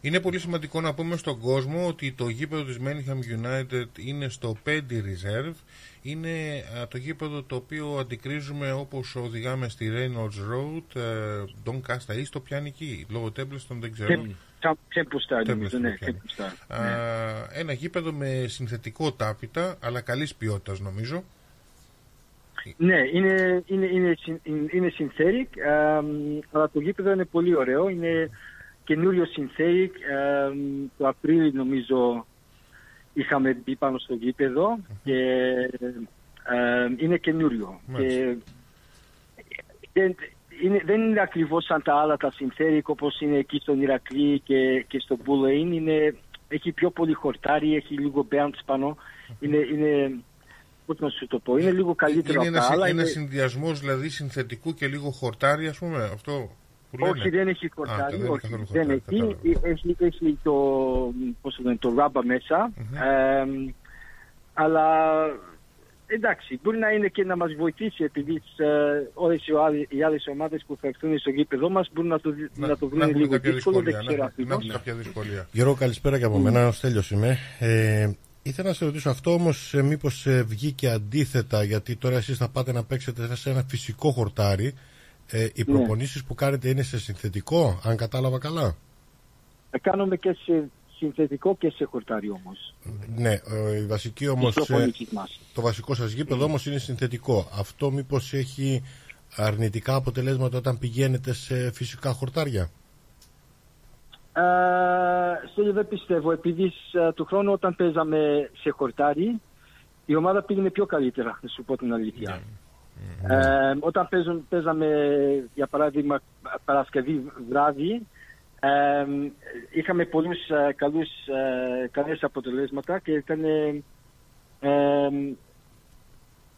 Είναι πολύ σημαντικό να πούμε στον κόσμο ότι το γήπεδο της Manningham United είναι στο 5 Reserve. Είναι α, το γήπεδο το οποίο αντικρίζουμε όπως οδηγάμε στη Reynolds Road, ε, Doncaster East, το πιάνει εκεί. Λόγω Templeton δεν ξέρω. Templestown νομίζω, Templeton ναι, το πιάνει. Templestown, Α, ναι. Ένα γήπεδο με συνθετικό τάπητα, αλλά καλής ποιότητας νομίζω. Ναι, είναι, είναι, είναι, συν- είναι synthetic, εμ, αλλά το γήπεδο είναι πολύ ωραίο. Είναι καινούριο synthetic. εμ, το Απρίλιο νομίζω είχαμε μπει πάνω στο γήπεδο και εμ, είναι καινούριο. Και δεν, είναι, δεν είναι ακριβώς σαν τα άλλα τα synthetic όπως είναι εκεί στον Ηρακλή και, και στο Μπουλέιν. Είναι, έχει πιο πολύ χορτάρι, έχει λίγο bounce πάνω. Είναι, είναι, πώς να σου το πω, είναι λίγο καλύτερο Είναι από τα ένα, άλλα. ένα είναι- συνδυασμός δηλαδή συνθετικού και λίγο χορτάρι ας πούμε αυτό που λένε. Όχι, δεν έχει Α, χορτάρι. δεν έχει όχι, καθόλου δεν χορτάρι, έχει. Έχει, έχει το, πώς το λένε, το ράμπα μέσα. Εμ, αλλά εντάξει, μπορεί να είναι και να μας βοηθήσει επειδή ε, όλες οι, άλλοι- οι άλλες ομάδες που θα έρθουν στο γήπεδο μας μπορούν να το, δει- να, το βρουν να έχουν λίγο κάποια δύσκολο, δεν δυσκολία. ξέρω Να, να ακριβώς. έχουν κάποια δυσκολία. Γιώργο, καλησπέρα και από μένα. Ο Στέλιος είμαι. Ε, ήθελα να σε ρωτήσω αυτό όμως, ε, μήπως ε, βγήκε αντίθετα, γιατί τώρα εσείς θα πάτε να παίξετε σε ένα φυσικό χορτάρι. Ε, οι Ναι. προπονήσεις που κάνετε είναι σε συνθετικό, αν κατάλαβα καλά; Ε, Κάνουμε και σε συνθετικό και σε χορτάρι όμως. Ναι, ε, η βασική όμως, Της ε, προπονητής μας. το βασικό σας γήπεδο όμως είναι συνθετικό. Αυτό μήπως έχει αρνητικά αποτελέσματα όταν πηγαίνετε σε φυσικά χορτάρια; Ε, Στέλιο δεν πιστεύω, επειδή ε, του χρόνου όταν παίζαμε σε χορτάρι, η ομάδα πήγαινε πιο καλύτερα, να σου πω την αλήθεια. Ε, όταν παίζουν, παίζαμε, για παράδειγμα, Παρασκευή βράδυ, ε, είχαμε πολλούς ε, καλούς, ε, καλές αποτελέσματα και ήταν, ε, ε,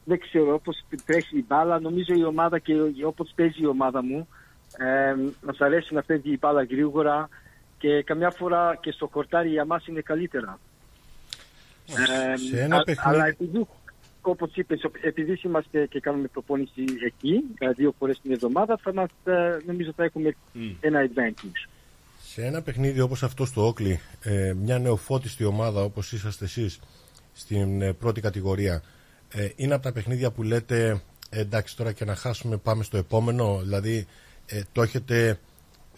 δεν ξέρω πώς τρέχει η μπάλα, νομίζω η ομάδα και όπως παίζει η ομάδα μου, ε, μας αρέσει να παίζει η μπάλα γρήγορα και καμιά φορά και στο κορτάρι για μας είναι καλύτερα. Ε, Σε ένα α- παιχνίδι- Αλλά επειδή, όπως είπες, επειδή είμαστε και κάνουμε προπόνηση εκεί, ε, δύο φορές την εβδομάδα, θα μας, ε, νομίζω θα έχουμε ένα advantage. Σε ένα παιχνίδι όπως αυτό στο Όκλι, ε, μια νεοφώτιστη ομάδα όπως είσαστε εσείς στην ε, πρώτη κατηγορία, ε, είναι από τα παιχνίδια που λέτε ε, εντάξει τώρα και να χάσουμε πάμε στο επόμενο, δηλαδή ε, το έχετε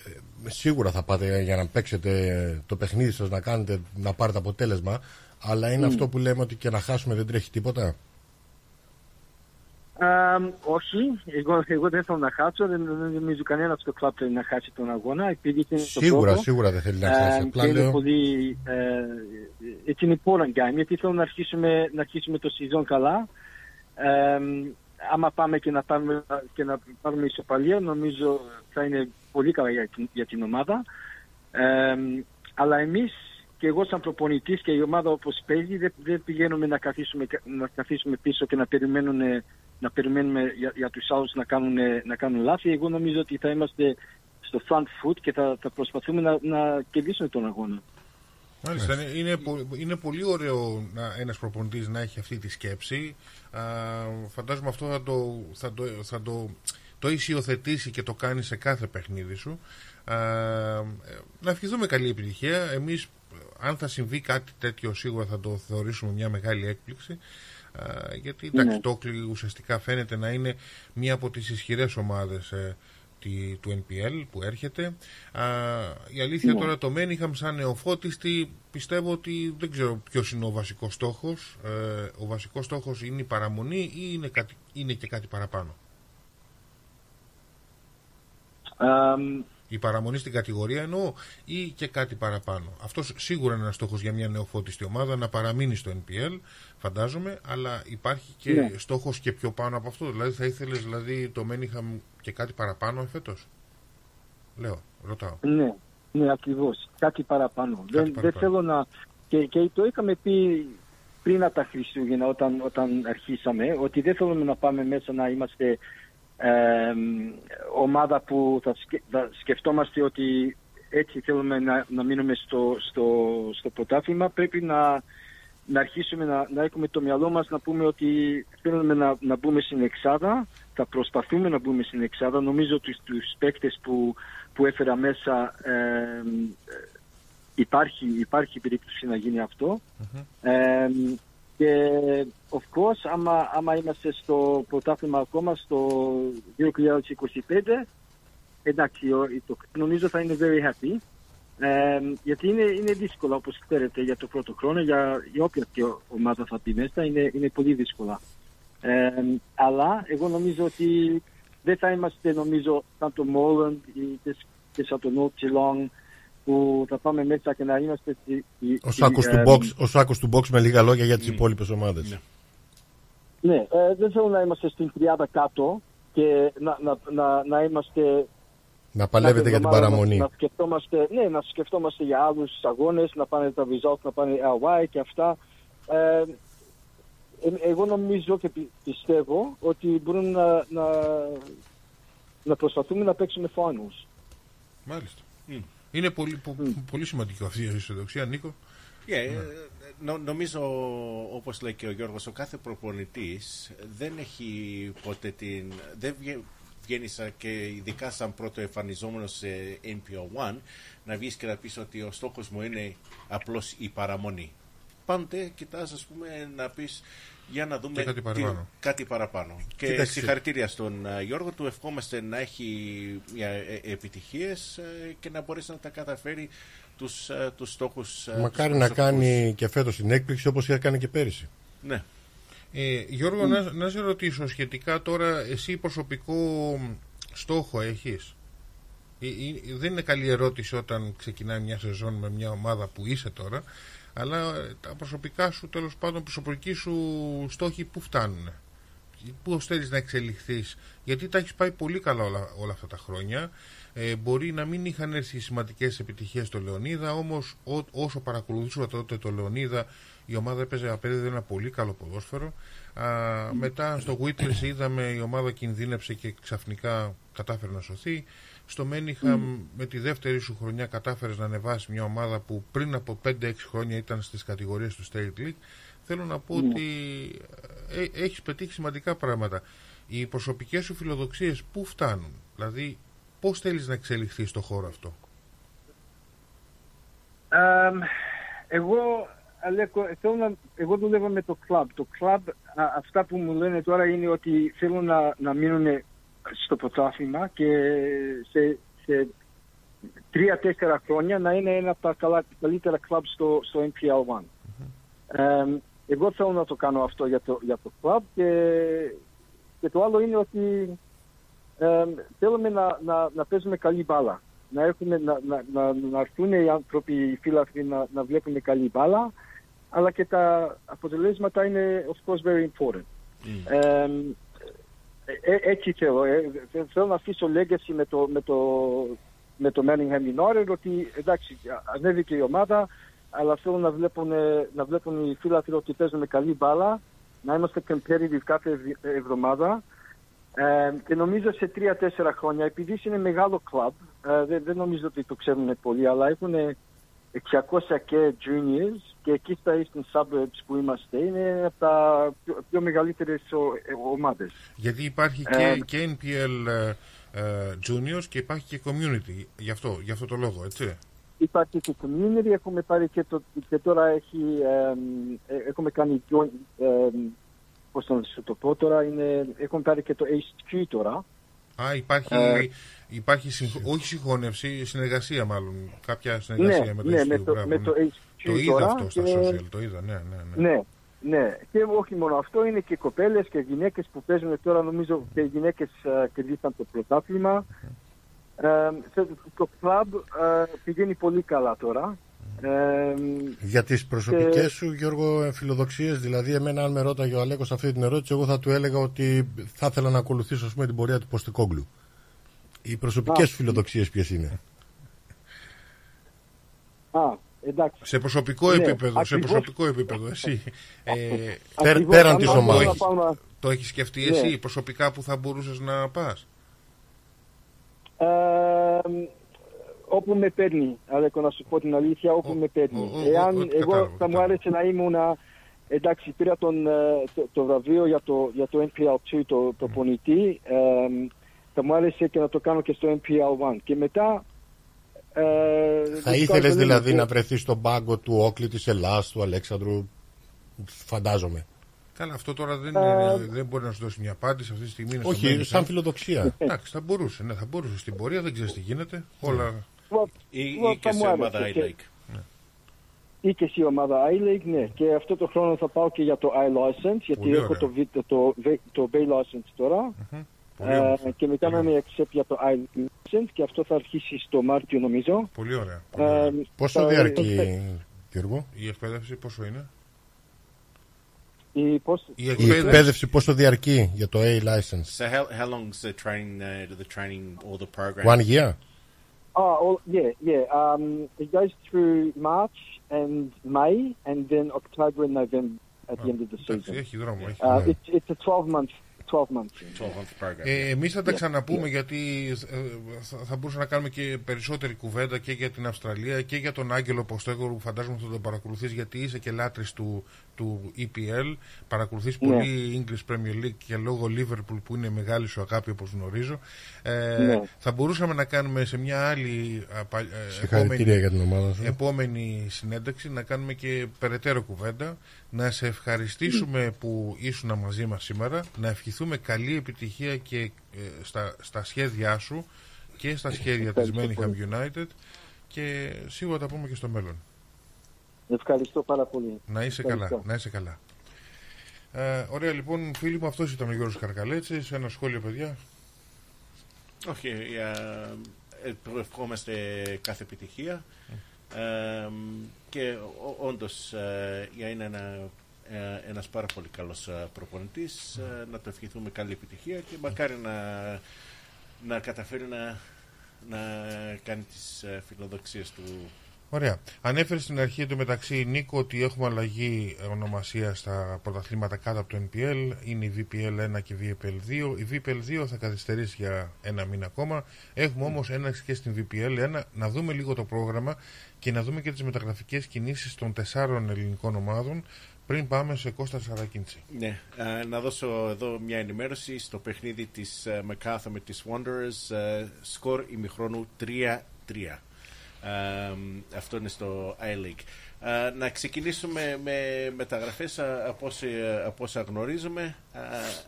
ε, σίγουρα θα πάτε για να παίξετε ε, το παιχνίδι σας, να κάνετε, να πάρετε αποτέλεσμα, αλλά είναι Μμ. αυτό που λέμε ότι και να χάσουμε δεν τρέχει τίποτα; Ε, όχι, εγώ, εγώ δεν θέλω να χάσω, δεν, δεν νομίζω κανένας στο κλαμπ θέλει να χάσει τον αγώνα, επειδή είναι στο Σίγουρα, πρώτο. σίγουρα δεν θέλει να Ε, χάσει. Απλά και είναι λέω- πολύ, ε, it's an important game, γιατί θέλω να αρχίσουμε, να αρχίσουμε το season καλά. Ε, άμα πάμε και να, πάμε, και να πάρουμε ισοπαλία, νομίζω θα είναι πολύ καλά για, την- για την ομάδα. Ε, αλλά εμείς και εγώ σαν προπονητής και η ομάδα όπως παίζει δεν, δεν πηγαίνουμε να καθίσουμε, να καθίσουμε πίσω και να περιμένουμε, να περιμένουμε για, για τους άλλους να κάνουν, να κάνουν λάθη. Εγώ νομίζω ότι θα είμαστε στο front foot και θα, θα προσπαθούμε να, να κερδίσουμε τον αγώνα. Μάλιστα, είναι, είναι, πο- είναι πολύ ωραίο να, ένας προπονητής να έχει αυτή τη σκέψη. Α, φαντάζομαι αυτό θα το, θα το, θα το, το έχεις υιοθετήσει και το κάνει σε κάθε παιχνίδι σου. Α, ε, να ευχηθούμε καλή επιτυχία. Εμείς, αν θα συμβεί κάτι τέτοιο, σίγουρα θα το θεωρήσουμε μια μεγάλη έκπληξη. Α, γιατί εντάξει, Ναι. το Όκλι ουσιαστικά φαίνεται να είναι μία από τις ισχυρές ομάδες ε, τη- του NPL που έρχεται. Α, η αλήθεια Ναι. τώρα το Μένιχαμ σαν νεοφώτιστη πιστεύω ότι δεν ξέρω ποιος είναι ο βασικός στόχος. Ε, ο βασικός στόχος είναι η παραμονή ή είναι, κάτι, είναι και κάτι παραπάνω; Εμ, Η παραμονή στην κατηγορία εννοώ ή και κάτι παραπάνω. Αυτός σίγουρα είναι ένας στόχος για μια νεοφώτιστη ομάδα να παραμείνει στο NPL, φαντάζομαι, αλλά υπάρχει και Ναι. στόχος και πιο πάνω από αυτό. Δηλαδή θα ήθελες δηλαδή το Μένιχαμ και κάτι παραπάνω φέτος. Λέω, ρωτάω. Ναι, ναι, ακριβώς. Κάτι παραπάνω. δεν, δεν παραπάνω. θέλω να... Και, και το είχαμε πει πριν από τα Χριστούγεννα όταν, όταν αρχίσαμε, ότι δεν θέλουμε να πάμε μέσα να είμαστε εμ, ομάδα που θα, σκε- θα σκεφτόμαστε ότι έτσι θέλουμε να, να μείνουμε στο, στο, στο πρωτάθλημα. Πρέπει να, να αρχίσουμε να, να έχουμε το μυαλό μας να πούμε ότι θέλουμε να, να μπούμε στην εξάδα, θα προσπαθούμε να μπούμε στην εξάδα. Νομίζω ότι τους παίκτες που, που έφερα μέσα εμ, υπάρχει, υπάρχει περίπτωση να γίνει αυτό. Εμ, και of course, άμα, άμα είμαστε στο πρωτάθλημα ακόμα στο 2025, εντάξει, ο- το, νομίζω θα είναι very happy. Εμ, γιατί είναι, είναι δύσκολο, όπως ξέρετε, για το πρώτο χρόνο, για, για όποια και ομάδα θα πει μέσα, είναι, είναι πολύ δύσκολα. Εμ, αλλά εγώ νομίζω ότι δεν θα είμαστε, νομίζω, σαν το Μόλαντ ή και, και σαν το North Geelong, που θα πάμε μέσα και να είμαστε στη, στη- Ο στη, σάκος, του εμ, box, ο σάκος του box με λίγα λόγια για τις υπόλοιπες ομάδες. ναι, ε, δεν θέλω να είμαστε στην 30 κάτω και να, να, να, να είμαστε. Να παλεύετε για την κάθε εβδομάδα παραμονή. Να, να σκεφτόμαστε, ναι, να σκεφτόμαστε για άλλους αγώνες, να πάνε τα results, να πάνε LY και αυτά. Ε, ε, εγώ νομίζω και πι- πιστεύω ότι μπορούμε να, να, να προσπαθούμε να παίξουμε finals. Μάλιστα. Είναι πολύ, πο- πολύ σημαντικό αυτή η αισιοδοξία, Νίκο. Yeah, ε, νο- νομίζω, όπως λέει και ο Γιώργος, ο κάθε προπονητής δεν έχει ποτέ την... Δεν βγε- βγαίνει σαν και ειδικά σαν πρώτο εμφανιζόμενος σε NPO1 να βγεις και να πεις ότι ο στόχος μου είναι απλώς η παραμονή. Πάντοτε κοιτάς ας πούμε να πεις για να δούμε Και κάτι τι- παραπάνω. κάτι παραπάνω. Και Κοίταξε. συγχαρητήρια στον ε, Γιώργο, του ευχόμαστε να έχει μια, ε, επιτυχίες ε, και να μπορέσει να τα καταφέρει τους, ε, τους στόχους ε, Μακάρι τους να προσωπικούς. κάνει και φέτος την έκπληξη όπως είχε κάνει και πέρυσι. Ναι. Ε, Γιώργο, να, να σε ρωτήσω σχετικά τώρα, εσύ προσωπικό στόχο έχεις; Ε, ε, δεν είναι καλή ερώτηση όταν ξεκινάει μια σεζόν με μια ομάδα που είσαι τώρα, αλλά ε, τα προσωπικά σου, τέλος πάντων, προσωπικοί σου στόχοι που φτάνουν; Πώ θέλεις να εξελιχθείς, Γιατί τα έχεις πάει πολύ καλά όλα, όλα αυτά τα χρόνια. Ε, μπορεί να μην είχαν έρθει σημαντικές επιτυχίες στο Λεωνίδα, όμως όσο παρακολουθούσα τότε το Λεωνίδα, η ομάδα έπαιζε απέδιδε ένα πολύ καλό ποδόσφαιρο. Α, μετά στο Witness είδαμε η ομάδα κινδύνεψε και ξαφνικά κατάφερε να σωθεί. Στο Μένιχαμ με τη δεύτερη σου χρονιά κατάφερες να ανεβάσεις μια ομάδα που πριν από 5-6 χρόνια ήταν στις κατηγορίες του State League. Θέλω να πω Ναι. ότι ε, έχεις πετύχει σημαντικά πράγματα. Οι προσωπικές σου φιλοδοξίες πού φτάνουν, δηλαδή πώς θέλεις να εξελιχθείς στο χώρο αυτό; Εμ, εγώ, Αλέκο, θέλω να, εγώ δουλεύω με το κλαμπ. Το κλαμπ, α, αυτά που μου λένε τώρα είναι ότι θέλουν να, να μείνουν στο πρωτάθλημα και σε, σε τρία-τέσσερα χρόνια να είναι ένα από τα καλά, καλύτερα κλαμπ στο, στο NPL 1. Εμ, εγώ θέλω να το κάνω αυτό για το, για το κλαμπ και, και το άλλο είναι ότι εμ, θέλουμε να, να, να παίζουμε καλή μπάλα. Να, έχουμε, να, να, να, να έρθουν οι άνθρωποι, οι φίλαθλοι να, να βλέπουν καλή μπάλα, αλλά και τα αποτελέσματα είναι of course very important. Εμ, ε, ε, έτσι θέλω. Ε, θε- θέλω να αφήσω legacy με το, με το, με το Manningham United ότι εντάξει, ανέβηκε η ομάδα, αλλά θέλω να βλέπουν, ε, να βλέπουν οι φίλαθλοι ότι παίζουμε καλή μπάλα, να είμαστε competitive κάθε ευ- εβδομάδα. Ε, και νομίζω σε τρία-τέσσερα χρόνια, επειδή είναι μεγάλο κλαμπ, ε, δεν, δεν νομίζω ότι το ξέρουν πολύ, αλλά έχουν 600 και juniors και εκεί στα Eastern Suburbs που είμαστε είναι από τα πιο, πιο μεγαλύτερες ο- ε, ομάδες. Γιατί υπάρχει Ε, και, και NPL ε, ε, Juniors και υπάρχει και Community, γι' αυτό, γι' αυτό το λόγο, έτσι. Υπάρχει και community, έχουμε πάρει και, το, και τώρα έχει, εμ, ε, έχουμε κάνει joint, εμ, πώς να σου το πω τώρα, είναι, έχουμε πάρει και το HQ τώρα. Α, υπάρχει, Ε, υπάρχει συγχ- όχι συγχώνευση, συνεργασία μάλλον. Κάποια συνεργασία Ναι, με το ναι, HQ, με το- μπράβο, με ναι. το HQ Το είδα τώρα αυτό στα και- social, το είδα, ναι, ναι. ναι. Ναι, ναι. Και όχι μόνο αυτό, είναι και κοπέλες και γυναίκες που παίζουν τώρα, νομίζω και οι γυναίκες ε, κερδίσαν το πρωτάθλημα. Ε, σε- το κλαμπ ε, πηγαίνει πολύ καλά τώρα. Ε, Για τις προσωπικές και- σου, Γιώργο, φιλοδοξίες, δηλαδή, εμένα, αν με ρώταγε ο Αλέκος αυτή την ερώτηση, εγώ θα του έλεγα ότι θα ήθελα να ακολουθήσω ας πούμε, την πορεία του Ποστικόγλου. Οι προσωπικές Α. σου φιλοδοξίες ποιες είναι; Α, εντάξει. Σε προσωπικό Ναι, επίπεδο, σε ακριβώς. προσωπικό επίπεδο, εσύ. Ε, Πέρ- Ακριβώς, πέραν αν της μπορώ να ομάδας. πάω να- το έχεις σκεφτεί Ναι. εσύ προσωπικά που θα μπορούσες να πας; Ε, όπου με παίρνει, Αλέκο, να σου πω την αλήθεια, όπου με παίρνει. ο- ο- Εάν ό,τι εγώ κατάλαβα, θα μου άρεσε να ήμουν, εντάξει, πήρα τον, ε, το, το βραβείο για το, για το NPL2, το, το πονητή, ε, θα μου άρεσε και να το κάνω και στο NPL1. Και μετά... Ε, Θα το ήθελες κάνω δηλαδή λίγο. να βρεθείς στον πάγκο του Όκλη, της Ελλάς, του Αλέξανδρου. Φαντάζομαι. Καλά, αυτό τώρα δεν, Ε, είναι- δεν μπορεί να σου δώσει μια απάντηση αυτή τη στιγμή. είναι στο Όχι, μέλλον. σαν φιλοδοξία. [laughs] Εντάξει, θα μπορούσε, ναι, θα μπορούσε στην πορεία, δεν ξέρεις τι γίνεται. Όλα. Ή, Well, ή και θα σε μου ομάδα άρεσε και- I-Like. Ή και εσύ ομάδα I-League, ναι. Και αυτό το χρόνο θα πάω και για το I-License, γιατί Πολύ έχω ωραία. το, βι- το, το, το Bay License τώρα. Πολύ Ε, όμορφα. και μετά να με accept για το I-License και αυτό θα αρχίσει στο Μάρτιο νομίζω. Πολύ ωραία. Ε, Πόσο θα- διαρκεί, Γιώργο, Η εκπαίδευση πόσο είναι. Η, πώς, Η η εκπαίδευση. εκπαίδευση πόσο διαρκεί για το A-License. So how, how long's the training, uh, the training or the program? One year. Oh, well, yeah, yeah. Um, it goes through March and May, and then October and November at the end of the Εντάξει, season. έχει δρόμο. Έχει. Uh, Ναι. it's it's a 12 month 12 months. 12 month program. Ε, Εμείς θα τα Yeah, ξαναπούμε yeah. γιατί ε, θα, θα μπορούσαμε να κάνουμε και περισσότερη κουβέντα και για την Αυστραλία και για τον Άγγελο Ποστέγορο που φαντάζομαι θα τον παρακολουθείς γιατί είσαι και λάτρης του, του EPL. Παρακολουθείς Ναι. πολύ English Premier League και λόγω Liverpool που είναι μεγάλη σου αγάπη όπως γνωρίζω. Ε, Ναι. Θα μπορούσαμε να κάνουμε σε μια άλλη α, πα- ε, Συγχαρητήρια για την ομάδα σου. επόμενη συνέντευξη να κάνουμε και περαιτέρω κουβέντα. Να σε ευχαριστήσουμε που ήσουν μαζί μας σήμερα. Να ευχηθούμε καλή επιτυχία και ε, στα, στα σχέδιά σου και στα σχέδια της Ευχαριστώ Manningham United και σίγουρα τα πούμε και στο μέλλον. Ευχαριστώ πάρα πολύ. Να είσαι Ευχαριστώ. καλά. Να είσαι καλά. Ε, ωραία λοιπόν φίλοι μου αυτός ήταν ο Γιώργος Καρκαλέτσης. Ένα σχόλιο παιδιά. Όχι, ε, ε, ευχόμαστε κάθε επιτυχία ε, και ο- όντως ε, για είναι ένα, ε, ένας πάρα πολύ καλός ε, προπονητής ε, να το ευχηθούμε καλή επιτυχία και μακάρι να, να καταφέρει να, να κάνει τις ε, φιλοδοξίες του Ωραία. Ανέφερε στην αρχή του μεταξύ Νίκο ότι έχουμε αλλαγή ονομασία στα πρωταθλήματα κάτω από το NPL. Είναι η VPL 1 και η VPL 2. Η VPL 2 θα καθυστερήσει για ένα μήνα ακόμα. Έχουμε όμως ένα και στην VPL 1. Να δούμε λίγο το πρόγραμμα και να δούμε και τις μεταγραφικές κινήσεις των τεσσάρων ελληνικών ομάδων πριν πάμε σε Κώστα Σαρακίντσι. Ναι, ε, να δώσω εδώ μια ενημέρωση στο παιχνίδι της ε, MacArthur με τις Wanderers, ε, σκορ ημιχρόνου 3-3. Ε, αυτό είναι στο I-League. Ε, να ξεκινήσουμε με μεταγραφές ε, από, όσοι, ε, από όσα γνωρίζουμε. Ε,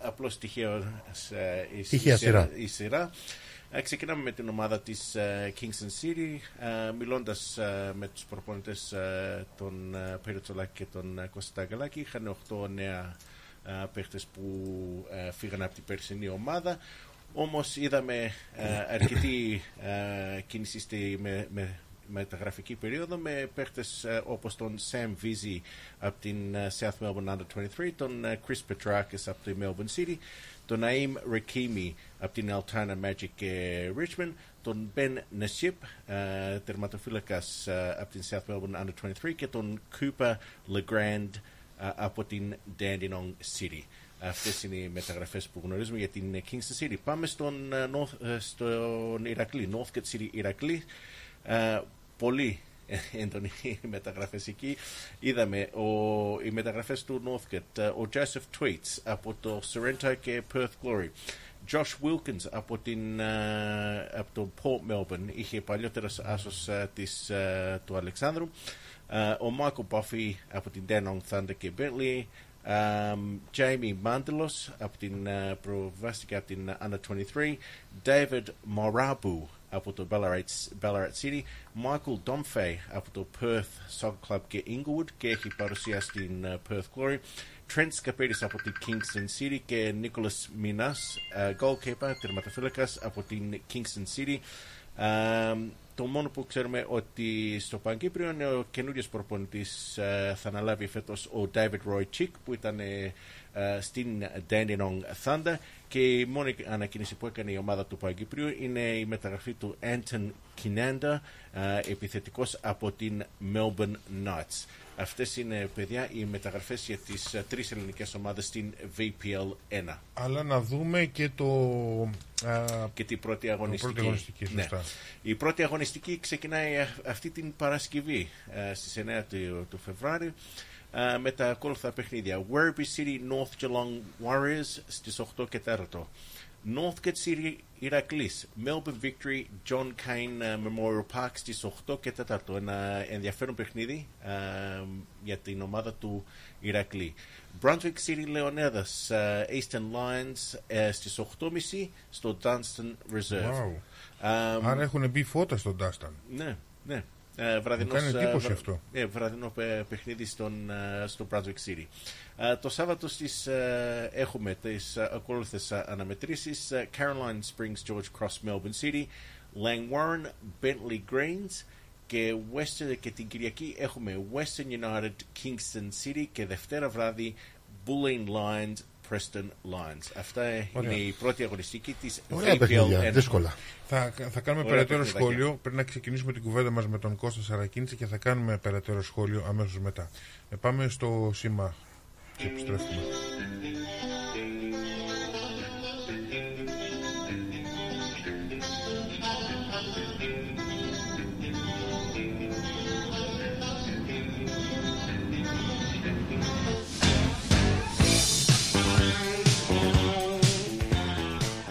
απλώς τυχαίο ε, η, Τυχαία η σειρά. Η σειρά. Ε, ξεκινάμε με την ομάδα της ε, Kingston City, ε, μιλώντας ε, με τους προπονητές ε, τον ε, Πέριο Τσολάκη και τον ε, Κώστα Γκαλάκη. Είχαν 8 νέα ε, παίχτες που ε, φύγαν από την περσινή ομάδα. Όμως είδαμε ε, αρκετή ε, κίνηση στη με, με, μεταγραφική περίοδο με παίχτες ε, όπως τον Sam Vizzy από την ε, South Melbourne Under 23, τον ε, Chris Petrakis από τη Melbourne City, τον Naeem Rakimi από την Altana Magic και Richmond, τον Ben Nasip, ε, τερματοφύλακας ε, από την South Melbourne Under 23 και τον Cooper Legrand ε, από την Dandenong City. Αυτές είναι οι μεταγραφές που γνωρίζουμε για την ε, Kingston City. Πάμε στον, ε, North, ε, στον Ηρακλή, Northcote City Ηρακλή. Ε, πολύ έντονη οι μεταγραφές εκεί. Είδαμε ο, οι μεταγραφές του Northcote, ε, ο Joseph Tweets από το Sorrento και Perth Glory. Josh Wilkins από, την, ε, από το Port Melbourne είχε παλιότερο άσος ε, της, ε, του Αλεξάνδρου. Ε, ο Michael Buffy από την Danong Thunder και Bentley. Um, Jamie Mandelos από την uh, προβάστηκε από την Under 23 David Morabu από το Ballarat, Ballarat City. Michael Domfey από το Perth Soccer Club και Inglewood και έχει παρουσία στην uh, Perth Glory. Trent Σκαπίδης από την Kingston City και Nicholas Minas uh, goalkeeper, τερματοφύλακας από την Kingston City. Um, το μόνο που ξέρουμε ότι στο Παγκύπριο είναι ο καινούριος προπονητής ε, θα αναλάβει φέτος ο David Roy Chick που ήταν ε, ε, στην Dandenong Thunder και η μόνη ανακοίνηση που έκανε η ομάδα του Παγκύπριου είναι η μεταγραφή του Anton Kinanda ε, επιθετικός από την Melbourne Knights. Αυτές είναι παιδιά οι μεταγραφές για τις ε, τρεις ελληνικές ομάδες στην VPL 1. Αλλά να δούμε και το. α, και την πρώτη αγωνιστική. πρώτη αγωνιστική, Ναι. σωστά. Η πρώτη αγωνιστική ξεκινάει α- αυτή την Παρασκευή ε, στις 9 του, του Φεβρουάριου ε, με τα ακόλουθα παιχνίδια. Werribee City North Geelong Warriors στις 8 και 4. Northcote City Ηρακλής, Melbourne Victory, John Cain ε, Memorial Park στις 8 και 4. Ένα ενδιαφέρον παιχνίδι ε, για την ομάδα του Ηρακλή. Brunswick City Leonidas, ε, Eastern Lions ε, στις 8.30 στο Dunstan Reserve. Wow. Ε, Άρα έχουν μπει φώτα στον Τάσταν. ναι, ναι. Ε, βραδινός, Μου κάνει εντύπωση ε, βρα- αυτό. Ε, βραδινό παι- παιχνίδι στον, ε, στο Brunswick City. Ε, το Σάββατο στις, ε, έχουμε τις ε, ακόλουθες ε, αναμετρήσεις. Ε, Caroline Springs George Cross Melbourne City, Langwarren Bentley Greens και, Western, και την Κυριακή έχουμε Western United Kingston City και Δευτέρα βράδυ Bulleen Lions Preston Lions. Αυτά Ωραία. είναι η πρώτη αγωνιστική της Ωραία VPL παιχνίδια, 1. δύσκολα. Θα, θα κάνουμε Ωραία περαιτέρω παιχνιδάκια. σχόλιο. Πρέπει να ξεκινήσουμε την κουβέντα μας με τον Κώστα Σαρακίνηση και θα κάνουμε περαιτέρω σχόλιο αμέσως μετά. Ε, πάμε στο σήμα και επιστρέφουμε.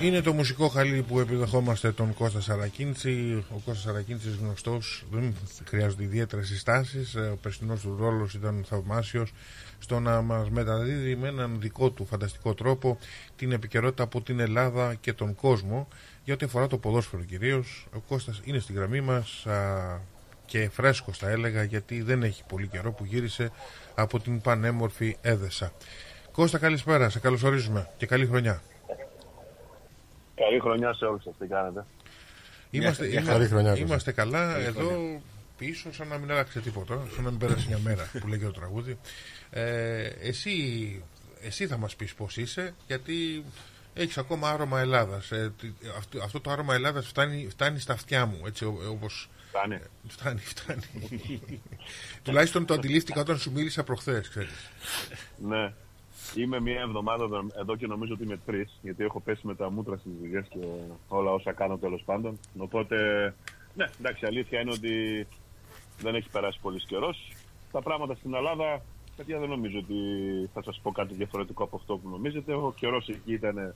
Είναι το μουσικό χαλί που επιδεχόμαστε τον Κώστα Σαρακίνηση. Ο Κώστας Σαρακίνησης γνωστός, δεν χρειάζονται ιδιαίτερες συστάσεις. Ε, Ο περσινός του ρόλος ήταν θαυμάσιος στο να μας μεταδίδει με έναν δικό του φανταστικό τρόπο την επικαιρότητα από την Ελλάδα και τον κόσμο. Για ό,τι αφορά το ποδόσφαιρο κυρίως, ο Κώστας είναι στη γραμμή μας α, και φρέσκος θα έλεγα γιατί δεν έχει πολύ καιρό που γύρισε από την πανέμορφη Έδεσα. Κώστα καλησπέρα, σε καλωσορίζουμε και καλή χρονιά. Καλή χρονιά σε όλους σας, τι κάνετε. Είμαστε, Μια- είμα- καλή χρονιά, Κώστα. είμαστε καλά Καλή εδώ χρονιά. πίσω σαν να μην άλλαξε τίποτα, σαν να μην πέρασε μια μέρα που λέγει το τραγούδι. Ε, εσύ, εσύ θα μας πεις πώς είσαι γιατί έχεις ακόμα άρωμα Ελλάδας. Ε, τι- αυτό, αυτό το άρωμα Ελλάδας φτάνει, φτάνει στα αυτιά μου έτσι ό- όπως... Φτάνει. Φτάνει, φτάνει. [laughs] Τουλάχιστον το αντιλήφθηκα όταν σου μίλησα προχθές, ξέρεις. Ναι. Είμαι μία εβδομάδα εδώ- εδώ και νομίζω ότι είμαι τρεις, γιατί έχω πέσει με τα μούτρα στις δουλειές και όλα όσα κάνω τέλος πάντων. Οπότε, ναι, εντάξει, η αλήθεια είναι ότι δεν έχει περάσει πολύς καιρός. Τα πράγματα στην Ελλάδα, παιδιά, δεν νομίζω ότι θα σας πω κάτι διαφορετικό από αυτό που νομίζετε. Ο καιρός εκεί ήταν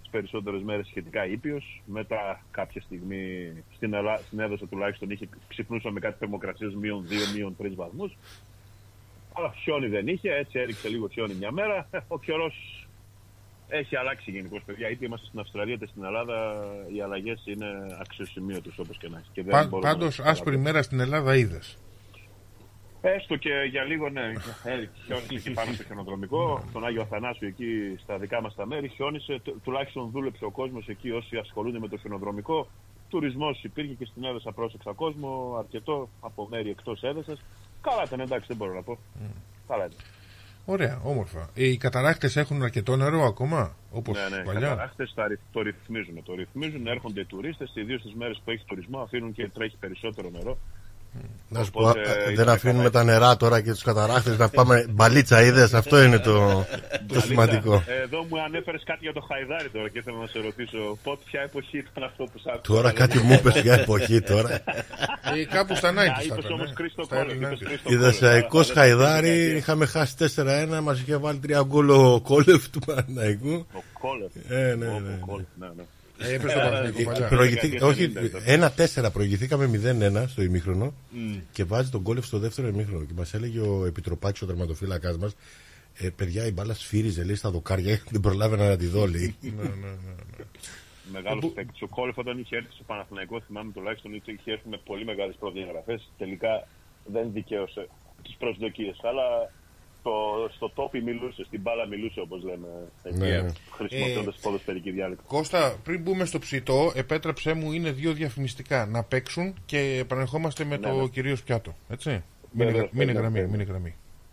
τις περισσότερες μέρες σχετικά ήπιος. Μετά, κάποια στιγμή στην, Ελλάδα, στην έδωσα τουλάχιστον είχε ξυπνούσαμε κάτι θερμοκρασίες μείον 2, μείον 3 βαθμούς. Αλλά χιόνι δεν είχε, έτσι έριξε λίγο χιόνι μια μέρα. Ο καιρός έχει αλλάξει γενικώς, παιδιά. Είτε είμαστε στην Αυστραλία είτε στην Ελλάδα, οι αλλαγές είναι αξιοσημείωτες όπως και να έχει. Και δεν Πα, μπορούμε πάντως, να τις άσπρη μέρα στην Ελλάδα είδες. Έστω και για λίγο, ναι. Έριξε, χιόνισε εκεί πάνω στο χιονοδρομικό, στον Άγιο Αθανάσιο εκεί στα δικά μας τα μέρη. Χιόνισε, του- τουλάχιστον δούλεψε ο κόσμος εκεί όσοι ασχολούνται με το χιονοδρομικό. Τουρισμός υπήρχε και στην Έδεσα πρόσεξα κόσμο, αρκετό από μέρη εκτός Έδεσας. Καλά ήταν, εντάξει, δεν μπορώ να πω. Καλά ήταν. Ωραία, όμορφα. Ε, Οι καταράχτες έχουν αρκετό νερό ακόμα, όπως ναι, ναι, παλιά; Οι καταράχτες τα ρυθ- το ρυθμίζουν. Το ρυθμίζουν, έρχονται οι τουρίστες, ιδίως τι μέρες που έχει τουρισμό, αφήνουν και τρέχει περισσότερο νερό. Να σου πω, Οπότε, α, είναι δεν αφήνουμε καλά. τα νερά τώρα και τους καταράχτες να πάμε μπαλίτσα, είδες. Αυτό είναι το, το Αλήθεια, σημαντικό. ε, Εδώ μου ανέφερες κάτι για το Χαϊδάρι τώρα και ήθελα να σε ρωτήσω πότε, ποια εποχή ήταν αυτό που σ' άκουσα. Τώρα κάτι μου είπες για εποχή τώρα. Ε, κάπου στα 90's θα Είπες ήταν, όμως ε. Κρίστο Στα Κόλλος, Ελληνικά. είπες Κρίστο Ιδεσαϊκό Κόλλος. Χαϊδάρι, είχαμε χάσει 4-1, μας είχε βάλει τρία γκολ ο Κόλεφ του Παναναϊκού. Ο Κόλεφ. Ε, ναι, Ο- ναι, ο ναι. Κόλεφ, ναι, ναι. Ε, έπαιζε το Παναθηναϊκό Ε, παλιά. προηγηθεί- Δεκαετία όχι, 90 ήταν. 1-4 προηγηθήκαμε 0-1 στο ημίχρονο Μμ. και βάζει τον κόλεφ στο δεύτερο ημίχρονο. Και μας έλεγε ο Επιτροπάκης, ο τερματοφύλακα μας, ε, παιδιά η μπάλα σφύριζε λέει στα δοκάρια, δεν προλάβαινα να τη δω, λέει. Ναι, ναι, ναι, ναι. Μεγάλος παίκτης. Ο Κόλεφ όταν είχε έρθει στο Παναθηναϊκό, θυμάμαι τουλάχιστον ότι είχε έρθει με πολύ μεγάλες προδιαγραφές. Τελικά δεν δικαίωσε τις προσδοκίες. Αλλά το, στο τόπι μιλούσε, στην μπάλα μιλούσε όπως λέμε. Ναι. εκεί, Χρησιμοποιώντας Ε, ποδοσφαιρική διάλεκτο. Κώστα, πριν μπούμε στο ψητό, επέτρεψέ μου, είναι δύο διαφημιστικά. Να παίξουν και επανερχόμαστε με Ναι, το ναι. κυρίως πιάτο. Έτσι. Μείνε, Βέβαια, γρα- μείνε βέβαια, γραμμή, βέβαια. μείνε γραμμή.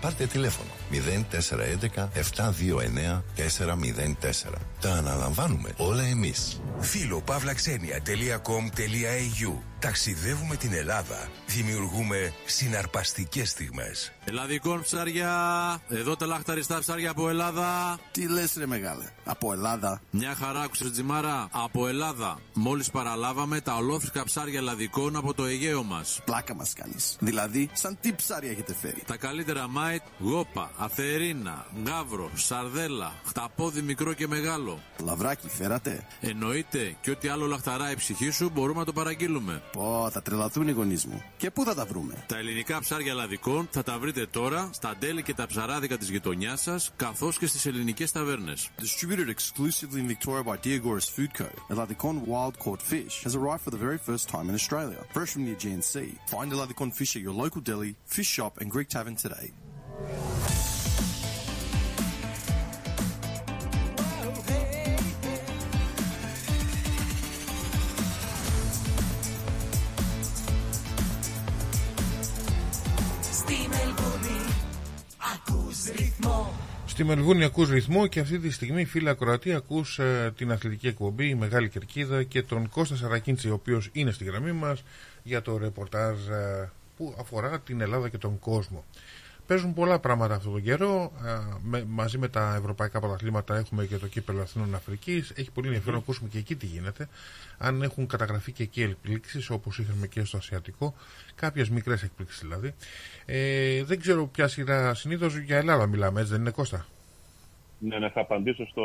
Πάρτε τηλέφωνο 0411 729 404. Τα αναλαμβάνουμε όλα εμείς. Φίλο παύλαξενια.com.au Ταξιδεύουμε την Ελλάδα. Δημιουργούμε συναρπαστικές στιγμές. Ελλαδικών ψάρια. Εδώ τα λαχταριστά ψάρια από Ελλάδα. Τι λες ρε μεγάλε, από Ελλάδα. Μια χαρά άκουσες Τζιμάρα. Από Ελλάδα. Μόλις παραλάβαμε τα ολόφρυκα ψάρια ελλαδικών από το Αιγαίο μας. Πλάκα μας κάνεις. Δηλαδή, σαν τι ψάρια έχετε φέρει. Τα καλύτερα μάιτ, γόπα, αθερίνα, γάβρο, σαρδέλα, χταπόδι μικρό και μεγάλο. Λαβράκι φέρατε. Εννοείται και ό,τι άλλο λαχταρά η ψυχή σου μπορούμε να το παραγγείλουμε. Πω, θα τρελαθούν οι γονείς μου. Και πού θα τα βρούμε. Τα ελληνικά ψάρια ελλαδικών θα τα βρείτε τώρα στα τέλη και τα ψαράδικα της γειτονιάς σας καθώς και στις ελληνικές ταβέρνες. Distributed exclusively in Victoria by Diagoras Food Co. Eladicon wild caught fish has arrived for the very first time in Australia, fresh from the Aegean Sea. Find Eladicon fish at your local deli, fish shop, and Greek tavern today. Ρυθμό. Στη Μελβούνι ακούς ρυθμό και αυτή τη στιγμή φίλα Κροατία ακούς ε, την αθλητική εκπομπή η Μεγάλη Κερκίδα και τον Κώστα Σαρακίντσι ο οποίος είναι στη γραμμή μας για το ρεπορτάζ ε, που αφορά την Ελλάδα και τον κόσμο. Παίζουν πολλά πράγματα αυτόν τον καιρό. ε, με- μαζί με τα ευρωπαϊκά πρωταθλήματα έχουμε και το κύπελο Αθηνών Αφρικής. Έχει πολύ ενδιαφέρον να ακούσουμε και εκεί τι γίνεται. Αν έχουν καταγραφεί και εκεί εκπλήξεις όπως είχαμε και στο Ασιατικό. Κάποιες μικρές εκπλήξεις δηλαδή. Ε, δεν ξέρω ποια σειρά συνήθως για Ελλάδα μιλάμε, έτσι δεν είναι Κώστα; Ναι, ναι, θα απαντήσω στο,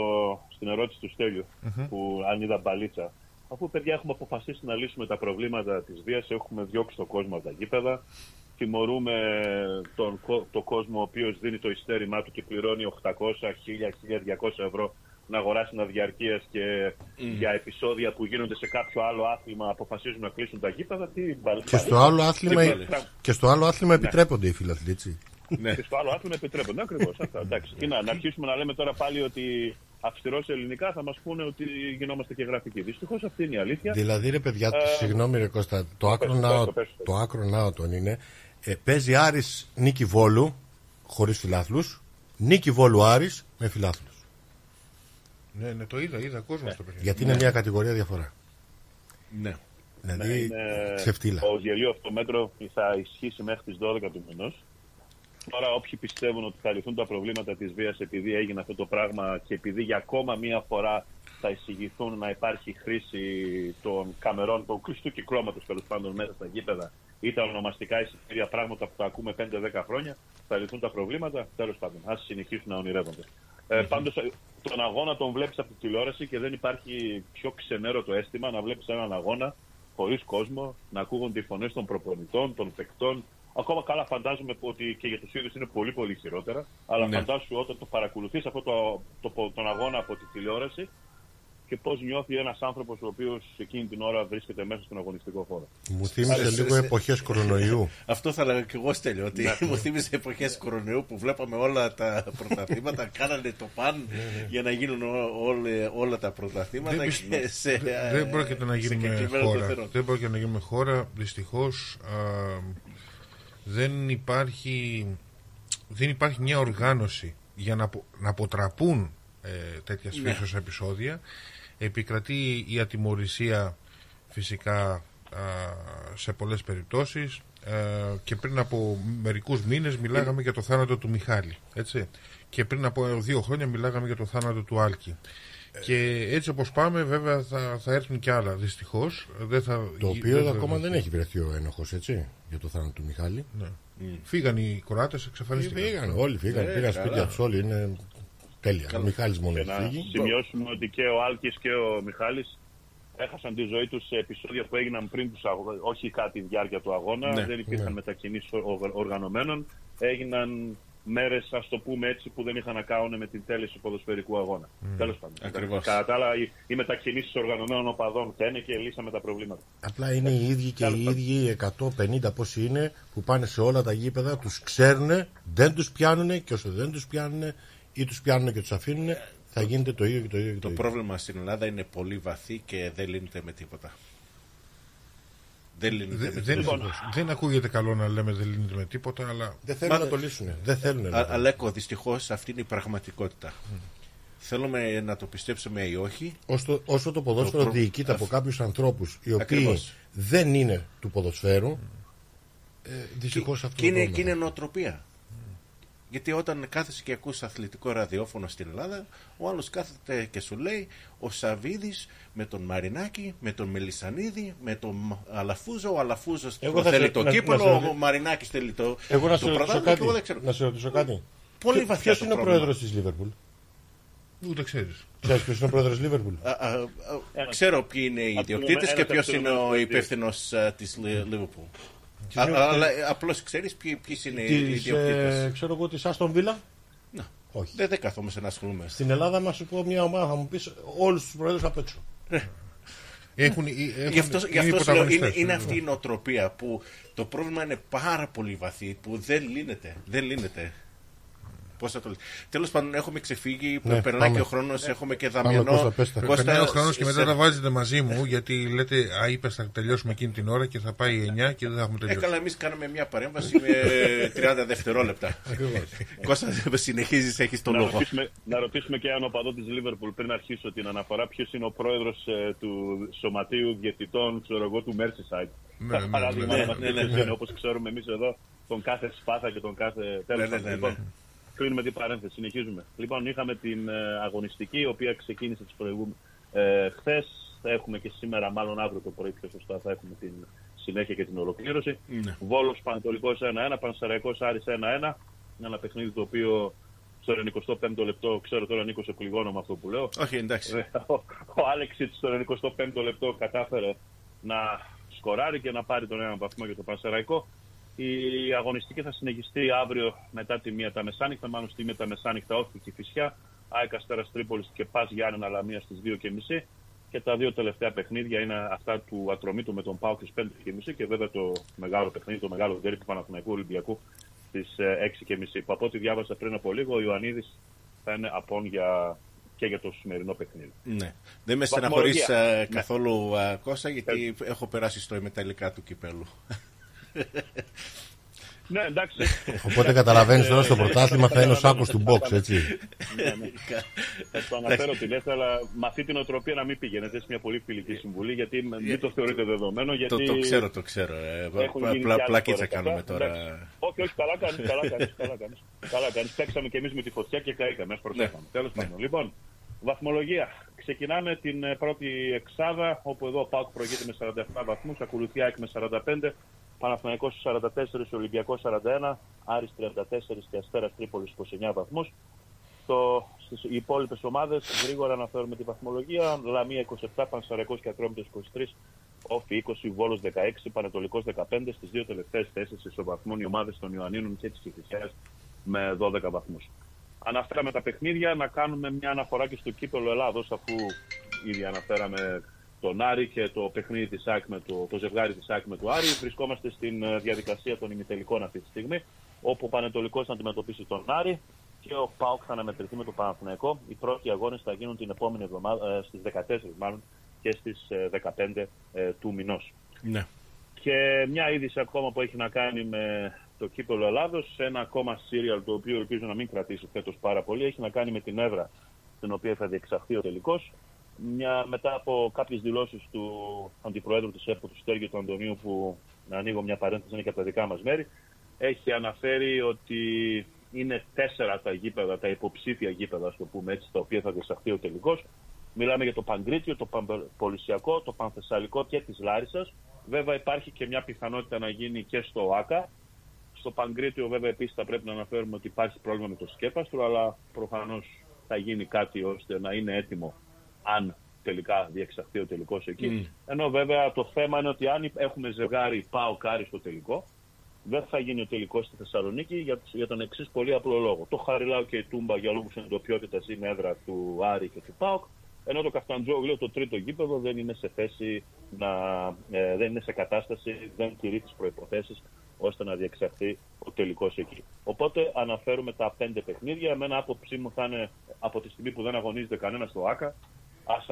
στην ερώτηση του στελιου Μμμ. που αν είδα μπαλίτσα. Αφού παιδιά έχουμε αποφασίσει να λύσουμε τα προβλήματα της βίας, έχουμε διώξει τον κόσμο από τα γήπεδα, τιμωρούμε τον, κο- το κόσμο ο οποίος δίνει το ειστέρημά του και πληρώνει 800, 1000, 1200 ευρώ να αγοράσει ένα διαρκείας και για επεισόδια που γίνονται σε κάποιο άλλο άθλημα αποφασίζουν να κλείσουν τα γήπεδα. Τι μπαλίτσα. Και στο άλλο άθλημα, Τι μπαλίτσα. και στο άλλο άθλημα Ναι. επιτρέπονται οι φιλαθλοί, έτσι. Και στο άλλο άθλημα επιτρέπονται. Ακριβώς αυτά. Εντάξει. Τι να, να αρχίσουμε να λέμε τώρα πάλι ότι αυστηρό σε ελληνικά θα μας πούνε ότι γινόμαστε και γραφικοί. Δυστυχώς αυτή είναι η αλήθεια. Δηλαδή, ρε παιδιά, Ε, συγγνώμη, ρε Κώστα, το άκρο πες, ναό- πες το, πες το. το άκρο ναότον είναι. Ε, παίζει Άρης νίκη Βόλου, χωρίς φιλάθλους, νίκη Βόλου Άρης με φιλάθλους. Ναι, ναι, το είδα, είδα κόσμο στο παιχνίδι. Γιατί είναι μια κατηγορία διαφορά. Ναι. Δηλαδή, Ναι, είναι- ξεφτύλα. Το γελίο αυτό μέτρο θα ισχύσει μέχρι τις 12 του μηνός. Τώρα, όποιοι πιστεύουν ότι θα λυθούν τα προβλήματα της βίας επειδή έγινε αυτό το πράγμα και επειδή για ακόμα μία φορά θα εισηγηθούν να υπάρχει χρήση των καμερών, του κλειστού κυκλώματος τέλος πάντων μέσα στα γήπεδα ή τα ονομαστικά εισιτήρια πράγματα που τα ακούμε 5-10 χρόνια, θα λυθούν τα προβλήματα. Τέλος πάντων, ας συνεχίσουν να ονειρεύονται. Ε, Πάντως, τον αγώνα τον βλέπεις από τη τηλεόραση και δεν υπάρχει πιο ξενέρωτο αίσθημα να βλέπεις έναν αγώνα χωρίς κόσμο, να ακούγονται οι φωνές των προπονητών, των παικτών. Ακόμα καλά φαντάζομαι ότι και για τους ίδιους είναι πολύ πολύ χειρότερα. Αλλά Ναι. φαντάσου όταν το παρακολουθείς αυτό το, το, τον αγώνα από τη τηλεόραση και πώς νιώθει ένας άνθρωπος ο οποίος εκείνη την ώρα βρίσκεται μέσα στον αγωνιστικό χώρο. Μου θύμισε Άρα, λίγο σε- εποχές κορονοϊού. [laughs] Αυτό θα λέγα και εγώ στέλνω. Ότι Ναι. μου θύμισε εποχές κορονοϊού που βλέπαμε όλα τα πρωταθλήματα. [laughs] κάνανε το παν για να γίνουν ό- όλε- όλα τα πρωταθλήματα. Δεν, και πιστεύω- σε, δεν- δεν πρόκειται να σε γίνουμε κεκλειμένο χώρα. τεθερό. Δεν πρόκειται να γίνουμε χώρα. Δυστυχώς δεν υπάρχει, δεν υπάρχει μια οργάνωση για να, απο- να αποτραπούν ε, τέτοια Ναι. φύσεως επεισόδια. Επικρατεί η ατιμορρησία φυσικά α, σε πολλές περιπτώσεις ε, και πριν από μερικούς μήνες μιλάγαμε για το θάνατο του Μιχάλη έτσι. και πριν από δύο χρόνια μιλάγαμε για το θάνατο του Άλκη και έτσι όπως πάμε βέβαια θα, θα έρθουν και άλλα δυστυχώς δεν θα, Το οποίο δεν θα- ακόμα δεν έχει βρεθεί ο ένοχος, έτσι, για το θάνατο του Μιχάλη. ναι. Φύγαν οι Κροάτες, εξαφανίστηκαν. Φύγαν, όλοι φύγαν, Ε, πήγαν καλά. σπίτια τους όλοι, είναι τέλεια. Ο Μιχάλης μόνο Και έχει να φύγει. σημειώσουμε ότι και ο Άλκης και ο Μιχάλης έχασαν τη ζωή τους σε επεισόδια που έγιναν πριν τους αγώνα, όχι κατά τη διάρκεια του αγώνα. Ναι, δεν υπήρχαν ναι. μετακινήσεις οργ- οργανωμένων. Έγιναν μέρες, ας το πούμε έτσι, που δεν είχαν να κάνουν με την τέλεση του ποδοσφαιρικού αγώνα. Τέλος πάντων. Ακριβώς. Κατά τα άλλα, οι, οι μετακινήσεις οργανωμένων οπαδών φταίνε και λύσαμε τα προβλήματα. Απλά είναι οι ίδιοι και οι ίδιοι 150 πόσοι είναι που πάνε σε όλα τα γήπεδα, τους ξέρουν, δεν τους πιάνουν και όσο δεν τους πιάνουν ή τους πιάνουν και τους αφήνουν, θα γίνεται το ίδιο και το ίδιο. Και το Το ίδιο. πρόβλημα στην Ελλάδα είναι πολύ βαθύ και δεν λύνεται με τίποτα. Δεν λύνεται Δε- με δεν, τίποτα. δεν ακούγεται καλό να λέμε δεν λύνεται με τίποτα, αλλά Δεν θέλουν Μα- να το λύσουν. Δεν θέλουν να Α- το Αλέκο, δυστυχώς αυτή είναι η πραγματικότητα. Θέλουμε να το πιστέψουμε ή όχι. Όσο, όσο το ποδόσφαιρο προ- διοικείται από κάποιους ανθρώπους οι οποίοι Ακριβώς. δεν είναι του ποδοσφαίρου, ε, δυστυχώς αυτό Και το είναι, πρόβλημα. και είναι νοοτροπία. Γιατί όταν κάθεσαι και ακούς αθλητικό ραδιόφωνο στην Ελλάδα, ο άλλος κάθεται και σου λέει ο Σαβίδης με τον Μαρινάκη, με τον Μελισανίδη, με τον Μ- Αλαφούζο, ο Αλαφούζος Εγώ θα θέλει σε- το να- κύπελο, να σε- ο Μαρινάκης θέλει το, Εγώ να το σε ρωτήσω πρωτάθλημα και εγώ δεν κάτι. ξέρω. Να σε ρωτήσω κάτι. Πολύ Ποιο- βαθιά Ποιος το είναι ο πρόβλημα. πρόεδρος της Λίβερπουλ; ούτε ξέρεις. Ξέρεις ποιος είναι ο πρόεδρος της Λίβερπουλ; Α, α, α, ξέρω ποιοι είναι οι Από το ιδιοκτήτες και ένα ποιος είναι ο ταυτόχρονα υπεύθυνος της Λίβερπουλ. Της Liverpool. Αλλά απλώς ξέρεις ποιοι, ποιοι είναι οι Της, ιδιοκτήτες. ε, ξέρω εγώ της Άστον Βίλα. Να. Όχι. Δεν, δεν καθόμαστε να ασχολούμαι. Στην Ελλάδα, μα σου πω μια ομάδα, θα μου πεις όλους τους προέδρους απ' έξω. Έχουν, έχουν, Γι' αυτός, γι' είναι αυτός σου λέω, πρωταγωνιστές, είναι, είναι ναι. αυτή η νοοτροπία που το πρόβλημα είναι πάρα πολύ βαθύ, που δεν λύνεται. Δεν λύνεται. Πώς θα το λέει. Τέλος πάντων, έχουμε ξεφύγει, Ναι, περνάει πάμε. και ο χρόνος, έχουμε και Πάμε, Δαμιανό. Κώστα, πες τα. Περνάει ο χρόνος και σε- μετά τα βάζετε μαζί μου γιατί λέτε Α, είπες θα τελειώσουμε εκείνη την ώρα και θα πάει 9 και δεν θα έχουμε Ε, τελειώσει. καλά, εμείς κάναμε μια παρέμβαση με [laughs] 30 δευτερόλεπτα. Κώστα, συνεχίζεις, έχεις το να, λόγο. ρωτήσουμε, να ρωτήσουμε και έναν οπαδό της Λίβερπουλ πριν αρχίσω την αναφορά. Ποιος είναι ο πρόεδρος του Σωματείου Διαιτητών ξέρω εγώ, του Merseyside. Ναι, Σαν ναι, παράδειγμα, ναι, να μας ναι, πει ναι, ποιος ναι. είναι, όπως ξέρουμε εμείς εδώ, τον κάθε Σπάθα και τον κάθε τέλος ναι, πάντων. ναι, Λοιπόν, ναι. κλείνουμε την παρένθεση, συνεχίζουμε. Λοιπόν, είχαμε την ε, αγωνιστική, η οποία ξεκίνησε τις προηγούμενες ε, χθες. Θα έχουμε και σήμερα, μάλλον αύριο το πρωί πιο σωστά, θα έχουμε την συνέχεια και την ολοκλήρωση. Ναι. Βόλος Πανατολικός 1-1, Πανσεραϊκός Άρης 1-1. Ένα παιχνίδι το οποίο στο 95ο λεπτό, ξέρω τώρα Νίκος σε πληγώνω με αυτό που λέω. Όχι, εντάξει. Ε, Ο, ο Άλεξιτ στο 95ο λεπτό κατάφερε να σκοράρει και να πάρει τον ένα βαθμό για το Πανσεραϊκό. Η αγωνιστική θα συνεχιστεί αύριο μετά τη μία τα μεσάνυχτα, μάλλον στη μία τα μεσάνυχτα όχι και φυσιά. ΑΕΚ Αστέρας Τρίπολης και Πας Γιάννενα Λαμία στις 2.30 και τα δύο τελευταία παιχνίδια είναι αυτά του Ατρομήτου με τον Πάο στις 5.30 και βέβαια το μεγάλο παιχνίδι, το μεγάλο δέρι του Παναθηναϊκού Ολυμπιακού στις ε, 6.30 που από ό,τι διάβασα πριν από λίγο ο Ιωαννίδης θα είναι απόν για, και για το σημερινό παιχνίδι. Ναι. Δεν με στεναχωρείς Βαθμολογία. ε, καθόλου α, Κώστα γιατί έχω περάσει στο μεταλλικά του κυπέλου. Ναι, εντάξει. Οπότε καταλαβαίνεις τώρα στο πρωτάθλημα θα είναι ο σάκος του box, έτσι. Ναι, ναι. Θα το αναφέρω την ΕΘΑ, αλλά με αυτή την οτροπία να μην πηγαίνετε σε μια πολύ φιλική συμβουλή, γιατί μην το θεωρείτε δεδομένο. Γιατί Το, το ξέρω, το ξέρω. Ε, έχουν πλα- γίνει πλα- και άλλες πλακίτσα φορές κάνουμε αυτά. τώρα. Εντάξει. Όχι, όχι, καλά κάνεις, καλά κάνεις, καλά κάνεις. καλά κάνεις. Παίξαμε και εμείς με τη φωτιά και καήκαμε, ας προσέχαμε. Τέλος πάντων. Λοιπόν, βαθμολογία. Ξεκινάμε την ε, πρώτη εξάδα, όπου εδώ ο ΠΑΟΚ προηγείται με 47 βαθμούς, ακολουθεί ΑΕΚ με 45, Παναθηναϊκός 44, Ολυμπιακός 41, Άρης 34 και Αστέρας Τρίπολης 29 βαθμούς. Στο, στις υπόλοιπες ομάδες, γρήγορα αναφέρουμε τη βαθμολογία, Λαμία 27, Πανσαριακός και Ατρόμητος 23, Όφη 20, Βόλος 16, Πανετολικός 15, στις δύο τελευταίες θέσεις ισοβαθμών οι ομάδες των Ιωαννίνων και της Κηφισιάς με 12 βαθμούς. Αναφέραμε τα παιχνίδια, να κάνουμε μια αναφορά και στο κύπελο Ελλάδος, αφού ήδη αναφέραμε τον Άρη και το παιχνίδι της ΑΕΚ με το, το ζευγάρι της ΑΕΚ με το Άρη. Βρισκόμαστε στην ε, διαδικασία των ημιτελικών αυτή τη στιγμή, όπου ο Πανετολικός θα αντιμετωπίσει τον Άρη και ο ΠΑΟΚ θα αναμετρηθεί με το Παναθηναϊκό. Οι πρώτοι αγώνες θα γίνουν την επόμενη εβδομάδα, ε, στις 14 μάλλον και στις ε, 15 ε, του μηνός. Ναι. Και μια είδηση ακόμα που έχει να κάνει με το κύπελο Ελλάδος, ένα ακόμα σύριαλ το οποίο ελπίζω να μην κρατήσει φέτος πάρα πολύ, έχει να κάνει με την έδρα στην οποία θα διεξαχθεί ο τελικός. Μετά από κάποιες δηλώσεις του Αντιπροέδρου της ΕΠΟ, του Στέργιου του Αντωνίου, που να ανοίγω μια παρένθεση είναι και από τα δικά μας μέρη, έχει αναφέρει ότι είναι τέσσερα τα γήπεδα, τα υποψήφια γήπεδα, ας το πούμε έτσι, τα οποία θα διεξαχθεί ο τελικός. Μιλάμε για το Παγκρίτιο, το Πανπολισιακό, το Πανθεσσαλικό και της Λάρισας. Βέβαια υπάρχει και μια πιθανότητα να γίνει και στο ΆΚΑ. Στο Παγκρίτιο βέβαια επίσης θα πρέπει να αναφέρουμε ότι υπάρχει πρόβλημα με το σκέπαστρο, αλλά προφανώς θα γίνει κάτι ώστε να είναι έτοιμο αν τελικά διεξαχθεί ο τελικός εκεί. Μμ. Ενώ βέβαια το θέμα είναι ότι αν έχουμε ζευγάρι πάω κάρι στο τελικό, δεν θα γίνει ο τελικός στη Θεσσαλονίκη για, για τον εξής πολύ απλό λόγο. Το Χαριλάου και η Τούμπα για λόγους εντοπιότητας είναι έδρα του Άρη και του ΠΑΟΚ. Ενώ το Καφταντζόγλιο, το τρίτο γήπεδο, δεν είναι σε θέση να. Ε, δεν είναι σε κατάσταση, δεν τηρεί τις προποθέσει ώστε να διεξαχθεί ο τελικός εκεί. Οπότε αναφέρουμε τα πέντε παιχνίδια. Εμένα άποψή μου θα είναι από τη στιγμή που δεν αγωνίζεται κανένας στο ΑΚΑ, ας,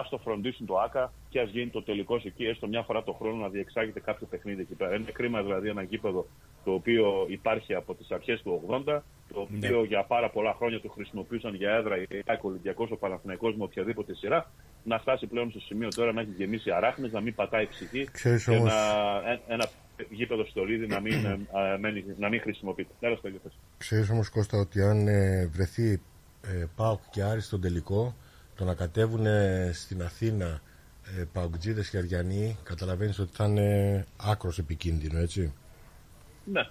ας το φροντίσουν το ΑΚΑ και ας γίνει το τελικό εκεί, έστω μια φορά το χρόνο να διεξάγεται κάποιο παιχνίδι εκεί πέρα. Είναι κρίμα δηλαδή ένα γήπεδο το οποίο υπάρχει από τις αρχές του 80, το οποίο για πάρα πολλά χρόνια το χρησιμοποιούσαν για έδρα η ΑΕΚ, ο Ολυμπιακός, ο Παναθηναϊκός με οποιαδήποτε σειρά, να φτάσει πλέον στο σημείο τώρα να έχει γεμίσει αράχνες, να μην πατάει ψυχή Ξέρεις και όμως- να, ε- ένα γήπεδο στολίδι να μην, ε, ε, μένει- να μην χρησιμοποιείται. Τέλος το πες. Ξέρεις όμως Κώστα ότι αν ε, βρεθεί ε, ΠΑΟΚ και Άρης στον τελικό το να κατέβουν ε, στην Αθήνα ε, ΠΑΟΚτζίδες και Αριανοί καταλαβαίνεις ότι θα είναι άκρος επικίνδυνο έτσι; Ναι.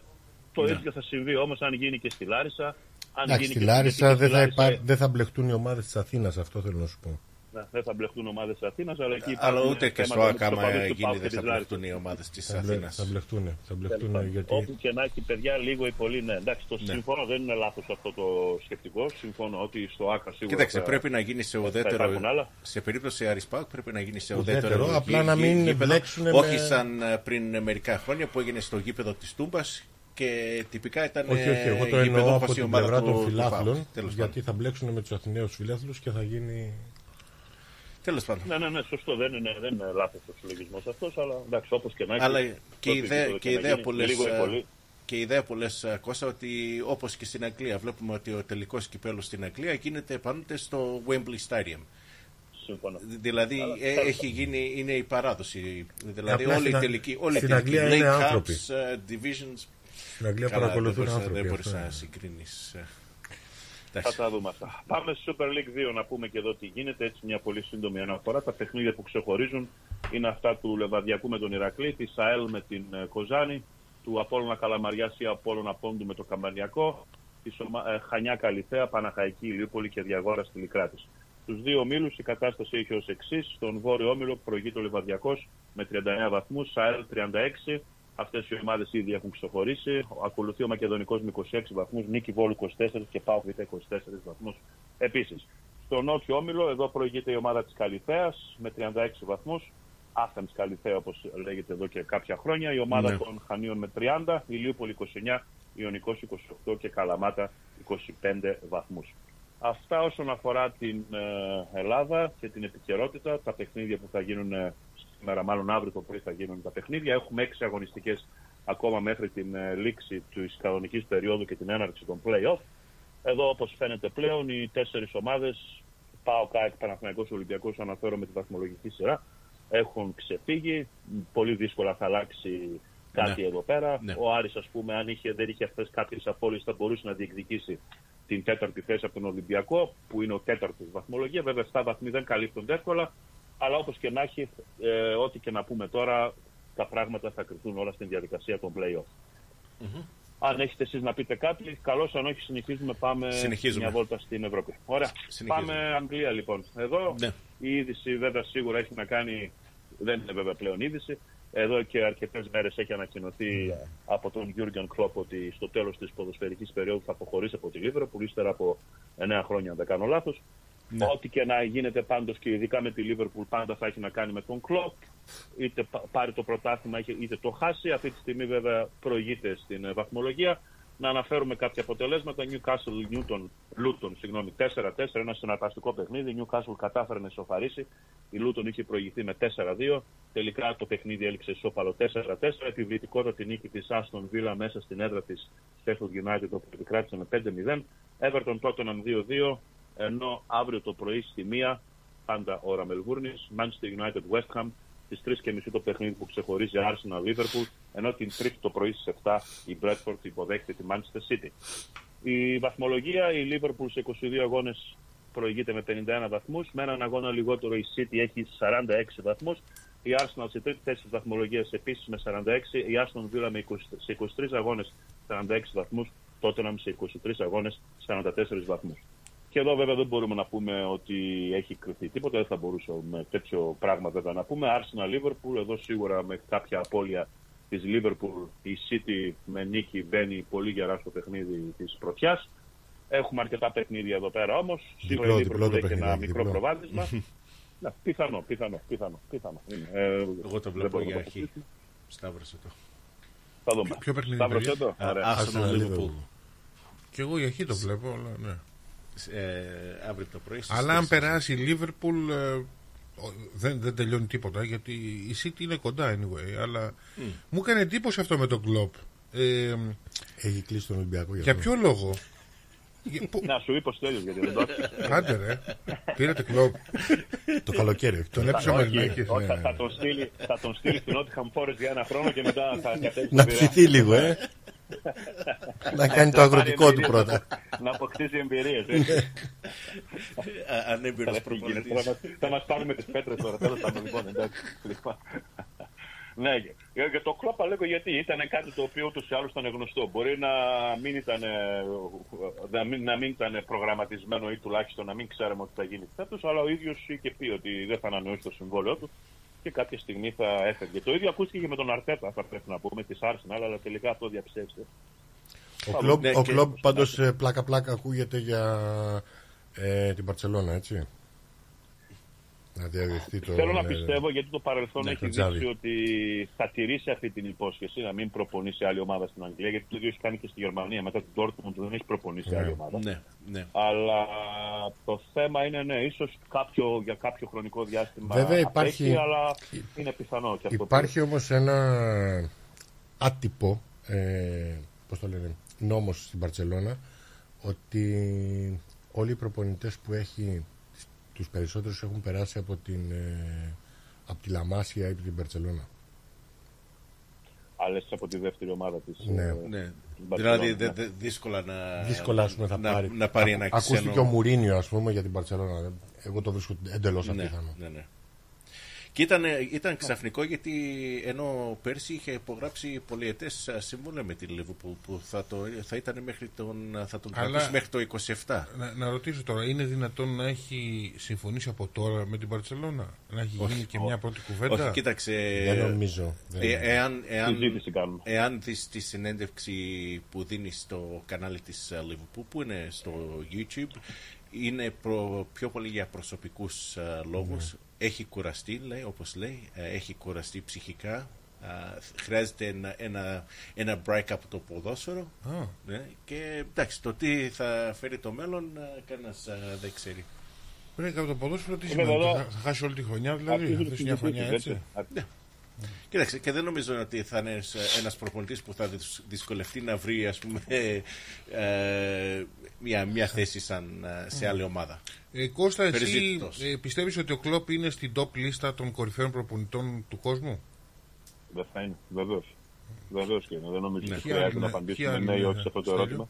Το Ναι. ίδιο θα συμβεί όμως αν γίνει και στη Λάρισα. Αν Εντάξει, γίνει στη και Λάρισα και δεν στη θα, Λάρισα, υπά... δεν θα μπλεχτούν οι ομάδες της Αθήνας αυτό θέλω να σου πω. Ναι, δεν θα μπλεχτούν ομάδες της Αθήνας, αλλά εκεί Αλλά υπάρχουν ούτε και στο θέματα με τους ΑΚΑ, άμα οπαδούς του γίνει, ΠΑΟΚ δεν και θα της Λάρισας. μπλεχτούν οι ομάδες της Θα, μπλε... Αθήνας. θα μπλεχτούν, θα μπλεχτούν Τέλος γιατί... Όπου και να έχει παιδιά, λίγο ή πολύ, ναι. Εντάξει, το Ναι. συμφωνώ, δεν είναι λάθος αυτό το σκεπτικό. Συμφωνώ ότι στο ΑΚΑ σίγουρα. Κοίταξε, θα- πρέπει να γίνει σε θα ουδέτερο. υπάρχουν άλλα. Σε περίπτωση Αρισπάκ πρέπει να γίνει σε Ουδέτερο, ουδέτερο. απλά γη- να γη- μην γήπεδο. μπλέξουνε Όχι με- σαν ε, πριν μερικά χρόνια που έγινε στο γήπεδο της Τούμπας Και τυπικά ήταν Όχι, όχι, εγώ το η εννοώ γηπεδόχος από η την ομάδα πλευρά του- των του φιλάθλων, ΠΑΟΚ. Τέλος γιατί θα μπλέξουν με τους Αθηναίους φιλάθλους και θα γίνει. Τέλος πάντων. Ναι, ναι, ναι, σωστό. Δεν είναι, δεν είναι λάθος ο συλλογισμός αυτός, αλλά εντάξει, όπως και να έχει. Αλλά και η το ιδέα, επίπεδο και η να ιδέα γίνει, που λες, λίγο ή ε, πολύ. και η ιδέα που λες ε, Κώστα ότι όπως και στην Αγγλία βλέπουμε ότι ο τελικός κυπέλος στην Αγγλία γίνεται πάντοτε στο Wembley Stadium. Σύμφωνα. Δηλαδή Αλλά, ε, τέλος έχει γίνει, είναι η παράδοση. Δηλαδή Απλά όλοι οι στην Α- τελικοί, όλοι οι στην τελικοί, Αγγλία Lake είναι Cups, άνθρωποι. ε, divisions. Στην Αγγλία Καλά, παρακολουθούν δεν μπορείς, άνθρωποι, Δεν μπορείς αυτό να είναι. συγκρίνεις. Ε. Θα τα δούμε αυτά. Πάμε στο Super League 2 να πούμε και εδώ τι γίνεται. Έτσι, μια πολύ σύντομη αναφορά. Τα παιχνίδια που ξεχωρίζουν είναι αυτά του Λεβαδιακού με τον Ηρακλή, τη ΑΕΛ με την ε, Κοζάνη, του Απόλλωνα Καλαμαριά ή Απόλλωνα Πόντου με το Καμπανιακό, τη ε, Χανιά Καλυθέα, Παναχαϊκή Ηλιούπολη και Διαγόρα στη Λικράτη. Στου δύο ομίλους η κατάσταση έχει ως εξής. Στον βόρειο όμιλο προηγείται ο Λεβαδιακός με 39 βαθμούς, ΑΕΛ 36. Αυτές οι ομάδες ήδη έχουν ξεχωρίσει. Ακολουθεί ο Μακεδονικός με 26 βαθμούς, Νίκη Βόλου 24 και Πάο Β 24 βαθμούς επίσης. Στο νότιο όμιλο, εδώ προηγείται η ομάδα της Καλυθέας με 36 βαθμούς. Άθεμ Καλυθέα, όπως λέγεται εδώ και κάποια χρόνια. Η ομάδα Ναι. των Χανίων με 30, η Λίουπολη 29, Ιωνικός 28 και Καλαμάτα 25 βαθμούς. Αυτά όσον αφορά την ε, Ελλάδα και την επικαιρότητα, τα παιχνίδια που θα γίνουν ε, σήμερα, μάλλον αύριο το πρωί θα γίνουν τα παιχνίδια. Έχουμε έξι αγωνιστικές ακόμα μέχρι την ε, λήξη της κανονικής περίοδου και την έναρξη των play-off. Εδώ όπως φαίνεται πλέον οι τέσσερις ομάδες, ΠΑΟ, ΚΑΕΚ, Παναθηναϊκός, Ολυμπιακός, αναφέρω με τη βαθμολογική σειρά, έχουν ξεφύγει. Πολύ δύσκολα θα αλλάξει κάτι Ναι. εδώ πέρα. Ναι. Ο Άρης, ας πούμε, αν είχε, δεν είχε αυτές κάποιες απώλειες, θα μπορούσε να διεκδικήσει την τέταρτη θέση από τον Ολυμπιακό, που είναι ο τέταρτος βαθμολογία. Βέβαια, 7 βαθμοί δεν καλύπτονται εύκολα, αλλά όπως και να έχει, ε, ό,τι και να πούμε τώρα, τα πράγματα θα κρυφτούν όλα στην διαδικασία των play-off. Αν έχετε εσείς να πείτε κάτι, καλώς αν όχι συνεχίζουμε, πάμε Συνεχίζουμε. μια βόλτα στην Ευρώπη. Ωραία. Συνεχίζουμε. Πάμε Αγγλία λοιπόν. Εδώ Ναι. η είδηση βέβαια σίγουρα έχει να κάνει, δεν είναι βέβαια πλέον είδηση, εδώ και αρκετές μέρες έχει ανακοινωθεί από τον Γιούργκεν Κλόπ ότι στο τέλος της ποδοσφαιρικής περίοδου θα αποχωρήσει από τη Λίβερπουλ, ύστερα από 9 χρόνια αν δεν κάνω λάθος. Ναι. Ό,τι και να γίνεται πάντως και ειδικά με τη Λίβερπουλ πάντα θα έχει να κάνει με τον Κλόπ. Είτε πα- πάρει το πρωτάθλημα είτε- είτε το χάσει. Αυτή τη στιγμή βέβαια προηγείται στην ε, βαθμολογία. Να αναφέρουμε κάποια αποτελέσματα. Newcastle Newton, Luton, συγγνώμη, 4-4, ένα συναρπαστικό παιχνίδι. Newcastle κατάφερε να ισοφαρίσει. Η Luton είχε προηγηθεί με 4-2. Τελικά το παιχνίδι έληξε ισόπαλο 4-4. Επιβλητικότατη νίκη της Aston Villa μέσα στην έδρα της Sheffield United όπου επικράτησε με 5-0. Everton Tottenham 2-2. Ενώ αύριο το πρωί στη 1 πάντα ώρα Μελβούρνη, Manchester United West Ham, στις 3.30 το παιχνίδι που ξεχωρίζει Arsenal Liverpool, ενώ την Τρίτη το πρωί στις 7 η Bradford υποδέχεται τη Manchester City. Η βαθμολογία, η Liverpool σε 22 αγώνες προηγείται με 51 βαθμούς, με έναν αγώνα λιγότερο η City έχει 46 βαθμούς. Η Arsenal σε τρίτη θέση τη βαθμολογία επίσης με 46, η Aston Villa με 20, σε 23 αγώνες 46 βαθμούς, Tottenham σε 23 αγώνες 44 βαθμούς. Και εδώ βέβαια δεν μπορούμε να πούμε ότι έχει κρυφτεί τίποτα, δεν θα μπορούσαμε τέτοιο πράγμα βέβαια να πούμε. Arsenal Liverpool, εδώ σίγουρα με κάποια απώλεια της Liverpool, η City με νίκη μπαίνει πολύ γερά στο παιχνίδι της πρωτιάς. Έχουμε αρκετά παιχνίδια εδώ πέρα όμως. Σίγουρα Διπλό, η διπλό Liverpool το έχει παιχνίδι, ένα μικρό διπλό. προβάδισμα. [laughs] Ναι, πιθανό, πιθανό, πιθανό. πιθανό. Είναι. Ε, Εγώ το δεν βλέπω μπορούμε για να το αρχή. αποκλείσουμε. Σταύρωσε το. Θα δούμε. Ποιο παιχνίδι, Σταύρωσε παιδιά; το. Α, Ωραία. Arsenal Liverpool. Και εγώ η αρχή το βλέπω, αλλά ναι. Ε, αύριο το πρωί. στις Αλλά αν 4. περάσει η Λίβερπουλ ε, ο- δεν, δεν τελειώνει τίποτα γιατί η City είναι κοντά anyway. Αλλά μου έκανε εντύπωση αυτό με τον Κλοπ. Ε, Έχει κλείσει τον Ολυμπιακό για για αυτό. ποιο λόγο; [laughs] Για- πού- Να σου είπες τέλειο γιατί δεν το άκουσα. Άντε ρε. Πήρατε Κλοπ. Το καλοκαίρι. όχι. Τον Θα- έπεισε ο όχι, Μελνάκης. όχι, ναι. θα- Θα τον στείλει- θα τον στείλει στην Nottingham Forest για ένα χρόνο και μετά θα κατέβει Να στον Πειραιά. ψηθεί λίγο, ε. Να κάνει το Να αγροτικό πάρει του εμπειρίες, πρώτα. να- Να αποκτήσει εμπειρίες. Α- Ανέμπειρος προπονητής. Θα μα πάρουμε τις πέτρες τώρα. Τέλος πάντων, λοιπόν, εντάξει. Λοιπόν. Ναι, για, για το κλόπα λέγω γιατί ήταν κάτι το οποίο ούτως ή άλλως ήταν γνωστό. Μπορεί να μην ήταν, ε, να μην, να μην ήταν προγραμματισμένο ή τουλάχιστον να μην ξέραμε ότι θα γίνει φέτος, αλλά ο ίδιος είχε πει ότι δεν θα ανανεώσει το συμβόλαιο του και κάποια στιγμή θα έφευγε. Το ίδιο ακούστηκε και με τον Αρτέτα, θα πρέπει να πούμε, της Arsenal, αλλά τελικά αυτό διαψεύστηκε. Ο Θα Κλοπ, δούμε. ο Και- Κλοπ πάντως ε, πλάκα-πλάκα ακούγεται για ε, την Παρσελώνα, έτσι. Να διαδεχτεί το. Θέλω να ναι, πιστεύω γιατί το παρελθόν ναι, έχει το Τζάβι. δείξει ότι θα τηρήσει αυτή την υπόσχεση να μην προπονήσει άλλη ομάδα στην Αγγλία. Γιατί το ίδιο έχει κάνει και στη Γερμανία. Μετά την Dortmund δεν έχει προπονήσει Ναι. άλλη ομάδα. Ναι, ναι. Αλλά το θέμα είναι, ναι, ίσως κάποιο, για κάποιο χρονικό διάστημα Βέβαια απέχει, υπάρχει- αλλά είναι πιθανό και αυτό. Υπάρχει όμως ένα άτυπο, ε, πώς το λένε, νόμος στην Παρτσελώνα ότι όλοι οι προπονητές που έχει, τους περισσότερους έχουν περάσει από, την, ε, από τη Λαμάσια ή από την Παρτσελώνα. Αλλά από τη δεύτερη ομάδα της. Ναι. Ναι. Δηλαδή δε- δε- δύσκολα να, Δύσκολα ας πούμε, θα να, πάρει. να πάρει Ακού- ένα Ακούστηκε ξένο. ο Μουρίνιο ας πούμε για την Παρτσελώνα. Εγώ το βρίσκω εντελώς Ναι, απίθανο. ναι, ναι. Και ήταν, ήταν ξαφνικό γιατί ενώ πέρσι είχε υπογράψει πολυετές α, σύμβολα με τη Liverpool που θα, το, θα ήταν μέχρι τον, θα τον Αλλά- κρατήσει μέχρι το 27. Να, να ρωτήσω τώρα, είναι δυνατόν να έχει συμφωνήσει από τώρα με την Παρσελώνα, να έχει Όχι. γίνει και μια πρώτη κουβέντα; Όχι, κοίταξε. Δεν νομίζω. Δεν- Ε, εάν, εάν, Συζήτηση κάνουμε; εάν δεις τη συνέντευξη που δίνεις στο κανάλι της ε, Liverpool, που είναι στο YouTube, είναι προ- πιο πολύ για προσωπικούς ε, λόγους. Έχει κουραστεί, λέει, όπως λέει, ε, έχει κουραστεί ψυχικά. Α, χρειάζεται ένα, ένα, ένα break από το ποδόσφαιρο. Α. Ναι, και εντάξει, το τι θα φέρει το μέλλον, ε, κανένας ε, δεν ξέρει. Πρέπει από το ποδόσφαιρο τι Είναι σημαίνει, εδώ- θα, θα χάσει όλη τη χρονιά δηλαδή, Αρχίζουν θα οι είναι μια χρονιά συζητήσεις, έτσι. έτσι. Ναι. Κοίταξε, και δεν νομίζω ότι θα είναι ένας προπονητής που θα δυσ- δυσκολευτεί να βρει ας πούμε, ε, μια, μια θέση σαν, ε, σε άλλη ομάδα. Ε, Κώστα, εσύ Περιζήτητος. ε, πιστεύεις ότι ο Κλόπ είναι στην top λίστα των κορυφαίων προπονητών του κόσμου; Δεν θα είναι, βεβαίως. Βεβαίως και είναι. Δεν νομίζω Ναι. ότι Ποιοι χρειάζεται άλλοι να είναι- απαντήσουμε ποιοι άλλοι ναι ή είναι, όχι σε αυτό το Στέλιο; ερώτημα.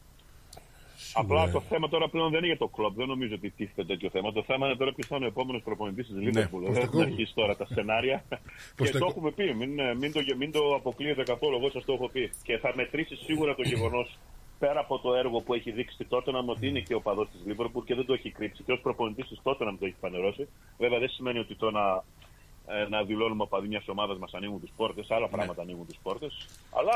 Απλά το θέμα τώρα πλέον δεν είναι για το κλοπ. Δεν νομίζω ότι τίθεται τέτοιο θέμα. Το θέμα είναι τώρα ποιος θα είναι ο επόμενος προπονητής της Liverpool. Δεν Ποστεκόγλου. έχουμε αρχίσει τώρα τα σενάρια. [laughs] και Ποστεκο- το έχουμε πει. Μην, ε, μην, το, μην το αποκλείετε καθόλου. Εγώ σας το έχω πει. Και θα μετρήσει σίγουρα το γεγονός πέρα από το έργο που έχει δείξει τότε να ότι είναι και ο παδός της Liverpool και δεν το έχει κρύψει. Και ως προπονητής της τότε να το έχει φανερώσει. Βέβαια δεν σημαίνει ότι το να ε, να δηλώνουμε οπαδοί μιας ομάδας μας ανοίγουν τις πόρτες, άλλα πράγματα ανοίγουν τις πόρτες. Αλλά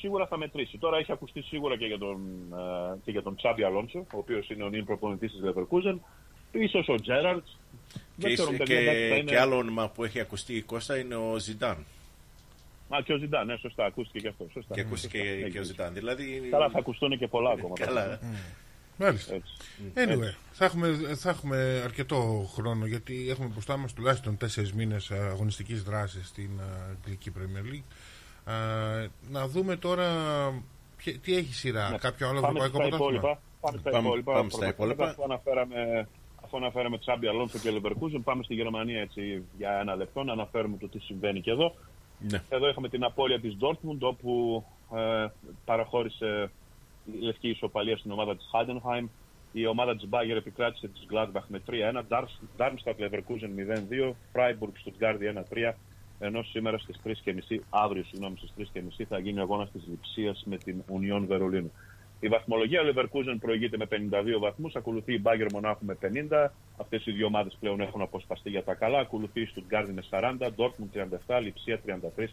σίγουρα θα μετρήσει. Τώρα έχει ακουστεί σίγουρα και για τον, ε, και για τον Τσάμπι Αλόνσο, ο οποίος είναι ο νυν προπονητής της Leverkusen. ίσως ο Τζέραρτ. Και, ίσως- και, και άλλο όνομα που έχει ακουστεί η Κώστα είναι ο Ζιντάν. Α, και ο Ζιντάν, ναι, σωστά, ακούστηκε και αυτό. Σωστά. Και ακούστηκε Σωστά, και, έχει και ο δίκιο. Ζιντάν. Δηλαδή, Καλά, θα ακουστούν και πολλά ακόμα. Καλά. Μάλιστα. Έτσι. Anyway, θα έχουμε, θα έχουμε αρκετό χρόνο γιατί έχουμε μπροστά μας τουλάχιστον τέσσερις μήνες αγωνιστικής δράσης στην α, Αγγλική Premier League. Α, να δούμε τώρα ποια- τι έχει σειρά, Ναι. κάποιο άλλο Πάμε ευρωπαϊκό στα πρωτάθλημα. υπόλοιπα. Πάμε στα Πάμε- υπόλοιπα. πάμε στα πρωταθλήματα. υπόλοιπα. Αφού αναφέραμε, αφού αναφέραμε Τσάμπι Αλόνσο και Leverkusen, πάμε στη Γερμανία έτσι, για ένα λεπτό να αναφέρουμε το τι συμβαίνει και εδώ. Ναι. Εδώ είχαμε την απώλεια της Dortmund όπου ε, παραχώρησε η λευκή ισοπαλία στην ομάδα της Heidenheim. Η ομάδα της Bayer επικράτησε της Gladbach με 3-1, Darm- Darmstadt Leverkusen 0-2, Freiburg Stuttgart 1-3, ενώ σήμερα στις 3.30, αύριο συγγνώμη στις 3.30 θα γίνει ο αγώνας της Λιψίας με την Union Βερολίνου. Η βαθμολογία Leverkusen προηγείται με 52 βαθμούς, ακολουθεί η Bayern Μονάχου με 50. Αυτές οι δύο ομάδες πλέον έχουν αποσπαστεί για τα καλά. Ακολουθεί η Stuttgart με 40, Dortmund 37, Λιψία 33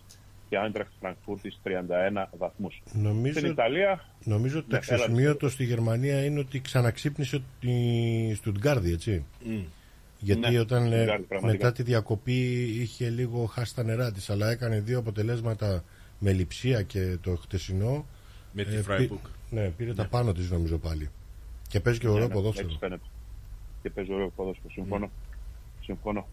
και Eintracht Frankfurt 31 βαθμούς. Νομίζω, Στην Ιταλία, νομίζω ότι το Ναι, έλα, αξιοσημείωτο στη Γερμανία είναι ότι ξαναξύπνησε τη Στουτγκάρδη, έτσι. Μμ. Γιατί Ναι, όταν ε, Stuttgart, πραγματικά. μετά τη διακοπή είχε λίγο χάσει τα νερά της αλλά έκανε δύο αποτελέσματα με λειψία και το χτεσινό Με τη ε, Freiburg. ναι, πήρε τα πάνω της νομίζω πάλι και παίζει και ωραίο Ναι, ναι, ποδόσφαιρο Έτσι φαίνεται. Και παίζει ωραίο ποδόσφαιρο. Συμφωνώ. Συμφωνώ.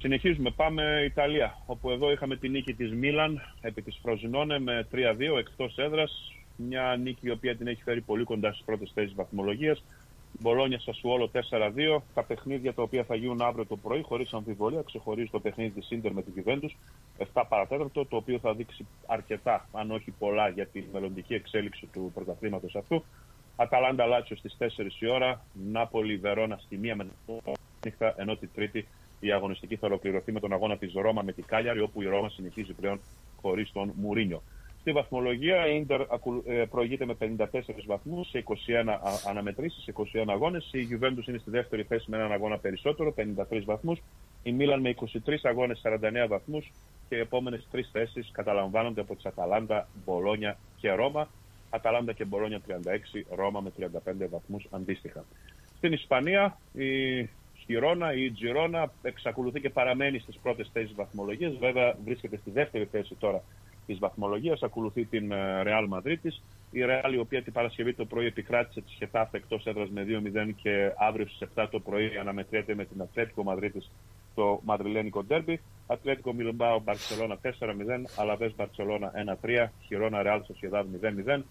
Συνεχίζουμε. Πάμε Ιταλία. Όπου εδώ είχαμε τη νίκη της Μίλαν επί της Φροζινόνε με 3-2 εκτός έδρας. Μια νίκη η οποία την έχει φέρει πολύ κοντά στις πρώτες θέσεις βαθμολογίας. Μπολόνια Σασουόλο 4-2. Τα παιχνίδια τα οποία θα γίνουν αύριο το πρωί, χωρίς αμφιβολία, ξεχωρίζει το παιχνίδι της Ίντερ με την Juventus 7 παρατέταρτο, το οποίο θα δείξει αρκετά, αν όχι πολλά, για τη μελλοντική εξέλιξη του πρωταθλήματος αυτού. Αταλάντα Λάτσιο στις 4 η ώρα, Νάπολη Βερόνα στη 1 με την νύχτα, ενώ τη Τρίτη η αγωνιστική θα ολοκληρωθεί με τον αγώνα της Ρώμα με την Κάλιαρη, όπου η Ρώμα συνεχίζει πλέον χωρίς τον Μουρίνιο. Στη βαθμολογία η Ίντερ ακου- ε, προηγείται με 54 βαθμούς σε 21 α- αναμετρήσεις, σε 21 αγώνες. Η Juventus είναι στη δεύτερη θέση με έναν αγώνα περισσότερο, 53 βαθμούς. Η Μίλαν με 23 αγώνες, 49 βαθμούς. Και οι επόμενες τρεις θέσεις καταλαμβάνονται από τις Αταλάντα, Μπολόνια και Ρώμα. Αταλάντα και Μπολόνια 36, Ρώμα με 35 βαθμούς αντίστοιχα. Στην Ισπανία, η Χιρόνα. Η Τζιρόνα εξακολουθεί και παραμένει στις πρώτες θέσεις βαθμολογίας. Βέβαια βρίσκεται στη δεύτερη θέση τώρα της βαθμολογίας. Ακολουθεί την ε, Real Madrid Η Real η οποία την Παρασκευή το πρωί επικράτησε τη Χετάφ εκτός έδρας με 2-0 και αύριο στις 7 το πρωί αναμετριέται με την Ατλέτικο Μαδρίτης στο Μαδριλένικο Ντέρμπι. Ατλέτικο Μιλμπάο Μπαρσελόνα 4-0, Αλαβές Μπαρσελόνα 1-3, Χιρόνα Ρεάλ Σοσιαδάδ 0-0.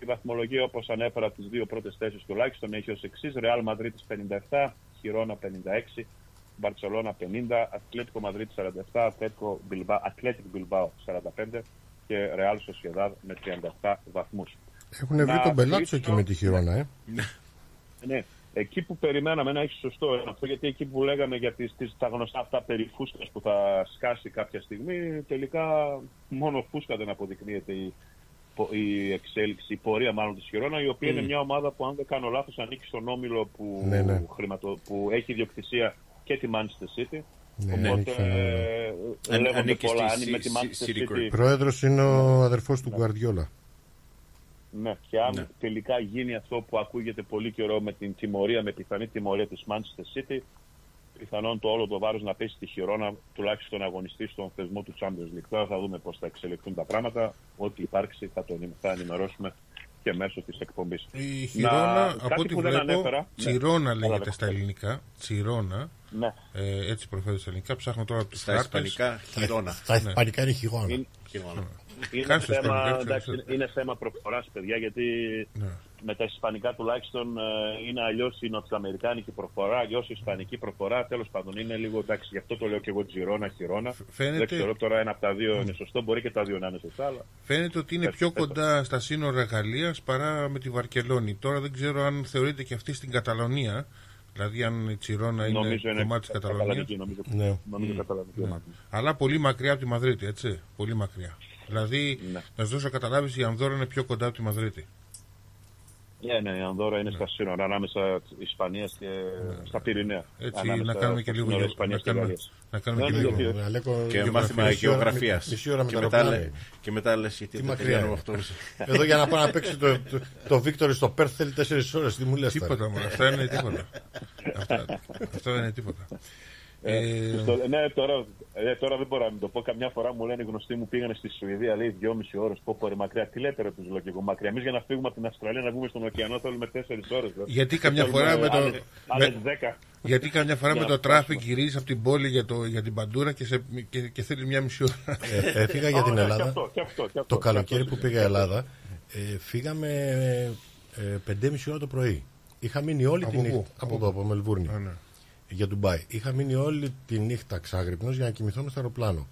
Η βαθμολογία όπως ανέφερα τις δύο πρώτες θέσεις τουλάχιστον έχει ως εξής. Ρεάλ Μαδρίτης 57, Χιρόνα 56, Μπαρσελόνα 50, Ατλέτικο Μαδρίτη 47, Ατλέτικο Μπιλμπάο, Ατλέτικο Μπιλμπάο 45 και Ρεάλ Σοσιαδάδ με 37 βαθμούς. Έχουν βρει Να τον πελάτσο κλείσω- εκεί με τη χειρόνα, ε; ναι. Εκεί που περιμέναμε να έχει σωστό είναι αυτό, γιατί εκεί που λέγαμε για τις, τις, τα γνωστά αυτά περί φούσκας που θα σκάσει κάποια στιγμή, τελικά μόνο φούσκα δεν αποδεικνύεται η, πο- η εξέλιξη, η πορεία μάλλον της Χιρόνα, η οποία Mm. είναι μια ομάδα που αν δεν κάνω λάθος ανήκει στον όμιλο που, Ναι, ναι. χρηματο, που έχει ιδιοκτησία και τη Manchester City. Ναι, ναι, Οπότε ανήκει στον όμιλο. ε, Αν- λέγονται ανήκει πολλά. στη Αν με τη Σι- Manchester City City Πρόεδρος είναι ο αδερφός του Γκουαρδιόλα. ναι, και αν τελικά γίνει αυτό που ακούγεται πολύ καιρό με την τιμωρία, με πιθανή τιμωρία της Manchester City, πιθανόν το όλο το βάρος να πέσει στη χειρόνα, τουλάχιστον να αγωνιστεί στον θεσμό του Champions League. Τώρα θα δούμε πώς θα εξελιχθούν τα πράγματα. Ό,τι υπάρξει θα το ενημε- θα ενημερώσουμε και μέσω της εκπομπής. Η Χιρόνα, από κάτι ό,τι που δεν βλέπω, ανέφερα, ναι. Τσιρόνα Έλα, λέγεται δέχομαι. στα ελληνικά. Τσιρόνα. Ναι. Ε, έτσι προφέρεται στα ελληνικά. Ψάχνω τώρα από τους Στα χάρτες. ισπανικά, χειρόνα. Στα ισπανικά είναι χειρόνα. Είναι, είναι, Κάτσε στο θέμα, ισπανικά, εντάξει, ξέρω, είναι θέμα προφοράς, παιδιά, γιατί Ναι. Με τα ισπανικά τουλάχιστον ε, είναι αλλιώς η νοτιοαμερικάνικη προφορά, αλλιώς η ισπανική προφορά. Τέλος πάντων, είναι λίγο εντάξει, γι' αυτό το λέω και εγώ Τζιρόνα, Χιρόνα. φαίνεται- Δεν ξέρω τώρα ένα από τα δύο είναι σωστό, μπορεί και τα δύο να είναι σωστά, αλλά. Φαίνεται ότι είναι Πες, πιο πες το. κοντά στα σύνορα Γαλλίας παρά με τη Βαρκελόνη. Τώρα δεν ξέρω αν θεωρείται και αυτή στην Καταλωνία. Δηλαδή αν η Τσιρόνα είναι Νομίζω είναι κομμάτι της Καταλωνίας. καταλανική, νομίζω. Ναι. Νομίζω Μμ. καταλανική Ναι. ομάδα. Αλλά πολύ μακριά από τη Μαδρίτη, έτσι. Πολύ μακριά. Δηλαδή, Ναι. να σου δώσω καταλάβεις, η Ανδόρα είναι πιο κοντά από τη Μαδρίτη. Ναι, ναι, η Ανδόρα είναι στα σύνορα ανάμεσα Ισπανίας και στα Πυρηναία. Ναι. Έτσι, Ανάμεσα να κάνουμε και στα λίγο σύνορα γεω- Ισπανίας να και κάνουμε- Γαλλίας. να κάνουμε Ναι, και ναι, λίγο- γιατί- Να λέγω Και γεωγραφία, μάθημα μισή ώρα- γεωγραφίας. Μισή ώρα με Και τα μετά, αεροπλάνα. λέ- και μετά λες γιατί Τι δεν μακριά τελειώνουμε είναι. αυτό. Εδώ για να πάει να παίξει το, το, το Βίκτορ στο Πέρθ θέλει 4 ώρες. Τι μου λες τώρα; Τίποτα μόνο. Αυτά είναι τίποτα. αυτά, αυτά δεν είναι τίποτα. Ε, Στο- ναι, τώρα, ε, τώρα δεν μπορώ να μην το πω. Καμιά φορά μου λένε οι γνωστοί μου πήγανε στη Σουηδία, λέει δυόμιση ώρες. Πω πω ρε μακριά. Τι λέτε ρε τους λέω και εγώ μακριά. Εμείς για να φύγουμε από την Αυστραλία να βγούμε στον ωκεανό θέλουμε τέσσερις ώρες. Γιατί καμιά φορά με το- Άλλε με- δέκα. γιατί καμιά φορά Για με να το traffic γυρίζεις από την πόλη για, το, για την Bundoora και, σε, και, και θέλεις μια μισή ώρα. Ε, έφυγα για την Ωραία, Ελλάδα. και αυτό, και αυτό, και αυτό, Το και καλοκαίρι αυτό. που πήγα Ελλάδα, ε, φύγαμε ε, 5.30 ώρα το πρωί. Είχα μείνει όλη Από τη πού; νύχτα. Από Από πού; εδώ, από Μελβούρνη. Α, ναι. Για Ντουμπάι. Είχα μείνει όλη τη νύχτα ξάγρυπνο για να κοιμηθώ με στο αεροπλάνο.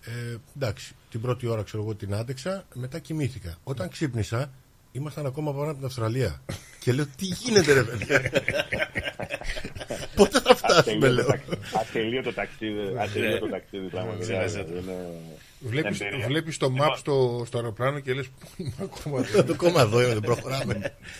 Ε, εντάξει, την πρώτη ώρα ξέρω εγώ την άντεξα, μετά κοιμήθηκα. Όταν ξύπνησα, ήμασταν ακόμα πάνω από την Αυστραλία. [laughs] και λέω, τι γίνεται, ρε παιδιά. [laughs] Πότε θα φτάσουμε, Ατελείωτο λέω. ταξίδι. Ατελείωτο ταξίδι. Ατελείωτο ταξίδι πραγματικά. Ξέρετε. Είναι Βλέπεις, εμπειρία. βλέπεις το map στο, στο αεροπλάνο και λες πού είμαι ακόμα εδώ; [laughs] Ακόμα εδώ δεν προχωράμε.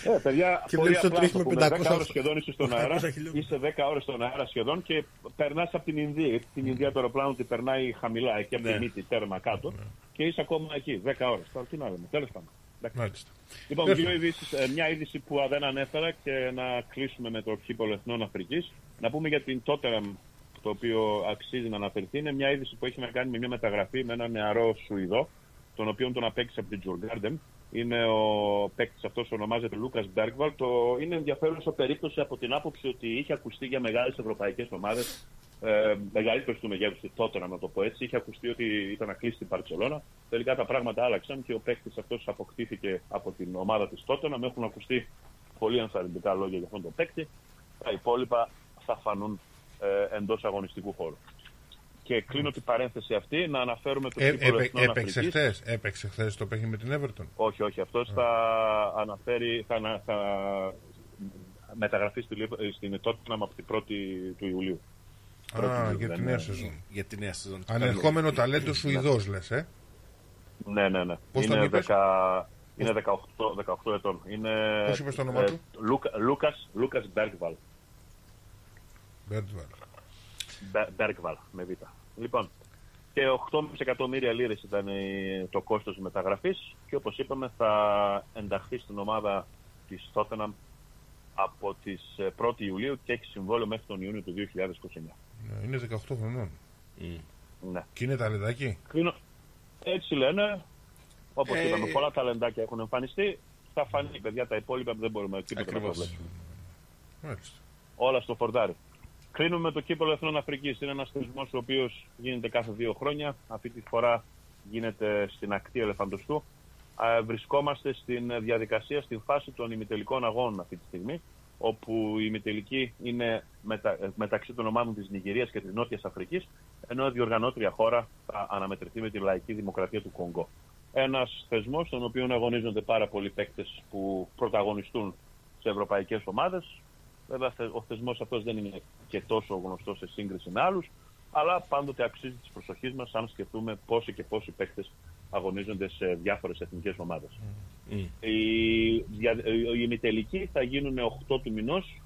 Ε, παιδιά, Και πολύ βλέπεις το απλά τρεις το με πούμε. 500 10 ώρες σχεδόν είσαι στον 800 αέρα. χιλιόμετρα. Είσαι 10 ώρες στον αέρα σχεδόν και περνάς από την Ινδία. Γιατί την Ινδία το αεροπλάνο την περνάει χαμηλά, εκεί από τη μύτη, τέρμα κάτω. Και είσαι ακόμα εκεί, 10 ώρες. Τώρα τι να λέμε, τέλος πάντων. Εντάξει. Μάλιστα. Λοιπόν, Perfect. δύο ειδήσεις, ε, μια είδηση που α, δεν ανέφερα και να κλείσουμε με το κύπολο Εθνών Αφρικής. Να πούμε για την Tottenham, το οποίο αξίζει να αναφερθεί. Είναι μια είδηση που έχει να κάνει με μια μεταγραφή με ένα νεαρό Σουηδό, τον οποίον τον απέκτησε από την Τζουργκάρντεν. Είναι ο παίκτης αυτός, ονομάζεται Λούκας Μπέργκβαλ. Το είναι ενδιαφέρουσα περίπτωση από την άποψη ότι είχε ακουστεί για μεγάλες ευρωπαϊκές ομάδες, ε, μεγαλύτερε του μεγέθους της Tottenham, να το πω έτσι. Είχε ακουστεί ότι ήταν να κλείσει την Παρσελώνα. Τελικά τα πράγματα άλλαξαν και ο παίκτης αυτός αποκτήθηκε από την ομάδα της Tottenham. Έχουν ακουστεί πολύ ενθαρρυντικά λόγια για αυτόν τον παίκτη. Τα υπόλοιπα θα φανούν ε, εντός αγωνιστικού χώρου. Και κλείνω την παρένθεση αυτή να αναφέρουμε το Ε, κύπελο έπαι- Εθνών έπαιξε Αφρικής. χθες, έπαιξε χθες το παιχνίδι με την Everton. Όχι, όχι. Αυτός θα αναφέρει, θα, ανα- θα μεταγραφεί στη, Λίβ- στην Tottenham από την 1η του Ιουλίου. Πρώτη Α, Ιουλίου, για δεν τη νέα είναι- σεζόν. Για τη νέα σεζόν. Ανερχόμενο ταλέντο Σουηδός λες, ε; Ναι, ναι, ναι. Πώς τον είναι, είπες; 10 είναι 18, 18 ετών. Είναι, Πώς είπες το όνομά του; Λούκα, Λούκας, Λούκας Μπέργκβαλ. Μπέρντβαλ. Μπε- Μπέργκβαλ, με β. Λοιπόν, και 8,5 εκατομμύρια λίρες ήταν η- το κόστος της μεταγραφής και όπως είπαμε θα ενταχθεί στην ομάδα της Tottenham από τις ε, 1η Ιουλίου και έχει συμβόλαιο μέχρι τον Ιούνιο του 2029. Ναι, Είναι 18 χρονών. Ναι. Και είναι ταλεντάκι; Κρίνω. Έτσι λένε. Όπως Ε, είπαμε, πολλά ταλεντάκια έχουν εμφανιστεί. Θα φανεί, παιδιά, τα υπόλοιπα δεν μπορούμε τίποτα να Ακριβώς. προβλέψουμε. Μάλιστα. Όλα στο φορτάρι. Κρίνουμε το κύπελο Εθνών Αφρικής. Είναι ένας θεσμός ο οποίος γίνεται κάθε δύο χρόνια. Αυτή τη φορά γίνεται στην ακτή Ελεφαντοστού. Α, Βρισκόμαστε στην διαδικασία, στην φάση των ημιτελικών αγώνων αυτή τη στιγμή, όπου η ημιτελική είναι μετα, ε, μεταξύ των ομάδων της Νιγηρίας και της Νότιας Αφρικής, ενώ η διοργανώτρια χώρα θα αναμετρηθεί με τη Λαϊκή Δημοκρατία του Κονγκό. Ένας θεσμός στον οποίο αγωνίζονται πάρα πολλοί παίκτες που πρωταγωνιστούν σε ευρωπαϊκές ομάδες. Βέβαια θε- ο θεσμός αυτός δεν είναι και τόσο γνωστός σε σύγκριση με άλλους, αλλά πάντοτε αξίζει της προσοχής μας αν σκεφτούμε πόσοι και πόσοι παίκτες αγωνίζονται σε διάφορες εθνικές ομάδες. Η, δια- η ημιτελική θα γίνουν 8 του μηνός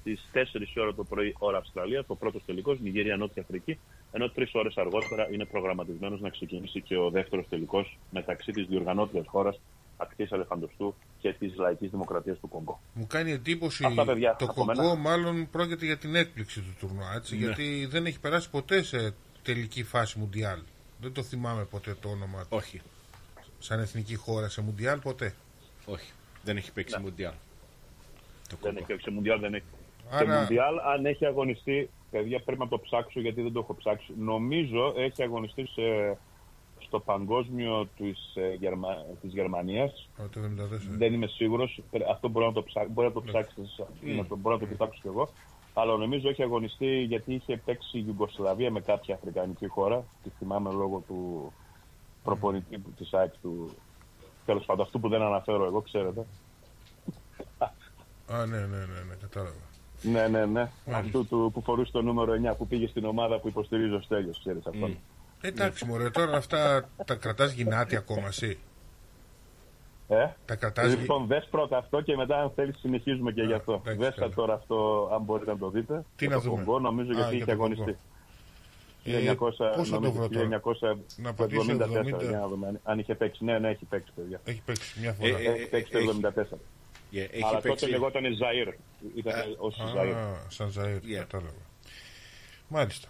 στις 4 η ώρα το πρωί ώρα Αυστραλία, το πρώτος τελικός, Νιγηρία Νότια Αφρική, ενώ τρεις ώρες αργότερα είναι προγραμματισμένος να ξεκινήσει και ο δεύτερος τελικός μεταξύ της διοργανώτριας χώρας Ακτής Αλεφαντοστού και της Λαϊκής Δημοκρατίας του Κονγκό. Μου κάνει εντύπωση Αυτά, παιδιά, το από Κονγκό μένα. μάλλον πρόκειται για την έκπληξη του τουρνουά, έτσι, Ναι. γιατί δεν έχει περάσει ποτέ σε τελική φάση Μουντιάλ. Δεν το θυμάμαι ποτέ το όνομα του. Όχι. Σαν εθνική χώρα σε Μουντιάλ ποτέ. Όχι. Δεν έχει παίξει Ναι. Μουντιάλ. Δεν έχει παίξει Μουντιάλ, δεν έχει. Άρα- Σε Μουντιάλ, αν έχει αγωνιστεί, παιδιά πρέπει να το ψάξω γιατί δεν το έχω ψάξει. Νομίζω έχει αγωνιστεί σε, στο παγκόσμιο της, ε, Γερμα, της Γερμανίας. Α, Το 74. Δεν είμαι σίγουρος. Αυτό μπορεί να το, ψά, μπορεί να το ψάξεις, Mm. να το, μπορώ να το κοιτάξω κι εγώ. Αλλά νομίζω έχει αγωνιστεί γιατί είχε παίξει η Ιουγκοσλαβία με κάποια αφρικανική χώρα. Τη θυμάμαι λόγω του προπονητή που- της ΑΕΚ του. Τέλος πάντων, αυτού που δεν αναφέρω εγώ, ξέρετε. Α, ναι, ναι, ναι, ναι, κατάλαβα. Ναι, ναι, ναι. Αυτού του, που φορούσε το νούμερο 9 που πήγε στην ομάδα που υποστηρίζει ο Στέλιος, ξέρεις αυτό. Εντάξει, μωρέ, τώρα αυτά τα κρατάς γυνάτι ακόμα εσύ. Ε; Τα κρατάς γυ- Λοιπόν, δες πρώτα αυτό και μετά αν θέλεις συνεχίζουμε και γι' αυτό. εντάξει, Δες τα καλά. τώρα αυτό, αν μπορείτε να το δείτε. Τι Για να το δούμε; Κονγκό, νομίζω Α, γιατί για είχε το αγωνιστεί. Κονγκό. 1900, πώς θα το νομίζω, βρω τώρα; 1974, Να πατήσω 70. για να δούμε αν- αν είχε παίξει. Ναι, ναι, έχει παίξει, παιδιά. Έχει παίξει μια φορά. Ε, ε, έχει παίξει το 74. Yeah, έχει Αλλά παίξει- τότε λεγόταν Ζαΐρ. Ήταν ως Ζαΐρ. Α, σαν Ζαΐρ, κατάλαβα. Μάλιστα.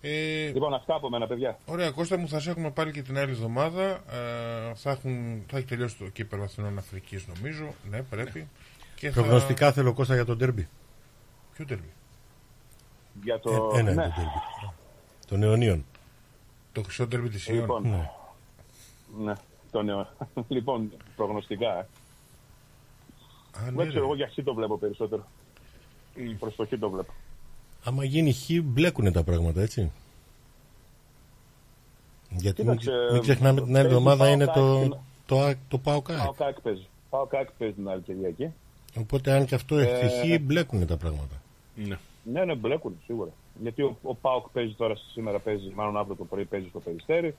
Ε, Λοιπόν, αυτά από μένα, παιδιά. Ωραία, Κώστα μου, θα σε έχουμε πάλι και την άλλη εβδομάδα. Ε, θα, έχουν, θα έχει τελειώσει το κύπελο Αθηνών Αφρικής, νομίζω. Ναι, πρέπει. Και θα... Προγνωστικά θέλω Κώστα για τον τέρμπι. Ποιο τέρμπι; Για το... Ε, ένα είναι ναι. το τέρμπι. Των αιωνίων. Το χρυσό τέρμπι της Ιών. Λοιπόν, Ναι. ναι. Το νέο. [laughs] λοιπόν, προγνωστικά. ε. Α, ναι, Δεν ξέρω, ρε. εγώ για εσύ το βλέπω περισσότερο. Προς το χ το βλέπω. Άμα γίνει χ, μπλέκουν τα πράγματα, έτσι. Γιατί μην, Κοίταξε, μην ξεχνάμε την άλλη παίζει εβδομάδα Πάο είναι Κάκ το, την- το, το, το Πάο Κάκ. Πάω κάκ παίζει. Πάω κάκ παίζει την άλλη Κυριακή. Οπότε αν και αυτό Ε, έχει χ, μπλέκουν τα πράγματα. Ναι. Ναι, ναι, μπλέκουν σίγουρα. Γιατί ο, ο Πάοκ παίζει τώρα σήμερα, παίζει, μάλλον αύριο το πρωί παίζει στο περιστέρι.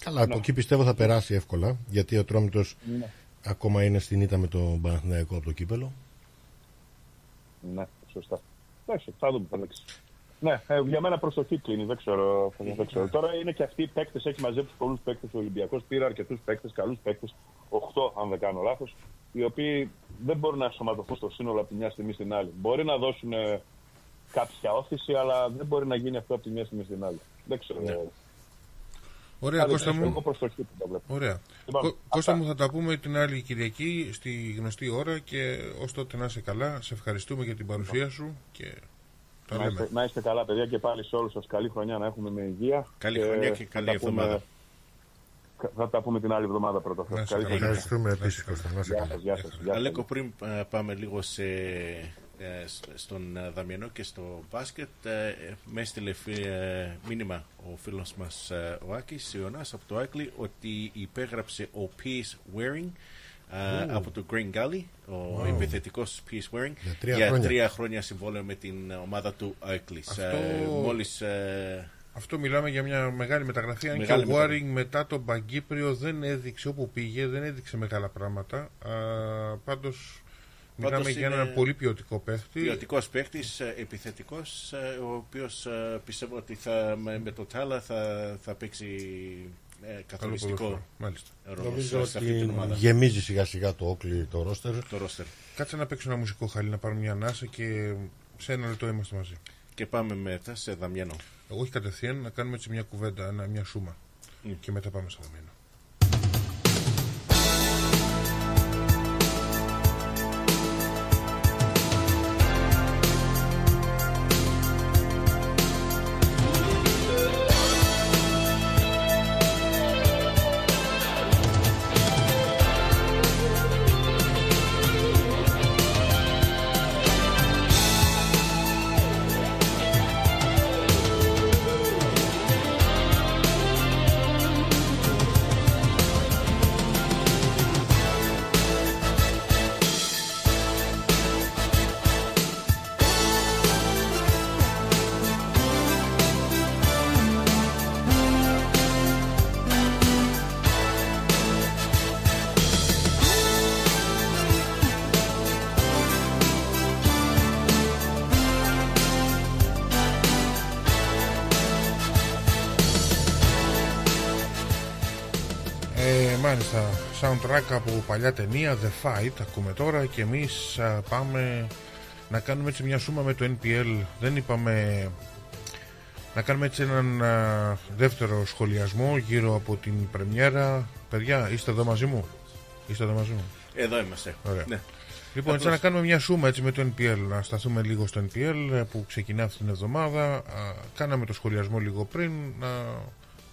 Καλά, από εκεί πιστεύω θα περάσει εύκολα. Γιατί ο Τρόμητος Ναι. ακόμα είναι στην ήττα με τον Παναθηναϊκό από το κύπελο. Ναι, σωστά. Εντάξει, θα δούμε. θα δείξει. Ναι, ε, για μένα προσοχή κλείνει, δεν ξέρω. Δεν ξέρω. Τώρα είναι και αυτοί οι παίκτες, έχει μαζέψει πολλούς παίκτες. Ο Ολυμπιακός πήρε αρκετούς παίκτες, καλούς παίκτες, 8 αν δεν κάνω λάθος, οι οποίοι δεν μπορούν να σωματωθούν στο σύνολο από τη μια στιγμή στην άλλη. Μπορεί να δώσουν ε, κάποια όθηση, αλλά δεν μπορεί να γίνει αυτό από τη μια στιγμή στην άλλη. Δεν ξέρω. Ναι. ε, Ωραία, θα Κώστα δείξει. μου. Εγώ προσοχή που τα βλέπω. Ωραία. Λοιπόν, Κω- Κώστα μου, θα τα πούμε την άλλη Κυριακή στη γνωστή ώρα και ως τότε να είσαι καλά. Σε ευχαριστούμε για την παρουσία σου και τα Να είστε, λέμε. να είστε καλά, παιδιά, και πάλι σε όλους σας. Καλή χρονιά να έχουμε με υγεία. Καλή χρονιά και θα καλή τα πούμε- εβδομάδα. Θα τα πούμε την άλλη εβδομάδα πρώτα. Να είσαι Καλή καλά. χρονιά. Ευχαριστούμε επίσης, Κώστα. Να είσαι Γεια καλά. σας, γεια σας, γεια σας. Αλέκο, πριν ε, πάμε λίγο σε, ε, σ- στον ε, Δαμιανό και στο μπάσκετ, ε, με έστειλε φι- ε, μήνυμα ο φίλος μας ε, ο Άκης Ιωνάς από το Άκλι ότι υπέγραψε ο Peace Waring ε, Ου. από το Green Gully, ο Wow. επιθετικός Peace Waring, Για τρία για χρόνια. τρία χρόνια συμβόλαιο με την ομάδα του Άκλης. Αυτό- Ε, μόλις ε, Αυτό μιλάμε για μια μεγάλη μεταγραφή. Αν Μεγάλη και ο Waring μετά τον Παγκύπριο δεν έδειξε όπου πήγε, δεν έδειξε μεγάλα πράγματα. Α, πάντως μιλάμε Πάντως για είναι έναν πολύ ποιοτικό παίχτη. Ποιοτικός παίχτης, επιθετικός, ο οποίος πιστεύω ότι θα, με, με το Τάλα θα, θα παίξει ε, καθοριστικό ποδόσφαιρο, μάλιστα. ρόλο Νομίζω σε αυτή την ότι ομάδα. γεμίζει σιγά σιγά το όκλι το ρόστερ. Το ρόστερ. Κάτσε να παίξω ένα μουσικό χαλί, να πάρουμε μια ανάσα και σε ένα λεπτό είμαστε μαζί. Και πάμε μετά σε Δαμιανό. Εγώ όχι κατευθείαν να κάνουμε έτσι μια κουβέντα, ένα, μια σούμα. Και μετά πάμε στο Δαμιανό. Soundtrack από παλιά ταινία The Fight ακούμε τώρα και εμείς α, πάμε να κάνουμε έτσι μια σούμα με το NPL δεν είπαμε να κάνουμε έτσι έναν α, δεύτερο σχολιασμό γύρω από την πρεμιέρα παιδιά είστε εδώ μαζί μου; Είστε εδώ μαζί μου; Εδώ είμαστε. Ωραία. Ναι. Λοιπόν, έτσι Απλώς- να κάνουμε μια σούμα έτσι με το NPL, να σταθούμε λίγο στο NPL ε, που ξεκινά αυτή την εβδομάδα. Α, κάναμε το σχολιασμό λίγο πριν, να,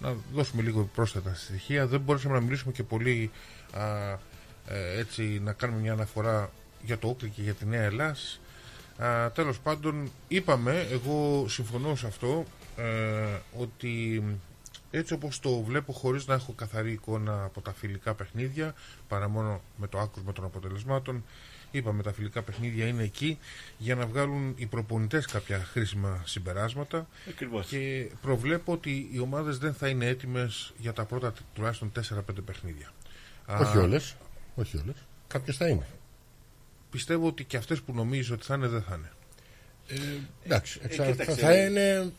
να δώσουμε λίγο πρόσθετα στοιχεία. Δεν μπορούσαμε να μιλήσουμε και πολύ α, ε, έτσι να κάνουμε μια αναφορά για το Όκλι και για τη Νέα Ελλάς. Α, τέλος πάντων, είπαμε, εγώ συμφωνώ σε αυτό, ε, ότι έτσι όπως το βλέπω χωρίς να έχω καθαρή εικόνα από τα φιλικά παιχνίδια, παρά μόνο με το άκουσμα των αποτελεσμάτων, είπαμε τα φιλικά παιχνίδια είναι εκεί για να βγάλουν οι προπονητές κάποια χρήσιμα συμπεράσματα Ακριβώς. και προβλέπω ότι οι ομάδες δεν θα είναι έτοιμες για τα πρώτα τουλάχιστον 4-5 παιχνίδια. Όχι Α, όλες. Όχι όλες. Κάποιες θα είναι. Πιστεύω ότι και αυτές που νομίζω ότι θα είναι δεν θα είναι. Εντάξει, Ε, εξα- κοίταξε. θα, θα είναι.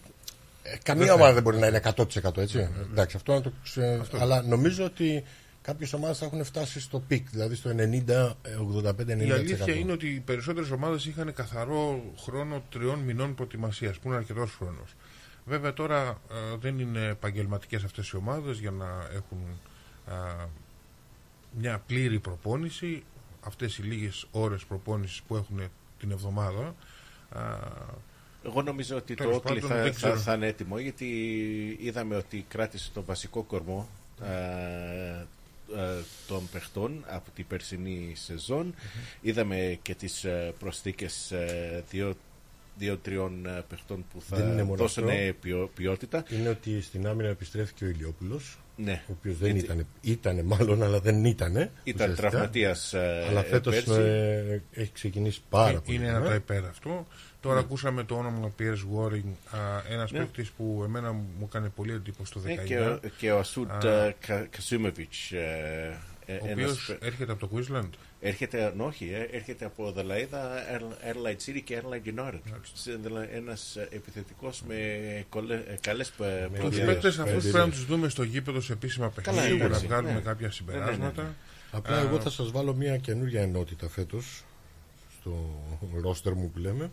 ε, Καμία Δεν ομάδα θα- δεν μπορεί να είναι 100% έτσι. Εντάξει, αυτό να το ξε... Αυτό. Αλλά νομίζω ότι κάποιες ομάδες θα έχουν φτάσει στο peak, δηλαδή στο 90-85-90%. Η αλήθεια είναι ότι οι περισσότερες ομάδες είχαν καθαρό χρόνο τριών μηνών προετοιμασίας, που είναι αρκετός χρόνος. Βέβαια τώρα ε, δεν είναι επαγγελματικές αυτές οι ομάδες για να έχουν α, μια πλήρη προπόνηση. Αυτές οι λίγες ώρες προπόνησης που έχουν την εβδομάδα. Α, Εγώ νομίζω ότι το τέλος Όκλι πάντων, θα, δεν θα, ξέρω. θα είναι έτοιμο γιατί είδαμε ότι κράτησε τον βασικό κορμό ε, ε, των παιχτών από την περσινή σεζόν. Είδαμε και τις ε, προσθήκες ε, δύο, δύο-τριών ε, παιχτών που Δεν είναι θα μόνο δώσουν αυτό. ε, ποιο- ποιότητα. Είναι ότι στην άμυνα επιστρέφει και ο Ηλιόπουλος. Ναι. Ο οποίος δεν Γιατί- ήταν. Ήτανε μάλλον, αλλά δεν ήτανε. Ήταν ουσιαστικά. τραυματίας, ε, Αλλά ε, φέτος πέρσι. έχει ξεκινήσει πάρα Ε, πολύ. Είναι καλά. ένα τα υπέρ αυτό. Τώρα Ναι. ακούσαμε το όνομα Piers Waring, ένας Ναι. παίκτης που εμένα μου έκανε πολύ εντύπωση το 19. Ε, και, ο, και ο Ασούντ Α, ε, Κα- Κασούμεβιτς, ε, ε, ο ένας οποίος παι- έρχεται από το Queensland. Έρχεται, ναι, όχι, ε, έρχεται από Δελαίδα, Airline City και Airline United. Σε- δηλα- Ένας ε, επιθετικός με κολε, ε, καλές πε- Τους προδιαγραφές. παίκτες αυτούς πρέπει να τους δούμε στο γήπεδο σε επίσημα Καλά, παιχνίδια για να εντάξει, βγάλουμε ναι. κάποια Ναι, συμπεράσματα. ναι, ναι. Απλά Α, εγώ θα σας βάλω μια καινούργια ενότητα φέτος στο ρόστερ μου που λέμε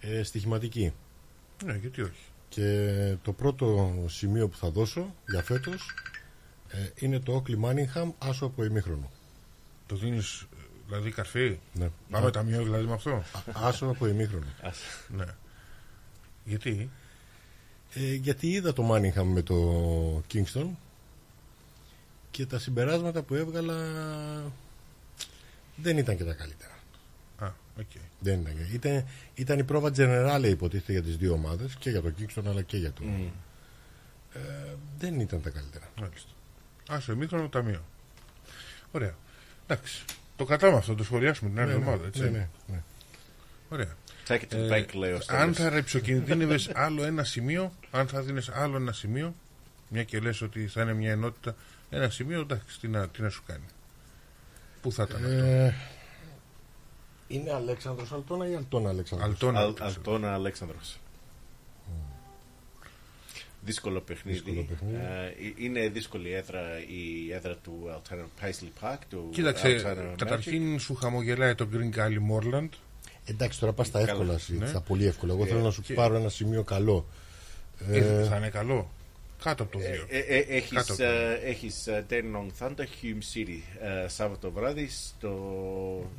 ε, στοιχηματική Ναι, γιατί όχι. και το πρώτο σημείο που θα δώσω για φέτος ε, είναι το Oakley Manningham άσο από ημίχρονο Το δίνεις δηλαδή καρφί. ναι. Πάμε Α- ταμείο δηλαδή με αυτό. άσο από ημίχρονο ναι. Γιατί; Ε, γιατί είδα το Manningham με το Kingston και τα συμπεράσματα που έβγαλα δεν ήταν και τα καλύτερα Α, οκ. Δεν ήταν. Ήταν, ήταν η πρόβα τζενεράλε υποτίθεται για τις δύο ομάδες και για το Kingston αλλά και για το... Μμ. Ε, δεν ήταν τα καλύτερα. Μάλιστα. Άσο ημίχρονο ταμείο. Ωραία. Εντάξει. Το κατάμε αυτό, το σχολιάσουμε την άλλη Ναι, ναι, εβδομάδα. Έτσι. ναι, ναι, ναι. Ωραία. Take it to the bank, λέει ο αν Στέλιος. θα ρεψοκινδύνευες [laughs] άλλο ένα σημείο, αν θα δίνεις άλλο ένα σημείο, μια και λες ότι θα είναι μια ενότητα, ένα σημείο, εντάξει, τι να, τι να σου κάνει. Πού θα ήταν αυτό; Ε, είναι Αλέξανδρος Αλτώνα ή Αλτώνα Αλέξανδρος; Αλτώνα. Αλ- Αλτώνα Αλέξανδρος. Δύσκολο παιχνίδι. Δύσκολο παιχνίδι. Ε, είναι δύσκολη η έδρα, η έδρα του Alternative Paisley Park. Του Κοίταξε, Alternative Magic. καταρχήν σου χαμογελάει το Green Gully Moorland. Εντάξει, τώρα πας στα Καλά. εύκολα, εσύ, Ναι. στα πολύ εύκολα. Εγώ Ε, θέλω να σου και- πάρω ένα σημείο καλό. Ε, θα είναι καλό. Κάτω από το 2. Ε, ε, έχεις, Κάτω από το ε, έχεις ε, Dandenong Thunder Hume City ε, Σάββατο βράδυ στο,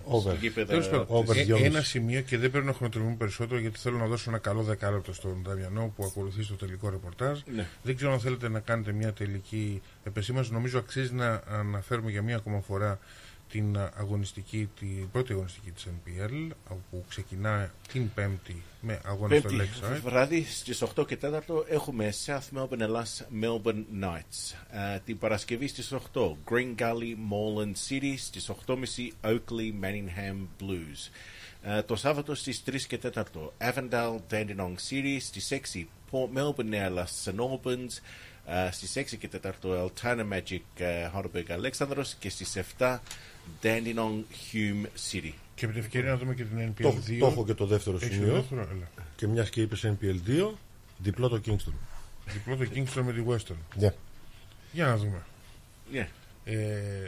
Over. στο γήπεδο Τέλος πάντων, Over ε, δυόμιση. ένα σημείο και δεν πρέπει να χρονοτριβούμε περισσότερο γιατί θέλω να δώσω ένα καλό δεκάλεπτο στον Δαμιανό που ακολουθεί στο τελικό ρεπορτάζ. Ναι. Δεν ξέρω αν θέλετε να κάνετε μια τελική επεσήμανση. Νομίζω αξίζει να αναφέρουμε για μία ακόμα φορά την αγωνιστική, την πρώτη αγωνιστική της NPL όπου ξεκινά την Πέμπτη με αγώνα στο Πέμπτη Lakeside. βράδυ στις 8 και 4 έχουμε South Melbourne Ελλάς Melbourne Knights. Ε, την Παρασκευή στις 8 Green Gully Moreland City στις 8.30 Oakley Manningham Blues. Ε, το Σάββατο στις 3 και 4 Avondale Dandenong City στις 6 Port Melbourne Ελλάς St Albans ε, στις 6 και 4 Altana Magic ε, Heidelberg Αλέξανδρος και στις 7 Dandenong Hume City. Και με την ευκαιρία να δούμε και την NPL Το, 2. το έχω και το δεύτερο Έχεις το σημείο. δεύτερο, έλα. Και μιας και είπες NPL 2, διπλό το Kingston. Διπλό το Kingston με τη Western. Ναι. Για να δούμε. Yeah. Ε,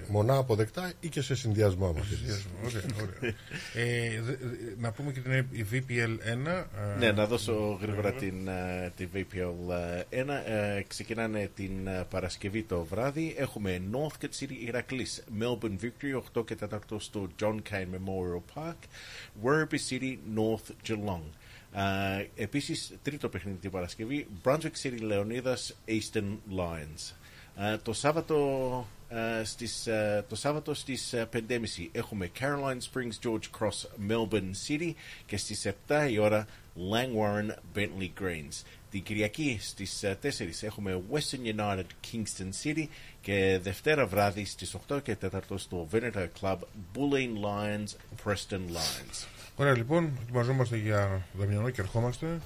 Μονά αποδεκτά ή και σε συνδυασμό μας. συνδυασμό, ωραία, ωραία. ε, δε- δε- να πούμε και την ε, η VPL 1. ε, Ναι, να δώσω γρήγορα την, ε, τη VPL 1. Ε, ξεκινάνε την ε, Παρασκευή το βράδυ. Έχουμε Northcote City Ηρακλής, Melbourne Victory 8 και 4 στο John Cain Memorial Park, Werribee City North Geelong. Ε, επίσης, τρίτο παιχνίδι την Παρασκευή, Brunswick City Λεωνίδας Eastern Lions. Ε, το Σάββατο ε, στις, ε, το Σάββατο στις ε, 5.30 έχουμε Caroline Springs George Cross Melbourne City και στις 7 η ώρα Langwarren Bentley Greens. Την Κυριακή στις ε, 4 έχουμε Western United Kingston City και Δευτέρα βράδυ στις 8 και 4 στο Veneto Club Bulleen Lions Preston Lions. Ωραία, λοιπόν, ετοιμαζόμαστε για Δαμιανό και ερχόμαστε.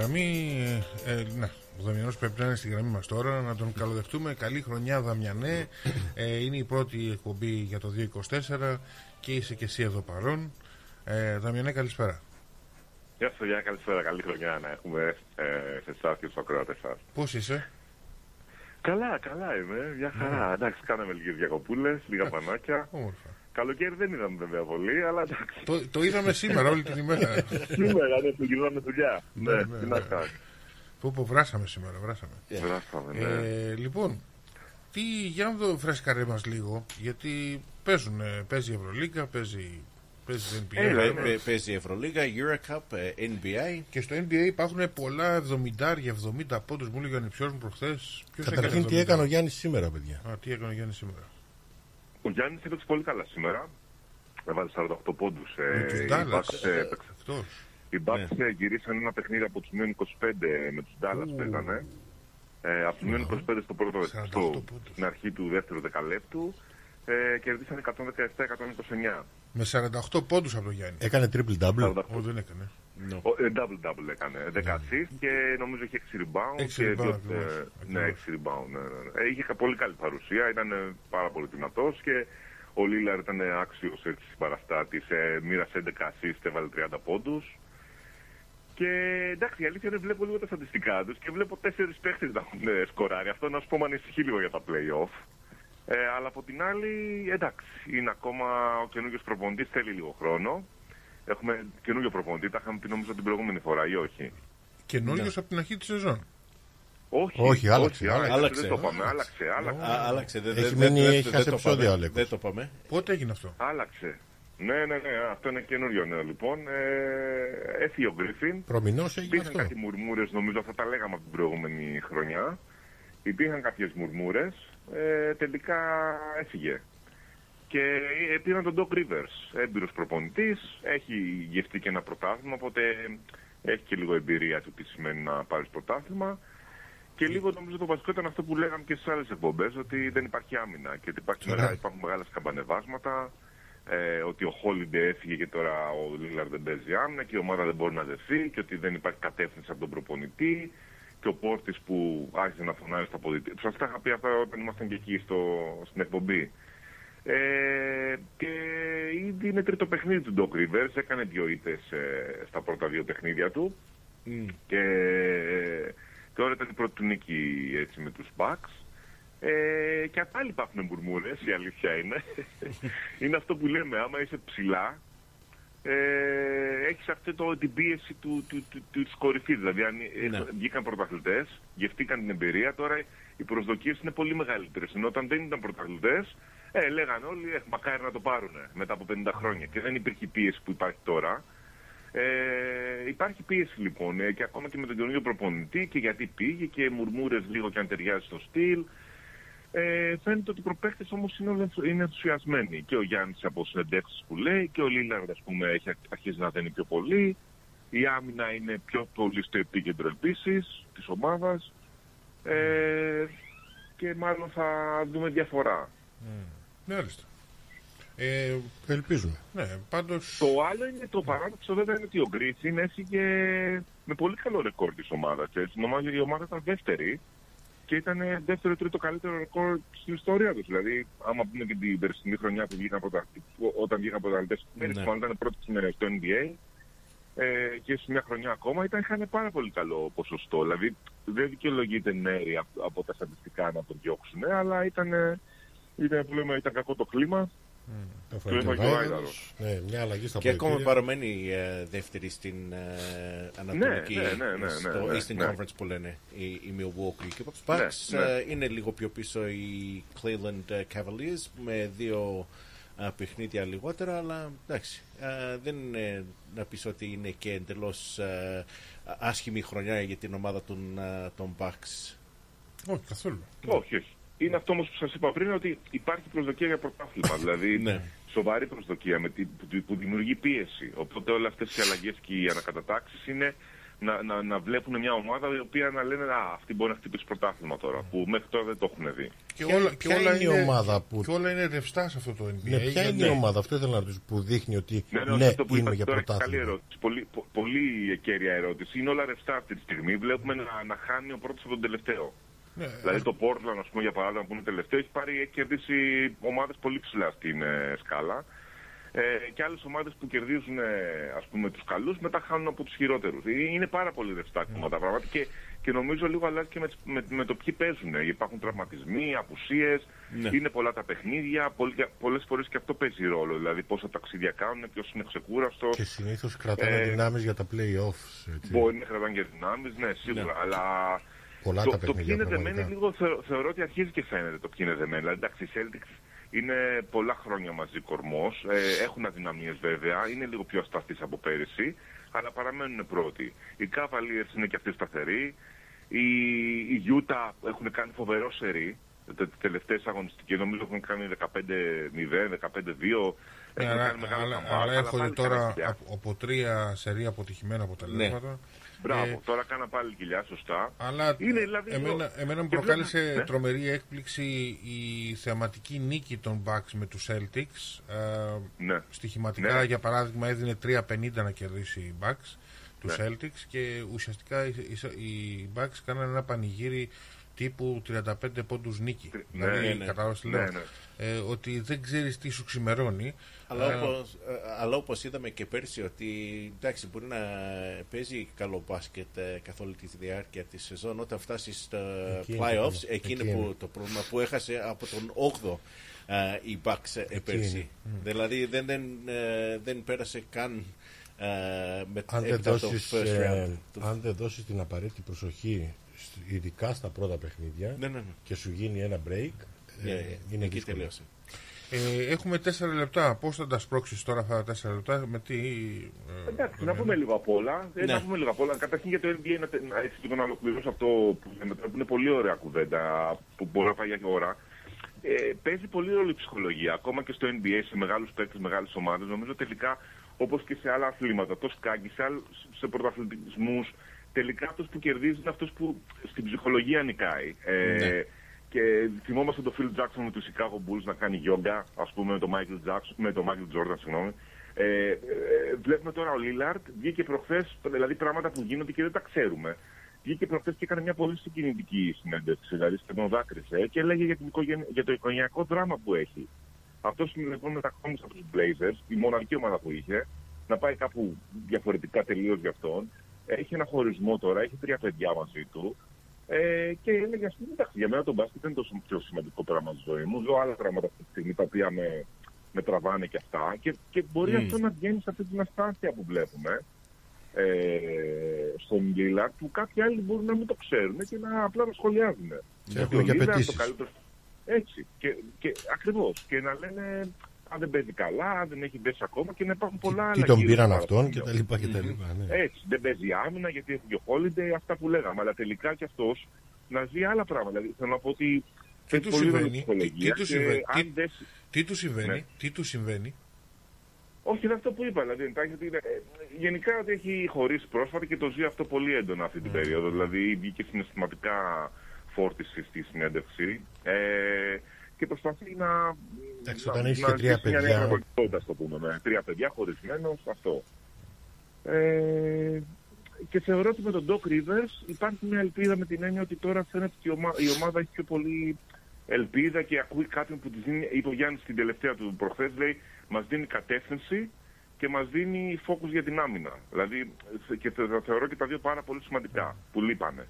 Γραμμή. Ε, ε, ναι, ο Δαμιανός πρέπει να είναι στη γραμμή μας τώρα, να τον καλοδεχτούμε. Καλή χρονιά Δαμιανέ. Ε, είναι η πρώτη εκπομπή για το 2024 και είσαι και εσύ εδώ παρόν. Ε, Δαμιανέ, καλησπέρα. Γεια σα, γεια, καλησπέρα. Καλή χρονιά να έχουμε ε, σε εσάς και στους ακροατές σας. Πώς είσαι; Καλά, καλά είμαι. Μια χαρά. Ναι. Εντάξει, κάναμε λίγες διακοπούλες, λίγα πανάκια. Όμορφα. Καλοκαίρι δεν είδαμε βέβαια πολύ, αλλά εντάξει. Το, το είδαμε σήμερα όλη την ημέρα. [laughs] Σήμερα, ναι, που γυρνάμε δουλειά. Ναι, Ναι, ναι, τι ναι. να κάνω. Που που βράσαμε σήμερα, βράσαμε. Βράσαμε, ναι. Ε, λοιπόν, τι, για να το φρέσκαρε μας λίγο, γιατί παίζουν, ε, παίζει η Ευρωλίγκα, παίζει, παίζει NBA. Ε, βέβαια. παι- παίζει Ευρωλίγα, Eurocup, ε, NBA. Και στο NBA υπάρχουν πολλά 70, 70 πόντους, μου έλεγε ο ανιψιός μου προχθές. Ποιος Καταρχήν, τι 70? έκανε ο Γιάννης σήμερα, παιδιά; Α, τι έκανε ο Γιάννης σήμερα; Ο Γιάννης έπαιξε πολύ καλά σήμερα. Έβαλε 48 πόντους. Με τους Dallas. Αυτός. Οι Bucks ε, γυρίσαν ένα παιχνίδι από τους μείον 25 με τους Dallas Ου. παίζανε. Ε, από τους μείον 25 στο πρώτο, 48 στο, στην αρχή του δεύτερου δεκαλέπτου ε, κερδίσαν 117-129. Με 48 πόντους από τον Γιάννη. Έκανε triple double. Όχι, δεν έκανε. Ο- ε, Double-double έκανε. 10 assist και νομίζω είχε 6 rebound. Έξι και rebound, δύο- ακριβώς. ε, ναι, 6 rebound. Ναι, ναι, ναι. Ε, Είχε κα- πολύ καλή παρουσία, ήταν ε, πάρα πολύ δυνατός και ο Λίλαρ ήταν άξιος συμπαραστάτης. Ε, μοίρασε 11 assist, έβαλε 30 πόντους. Και εντάξει, η αλήθεια είναι βλέπω λίγο τα στατιστικά τους και βλέπω τέσσερις παίχτες να έχουν ε, σκοράρει. Αυτό να σου πω με ανησυχεί λίγο για τα playoff. Ε, αλλά από την άλλη, εντάξει, είναι ακόμα ο καινούριο προπονητής, θέλει λίγο χρόνο. Έχουμε καινούριο προπονητή, τα είχαμε πει νομίζω την προηγούμενη φορά ή όχι; Καινούριος από την αρχή της σεζόν. Όχι, Όχι, άλλαξε, άλλαξε, άλλαξε. δεν το είπαμε, άλλαξε, άλλαξε. Α, άλλαξε, δεν Έχει δεν- μείνει- δεν- έχει δεν χάσει το επεισόδια πάμε. ο Αλέκος. Δεν το πάμε. Πότε έγινε αυτό; Άλλαξε. Ναι, ναι, ναι, αυτό είναι καινούριο νέο λοιπόν. Ε, έφυγε ο Γκρίφιν. Προμηνός έγινε Υπήρχαν αυτό. κάτι μουρμούρες, νομίζω αυτά τα λέγαμε από την προηγούμενη χρονιά. Υπήρχαν κάποιες μουρμούρες. Ε, τελικά έφυγε. Και ε, πήραν τον Doc Rivers, έμπειρος προπονητής, έχει γευτεί και ένα πρωτάθλημα, οπότε έχει και λίγο εμπειρία του τι σημαίνει να πάρεις πρωτάθλημα. Και λίγο νομίζω το βασικό ήταν αυτό που λέγαμε και στι άλλες εκπομπές, ότι δεν υπάρχει άμυνα και ότι υπάρχει, Ωραία. μεγάλα- υπάρχουν μεγάλα σκαμπανεβάσματα. Ε, ότι ο Χόλιντε έφυγε και τώρα ο Λίλαρ δεν παίζει άμυνα και η ομάδα δεν μπορεί να δεθεί και ότι δεν υπάρχει κατεύθυνση από τον προπονητή και ο Πόρτης που άρχισε να φωνάζει στα αποδητήρια. Σα τα είχα πει αυτά όταν ήμασταν και εκεί στο, στην εκπομπή. Ε, και ήδη είναι τρίτο παιχνίδι του Doc Rivers. Έκανε δύο ήττες στα πρώτα δύο παιχνίδια του. Και ε, τώρα ήταν η πρώτη του νίκη έτσι, με τους Bucks. Ε, και πάλι υπάρχουν μπουρμούρες, η αλήθεια είναι. [laughs] είναι αυτό που λέμε, άμα είσαι ψηλά, ε, έχεις αυτή το, την πίεση του, του, του, του, της κορυφής. Δηλαδή, αν ε, βγήκαν πρωταθλητές, γευτήκαν την εμπειρία, τώρα οι προσδοκίες είναι πολύ μεγαλύτερες. Ενώ όταν δεν ήταν πρωταθλητές, ε, λέγανε όλοι, ε, μακάρι να το πάρουν μετά από 50 χρόνια. Και δεν υπήρχε η πίεση που υπάρχει τώρα. Ε, υπάρχει πίεση λοιπόν ε, και ακόμα και με τον καινούριο προπονητή και γιατί πήγε και μουρμούρες λίγο και αν ταιριάζει στο στυλ. Ε, φαίνεται ότι οι προπαίχτε όμως είναι, είναι ενθουσιασμένοι. Και ο Γιάννης από συνεντεύξει που λέει και ο Λίλαρντ, ας πούμε, έχει αρχίσει να δένει πιο πολύ. Η άμυνα είναι πιο πολύ στο επίκεντρο επίσης της ομάδας. Ε, και μάλλον θα δούμε διαφορά. Μάλιστα. Ε, Ελπίζουμε. Ναι, πάντως... Το άλλο είναι το παράδοξο βέβαια είναι ότι ο Γκρίτσιν έφυγε με πολύ καλό ρεκόρ της ομάδας. Νομίζω η ομάδα ήταν δεύτερη και ήταν δεύτερο τρίτο καλύτερο ρεκόρ στην ιστορία τους. Δηλαδή, άμα πούμε και την περσινή χρονιά που βγήκαν πρωτα... που- όταν βγήκαν πρωταθλητές, ναι. που ήταν πρώτοι στην- στο NBA ε, και σε μια χρονιά ακόμα ήταν, είχαν πάρα πολύ καλό ποσοστό. Δηλαδή, δεν δικαιολογείται μέρη από, από τα στατιστικά να τον διώξουν, αλλά ήταν, ε, ήταν, που λέμε, ήταν κακό το κλίμα. Το Του έφαγε ο Άιδαρος. Ναι, μια αλλαγή στα Και ακόμα αποδυτήρια. παραμένει ε, δεύτερη στην ε, Ανατολική, ναι, ναι, ναι, ναι, στο ναι, Eastern ναι. Conference που λένε η, η Milwaukee. Και οι Ναι, Bucks ναι. ε, είναι λίγο πιο πίσω οι Cleveland ε, Cavaliers με δύο ε, παιχνίδια λιγότερα, αλλά εντάξει, ε, δεν είναι να πεις ότι είναι και εντελώς ε, άσχημη χρονιά για την ομάδα των, ε, των Bucks. Όχι, καθόλου. Όχι, όχι. Είναι αυτό όμως που σας είπα πριν ότι υπάρχει προσδοκία για πρωτάθλημα. [laughs] δηλαδή Ναι. σοβαρή προσδοκία με τη, που, που δημιουργεί πίεση. Οπότε όλες αυτές οι αλλαγές και οι ανακατατάξεις είναι να, να, να βλέπουν μια ομάδα η οποία να λένε Α, αυτή μπορεί να χτυπήσει πρωτάθλημα τώρα. Που μέχρι τώρα δεν το έχουν δει. Και Ποια- όλα, και ποια όλα είναι η ομάδα που- και όλα είναι ρευστά σε αυτό το NBA. Ναι, ποια είναι η γιατί- ομάδα, αυτό ήθελα να ρωτήσω, που δείχνει ότι Ναι, ναι, ναι, όχι, αυτό που είμαι είπατε για τώρα έχει καλή πρωτάθλημα. ερώτηση. Πολύ, πο- πολύ κέρια ερώτηση. Είναι όλα ρευστά αυτή τη στιγμή. Βλέπουμε να, να χάνει ο πρώτος από τον τελευταίο. Ναι, Δηλαδή το Portland, ας πούμε, για παράδειγμα, που είναι τελευταίο, έχει, πάρει, έχει κερδίσει ομάδες πολύ ψηλά στην ε, σκάλα. Ε, και άλλες ομάδες που κερδίζουν ε, ας πούμε τους καλούς μετά χάνουν από τους χειρότερους. Ε, Είναι πάρα πολύ ρευστά ακόμα τα πράγματα και, και νομίζω λίγο αλλάζει και με, τις- με, με το ποιοι παίζουν. Ε, Υπάρχουν τραυματισμοί, απουσίες, Ναι. είναι πολλά τα παιχνίδια, πολλ- πολλές φορές και αυτό παίζει ρόλο. Δηλαδή πόσα ταξίδια κάνουν, ποιος είναι ξεκούραστος. Και συνήθως κρατάνε Ε, δυνάμεις για τα playoffs. Έτσι. Μπορεί να κρατάνε και δυνάμεις, ναι, σίγουρα, αλλά Πολλά το, τα το ποιοι παιχνίδια είναι πραγματικά. δεμένοι λίγο θεω- θεωρώ ότι αρχίζει και φαίνεται το ποιοι είναι δεμένοι. Δηλαδή, εντάξει, οι Celtics είναι πολλά χρόνια μαζί κορμός. Ε, έχουν αδυναμίες βέβαια. Είναι λίγο πιο ασταθείς από πέρυσι. Αλλά παραμένουν πρώτοι. Οι Cavaliers είναι και αυτοί σταθεροί. Οι, οι Utah έχουν κάνει φοβερό σερί. Τι τελευταίες αγωνιστικές νομίζω έχουν κάνει 15-0, 15-2. Ναι, Έχουν αλλά, κάνει μεγάλο αλλά, comeback, αλλά έρχονται πάλι τώρα κάνανε κοιλιά. από, από τρία σερή αποτυχημένα αποτελέσματα. Μπράβο, Ε, τώρα κάνα πάλι κοιλιά, σωστά. Αλλά είναι, δηλαδή, εμένα, εμένα μου και προκάλεσε βλέπω- ναι. τρομερή έκπληξη η θεαματική νίκη των Bucks με τους Celtics. Ε, Ναι. Στοιχηματικά, Ναι. για παράδειγμα, έδινε 3-50 να κερδίσει οι Bucks τους Ναι. Celtics και ουσιαστικά οι, οι, οι Bucks κάνανε ένα πανηγύρι τύπου 35 πόντους νίκη. Ναι, δηλαδή, ναι, ναι. κατάλαβες τι Ναι, λέω. ναι. Ε, ότι δεν ξέρεις τι σου ξημερώνει. Αλλά, Ε, όπως, ε, αλλά όπως είδαμε και πέρσι ότι εντάξει μπορεί να παίζει καλό μπάσκετ ε, καθ' όλη τη διάρκεια της σεζόν όταν φτάσεις στα Εκεί είναι το playoffs πρόβλημα. εκεί είναι Εκεί που, είναι. το πρόβλημα που έχασε από τον 8ο ε, η Bucks ε, πέρσι. είναι. Μμ. Δηλαδή δεν, δεν, ε, δεν πέρασε καν ε, με, αν δεν, έπειτα από το δώσεις, first ε, round. Το- αν δεν δώσεις την απαραίτητη προσοχή σ- ειδικά στα πρώτα παιχνίδια Ναι, ναι, ναι. και σου γίνει ένα break Ναι, ε, ναι, είναι εκεί δύσκολο. τελείωσε. Ε, έχουμε τέσσερα λεπτά. Πώς θα τα σπρώξεις τώρα αυτά τα τέσσερα λεπτά, με τι... ε, Εντάξει, να πούμε λίγο απ' όλα. Ε, Ναι. Να πούμε λίγο απ' όλα. Καταρχήν για το NBA, να, τε- να, έτσι, λίγο να ολοκληρώσω αυτό που λέμε τώρα, που είναι πολύ ωραία κουβέντα, που μπορεί να πάει για ώρα. ε, παίζει πολύ ρόλο η ψυχολογία. Ακόμα και στο NBA, σε μεγάλους παίκτες, μεγάλες ομάδες, νομίζω τελικά όπως και σε άλλα αθλήματα, το σκάκι, σε, άλλ- σε πρωταθλητισμούς, τελικά αυτό που κερδίζει είναι αυτό που στην ψυχολογία νικάει. Ε, Ναι. Και θυμόμαστε τον Phil Jackson με τους Chicago Bulls να κάνει γιόγκα, ας πούμε, με τον Michael Jackson, με τον Michael Jordan, συγγνώμη. Ε, ε, βλέπουμε τώρα ο Λίλαρτ, βγήκε προχθές, δηλαδή πράγματα που γίνονται και δεν τα ξέρουμε. Βγήκε προχθές και έκανε μια πολύ συγκινητική συνέντευξη, δηλαδή σχεδόν δάκρυσε και έλεγε για, την οικογεν- για το οικογενειακό δράμα που έχει. Αυτός λοιπόν μετακόμισε από τους Blazers, η μοναδική ομάδα που είχε, να πάει κάπου διαφορετικά τελείως για αυτόν. Έχει ένα χωρισμό τώρα, έχει τρία παιδιά μαζί του. Ε, και έλεγε, ας πούμε, εντάξει, για μένα το μπάσκετ δεν είναι το πιο σημαντικό πράγμα στη ζωή μου. Ζω άλλα πράγματα αυτή τη στιγμή τα οποία με, με τραβάνε και αυτά. Και, και μπορεί Μμ. αυτό να βγαίνει σε αυτή την αστάθεια που βλέπουμε ε, στον Λίλαρτ που κάποιοι άλλοι μπορούν να μην το ξέρουν και να απλά να σχολιάζουν. Και έχουν και Ο Lillard απαιτήσεις. το καλύτερο- Έτσι. Και, και ακριβώς. Και να λένε αν δεν παίζει καλά, αν δεν έχει πέσει ακόμα και να υπάρχουν πολλά άλλα. Τι τον γύρω πήραν πάρα αυτόν πολύ. και τα λοιπά και τα λοιπά. ναι. Έτσι, δεν παίζει άμυνα γιατί έχει και holiday, αυτά που λέγαμε. Αλλά τελικά κι αυτός να ζει άλλα πράγματα. Δηλαδή θέλω να πω ότι Τι παίζει του πολύ ρόλο η συμβαίνει, τι, ψυχολογία τι του και συμβαίνει, αν τι, δεν- τι του συμβαίνει, Ναι. τι του συμβαίνει; Όχι, είναι αυτό που είπα. Δηλαδή, εντάξει, ότι είναι, ε, γενικά ότι έχει χωρίσει πρόσφατα και το ζει αυτό πολύ έντονα αυτή Ναι. την περίοδο. Δηλαδή, βγήκε συναισθηματικά φόρτιση στη συνέντευξη ε, και προσπαθεί να. Εντάξει, να- όταν έχεις να και τρία ζήσει μια παιδιά- νέα πραγματικότητα, ας το πούμε. Με τρία παιδιά χωρισμένο, αυτό. Ε, και θεωρώ ότι με τον Doc Rivers υπάρχει μια ελπίδα με την έννοια ότι τώρα φαίνεται ότι η, ομα- η ομάδα έχει πιο πολύ ελπίδα και ακούει κάποιον που της δίνει, είπε ο Γιάννης στην τελευταία του προχθές, λέει, μας δίνει κατεύθυνση και μας δίνει focus για την άμυνα. Δηλαδή, θε- και θε- θεωρώ και τα δύο πάρα πολύ σημαντικά, που λείπανε.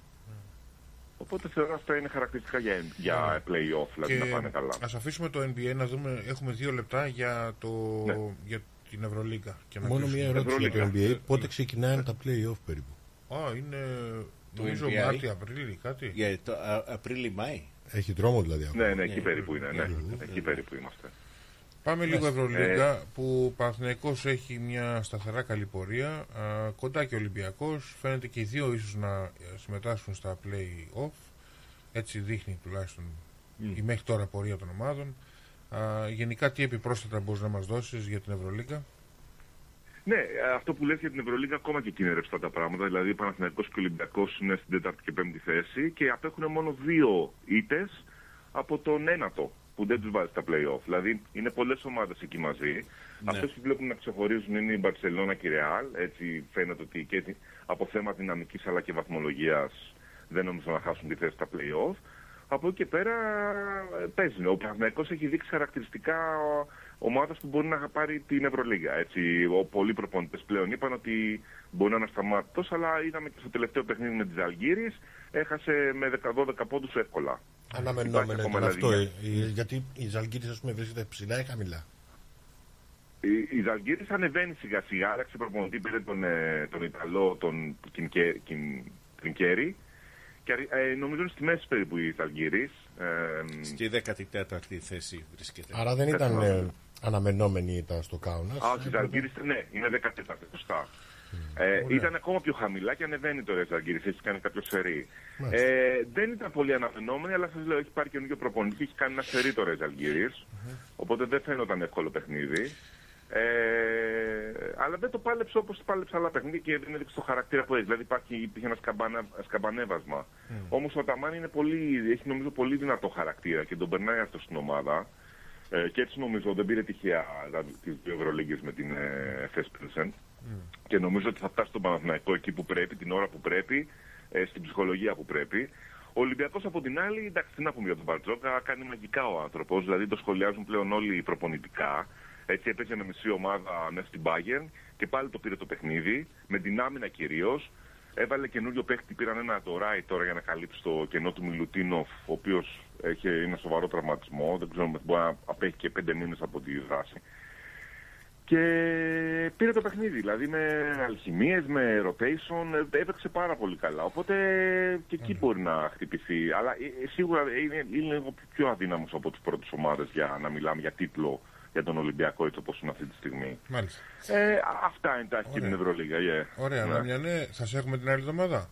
Οπότε θεωρώ αυτά είναι χαρακτηριστικά για, για play-off, δηλαδή να πάνε καλά. ας αφήσουμε το NBA να δούμε, έχουμε δύο λεπτά για, το, Ναι. για την Ευρωλίγκα. και να Μόνο κλείσουμε. μια ερώτηση για το NBA. Πότε ξεκινάνε τα play-off περίπου; Α, είναι Το νομίζω NBA. Μάρτιο, Απρίλιο, κάτι. Για το α- Απρίλη-Μάη. Έχει δρόμο δηλαδή αυτό. Ναι, ναι, εκεί περίπου είναι, ναι. Εκεί περίπου είμαστε. Πάμε λίγο Ε, Ευρωλίγκα που ο Παναθηναϊκός έχει μια σταθερά καλή πορεία. Α, κοντά και ο Ολυμπιακός. Φαίνεται και οι δύο ίσως να ε, συμμετάσχουν στα play-off. Έτσι δείχνει τουλάχιστον η μέχρι τώρα πορεία των ομάδων. Α, γενικά τι επιπρόσθετα μπορείς να μας δώσεις για την Ευρωλίγκα; Ναι, ε, αυτό που λες για την Ευρωλίγα ακόμα και εκεί είναι ρευστά τα πράγματα. Δηλαδή, ο Παναθηναϊκός και ο Ολυμπιακός είναι στην τέταρτη και πέμπτη θέση και απέχουν μόνο δύο ήττες από τον ένατο που δεν τους βάζει στα play-off. Δηλαδή, είναι πολλές ομάδες εκεί μαζί. Ναι. Αυτές που βλέπουν να ξεχωρίζουν είναι η Μπαρσελόνα και η Ρεάλ. Έτσι φαίνεται ότι και έτσι, από θέμα δυναμικής αλλά και βαθμολογίας δεν νομίζω να χάσουν τη θέση στα play-off. Από εκεί και πέρα ε, παίζουν. Ο Παναθηναϊκός έχει δείξει χαρακτηριστικά ομάδας που μπορεί να πάρει την Ευρωλίγα. Έτσι, ο, πολλοί προπονητές πλέον είπαν ότι μπορεί να είναι ασταμάτητος, αλλά είδαμε και στο τελευταίο παιχνίδι με τις Αλγύρης, έχασε με 10-12 πόντους εύκολα. Αναμενόμενο Υπάρχει ακόμα ήταν αυτό. δηλαδή ε, ε, γιατί η Ζαλγκύρης ας πούμε βρίσκεται ψηλά ή χαμηλά; Η, η Ζαλγκύρης ανεβαίνει σιγά σιγά, άλλαξε προπονητή, πήρε τον, ε, τον Ιταλό, τον Κινκέ- Κιν- Τρινκέρι και ε, νομίζω είναι στη μέση περίπου η Ζαλγκύρης. Ε, Στη 14η θέση βρίσκεται. Άρα δεν ήταν ε, αναμενόμενη ήταν στο Κάουνας; Α, όχι, η Ζαλγκύρης, ναι, είναι 14η, σωστά. Ε, ήταν ακόμα πιο χαμηλά και ανεβαίνει τώρα η Ζαλγκύρης, έχει κάνει κάποιο σερί. Μάλιστα. Ε, δεν ήταν πολύ αναμενόμενη, αλλά σας λέω, έχει πάρει καινούργιο προπονητή και έχει κάνει ένα σερί τώρα η Ζαλγκύρης, οπότε δεν φαίνονταν εύκολο παιχνίδι. Ε, αλλά δεν το πάλεψε όπως πάλεψε άλλα παιχνίδια και δεν έδειξε το χαρακτήρα που έχει. Δηλαδή υπάρχει, υπήρχε ένας σκαμπανα, σκαμπανέβασμα. Mm. Όμως ο Ταμάν είναι πολύ, έχει νομίζω πολύ δυνατό χαρακτήρα και τον περνάει αυτό στην ομάδα. Ε, και έτσι νομίζω δεν πήρε τυχαία τις δύο Ευρωλίγκες με την ε, Εφές Pilsen. Και νομίζω ότι θα φτάσει στον Παναθηναϊκό εκεί που πρέπει, την ώρα που πρέπει, ε, στην ψυχολογία που πρέπει. Ο Ολυμπιακός από την άλλη, εντάξει, τι να πούμε για τον Μπαρτζόκα, κάνει μαγικά ο άνθρωπος. Δηλαδή το σχολιάζουν πλέον όλοι προπονητικά. Έτσι έπαιζε με μισή ομάδα μέσα στην Bayern και πάλι το πήρε το παιχνίδι, με την άμυνα κυρίως. Έβαλε καινούριο παίχτη, πήραν ένα το Ράι τώρα για να καλύψει το κενό του Μιλουτίνοφ, ο οποίος έχει ένα σοβαρό τραυματισμό. Δεν ξέρω, μπορεί να απέχει και πέντε μήνες από τη δράση. Και πήρε το παιχνίδι, δηλαδή με αλχημίες, με rotation, ε, έπαιξε πάρα πολύ καλά. Οπότε και εκεί μπορεί να χτυπηθεί. Αλλά ε, ε, σίγουρα είναι, είναι λίγο πιο αδύναμος από τις πρώτες ομάδες για να μιλάμε για τίτλο για τον Ολυμπιακό έτσι όπως είναι αυτή τη στιγμή. Μάλιστα. Ε, α- αυτά είναι τα και Ωραία. την Ευρωλίγα. yeah. Ωραία, Ναι. να μια ναι, θα σε έχουμε την άλλη εβδομάδα;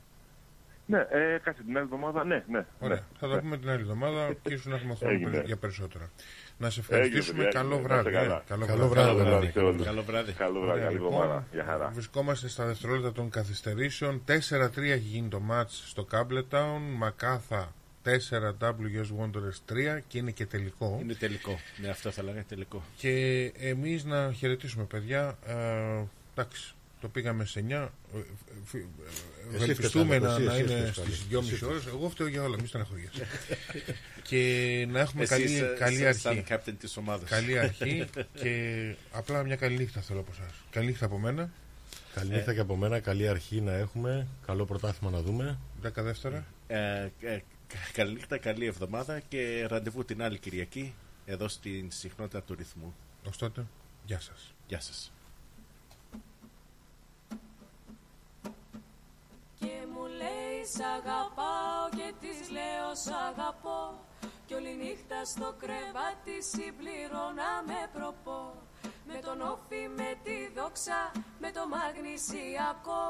Ναι, ε, κάτσε την άλλη εβδομάδα, ναι, ναι. Ωραία. ναι, θα ναι. τα πούμε την άλλη εβδομάδα και ίσως να έχουμε χρόνο Έγινε. περι- για περισσότερα. Να σε Έγινε, ευχαριστήσουμε. παιδιά, Καλό έγινε. βράδυ. Να είστε ε. καλά. Καλό Καλό βράδυ. βράδυ. βράδυ σε όλους. Καλό βράδυ. Καλό βράδυ, Ωραία, καλή λοιπόν, εβδομάδα. Γεια χαρά. Βρισκόμαστε στα δευτερόλεπτα των καθυστερήσεων. 4-3 έχει γίνει το μάτς στο Campbelltown. Μακάθα 4 WS Wanderers 3 και είναι και τελικό. Είναι τελικό. Ναι, αυτό θα λέγαμε τελικό. Και εμείς να χαιρετήσουμε παιδιά. Ε, εντάξει, το πήγαμε σε 9. Ε, ε, ε, Ευελπιστούμε φταίς, να, Αλέκο, να εσύ είναι φταίς, στις Αλέκο, 2,5 εσύ ώρες. Εγώ φταίω για όλα, μη στεναχωριέσαι. [laughs] και να έχουμε Εσύ καλή, είσαι- καλή είσαι σαν αρχή. captain της ομάδας. Καλή αρχή [laughs] και απλά μια καλή νύχτα θέλω από εσάς. Καλή νύχτα από μένα. Καληνύχτα και από μένα, καλή αρχή να έχουμε, καλό πρωτάθλημα να δούμε. 10 δεύτερα. Ε, ε, κα- καλή νύχτα, καλή εβδομάδα και ραντεβού την άλλη Κυριακή εδώ στην συχνότητα του ρυθμού. Ως τότε, γεια σας. Γεια σας. Και μου λέει σ' αγαπάω και της λέω σ' αγαπώ Κι όλη νύχτα στο κρεβάτι συμπληρώνα με προπό Με τον όφη, με τη δόξα, με το μαγνησιακό.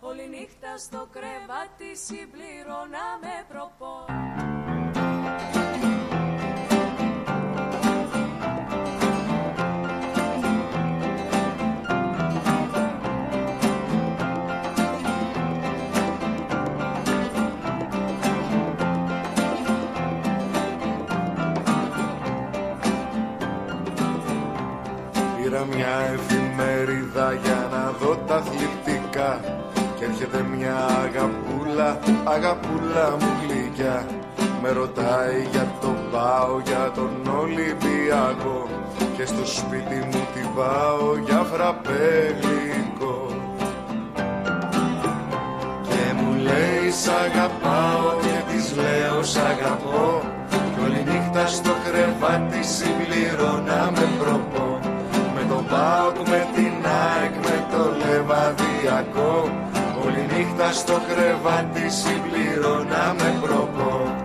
Όλη νύχτα στο κρεβάτι συμπληρώνα με προπό μια εφημερίδα για να δω τα αθλητικά. Και έρχεται μια αγαπούλα, αγαπούλα μου γλυκιά. Με ρωτάει για τον πάω, για τον Ολυμπιακό. Και στο σπίτι μου την πάω για φραπέ γλυκό Και μου λέει σ' αγαπάω και της λέω σ' αγαπώ. Κι όλη νύχτα στο κρεβάτι συμπληρώνα με προπό Με τον ΠΑΟΚ, με την ΑΕΚ, με το Λεβαδιακό. Όλη νύχτα στο κρεβάτι συμπληρώνα με προπό